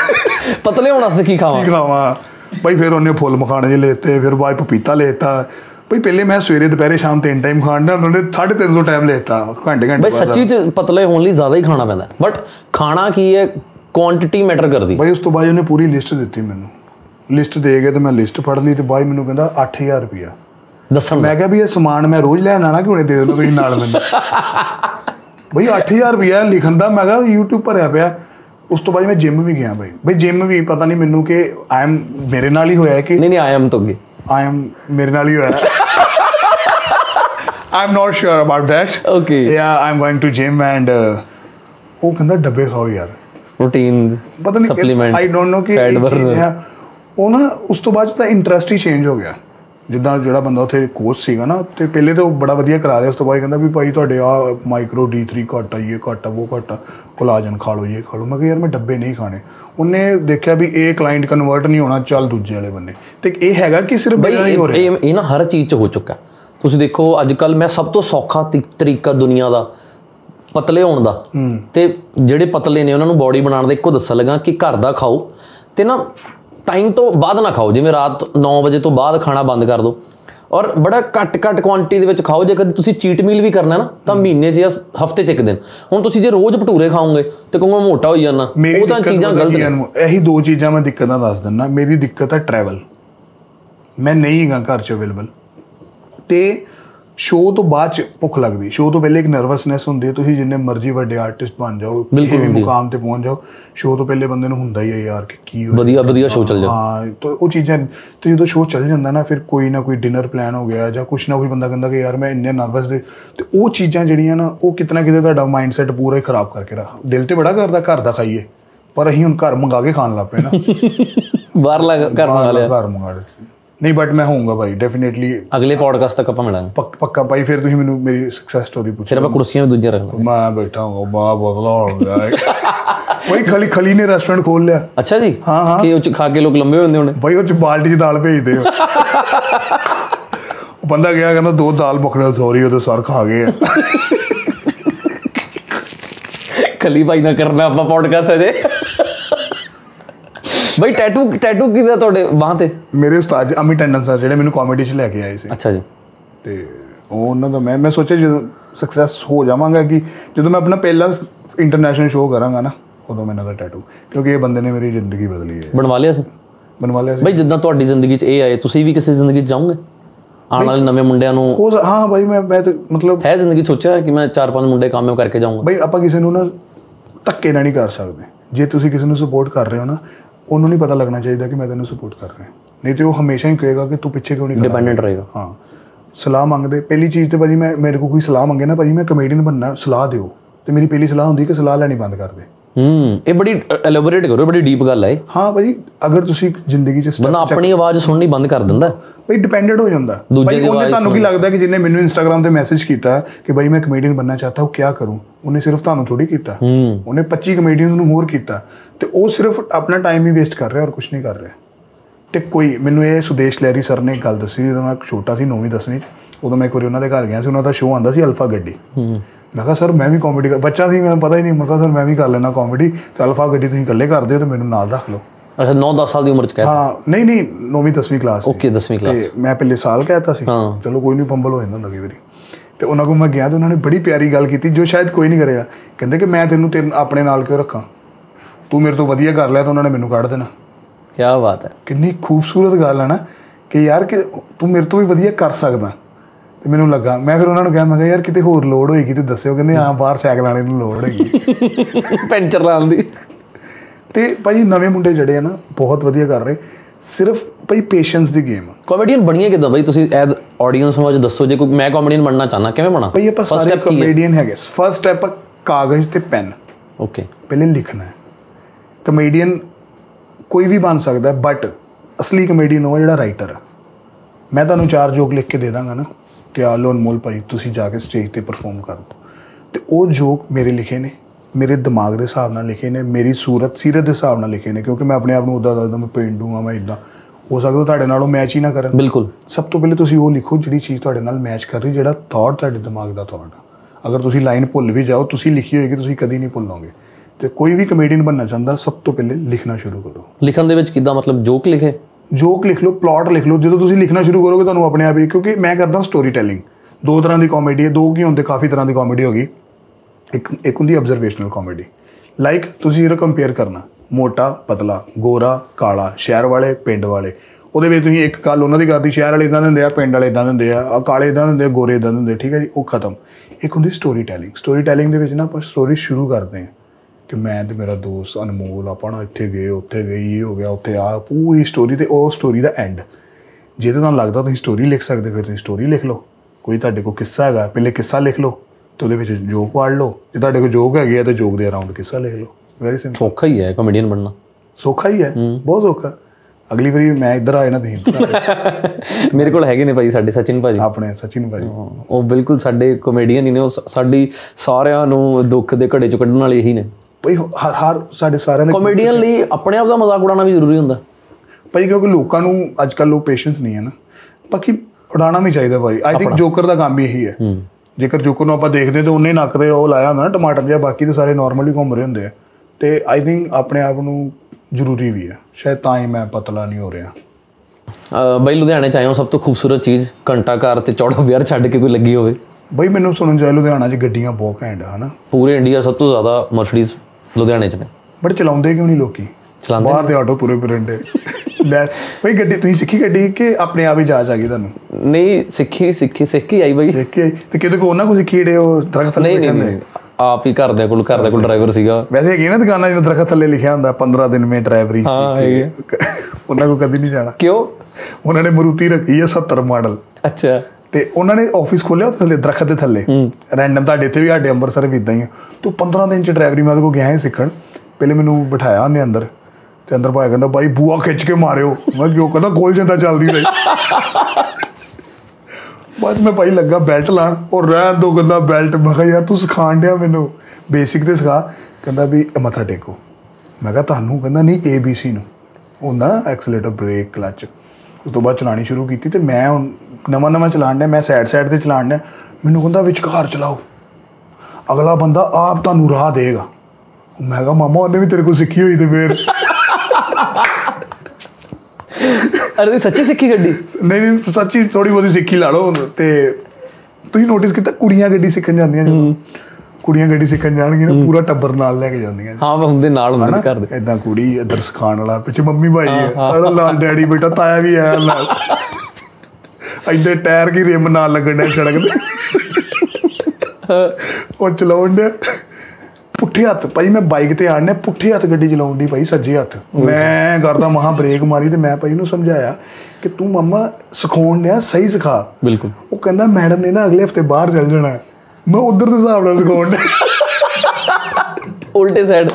ਪਤਲੇ ਹੋਣ ਵਾਸਤੇ ਕੀ ਖਾਵਾਂ? ਕੀ ਖਾਵਾਂ? ਭਾਈ ਫਿਰ ਉਹਨੇ ਫੁੱਲ ਮਖਾਣੇ ਜਿਹੇ ਲੈਤੇ ਫਿਰ ਬਾਅਦ ਪਪੀਤਾ ਲੈਤਾ ਭਾਈ ਪਹਿਲੇ ਮੈਂ ਸਵੇਰੇ ਦੁਪਹਿਰੇ ਸ਼ਾਮ ਤਿੰਨ ਟਾਈਮ ਖਾਣ ਦਾ ਉਹਨੇ 350 ਟਾਈਮ ਲੈਤਾ ਘੰਟੇ ਘੰਟੇ ਬਈ ਬਾਅਦ ਸੱਚੀ ਚ ਪਤਲੇ ਹੋਣ ਲਈ ਜ਼ਿਆਦਾ ਹੀ ਖਾਣਾ ਪੈਂਦਾ। ਬਟ ਖਾਣਾ ਕੀ ਹੈ? ਕੁਆਂਟੀਟੀ ਮੈਟਰ ਕਰਦੀ। ਭਾਈ ਉਸ ਤੋਂ ਬਾਅਦ ਉਹਨੇ ਪੂਰੀ ਲਿਸਟ ਦਿੱਤੀ ਮੈਨੂੰ। ਲਿਸਟ ਦੇ ਕੇ ਤੇ ਮੈਂ ਲਿਸਟ ਫੜ ਲਈ ਤੇ ਬਾਅਦ ਮੈਨੂੰ ਕਹਿੰਦਾ 8000 ਰੁਪਿਆ ਦੱਸਣ। ਮੈਂ ਕਿਹਾ ਵੀ ਇਹ ਸਮਾਨ ਮੈਂ ਰੋਜ਼ ਲੈਣ ਆਣਾ ਕਿ ਹੁਣੇ ਦੇ ਦਿਓ ਤੁਸੀਂ ਨਾਲ ਮੈਨੂੰ? ਬਈ 8000 ਰੁਪਿਆ ਲਿਖਣ ਦਾ ਮੈਂ ਕਿਹਾ YouTube ਭਰਿਆ ਪਿਆ। ਉਸ ਤੋਂ ਬਾਅਦ ਮੈਂ ਜਿਮ ਵੀ ਗਿਆ ਬਈ। ਬਈ ਜਿਮ ਵੀ ਪਤਾ ਨਹੀਂ ਮੈਨੂੰ ਕਿ ਆਈ ਐਮ ਮੇਰੇ ਨਾਲ ਹੀ ਹੋਇਆ ਕਿ ਨਹੀਂ ਨਹੀਂ ਆਇਆ ਹਮ ਤੋਂ ਅੱਗੇ। ਆਈ ਐਮ ਮੇਰੇ ਨਾਲ ਹੀ ਹੋਇਆ। Am not sure about that Okay. Yeah I am going to gym and ਉਹ ਕਹਿੰਦਾ ਡੱਬੇ ਖਾਓ ਯਾਰ। ਪ੍ਰੋਟੀਨ ਪਤਾ ਨਹੀਂ ਸਪਲੀਮੈਂਟ ਆਈ ਡੋਨਟ ਨੋ ਕਿ ਇਹ ਚੀਜ਼ ਹੈ। ਉਹ ਨਾ ਉਸ ਤੋਂ ਬਾਅਦ ਤਾਂ ਇੰਟਰਸਟ ਹੀ ਚੇਂਜ ਹੋ ਗਿਆ। ਜਿੱਦਾਂ ਜਿਹੜਾ ਬੰਦਾ ਉੱਥੇ ਕੋਚ ਸੀਗਾ ਨਾ ਤੇ ਪਹਿਲੇ ਤਾਂ ਉਹ ਬੜਾ ਵਧੀਆ ਕਰਾ ਰਿਹਾ ਉਸ ਤੋਂ ਬਾਅਦ ਕਹਿੰਦਾ ਵੀ ਭਾਈ ਤੁਹਾਡੇ ਆ ਮਾਈਕਰੋ D3 ਘੱਟ ਇਹ ਘੱਟ ਉਹ ਘੱਟ ਕੋਲਾਜਨ ਖਾ ਲਓ ਇਹ ਖਾ ਲਓ। ਮੈਂ ਕਿਹਾ ਯਾਰ ਮੈਂ ਡੱਬੇ ਨਹੀਂ ਖਾਣੇ। ਉਹਨੇ ਦੇਖਿਆ ਵੀ ਇਹ ਕਲਾਇੰਟ ਕਨਵਰਟ ਨਹੀਂ ਹੋਣਾ ਚੱਲ ਦੂਜੇ ਵਾਲੇ ਬੰਨੇ। ਤੇ ਇਹ ਹੈਗਾ ਕਿ ਸਿਰਫ ਬਈ ਇਹ ਨਾ ਹਰ ਚੀਜ਼ 'ਚ ਹੋ ਚੁੱਕਾ। ਤੁਸੀਂ ਦੇਖੋ ਅੱਜ ਕੱਲ ਮੈਂ ਸਭ ਤੋਂ ਸੌਖਾ ਤਰੀ- ਤਰੀਕਾ ਦੁਨੀਆ ਦਾ ਪਤਲੇ ਹੋਣ ਦਾ। ਤੇ ਜਿਹੜੇ ਪਤਲੇ ਨੇ ਉਹਨਾਂ ਨੂੰ ਬਾਡੀ ਬਣਾਉਣ ਦਾ ਇੱਕੋ ਦੱਸਣ ਲੱਗਾ ਕਿ ਘਰ ਦਾ ਖਾਓ। ਤੇ ਨਾ ਟਾਈਮ ਤੋਂ ਬਾਅਦ ਨਾ ਖਾਓ। ਜਿਵੇਂ ਰਾਤ 9 ਵਜੇ ਤੋਂ ਬਾਅਦ ਖਾਣਾ ਬੰਦ ਕਰ ਦਿਓ ਔਰ ਬੜਾ ਘੱਟ ਘੱਟ ਕੁਆਂਟੀਟੀ ਦੇ ਵਿੱਚ ਖਾਓ। ਜੇ ਕਦੇ ਤੁਸੀਂ ਚੀਟ ਮੀਲ ਵੀ ਕਰਨਾ ਨਾ ਤਾਂ ਮਹੀਨੇ 'ਚ ਜਾਂ ਹਫ਼ਤੇ 'ਚ ਇੱਕ ਦਿਨ। ਹੁਣ ਤੁਸੀਂ ਜੇ ਰੋਜ਼ ਭਟੂਰੇ ਖਾਓਗੇ ਤੇ ਕਹੋਗੇ ਮੋਟਾ ਹੋਈ ਜਾਣਾ ਉਹ ਤਾਂ ਚੀਜ਼ਾਂ ਗਲਤ ਨੇ? ਇਹੀ ਦੋ ਚੀਜ਼ਾਂ ਮੈਂ ਦਿੱਕਤਾਂ ਦੱਸ ਦਿੰਦਾ। ਮੇਰੀ ਦਿੱਕਤ ਹੈ ਟਰੈਵਲ ਮੈਂ ਨਹੀਂ ਹੈਗਾ ਘਰ 'ਚ ਅਵੇਲੇਬਲ ਤੇ ਸ਼ੋਅ ਤੋਂ ਬਾਅਦ ਚ ਭੁੱਖ ਲੱਗਦੀ। ਸ਼ੋਅ ਤੋਂ ਪਹਿਲੇ ਇੱਕ ਨਰਵਸਨੈਸ ਹੁੰਦੀ ਹੈ ਤੁਸੀਂ ਜਿੰਨੇ ਮਰਜ਼ੀ ਵੱਡੇ ਆਰਟਿਸਟ ਬਣ ਜਾਓ ਕਿਸੇ ਵੀ ਮੁਕਾਮ ਤੇ ਪਹੁੰਚ ਜਾਓ ਸ਼ੋਅ ਤੋਂ ਪਹਿਲੇ ਬੰਦੇ ਨੂੰ ਹੁੰਦਾ ਹੀ ਹੈ ਯਾਰ ਕਿ ਕੀ ਹੋਇਆ ਵਧੀਆ ਵਧੀਆ ਸ਼ੋਅ ਚੱਲ ਜਾ ਹਾਂ ਤਾਂ ਉਹ ਚੀਜ਼ਾਂ ਤੇ ਜਦੋਂ ਸ਼ੋਅ ਚੱਲ ਜਾਂਦਾ ਨਾ ਫਿਰ ਕੋਈ ਨਾ ਕੋਈ ਡਿਨਰ ਪਲਾਨ ਹੋ ਗਿਆ ਜਾਂ ਕੁਛ ਨਾ ਕੋਈ ਬੰਦਾ ਕਹਿੰਦਾ ਕਿ ਯਾਰ ਮੈਂ ਇੰਨੇ ਨਰਵਸ ਦੇ ਤੇ ਉਹ ਚੀਜ਼ਾਂ ਜਿਹੜੀਆਂ ਨਾ ਉਹ ਕਿਤਨਾ ਕਿਤੇ ਤੁਹਾਡਾ ਮਾਈਂਡਸੈਟ ਪੂਰਾ ਹੀ ਖਰਾਬ ਕਰਕੇ ਰੱਖ। ਦਿਲ ਤੇ ਬੜਾ ਕਰਦਾ ਘਰ ਦਾ ਖਾਈਏ ਪਰ ਅਸੀਂ ਹੁਣ ਘਰ ਮੰਗਾ ਕੇ ਖਾਣ ਲੱਗ ਪਏ ਨਾ। ਬਾਹਰਲਾ ਘਰ ਮੰਗਾ ਲਿਆ। ਘਰ ਮੰਗਾ ਲਏ ਨਹੀਂ ਬਟ ਮੈਂ ਹੋਊਂਗਾ ਭਾਈ ਡੈਫੀਨੇਟਲੀ ਅਗਲੇ ਪੋਡਕਾਸਟ ਤੱਕ ਆਪਾਂ ਮਿਲਾਂਗੇ। ਪੱਕਾ ਭਾਈ ਫਿਰ ਤੁਸੀਂ ਮੈਨੂੰ ਮੇਰੀ ਸਕਸੈਸ ਸਟੋਰੀ ਪੁੱਛੋ। ਫਿਰ ਆਪਾਂ ਕੁਰਸੀਆਂ ਵੀ ਦੂਜੀਆਂ ਰੱਖ ਲਾਂਗੇ। ਮੈਂ ਬੈਠਾ ਹਾਂ ਬਾ ਬਦਲਾ ਹੋ। ਗਿਆ ਭਾਈ ਖਲੀ ਖਲੀ ਨੇ ਰੈਸਟੋਰੈਂਟ ਖੋਲ ਲਿਆ। ਅੱਛਾ ਜੀ? ਹਾਂ, ਹਾਂ। ਕਿ ਉਹ ਚ ਖਾ ਕੇ ਲੋਕ ਲੰਬੇ ਹੁੰਦੇ ਹੋਣੇ? ਭਾਈ ਉਹ ਚ ਬਾਲਟੀ ਚ ਦਾਲ ਭੇਜਦੇ ਹੋ ਉਹ ਬੰਦਾ ਗਿਆ ਕਹਿੰਦਾ ਦੋ ਦਾਲ ਮੱਖਣੀ ਸੌਰੀ ਉਹਦੇ ਸਰ ਖਾ ਗਏ ਆ। ਖਲੀ ਭਾਈ ਨਾ ਕਰਨਾ ਆਪਾਂ ਪੋਡਕਾਸਟ ਅਜੇ ਬਈ ਟੈਟੂ ਟੈਟੂ ਕਿਹਦਾ ਤੁਹਾਡੇ ਬਾਹ ਤੇ? ਮੇਰੇ ਉਸਤਾਦ ਅਮਿਤ ਟੰਡਨ ਸਰ ਜਿਹੜੇ ਮੈਨੂੰ ਕਾਮੇਡੀ 'ਚ ਲੈ ਕੇ ਆਏ ਸੀ। ਅੱਛਾ ਜੀ। ਤੇ ਉਹ ਉਹਨਾਂ ਦਾ ਮੈਂ ਮੈਂ ਸੋਚਿਆ ਜਦੋਂ ਸਕਸੈਸ ਹੋ ਜਾਵਾਂਗਾ ਕਿ ਜਦੋਂ ਮੈਂ ਆਪਣਾ ਪਹਿਲਾ ਇੰਟਰਨੈਸ਼ਨਲ ਸ਼ੋਅ ਕਰਾਂਗਾ ਨਾ ਉਦੋਂ ਮੈਂ ਇਹਨਾਂ ਦਾ ਟੈਟੂ ਕਿਉਂਕਿ ਇਹ ਬੰਦੇ ਨੇ ਮੇਰੀ ਜ਼ਿੰਦਗੀ ਬਦਲੀ ਹੈ। ਬਣਵਾ ਲਿਆ ਸੀ? ਬਣਵਾ ਲਿਆ ਸੀ। ਬਈ ਜਿੱਦਾਂ ਤੁਹਾਡੀ ਜ਼ਿੰਦਗੀ 'ਚ ਇਹ ਆਏ ਤੁਸੀਂ ਵੀ ਕਿਸੇ ਜ਼ਿੰਦਗੀ 'ਚ ਜਾਓਗੇ? ਆਉਣ ਵਾਲੇ ਨਵੇਂ ਮੁੰਡਿਆਂ ਨੂੰ ਹੋ ਹਾਂ ਭਾਈ ਮੈਂ ਮੈਂ ਤੇ ਮਤਲਬ ਹੈ ਜ਼ਿੰਦਗੀ ਸੋਚਿਆ ਕਿ ਮੈਂ ਚਾਰ ਪੰਜ ਮੁੰਡੇ ਕਾਮਯਾਬ ਕਰਕੇ ਜਾਊਂਗਾ? ਭਾਈ ਆਪਾਂ ਕਿਸੇ ਨੂੰ ਨਾ ਧੱਕੇ ਨਾਲ ਨਹੀਂ ਕਰ ਸਕਦੇ। ਜੇ ਤੁਸੀਂ ਕਿਸੇ ਨੂੰ ਸਪੋਰਟ ਕਰ ਰਹੇ ਹੋ ਨਾ ਉਹਨੂੰ ਨਹੀਂ ਪਤਾ ਲੱਗਣਾ ਚਾਹੀਦਾ ਕਿ ਮੈਂ ਤੈਨੂੰ ਸਪੋਰਟ ਕਰ ਰਿਹਾ। ਨਹੀਂ ਤੇ ਉਹ ਹਮੇਸ਼ਾ ਹੀ ਕਹੇਗਾ ਕਿ ਤੂੰ ਪਿੱਛੇ ਕਿਉਂ ਨਹੀਂ ਖੜਾ ਡਿਪੈਂਡੈਂਟ ਰਹੇਗਾ। ਹਾਂ। ਸਲਾਹ ਮੰਗਦੇ ਪਹਿਲੀ ਚੀਜ਼ ਤੇ ਭਾਜੀ ਮੈਂ ਮੇਰੇ ਕੋਲ ਕੋਈ ਸਲਾਹ ਮੰਗੇ ਨਾ ਭਾਜੀ ਮੈਂ ਕਮੇਡੀਅਨ ਬਣਨਾ ਸਲਾਹ ਦਿਓ। ਤੇ ਮੇਰੀ ਪਹਿਲੀ ਸਲਾਹ ਹੁੰਦੀ ਕਿ ਸਲਾਹ ਲੈਣੀ ਬੰਦ ਕਰ ਦੇ। ਹੂੰ ਇਹ ਬੜੀ ਐਲੋਬੋਰੇਟ ਕਰੋ ਬੜੀ ਡੀਪ ਗੱਲ ਹੈ। ਹਾਂ ਭਾਜੀ ਅਗਰ ਤੁਸੀਂ ਜ਼ਿੰਦਗੀ 'ਚ ਬੰਦਾ ਆਪਣੀ ਆਵਾਜ਼ ਸੁਣਨੀ ਬੰਦ ਕਰ ਦਿੰਦਾ। ਭਾਈ ਡਿਪੈਂਡੈਂਟ ਹੋ ਜਾਂਦਾ। ਦੂਜੇ ਭਾਈ ਉਹਨੇ ਤੁਹਾਨੂੰ ਕੀ ਲੱਗਦਾ ਕਿ ਜਿੰਨੇ ਮੈਨੂੰ ਇੰਸਟਾਗ੍ਰam ਤੇ ਮੈਸੇਜ ਕੀਤਾ ਕਿ ਭਾਈ ਮੈਂ ਕਮੇਡੀਅਨ ਬਣਨਾ ਚਾਹਤਾ ਹੂੰ ਕੀ ਕਰੂੰ? ਉਹਨੇ ਸਿਰਫ ਤੁਹਾਨੂੰ ਥੋੜੀ ਕੀਤਾ। ਉਹਨੇ 25 ਕਮੇਡੀਅਨਸ ਨੂੰ ਹੋਰ ਕੀਤਾ। ਤੇ ਉਹ ਸਿਰਫ ਆਪਣਾ ਟਾਈਮ ਹੀ ਵੇਸਟ ਕਰ ਰਿਹਾ ਔਰ ਕੁਝ ਨਹੀਂ ਕਰ ਰਿਹਾ। ਤੇ ਕੋਈ ਮੈਨੂੰ ਇਹ ਸੁਦੇਸ਼ ਲਹਿਰੀ ਸਰ ਨੇ ਇੱਕ ਗੱਲ ਦੱਸੀ ਜਦੋਂ ਮੈਂ ਛੋਟਾ ਸੀ 9ਵੀਂ 10ਵੀਂ ਚ ਉਦੋਂ ਮੈਂ ਇੱਕ ਵਾਰੀ ਉਹਨਾਂ ਦੇ ਘਰ ਗਿਆ ਸੀ ਉਹਨਾਂ ਦਾ ਸ਼ੋਅ ਆਂਦਾ ਸੀ ਅਲਫਾ ਗੱਡੀ। ਮੈਂ ਕਿਹਾ ਸਰ ਮੈਂ ਵੀ ਕਾਮੇਡੀ ਕਰ ਬੱਚਾ ਸੀ ਮੈਨੂੰ ਪਤਾ ਹੀ ਨਹੀਂ ਮੈਂ ਕਿਹਾ ਸਰ ਮੈਂ ਵੀ ਕਰ ਲੈਣਾ ਕਾਮੇਡੀ ਤੇ ਅਲਫਾ ਗੱਡੀ ਤੁਸੀਂ ਇਕੱਲੇ ਕਰਦੇ ਹੋ ਤੇ ਮੈਨੂੰ ਨਾਲ ਰੱਖ ਲਓ। ਅੱਛਾ 9-10 ਸਾਲ ਦੀ ਉਮਰ 'ਚ ਕਹਿ ਹਾਂ ਨਹੀਂ ਨਹੀਂ 9ਵੀਂ 10ਵੀਂ ਕਲਾਸ ਓਕੇ 10ਵੀਂ ਕਲਾਸ ਤੇ ਮੈਂ ਪਹਿਲੇ ਸਾਲ ਕਹਿਤਾ ਸੀ। ਹਾਂ। ਚਲੋ ਕੋਈ ਨਹੀਂ ਪੰਬਲ ਹੋ ਜਾਂਦਾ ਹੁੰਦਾ ਕਈ ਵਾਰੀ। ਤੇ ਉਹਨਾਂ ਕੋਲ ਮੈਂ ਗਿਆ ਤੇ ਉਹਨਾਂ ਨੇ ਬੜੀ ਪਿਆਰੀ ਗੱਲ ਕੀਤੀ ਜੋ ਸ਼ਾਇਦ ਕੋਈ ਨਹੀਂ ਕਰਿਆ ਕਹਿੰਦੇ ਕਿ ਮੈਂ ਤੈਨੂੰ ਆਪਣੇ ਨਾਲ ਕਿਉਂ ਰੱਖਾਂ? ਤੂੰ ਮੇਰੇ ਤੋਂ ਵਧੀਆ ਕਰ ਲਿਆ ਤਾਂ ਉਹਨਾਂ ਨੇ ਮੈਨੂੰ ਕੱਢ ਦੇਣਾ। ਕੀ ਬਾਤ ਹੈ। ਕਿੰਨੀ ਖੂਬਸੂਰਤ ਗੱਲ ਹੈ ਨਾ ਕਿ ਯਾਰ ਕਿ ਤੂੰ ਮੇਰੇ ਤੋਂ ਵੀ ਵਧੀਆ ਕਰ ਸਕਦਾ। ਤੇ ਮੈਨੂੰ ਲੱਗਾ ਮੈਂ ਫਿਰ ਉਹਨਾਂ ਨੂੰ ਕਿਹਾ ਮੈਂ ਕਿਹਾ ਯਾਰ ਕਿਤੇ ਹੋਰ ਲੋੜ ਹੋਏਗੀ ਤੇ ਦੱਸਿਓ ਕਹਿੰਦੇ ਹਾਂ ਬਾਹਰ ਸਾਈਕਲ ਵਾਲੇ ਨੂੰ ਲੋੜ ਹੈਗੀ। ਪੈਂਚਰ ਲਾਉਣ ਦੀ। ਤੇ ਭਾਈ ਨਵੇਂ ਮੁੰਡੇ ਜਿਹੜੇ ਆ ਨਾ ਬਹੁਤ ਵਧੀਆ ਕਰ ਰਹੇ। ਸਿਰਫ ਭਾਈ ਪੇਸ਼ੈਂਸ ਦੀ ਗੇਮ ਆ। ਕਾਮੇਡੀਅਨ ਬਣੀਏ ਕਿਦਾਂ ਬਈ? ਤੁਸੀਂ ਐਜ਼ ਆਡੀਅנס ਨੂੰ ਅੱਜ ਦੱਸੋ ਜੇ ਕੋਈ ਮੈਂ ਕਾਮੇਡੀਅਨ ਬਣਨਾ ਚਾਹਨਾ ਕਿਵੇਂ ਬਣਾ? ਭਾਈ ਆਪਾਂ ਸਾਰੇ ਕਮੇਡੀਅਨ ਹੈਗੇ। ਫਰਸਟ ਸਟੈਪ ਕਾਗਜ਼ ਤੇ ਪੈਨ ਓਕੇ ਪਹਿਲੇ ਲਿਖਣਾ ਹੈ। ਕਮੇਡੀਅਨ ਕੋਈ ਵੀ ਬਣ ਸਕਦਾ ਬਟ ਅਸਲੀ ਕਮੇਡੀਅਨ ਉਹ ਜਿਹੜਾ ਰਾਈਟਰ ਹੈ ਮੈਂ ਤੁਹਾਨੂੰ ਚਾਰ ਜੋਕ ਲਿਖ ਕੇ ਦੇ ਦਾਂਗਾ ਨਾ ਕਿ ਆ ਲੋ ਅਨਮੋਲ ਭਾਈ ਤੁਸੀਂ ਜਾ ਕੇ ਸਟੇਜ ਤੇ ਪਰਫਾਰਮ ਕਰ ਦਿਓ। ਤੇ ਉਹ ਜੋਕ ਮੇਰੇ ਲਿਖੇ ਨੇ ਮੇਰੇ ਦਿਮਾਗ ਦੇ ਹਿਸਾਬ ਨਾਲ ਲਿਖੇ ਨੇ ਮੇਰੀ ਸੂਰਤ ਸੀਰਤ ਦੇ ਹਿਸਾਬ ਨਾਲ ਲਿਖੇ ਨੇ ਕਿਉਂਕਿ ਮੈਂ ਆਪਣੇ ਆਪ ਨੂੰ ਉਦਾਂ ਦੱਸਦਾ ਮੈਂ ਪੇਂਡੂ ਆ ਮੈਂ ਇਦਾਂ ਹੋ ਸਕਦਾ ਤੁਹਾਡੇ ਨਾਲੋਂ ਮੈਚ ਹੀ ਨਾ ਕਰਨ। ਬਿਲਕੁਲ। ਸਭ ਤੋਂ ਪਹਿਲੇ ਤੁਸੀਂ ਉਹ ਲਿਖੋ ਜਿਹੜੀ ਚੀਜ਼ ਤੁਹਾਡੇ ਨਾਲ ਮੈਚ ਕਰ ਰਹੀ ਜਿਹੜਾ ਥਾਟ ਤੁਹਾਡੇ ਦਿਮਾਗ ਦਾ ਥਾਟ ਆ। ਅਗਰ ਤੁਸੀਂ ਲਾਈਨ ਭੁੱਲ ਵੀ ਜਾਓ ਤੁਸੀਂ ਲਿਖੀ ਹੋਏਗੀ ਤੁਸੀਂ ਕਦੀ ਨਹੀਂ ਭੁੱਲੋਗੇ। ਤੇ ਕੋਈ ਵੀ ਕਮੇਡੀਅਨ ਬਣਨਾ ਚਾਹੁੰਦਾ ਸਭ ਤੋਂ ਪਹਿਲੇ ਲਿਖਣਾ ਸ਼ੁਰੂ ਕਰੋ। ਲਿਖਣ ਦੇ ਵਿੱਚ ਕਿਦਾਂ ਮਤਲਬ ਜੋਕ ਲਿਖੇ? ਜੋਕ ਲਿਖ ਲਓ ਪਲਾਟ ਲਿਖ ਲਓ ਜਦੋਂ ਤੁਸੀਂ ਲਿਖਣਾ ਸ਼ੁਰੂ ਕਰੋਗੇ ਤੁਹਾਨੂੰ ਆਪਣੇ ਆਪ ਹੀ ਕਿਉਂਕਿ ਮੈਂ ਕਰਦਾ ਸਟੋਰੀ ਟੈਲਿੰਗ ਦੋ ਤਰ੍ਹਾਂ ਦੀ ਕਾਮੇਡੀ ਹੈ ਦੋ ਕੀ ਹੁੰਦੇ ਕਾਫੀ ਤਰ੍ਹਾਂ ਦੀ ਕਾਮੇਡੀ ਹੋਗੀ ਇੱਕ ਇੱਕ ਹੁੰਦੀ ਆਬਜ਼ਰਵੇਸ਼ਨਲ ਕਾਮੇਡੀ ਲਾਈਕ ਤੁਸੀਂ ਇਹ ਕੰਪੇਅਰ ਕਰਨਾ ਮੋਟਾ ਪਤਲਾ ਗੋਰਾ ਕਾਲਾ ਸ਼ਹਿਰ ਵਾਲੇ ਪਿੰਡ ਵਾਲੇ। ਉਹਦੇ ਵਿੱਚ ਤੁਸੀਂ ਇੱਕ ਗੱਲ ਉਹਨਾਂ ਦੀ ਕਰਦੀ ਸ਼ਹਿਰ ਵਾਲੇ ਇਦਾਂ ਦਿੰਦੇ ਆ ਪਿੰਡ ਵਾਲੇ ਇਦਾਂ ਦਿੰਦੇ ਆ ਆ ਕਾਲੇ ਇਦਾਂ ਦਿੰਦੇ ਆ ਗੋਰੇ ਇਦਾਂ ਦਿੰਦੇ ਠੀਕ ਹੈ ਜੀ ਉਹ ਖਤਮ। ਇੱਕ ਹੁੰਦੀ ਸਟੋਰੀ ਟੈਲਿੰਗ ਸਟੋਰੀ ਟੈਲਿੰਗ ਦੇ ਵਿੱਚ ਨਾ ਆਪਾਂ ਸਟੋਰੀ ਸ਼ੁਰੂ ਕਰਦੇ ਹਾਂ। ਕਿ ਮੈਂ ਤੇ ਮੇਰਾ ਦੋਸਤ ਅਨਮੋਲ ਆਪਾਂ ਨਾ ਇੱਥੇ ਗਏ ਉੱਥੇ ਗਏ ਇਹ ਹੋ ਗਿਆ ਉੱਥੇ ਆ ਪੂਰੀ ਸਟੋਰੀ ਤੇ ਉਹ ਸਟੋਰੀ ਦਾ ਐਂਡ ਜੇ ਤੇ ਤੁਹਾਨੂੰ ਲੱਗਦਾ ਤੁਸੀਂ ਸਟੋਰੀ ਲਿਖ ਸਕਦੇ ਫਿਰ ਤੁਸੀਂ ਸਟੋਰੀ ਲਿਖ ਲਓ। ਕੋਈ ਤੁਹਾਡੇ ਕੋਲ ਕਿੱਸਾ ਹੈਗਾ ਪਹਿਲੇ ਕਿੱਸਾ ਲਿਖ ਲਓ ਤੇ ਉਹਦੇ ਵਿੱਚ ਜੋਕ ਪਾੜ ਲਓ। ਜੇ ਤੁਹਾਡੇ ਕੋਲ ਜੋਕ ਹੈਗੇ ਆ ਤੇ ਜੋਕ ਦੇ ਅਰਾਊਂਡ ਕਿੱਸਾ ਲਿਖ ਲਓ। ਵੈਰੀ ਸਿੰਪਲ ਸੌਖਾ ਹੀ ਹੈ ਕਾਮੇਡੀਅਨ ਬਣਨਾ। ਸੌਖਾ ਹੀ ਹੈ। ਬਹੁਤ ਸੌਖਾ। ਅਗਲੀ ਵਾਰੀ ਮੈਂ ਇੱਧਰ ਆਏ ਨਾ ਤੁਸੀਂ। ਮੇਰੇ ਕੋਲ ਹੈਗੇ ਨੇ ਭਾਈ ਸਾਡੇ ਸਚਿਨ ਭਾਜੀ। ਆਪਣੇ ਸਚਿਨ ਭਾਈ ਉਹ ਬਿਲਕੁਲ ਸਾਡੇ ਕਾਮੇਡੀਅਨ ਹੀ ਨੇ ਉਹ ਸਾਡੀ ਸਾਰਿਆਂ ਨੂੰ ਦੁੱਖ ਦੇ ਘੜੇ ਚੋਂ ਕੱਢਣ ਵਾਲੇ ਇਹੀ ਨੇ। ਭਾਈ ਹਰ ਹਰ ਸਾਡੇ ਸਾਰਿਆਂ ਦੇ ਕਾਮੇਡੀਅਨ ਲਈ ਆਪਣੇ ਆਪ ਦਾ ਮਜ਼ਾਕ ਉਡਾਉਣਾ ਵੀ ਜ਼ਰੂਰੀ ਹੁੰਦਾ। ਭਾਈ ਕਿਉਂਕਿ ਲੋਕਾਂ ਨੂੰ ਅੱਜ ਕੱਲ੍ਹ ਉਹ ਪੇਸ਼ੈਂਸ ਨਹੀਂ ਹੈ ਨਾ। ਬਾਕੀ ਉਡਾਣਾ ਵੀ ਚਾਹੀਦਾ ਭਾਈ। ਆਈ ਥਿੰਕ ਜੋਕਰ ਦਾ ਕੰਮ ਹੀ ਇਹੀ ਹੈ। ਜੇਕਰ ਜੋਕਰ ਨੂੰ ਆਪਾਂ ਦੇਖਦੇ ਤਾਂ ਉਹਨੇ ਨੱਕ ਤੇ ਉਹ ਲਾਇਆ ਹੁੰਦਾ ਨਾ ਟਮਾਟਰ ਜਿਹਾ ਬਾਕੀ ਤਾਂ ਸਾਰੇ ਨਾਰਮਲੀ ਘੁੰਮ ਰਹੇ ਹੁੰਦੇ ਆ। ਤੇ ਆਈ ਥਿੰਕ ਆਪਣੇ ਆਪ ਨੂੰ ਜ਼ਰੂਰੀ ਵੀ ਹੈ। ਸ਼ਾਇਦ ਤਾਂ ਹੀ ਮੈਂ ਪਤਲਾ ਨਹੀਂ ਹੋ ਰਿਹਾ। ਬਈ ਲੁਧਿਆਣੇ ਚ ਆਏ ਹੋ ਸਭ ਤੋਂ ਖੂਬਸੂਰਤ ਚੀਜ਼ ਘੰਟਾ ਘਰ ਤੇ ਚੌੜਾ ਵਿਆਰ ਛੱਡ ਕੇ ਕੋਈ ਲੱਗੀ ਹੋਵੇ? ਬਈ ਮੈਨੂੰ ਸੁਣਨ ਆਇਆ ਲੁਧਿਆਣਾ 'ਚ ਗੱਡੀਆਂ ਬਹੁਤ ਘੈਂਟ ਆ ਹਨਾ। ਪੂਰੇ ਇੰਡੀਆ ਸਭ ਤੋਂ ਜ਼ਿਆਦਾ ਮਰਸੀਡੀਜ਼ ਲੁਧਿਆਣੇ ਚ ਨੇ। ਬਟ ਚਲਾਉਂਦੇ ਕਿਉਂ ਨਹੀਂ ਲੋਕੀ? ਚਲਾਉਂਦੇ ਬਾਹਰ ਦੇ ਆਟੋ ਤੁਰੇ ਫਿਰੰਡੇ ਲੈ ਬਈ ਗੱਡੀ ਤੁਸੀਂ ਸਿੱਖੀ ਗੱਡੀ ਕਿ ਆਪਣੇ ਆਪ ਹੀ ਜਾਚ ਆ ਗਈ ਤੁਹਾਨੂੰ? ਨਹੀਂ ਸਿੱਖੀ ਸਿੱਖੀ ਸਿੱਖੀ ਆਈ ਬਈ। ਸਿੱਖ? ਤੇ ਕਿਤੇ ਕੋ ਉਹਨਾਂ ਕੋ ਸਿੱਖੀ ਜਿਹੜੇ ਉਹ ਦਰਖਤ ਥੱਲੇ ਨਹੀਂ ਆਪ ਹੀ ਘਰਦਿਆਂ ਕੋਲ ਘਰ ਦੇ ਕੋਲ ਡਰਾਈਵਰ ਸੀਗਾ। ਵੈਸੇ ਹੈਗੀ ਨਾ ਦੁਕਾਨਾਂ ਜਿਹਨਾਂ ਦਰਖਤ ਥੱਲੇ ਲਿਖਿਆ ਹੁੰਦਾ 15 ਦਿਨ ਮੇ ਡਰਾਈਵਰੀ ਸਿੱਖੀ ਉਹਨਾਂ ਕੋ ਕਦੀ ਨਹੀਂ ਜਾਣਾ। ਕਿਉਂ? ਉਹਨਾਂ ਨੇ ਮਰੂਤੀ ਰੱਖੀ ਹੈ 70 ਮਾਡਲ। ਅੱਛਾ। ਤੇ ਉਹਨਾਂ ਨੇ ਆਫਿਸ ਖੋਲਿਆ ਉੱਥੇ ਥੱਲੇ ਦਰਖਤ ਦੇ ਥੱਲੇ। ਰੈਂਡਮ ਤੁਹਾਡੇ ਇੱਥੇ ਵੀ ਸਾਡੇ ਅੰਮ੍ਰਿਤਸਰ ਵੀ ਇਦਾਂ ਹੀ ਆ। ਤੂੰ 15 ਦਿਨ ਚ ਡਰਾਈਵਰੀ ਮੈਂ ਉਹਦੇ ਕੋ ਗਿਆ ਸੀ ਸਿੱਖਣ। ਪਹਿਲੇ ਮੈਨੂੰ ਬਿਠਾਇਆ ਉਹਨੇ ਅੰਦਰ। ਤੇ ਅੰਦਰ ਭਾਈ ਕਹਿੰਦਾ ਬਾਈ ਬੂਆ ਖਿੱਚ ਕੇ ਮਾਰਿਓ। ਮੈਂ ਕਿਉਂ? ਕਹਿੰਦਾ ਗੋਲ ਜਾਂਦਾ ਚੱਲਦੀ ਰਹੀ ਬਾਅਦ ਮੈਂ ਭਾਈ ਲੱਗਾ ਬੈਲਟ ਲਾਣ ਔਰ ਰਹਿਣ ਦੋ ਕਹਿੰਦਾ ਬੈਲਟ ਮੈਂ ਕਿਹਾ ਯਾਰ ਤੂੰ ਸਿਖਾਣ ਡਿਆ ਮੈਨੂੰ। ਬੇਸਿਕ ਤੇ ਸਿਖਾ। ਕਹਿੰਦਾ ਵੀ ਮੱਥਾ ਟੇਕੋ। ਮੈਂ ਕਿਹਾ ਤੁਹਾਨੂੰ? ਕਹਿੰਦਾ ਨਹੀਂ ਏ ਬੀ ਸੀ ਨੂੰ। ਹੁੰਦਾ ਨਾ ਐਕਸਲੇਟਰ ਬ੍ਰੇਕ ਕਲਚ ਉਸ ਤੋਂ ਬਾਅਦ ਚਲਾਣੀ ਸ਼ੁਰੂ ਕੀਤੀ ਤੇ ਮੈਂ ਹੁਣ ਨਵਾਂ ਨਵਾਂ ਚਲਾਣ ਡਿਆ ਮੈਂ ਸਾਈਡ ਸਾਈਡ ਤੇ ਚਲਾਣ ਡਿਆ। ਮੈਨੂੰ ਕਹਿੰਦਾ ਵਿਚਕਾਰ ਚਲਾਓ। ਅਗਲਾ ਬੰਦਾ ਆਪ ਤੁਹਾਨੂੰ ਰਾਹ ਦੇਗਾ। ਮੈਂ ਕਿਹਾ ਮਾਮਾ ਉਹਨੇ ਵੀ ਤੇਰੇ ਕੋਲ ਸਿੱਖੀ ਹੋਈ ਤੇ ਫੇਰ? ਅਰੇ ਸੱਚੀ ਸਿੱਖੀ ਗੱਡੀ? ਨਹੀਂ ਨਹੀਂ ਸੱਚੀ ਥੋੜੀ ਬਹੁਤੀ ਸਿੱਖੀ ਲਾ ਲਓ ਤੇ ਤੁਸੀਂ ਨੋਟਿਸ ਕੀਤਾ ਕੁੜੀਆਂ ਗੱਡੀ ਸਿੱਖਣ ਜਾਂਦੀਆਂ ਜਦੋਂ? ਕੁੜੀਆਂ ਗੱਡੀ ਸਿੱਖਣ ਜਾਣਗੀਆਂ ਨਾ ਪੂਰਾ ਟੱਬਰ ਨਾਲ ਲੈ ਕੇ ਜਾਂਦੀਆਂ। ਹਾਂ ਵਾ ਹੁੰਦੇ ਨਾਲ ਹੁੰਦੇ ਨੇ ਘਰ ਦੇ। ਇਦਾਂ ਕੁੜੀ ਇੱਧਰ ਸਿਖਾਉਣ ਵਾਲਾ ਪਿੱਛੇ ਮੰਮੀ ਭਾਈ ਹੈ ਨਾਲ ਡੈਡੀ ਬੇਟਾ ਤਾਇਆ ਵੀ ਆਇਆ ਨਾਲ। ਇੱਧਰ ਟਾਇਰ ਕੀ ਰਿਮ ਨਾਲ ਲੱਗਣ ਡਿਆ ਸੜਕ ਤੇ ਉਹ ਚਲਾਉਣ ਡਿਆ। ਪੁੱਠੇ ਹੱਥ ਭਾਈ ਮੈਂ ਬਾਈਕ ਤੇ ਡਿਆ ਪੁੱਠੇ ਹੱਥ ਗੱਡੀ ਚਲਾਉਣ ਦੀ ਭਾਈ ਸੱਜੇ ਹੱਥ। ਮੈਂ ਕਰਦਾ ਮਹਾ ਬ੍ਰੇਕ ਮਾਰੀ ਤੇ ਮੈਂ ਭਾਈ ਨੂੰ ਸਮਝਾਇਆ ਕਿ ਤੂੰ ਮੰਮਾ ਸਿਖਾਉਣ ਡਿਆ ਸਹੀ ਸਿਖਾ। ਬਿਲਕੁਲ। ਉਹ ਕਹਿੰਦਾ ਮੈਡਮ ਨੇ ਨਾ ਅਗਲੇ ਹਫ਼ਤੇ ਬਾਹਰ ਚੱਲ ਜਾਣਾ। ਮੈਂ ਉਧਰ ਦੇ ਹਿਸਾਬ ਨਾਲ ਸਿਖਾਉਣ ਡਿਆ। ਉਲਟੇ ਸਾਈਡ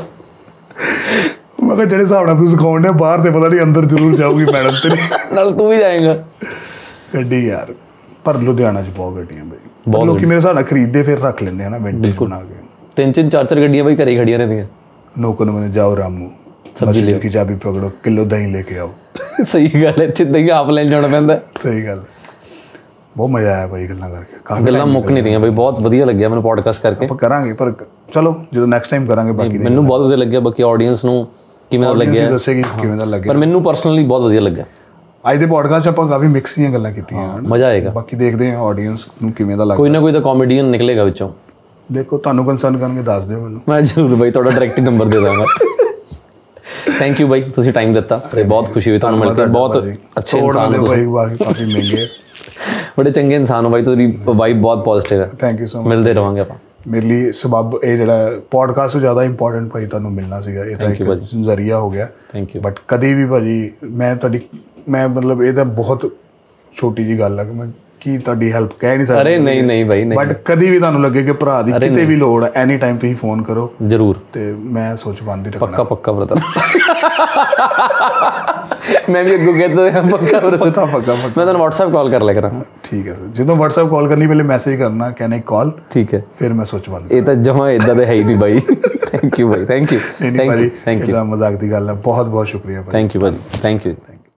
ਮੈਂ ਕਿਹਾ ਜਿਹੜੇ ਹਿਸਾਬ ਨਾਲ ਤੂੰ ਸਿਖਾਉਣ ਡਿਆ ਬਾਹਰ ਤੇ ਪਤਾ ਨਹੀਂ ਅੰਦਰ ਜ਼ਰੂਰ ਜਾਊਗੀ ਮੈਡਮ ਤੇਰੀ। ਨਾਲ ਤੂੰ ਵੀ ਜਾਏਗਾ। ਗੱਡੀ ਯਾਰ ਪਰ ਲੁਧਿਆਣਾ 'ਚ ਬਹੁਤ ਗੱਡੀਆਂ ਬਈ। ਲੋਕੀ ਮੇਰੇ ਹਿਸਾਬ ਨਾਲ ਖਰੀਦਦੇ ਫਿਰ ਰੱਖ ਲੈਂਦੇ ਆ ਨਾ ਵਿੰਟੇਜ ਬਣਾ ਕੇ। ਤਿੰਨ ਤਿੰਨ ਚਾਰ ਚਾਰ ਗੱਡੀਆਂ ਬਈ ਘਰੇ ਹੀ ਖੜੀਆਂ ਰਹਿੰਦੀਆਂ। ਨੌਕਰ ਨੂੰ ਕਹਿੰਦੇ ਜਾਓ ਰਾਮੂ ਸਬਜ਼ੀ ਮਛਲੀ ਦੀ ਚਾਬੀ ਪਕੜੋ ਕਿਲੋ ਦਹੀਂ ਲੈ ਕੇ ਆਓ। ਸਹੀ ਗੱਲ ਹੈ ਇੱਥੇ ਦਹੀਂ ਆਪ ਲੈਣ ਜਾਣਾ ਪੈਂਦਾ। ਸਹੀ ਗੱਲ ਬਹੁਤ ਮਜ਼ਾ ਆਇਆ ਭਾਈ ਗੱਲਾਂ ਕਰਕੇ। ਕਾਫੀ ਗੱਲਾਂ ਮੁੱਕ ਨਹੀਂ ਰਹੀਆਂ ਬਈ ਬਹੁਤ ਵਧੀਆ ਲੱਗਿਆ ਮੈਨੂੰ ਪੋਡਕਾਸਟ ਕਰਕੇ। ਆਪਾਂ ਕਰਾਂਗੇ ਪਰ ਚਲੋ ਜਦੋਂ ਨੈਕਸਟ ਟਾਈਮ ਕਰਾਂਗੇ ਬਾਕੀ ਮੈਨੂੰ ਬਹੁਤ ਵਧੀਆ ਲੱਗਿਆ ਬਾਕੀ ਆਡੀਅנס ਨੂੰ ਕਿਵੇਂ ਦਾ ਲੱਗਿਆ। ਦੱਸੇਗੀ ਕਿਵੇਂ ਦਾ ਲੱਗਿਆ। ਪਰ ਮੈਨੂੰ ਪਰਸਨਲੀ ਬਹੁਤ ਵਧੀਆ ਲੱਗਿਆ। ਅੱਜ ਦੇ ਪੋਡਕਾਸਟ ਆਪਾਂ ਕਾਫੀ ਮਿਕਸ ਦੀਆਂ ਗੱਲਾਂ ਕੀਤੀਆਂ। ਹਨ ਮਜ਼ਾ ਆਏਗਾ। ਬਾਕੀ ਦੇਖਦੇ ਹਾਂ ਆਡੀਅנס ਨੂੰ ਕਿਵੇਂ ਦਾ ਲੱਗਦਾ। ਕੋਈ ਨਾ ਕੋਈ ਤਾਂ ਕਾਮੇਡੀਅਨ ਨਿਕਲੇਗਾ ਵਿੱਚੋਂ। ਦੇਖੋ ਤੁਹਾਨੂੰ ਕੰਸਰਨ ਕਰਨਗੇ ਦੱਸ ਦਿਓ ਮੈਨੂੰ। ਮੈਂ ਜ਼ਰੂਰ ਬਈ ਤੁਹਾਡਾ ਡਾਇਰੈਕਟ ਨੰਬਰ ਦੇ ਦਾਂਗਾ। ਥੈਂਕ ਯੂ ਬਾਈ ਤੁਸੀਂ ਟਾਈਮ ਦਿੱਤਾ। ਤੇ ਬਹੁਤ ਖੁਸ਼ੀ ਹੋਈ ਤੁਹਾਨੂੰ ਮਿਲ ਕੇ। ਬਹੁਤ ਅੱਛੇ ਇਨਸਾਨ ਹੋ ਤੁਸੀਂ। ਕਾਫੀ ਮਹਿੰਗੇ ਬੜੇ ਚੰਗੇ ਇਨਸਾਨ ਹੋ ਬਾਈ ਤੁਹਾਡੀ ਵਾਈਬ ਬਹੁਤ ਪੋਜ਼ਿਟਿਵ ਹੈ। ਥੈਂਕ ਯੂ ਸੋ ਮਚ ਮਿਲਦੇ ਰਵਾਂਗੇ ਆਪਾਂ। ਮੇਰੇ ਲਈ ਸਬਬ ਇਹ ਜਿਹੜਾ ਪੋਡਕਾਸਟ ਤੋਂ ਜ਼ਿਆਦਾ ਇੰਪੋਰਟੈਂਟ ਭਾਈ ਤੁਹਾਨੂੰ ਮਿਲਣਾ ਸੀਗਾ। ਇਹ ਤਾਂ ਇੱਕ ਜ਼ਰੀਆ ਹੋ ਗਿਆ। ਬਟ ਕਦੀ ਵੀ ਭਾਜੀ ਮੈਂ ਤੁਹਾਡੀ ਮੈਂ ਮਤਲਬ ਇਹ ਤਾਂ ਬਹੁਤ ਛੋਟੀ ਜੀ ਗੱਲ ਹੈ ਕਿ ਮੈਂ ਕੀ ਤੁਹਾਡੀ ਹੈਲਪ ਕਹਿ ਨਹੀਂ ਸਕਦਾ ਅਰੇ ਨਹੀਂ ਨਹੀਂ ਬਾਈ ਨਹੀਂ। ਬਟ ਕਦੀ ਵੀ ਤੁਹਾਨੂੰ ਲੱਗੇ ਕਿ ਭਰਾ ਦੀ ਕਿਤੇ ਵੀ ਲੋੜ ਹੈ ਐਨੀ ਟਾਈਮ ਤੁਸੀਂ ਫੋਨ ਕਰੋ। ਜ਼ਰੂਰ। ਤੇ ਮੈਂ ਸੋਚ ਬੰਦ ਰੱਖਣਾ। ਪੱਕਾ ਪੱਕਾ ਬ੍ਰਦਰ ਮੈਂ ਵੀ ਅੱਗੋਂ ਕਹਿੰਦਾ ਹਾਂ ਪੱਕਾ ਬ੍ਰਦਰ ਪੱਕਾ ਪੱਕਾ ਮੈਂ ਤੁਹਾਨੂੰ WhatsApp ਕਾਲ ਕਰ ਲਿਆ ਕਰਾਂ। ਠੀਕ ਹੈ ਸਰ ਜਦੋਂ WhatsApp ਕਾਲ ਕਰਨੀ ਪਹਿਲੇ ਮੈਸੇਜ ਕਰਨਾ ਕੈਨ ਕਾਲ ਠੀਕ ਹੈ। ਫਿਰ ਮੈਂ ਸੋਚ ਬੰਦ ਇਹ ਤਾਂ ਜਮਾ ਇਦਾਂ ਦੇ ਹੈ ਹੀ ਨਹੀਂ ਬਾਈ। Thank you by thank you thank you thank you ਇਹਦਾ ਮਜ਼ਾਕ ਦੀ ਗੱਲ ਹੈ ਬਹੁਤ ਬਹੁਤ ਸ਼ੁਕਰੀਆ ਭਾਜੀ। ਥੈਂਕ ਯੂ ਬਾਈ ਥੈਂਕ ਯੂ